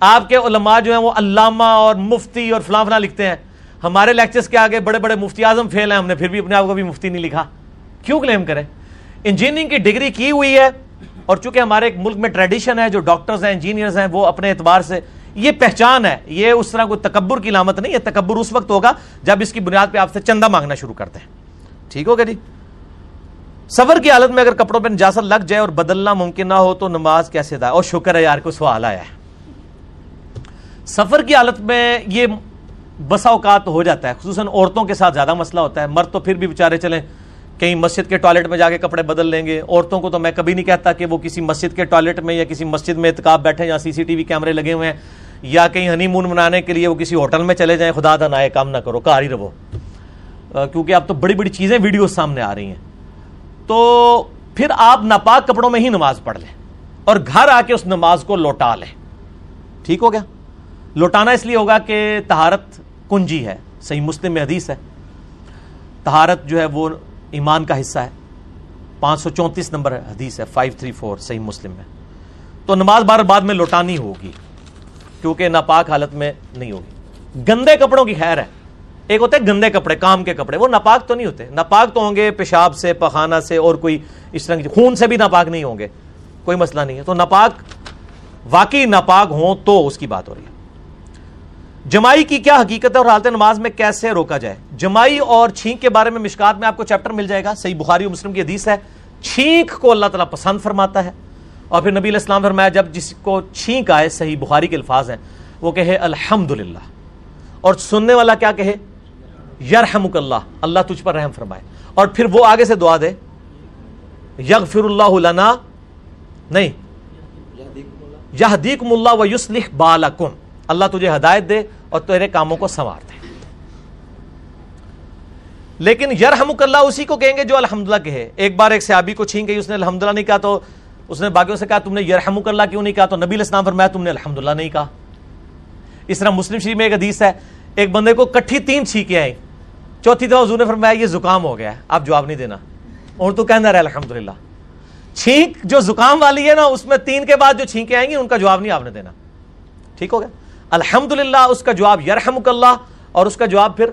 آپ کے علماء جو ہیں وہ علامہ اور مفتی اور فلاں فلاں لکھتے ہیں۔ ہمارے لیکچرز کے آگے بڑے بڑے مفتی اعظم فیل ہیں، ہم نے پھر بھی اپنے آپ کو بھی مفتی نہیں لکھا۔ کیوں کلیم کریں؟ انجینئرنگ کی ڈگری کی ہوئی ہے اور چونکہ ہمارے ایک ملک میں ٹریڈیشن ہے، جو ڈاکٹرز ہیں انجینئرز ہیں، وہ اپنے اعتبار سے یہ پہچان ہے۔ یہ اس طرح کوئی تکبر کی علامت نہیں، یہ تکبر اس وقت ہوگا جب اس کی بنیاد پہ آپ سے چندہ مانگنا شروع کرتے ہیں۔ ٹھیک ہوگا جی؟ سفر کی حالت میں اگر کپڑوں پہ نجاست لگ جائے اور بدلنا ممکن نہ ہو تو نماز کیسے تھا اور شکر ہے یار کو سوال آیا ہے۔ سفر کی حالت میں یہ بسا اوقات ہو جاتا ہے، خصوصاً عورتوں کے ساتھ زیادہ مسئلہ ہوتا ہے۔ مرد تو پھر بھی بیچارے چلیں، کہیں مسجد کے ٹوائلٹ میں جا کے کپڑے بدل لیں گے۔ عورتوں کو تو میں کبھی نہیں کہتا کہ وہ کسی مسجد کے ٹوائلٹ میں یا کسی مسجد میں اتکاب بیٹھے یا سی سی ٹی وی کیمرے لگے ہوئے ہیں، یا کہیں ہنی مون منانے کے لیے وہ کسی ہوٹل میں چلے جائیں۔ خدا دا نائے کام نہ کرو، کار ہی رہو۔ کیونکہ اب تو بڑی بڑی چیزیں ویڈیو سامنے آ رہی ہیں۔ تو پھر آپ ناپاک کپڑوں میں ہی نماز پڑھ لیں اور گھر آ کے اس نماز کو لوٹا لیں۔ ٹھیک ہو گیا؟ لوٹانا اس لیے ہوگا کہ تہارت کنجی ہے، صحیح مسلم میں حدیث ہے۔ تہارت جو ہے وہ ایمان کا حصہ ہے۔ پانچ سو چونتیس نمبر حدیث ہے فائیو تھری فور صحیح مسلم میں۔ تو نماز بار بعد میں لوٹانی ہوگی، کیونکہ ناپاک حالت میں نہیں ہوگی۔ گندے کپڑوں کی خیر ہے۔ ایک ہوتے ہیں گندے کپڑے، کام کے کپڑے، وہ ناپاک تو نہیں ہوتے۔ ناپاک تو ہوں گے پیشاب سے، پخانہ سے اور کوئی اس طرح خون سے بھی ناپاک نہیں ہوں گے۔ کوئی مسئلہ نہیں ہے۔ تو ناپاک، واقعی ناپاک ہوں تو اس کی بات ہو رہی ہے۔ جمائی کی کیا حقیقت ہے اور حالت نماز میں کیسے روکا جائے؟ جمائی اور چھینک کے بارے میں مشکات میں آپ کو چیپٹر مل جائے گا۔ صحیح بخاری و مسلم کی حدیث ہے۔ چھینک کو اللہ تعالیٰ پسند فرماتا ہے۔ اور پھر نبی علیہ السلام فرمایا، جب جس کو چھینک آئے، صحیح بخاری کے الفاظ ہیں، وہ کہے الحمد اور سننے والا کیا کہے؟ یرحمک اللہ اللہ تجھ پر رحم فرمائے۔ اور پھر وہ آگے سے دعا دے۔ یغفر اللہ لنا، نہیں۔ یہدیکم اللہ و یصلح بالکم۔ اللہ تجھے ہدایت دے اور تیرے کاموں کو سنوار دے۔ لیکن یرحمک اللہ اسی کو کہیں گے جو الحمدللہ کہے۔ ایک بار ایک صحابی کو چھین گئی، اس نے الحمدللہ نہیں کہا تو اس نے باقیوں سے کہا، تم نے یرحمک اللہ کیوں نہیں کہا؟ تو نبی الاسلام فرمایا، تم نے الحمدللہ نہیں کہا۔ اس طرح مسلم شریف میں ایک حدیث ہے، ایک بندے کو کٹھی تین چھینکیں آئی چوتھی دفعہ حضور نے فرمایا یہ زکام ہو گیا ہے، آپ جواب نہیں دینا۔ اور تو کہنا رہا الحمد للہ چھینک جو زکام والی ہے نا، اس میں تین کے بعد جو چھینکیں آئیں گی، ان کا جواب نہیں آپ نے دینا۔ ٹھیک ہو گیا؟ الحمد للہ اس کا جواب یرحمک اللہ، اور اس کا جواب پھر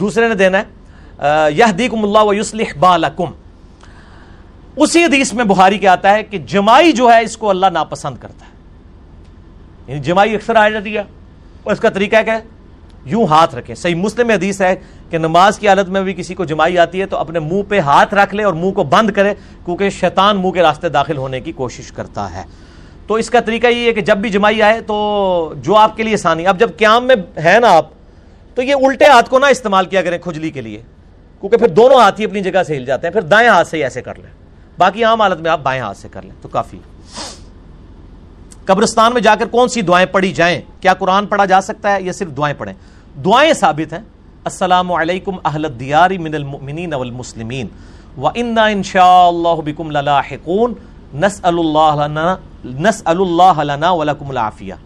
دوسرے نے دینا ہے یہدیکم اللہ و بالکم۔ اسی حدیث میں بخاری کے آتا ہے کہ جمائی جو ہے، اس کو اللہ ناپسند کرتا ہے۔ یعنی جمائی اکثر آ جاتی ہے، اور اس کا طریقہ کیا ہے؟ یوں ہاتھ رکھیں صحیح مسلم حدیث ہے کہ نماز کی حالت میں بھی کسی کو جمائی آتی ہے تو اپنے منہ پہ ہاتھ رکھ لے اور منہ کو بند کرے، کیونکہ شیطان منہ کے راستے داخل ہونے کی کوشش کرتا ہے۔ تو اس کا طریقہ یہ ہے کہ جب بھی جمائی آئے تو جو آپ کے لیے آسانی اب جب قیام میں ہے نا آپ، تو یہ الٹے ہاتھ کو نہ استعمال کیا کریں کھجلی کے لیے، کیونکہ پھر دونوں ہاتھ ہی اپنی جگہ سے ہل جاتے ہیں۔ پھر دائیں ہاتھ سے ہی ایسے کر لیں۔ باقی عام حالت میں آپ بائیں ہاتھ سے کر لیں، تو کافی قبرستان میں جا کر کون سی دعائیں پڑھی جائیں؟ کیا قرآن پڑھا جا سکتا ہے یا صرف دعائیں پڑھیں؟ دعائیں ثابت ہیں۔ السلام علیکم اہل الدیار من المؤمنین والمسلمین۔ وَإِنَّا إِن شَاءَ اللَّهُ بِكُمْ لَلَاحِقُونَ۔ نَسْأَلُ اللَّهَ لَنَا، نَسْأَلُ اللَّهَ لَنَا وَلَكُمُ الْعَافِيَةَ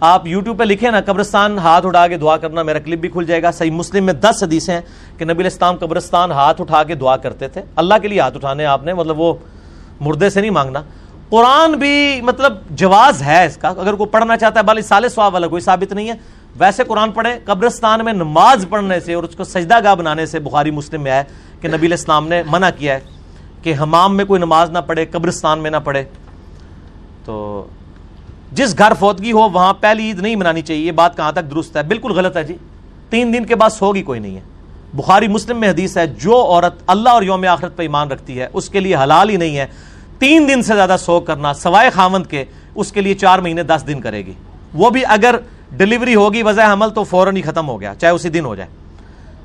آپ یوٹیوب پہ لکھیں نا، قبرستان ہاتھ اٹھا کے دعا کرنا، میرا کلپ بھی کھل جائے گا۔ صحیح مسلم میں دس حدیثیں ہیں کہ نبی الاسلام قبرستان ہاتھ اٹھا کے دعا کرتے تھے۔ اللہ کے لیے ہاتھ اٹھانے آپ نے مطلب وہ مردے سے نہیں مانگنا۔ قرآن بھی مطلب جواز ہے اس کا۔ اگر کوئی پڑھنا چاہتا ہے بھالی سال سواب والا، کوئی ثابت نہیں ہے۔ ویسے قرآن پڑھے، قبرستان میں نماز پڑھنے سے اور اس کو سجدہ گاہ بنانے سے بخاری مسلم میں ہے کہ نبی الاسلام نے منع کیا ہے کہ حمام میں کوئی نماز نہ پڑھے، قبرستان میں نہ پڑھے۔ تو جس گھر فوتگی ہو، وہاں پہلی عید نہیں منانی چاہیے، یہ بات کہاں تک درست ہے؟ بالکل غلط ہے جی۔ تین دن کے بعد سوگی کوئی نہیں ہے۔ بخاری مسلم میں حدیث ہے، جو عورت اللہ اور یوم آخرت پہ ایمان رکھتی ہے، اس کے لیے حلال ہی نہیں ہے۔ تین دن سے زیادہ سوگ کرنا، سوائے خامند کے، اس کے لیے چار مہینے، دس دن کرے گی۔ وہ بھی اگر ڈلیوری ہوگی، وضع حمل تو فوراً ہی ختم ہو گیا، چاہے اسی دن ہو جائے۔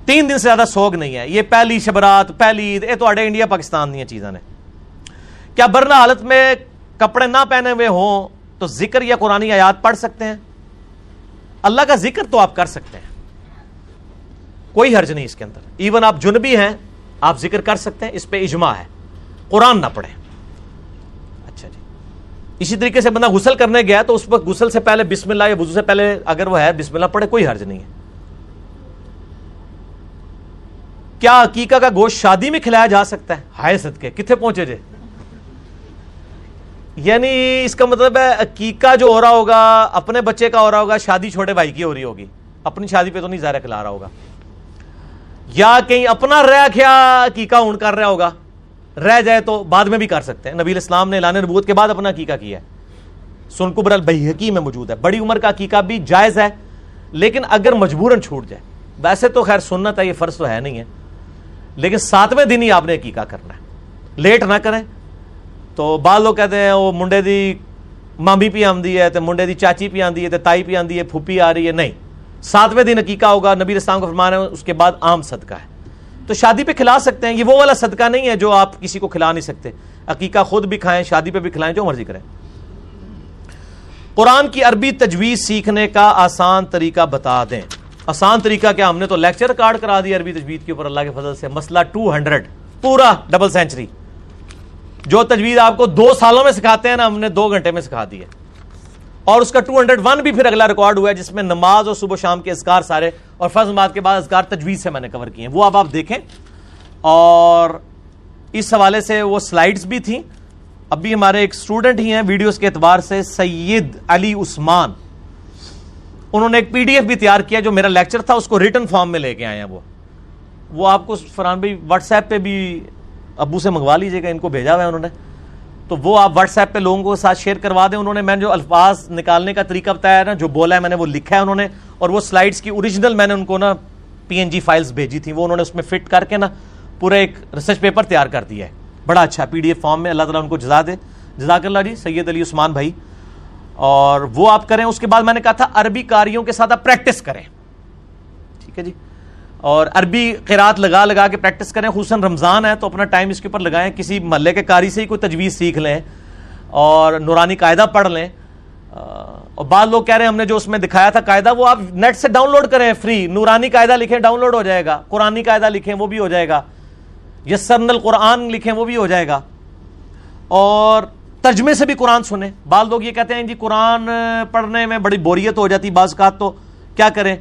تین دن سے زیادہ سوگ نہیں ہے۔ یہ پہلی شبرات، پہلی عید، یہ تو انڈیا، پاکستان دیا چیزاں نے۔ کیا برنا حالت میں کپڑے نہ پہنے ہوئے ہوں تو ذکر یا قرآن آیات پڑھ سکتے ہیں؟ اللہ کا ذکر تو آپ کر سکتے ہیں۔ کوئی حرج نہیں اس کے اندر۔ ایون آپ جنبی ہیں، آپ ذکر کر سکتے ہیں، اس پہ اجماع ہے۔ قرآن نہ پڑھیں۔ اسی طریقے سے بندہ غسل کرنے گیا تو اس وقت غسل سے پہلے بسم اللہ یا وضو سے پہلے اگر وہ ہے، بسم اللہ پڑھے، کوئی حرج نہیں ہے۔ کیا عقیقہ کا گوشت شادی میں کھلایا جا سکتا ہے؟ ہائے صدقے کتنے پہنچے جے؟ یعنی اس کا مطلب ہے عقیقہ جو ہو رہا ہوگا، اپنے بچے کا ہو رہا ہوگا، شادی چھوٹے بھائی کی ہو رہی ہوگی۔ اپنی شادی پہ تو نہیں ظاہر کھلا رہا ہوگا۔ یا کہیں اپنا رہ کیا عقیقہ اون کر رہا ہوگا؟ رہ جائے تو بعد میں بھی کر سکتے ہیں۔ نبی الاسلام نے لانے نبوت کے بعد اپنا عقیقہ کیا ہے۔ سنکبر البحقی میں موجود ہے۔ بڑی عمر کا عقیقہ بھی جائز ہے، لیکن اگر مجبوراً چھوٹ جائے۔ ویسے تو خیر سنت ہے، یہ فرض تو ہے نہیں ہے۔ لیکن ساتویں دن ہی آپ نے عقیقہ کرنا ہے۔ لیٹ نہ کریں۔ تو بعض لوگ کہتے ہیں، وہ منڈے دی مامی پی آمدی ہے تو منڈے دی چاچی پی آندی ہے تو تائی پی آندی ہے، پھوپھی آ رہی ہے۔ نہیں، ساتویں دن عقیقہ ہوگا۔ نبی اسلام کو فرمانا ہے اس کے بعد عام صدقہ ہے۔ تو شادی پہ کھلا سکتے ہیں، یہ وہ والا صدقہ نہیں ہے جو آپ کسی کو کھلا نہیں سکتے۔ عقیقہ خود بھی کھائیں، شادی پہ بھی کھلائیں، جو مرضی کریں۔ قرآن کی عربی تجویز سیکھنے کا آسان طریقہ بتا دیں۔ آسان طریقہ کیا؟ ہم نے تو لیکچر کارڈ کرا دیا عربی تجوید کے اوپر، اللہ کے فضل سے۔ مسئلہ ٹو ہنڈریڈ، پورا ڈبل سینچری۔ جو تجویز آپ کو دو سالوں میں سکھاتے ہیں نا، ہم نے دو گھنٹے میں سکھا دی ہے۔ اور اس کا ٹو ہنڈریڈ ون بھی پھر اگلا ریکارڈ ہوا ہے، جس میں نماز اور صبح شام کے اذکار سارے اور فرض نماز کے بعد اذکار تجویز سے میں نے کور کیے ہیں۔ وہ اب آپ دیکھیں۔ اور اس حوالے سے وہ سلائڈز بھی تھیں۔ اب بھی ہمارے ایک اسٹوڈنٹ ہی ہیں ویڈیوز کے اعتبار سے سید علی عثمان۔ انہوں نے ایک پی ڈی ایف بھی تیار کیا جو میرا لیکچر تھا، اس کو ریٹن فارم میں لے کے آئے ہیں وہ۔ وہ آپ کو فرحان بھائی واٹس ایپ پہ بھی ابو سے منگوا لیجیے گا، ان کو بھیجا ہوا ہے انہوں نے۔ تو وہ آپ واٹس ایپ پہ لوگوں کے ساتھ شیئر کروا دیں۔ انہوں نے میں نے جو الفاظ نکالنے کا طریقہ بتایا ہے نا، جو بولا ہے، میں نے وہ لکھا ہے انہوں نے۔ اور وہ سلائڈس کی اوریجنل میں نے ان کو نا پی این جی فائلس بھیجی تھی وہ انہوں نے اس میں فٹ کر کے نا پورا ایک ریسرچ پیپر تیار کر دیا ہے۔ بڑا اچھا پی ڈی ایف فارم میں اللہ تعالیٰ ان کو جزا دے۔ جزاک اللہ جی سید علی عثمان بھائی۔ اور وہ آپ کریں۔ اس کے بعد میں نے کہا تھا، عربی کاریوں کے ساتھ آپ پریکٹس کریں۔ ٹھیک ہے جی؟ اور عربی قرات لگا لگا کے پریکٹس کریں، خصوصاً رمضان ہے تو اپنا ٹائم اس کے اوپر لگائیں، کسی محلے کے کاری سے ہی کوئی تجویز سیکھ لیں اور نورانی قاعدہ پڑھ لیں۔ اور بعض لوگ کہہ رہے ہیں، ہم نے جو اس میں دکھایا تھا قاعدہ، وہ آپ نیٹ سے ڈاؤن لوڈ کریں فری نورانی قاعدہ لکھیں ڈاؤن لوڈ ہو جائے گا۔ قرآنی قاعدہ لکھیں، وہ بھی ہو جائے گا۔ یسرن القرآن لکھیں، وہ بھی ہو جائے گا۔ اور ترجمے سے بھی قرآن سنیں۔ بعض لوگ یہ کہتے ہیں جی قرآن پڑھنے میں بڑی بوریت ہو جاتی، بعض کا تو کیا کریں؟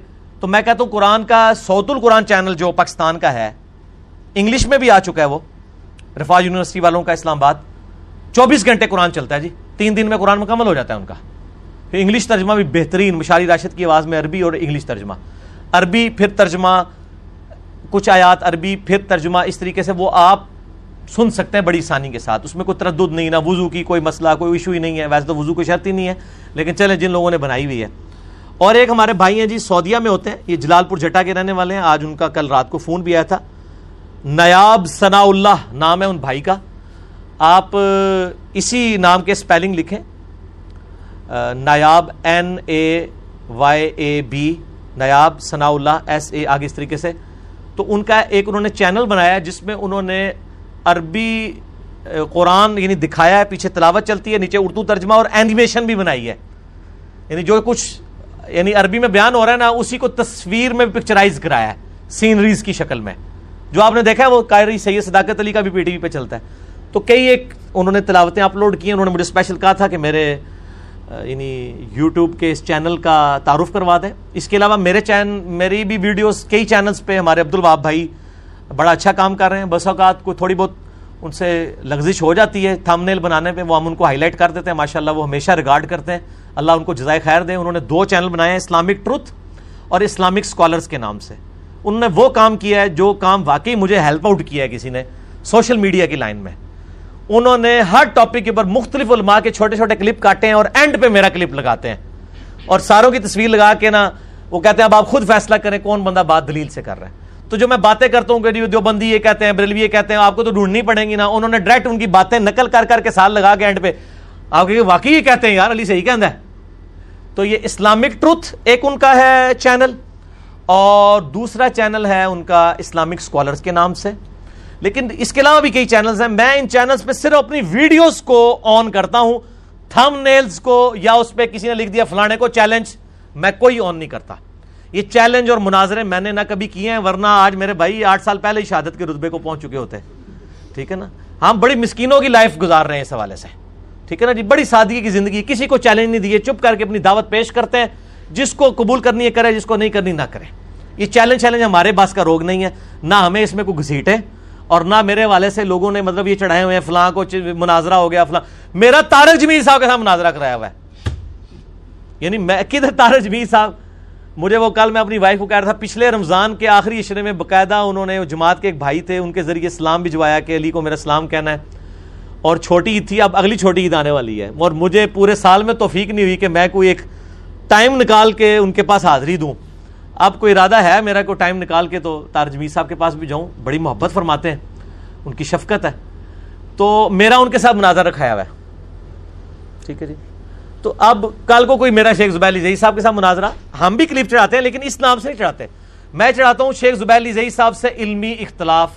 تو میں کہتا ہوں قرآن کا سعود القرآن چینل جو پاکستان کا ہے، انگلش میں بھی آ چکا ہے وہ رفاظ یونیورسٹی والوں کا اسلام آباد۔ چوبیس گھنٹے قرآن چلتا ہے جی تین دن میں قرآن مکمل ہو جاتا ہے ان کا۔ پھر انگلش ترجمہ بھی بہترین مشاری راشد کی آواز میں عربی اور انگلش ترجمہ۔ عربی پھر ترجمہ، کچھ آیات عربی پھر ترجمہ، اس طریقے سے وہ آپ سن سکتے ہیں بڑی آسانی کے ساتھ۔ اس میں کوئی تردد نہیں، نہ وضو کی کوئی مسئلہ، کوئی ایشو ہی نہیں ہے۔ ویسے تو وضو کوئی شرط ہی نہیں ہے، لیکن چلیں جن لوگوں نے بنائی ہوئی ہے۔ اور ایک ہمارے بھائی ہیں جی سعودیہ میں ہوتے ہیں۔ یہ جلال پور جٹا کے رہنے والے ہیں۔ آج ان کا کل رات کو فون بھی آیا تھا۔ نیاب ثناء اللہ نام ہے ان بھائی کا۔ آپ اسی نام کے اسپیلنگ لکھیں۔ Nayab N A Y A B Nayab Sanaullah S A آگے اس طریقے سے۔ تو ان کا ایک انہوں نے چینل بنایا جس میں انہوں نے عربی قرآن یعنی دکھایا ہے، پیچھے تلاوت چلتی ہے، نیچے اردو ترجمہ اور اینیمیشن بھی بنائی ہے۔ یعنی جو کچھ یعنی عربی میں بیان ہو رہا ہے نا اسی کو تصویر میں پکچرائز کرایا ہے سینریز کی شکل میں۔ جو آپ نے دیکھا ہے، وہ قائری سید صداقت علی کا بھی پی ٹی وی پہ چلتا ہے۔ تو کئی ایک انہوں نے تلاوتیں اپلوڈ کی انہوں نے مجھے اسپیشل کہا تھا کہ میرے یعنی یوٹیوب کے اس چینل کا تعارف کروا دیں۔ اس کے علاوہ میرے چین، میری بھی ویڈیوز کئی چینلز پہ ہمارے عبد الواب بھائی بڑا اچھا کام کر رہے ہیں۔ بس اوقات کوئی تھوڑی بہت ان سے لغزش ہو جاتی ہے تھم نیل بنانے پہ، وہ ہم ان کو ہائی لائٹ کر دیتے ہیں۔ ماشاء اللہ وہ ہمیشہ ریگارڈ کرتے ہیں۔ اللہ ان کو جزائے خیر دیں انہوں نے دو چینل بنائے ہیں، اسلامک ٹروتھ اور اسلامک اسکالرس کے نام سے۔ انہوں نے وہ کام کیا ہے، جو کام واقعی مجھے ہیلپ آؤٹ کیا ہے کسی نے سوشل میڈیا کی لائن میں۔ انہوں نے ہر ٹاپک کے اوپر مختلف علماء کے چھوٹے چھوٹے کلپ کاٹے ہیں اور اینڈ پہ میرا کلپ لگاتے ہیں۔ اور ساروں کی تصویر لگا کے نا، وہ کہتے ہیں، اب آپ خود فیصلہ کریں کون بندہ بات دلیل سے کر رہا ہے۔ تو جو میں باتیں کرتا ہوں کہ جی، جو بندی یہ کہتے ہیں، بریلوی یہ کہتے ہیں، آپ کو تو ڈھونڈنی پڑیں گی نا۔ انہوں نے ڈائریکٹ ان کی باتیں نقل کر کر کے سال لگا کے اینڈ پہ۔ آپ کہ واقعی یہ کہتے ہیں، یار علی صحیح کہہ ہے۔ تو یہ اسلامک ٹروتھ ایک ان کا ہے چینل، اور دوسرا چینل ہے ان کا اسلامک اسکالرس کے نام سے۔ لیکن اس کے علاوہ بھی کئی چینلز ہیں۔ میں ان چینلز پہ صرف اپنی ویڈیوز کو آن کرتا ہوں۔ تھم نیلز کو یا اس پہ کسی نے لکھ دیا فلانے کو چیلنج، میں کوئی آن نہیں کرتا۔ یہ چیلنج اور مناظرے میں نے نہ کبھی کیے ہیں، ورنہ آج میرے بھائی آٹھ سال پہلے ہی شہادت کے رتبے کو پہنچ چکے ہوتے۔ ٹھیک ہے نا؟ ہم بڑی مسکینوں کی لائف گزار رہے ہیں اس حوالے سے۔ ٹھیک ہے نا جی؟ بڑی سادگی کی زندگی، کسی کو چیلنج نہیں دیے چپ کر کے اپنی دعوت پیش کرتے ہیں۔ جس کو قبول کرنی ہے کرے، جس کو نہیں کرنی نہ کرے۔ یہ چیلنج چیلنج ہمارے پاس کا روگ نہیں ہے۔ نہ ہمیں اس میں کوئی گھسیٹ ہے اور نہ میرے والے سے لوگوں نے مطلب یہ چڑھائے ہوئے ہیں، فلاں کو مناظرہ ہو گیا، فلاں۔ میرا تارک جمیل صاحب کے ساتھ مناظرہ کرایا ہوا ہے۔ یعنی میں کدھر تارک جمیل صاحب؟ مجھے وہ کل میں اپنی وائف کو کہہ رہا تھا، پچھلے رمضان کے آخری اشرے میں باقاعدہ انہوں نے جماعت کے ایک بھائی تھے، ان کے ذریعے اسلام بھجوایا کہ علی کو میرا سلام کہنا ہے۔ اور چھوٹی عید تھی، اب اگلی چھوٹی عید آنے والی ہے۔ اور مجھے پورے سال میں توفیق نہیں ہوئی کہ میں کوئی ایک ٹائم نکال کے ان کے پاس حاضری دوں۔ اب کوئی ارادہ ہے میرا کوئی ٹائم نکال کے تو تارجمی صاحب کے پاس بھی جاؤں۔ بڑی محبت فرماتے ہیں۔ ان کی شفقت ہے۔ تو میرا ان کے ساتھ مناظر رکھایا ہوا ہے۔ ٹھیک ہے جی۔ تو اب کل کو کوئی میرا شیخ زبیر زئی صاحب کے ساتھ مناظرہ۔ ہم بھی کلپ چڑھاتے ہیں لیکن اس نام سے نہیں چڑھاتے۔ میں چڑھاتا ہوں شیخ زبیر زئی صاحب سے علمی اختلاف۔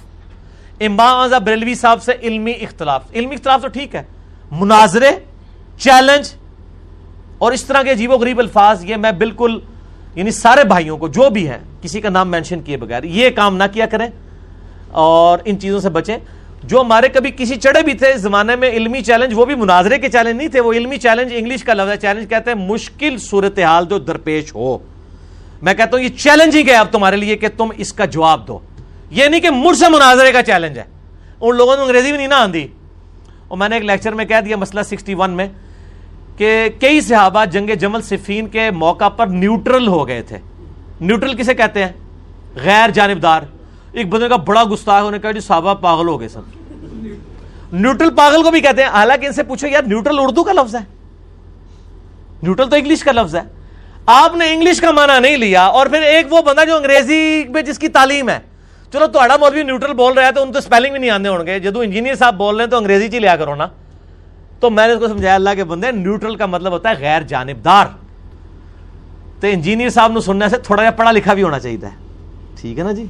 امام بریلوی صاحب سے علمی اختلاف۔ علمی اختلاف تو ٹھیک ہے۔ مناظرے، چیلنج اور اس طرح کے عجیب و غریب الفاظ، یہ میں بالکل یعنی سارے بھائیوں کو جو بھی ہے، کسی کا نام مینشن کیے بغیر یہ کام نہ کیا کریں اور ان چیزوں سے بچیں۔ جو ہمارے کبھی کسی چڑھے بھی تھے، زمانے میں علمی چیلنج، وہ بھی مناظرے کے چیلنج نہیں تھے، وہ علمی چیلنج انگلش کا لفظ ہے۔ چیلنج کہتے ہیں مشکل صورتحال جو درپیش ہو۔ میں کہتا ہوں یہ چیلنجنگ ہے اب تمہارے لیے کہ تم اس کا جواب دو۔ یہ نہیں کہ مجھ سے مناظرے کا چیلنج ہے۔ ان لوگوں نے انگریزی بھی نہیں نہ آندھی۔ اور میں نے ایک لیکچر میں کہہ دیا مسئلہ سکسٹی ون میں کہ کئی صحابہ جنگ جمل صفین کے موقع پر نیوٹرل ہو گئے تھے۔ نیوٹرل کسے کہتے ہیں؟ غیر جانبدار۔ ایک بندے کا بڑا گستاخ ہونے کا جی صحابہ پاگل ہو گئے سب۔ نیوٹرل پاگل کو بھی کہتے ہیں۔ حالانکہ ان سے پوچھو، یار نیوٹرل اردو کا لفظ ہے؟ نیوٹرل تو انگلش کا لفظ ہے۔ آپ نے انگلش کا معنی نہیں لیا اور پھر ایک وہ بندہ جو انگریزی میں جس کی تعلیم ہے چلو تھوڑا مولوی نیوٹرل بول رہا ہے تو ان تو اسپیلنگ بھی نہیں آنے ہوں گے جدو انجینئر صاحب بول رہے ہیں تو انگریزی چی لیا کرو نا تو میں نے اس کو سمجھایا اللہ کے بندے نیوٹرل کا مطلب ہوتا ہے غیر جانبدار تو انجینئر صاحب نے سننے سے تھوڑا جا پڑھا لکھا بھی ہونا چاہیے ٹھیک ہے نا جی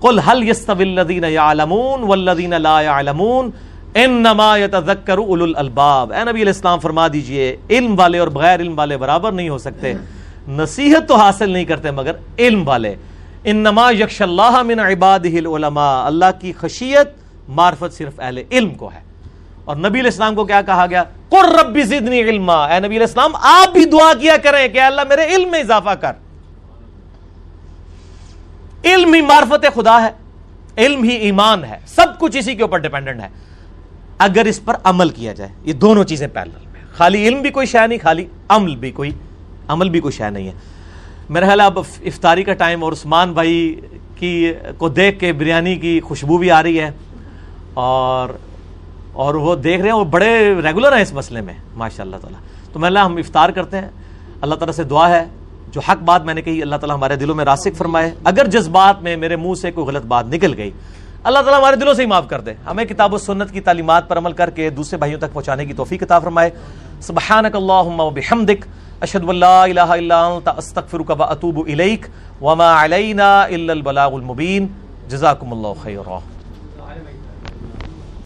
قل هل يستوي الذين يعلمون والذين لا يعلمون انما يتذكر اولو الالباب اے نبی علیہ السلام فرما دیجیے علم والے اور بغیر علم والے برابر نہیں ہو سکتے نصیحت تو حاصل نہیں کرتے مگر علم والے انما یخش اللہ من عباده العلماء، اللہ کی خشیت معرفت صرف اہل علم کو ہے۔ اور نبی علیہ السلام کو کیا کہا گیا؟ قر رب زدنی علما۔ اے نبی علیہ السلام، آپ بھی دعا کیا کریں کہ اللہ میرے علم میں اضافہ کر۔ علم ہی معرفت خدا ہے، علم ہی ایمان ہے، سب کچھ اسی کے اوپر ڈیپینڈنٹ ہے۔ اگر اس پر عمل کیا جائے، یہ دونوں چیزیں پیرل میں خالی علم بھی کوئی شے نہیں، خالی عمل بھی کوئی، عمل بھی کوئی شے نہیں ہے۔ میرا خیال اب افطاری کا ٹائم اور عثمان بھائی کی کو دیکھ کے بریانی کی خوشبو بھی آ رہی ہے اور اور وہ دیکھ رہے ہیں وہ بڑے ریگولر ہیں اس مسئلے میں ماشاء اللہ تعالیٰ۔ تو میں اللہ ہم افطار کرتے ہیں، اللہ تعالیٰ سے دعا ہے، جو حق بات میں نے کہی، اللہ تعالیٰ ہمارے دلوں میں راسک فرمائے۔ اگر جذبات میں میرے منہ سے کوئی غلط بات نکل گئی، اللہ تعالیٰ ہمارے دلوں سے ہی معاف کر دے۔ ہمیں کتاب و سنت کی تعلیمات پر عمل کر کے دوسرے بھائیوں تک پہنچانے کی توفیق عطا فرمائے۔ سبحانک اللہم و بحمدک۔ اشد اللہ الہ الا انت استغفرک و اتوب الیک وما علینا الا البلاغ المبین جزاکم اللہ خیرہ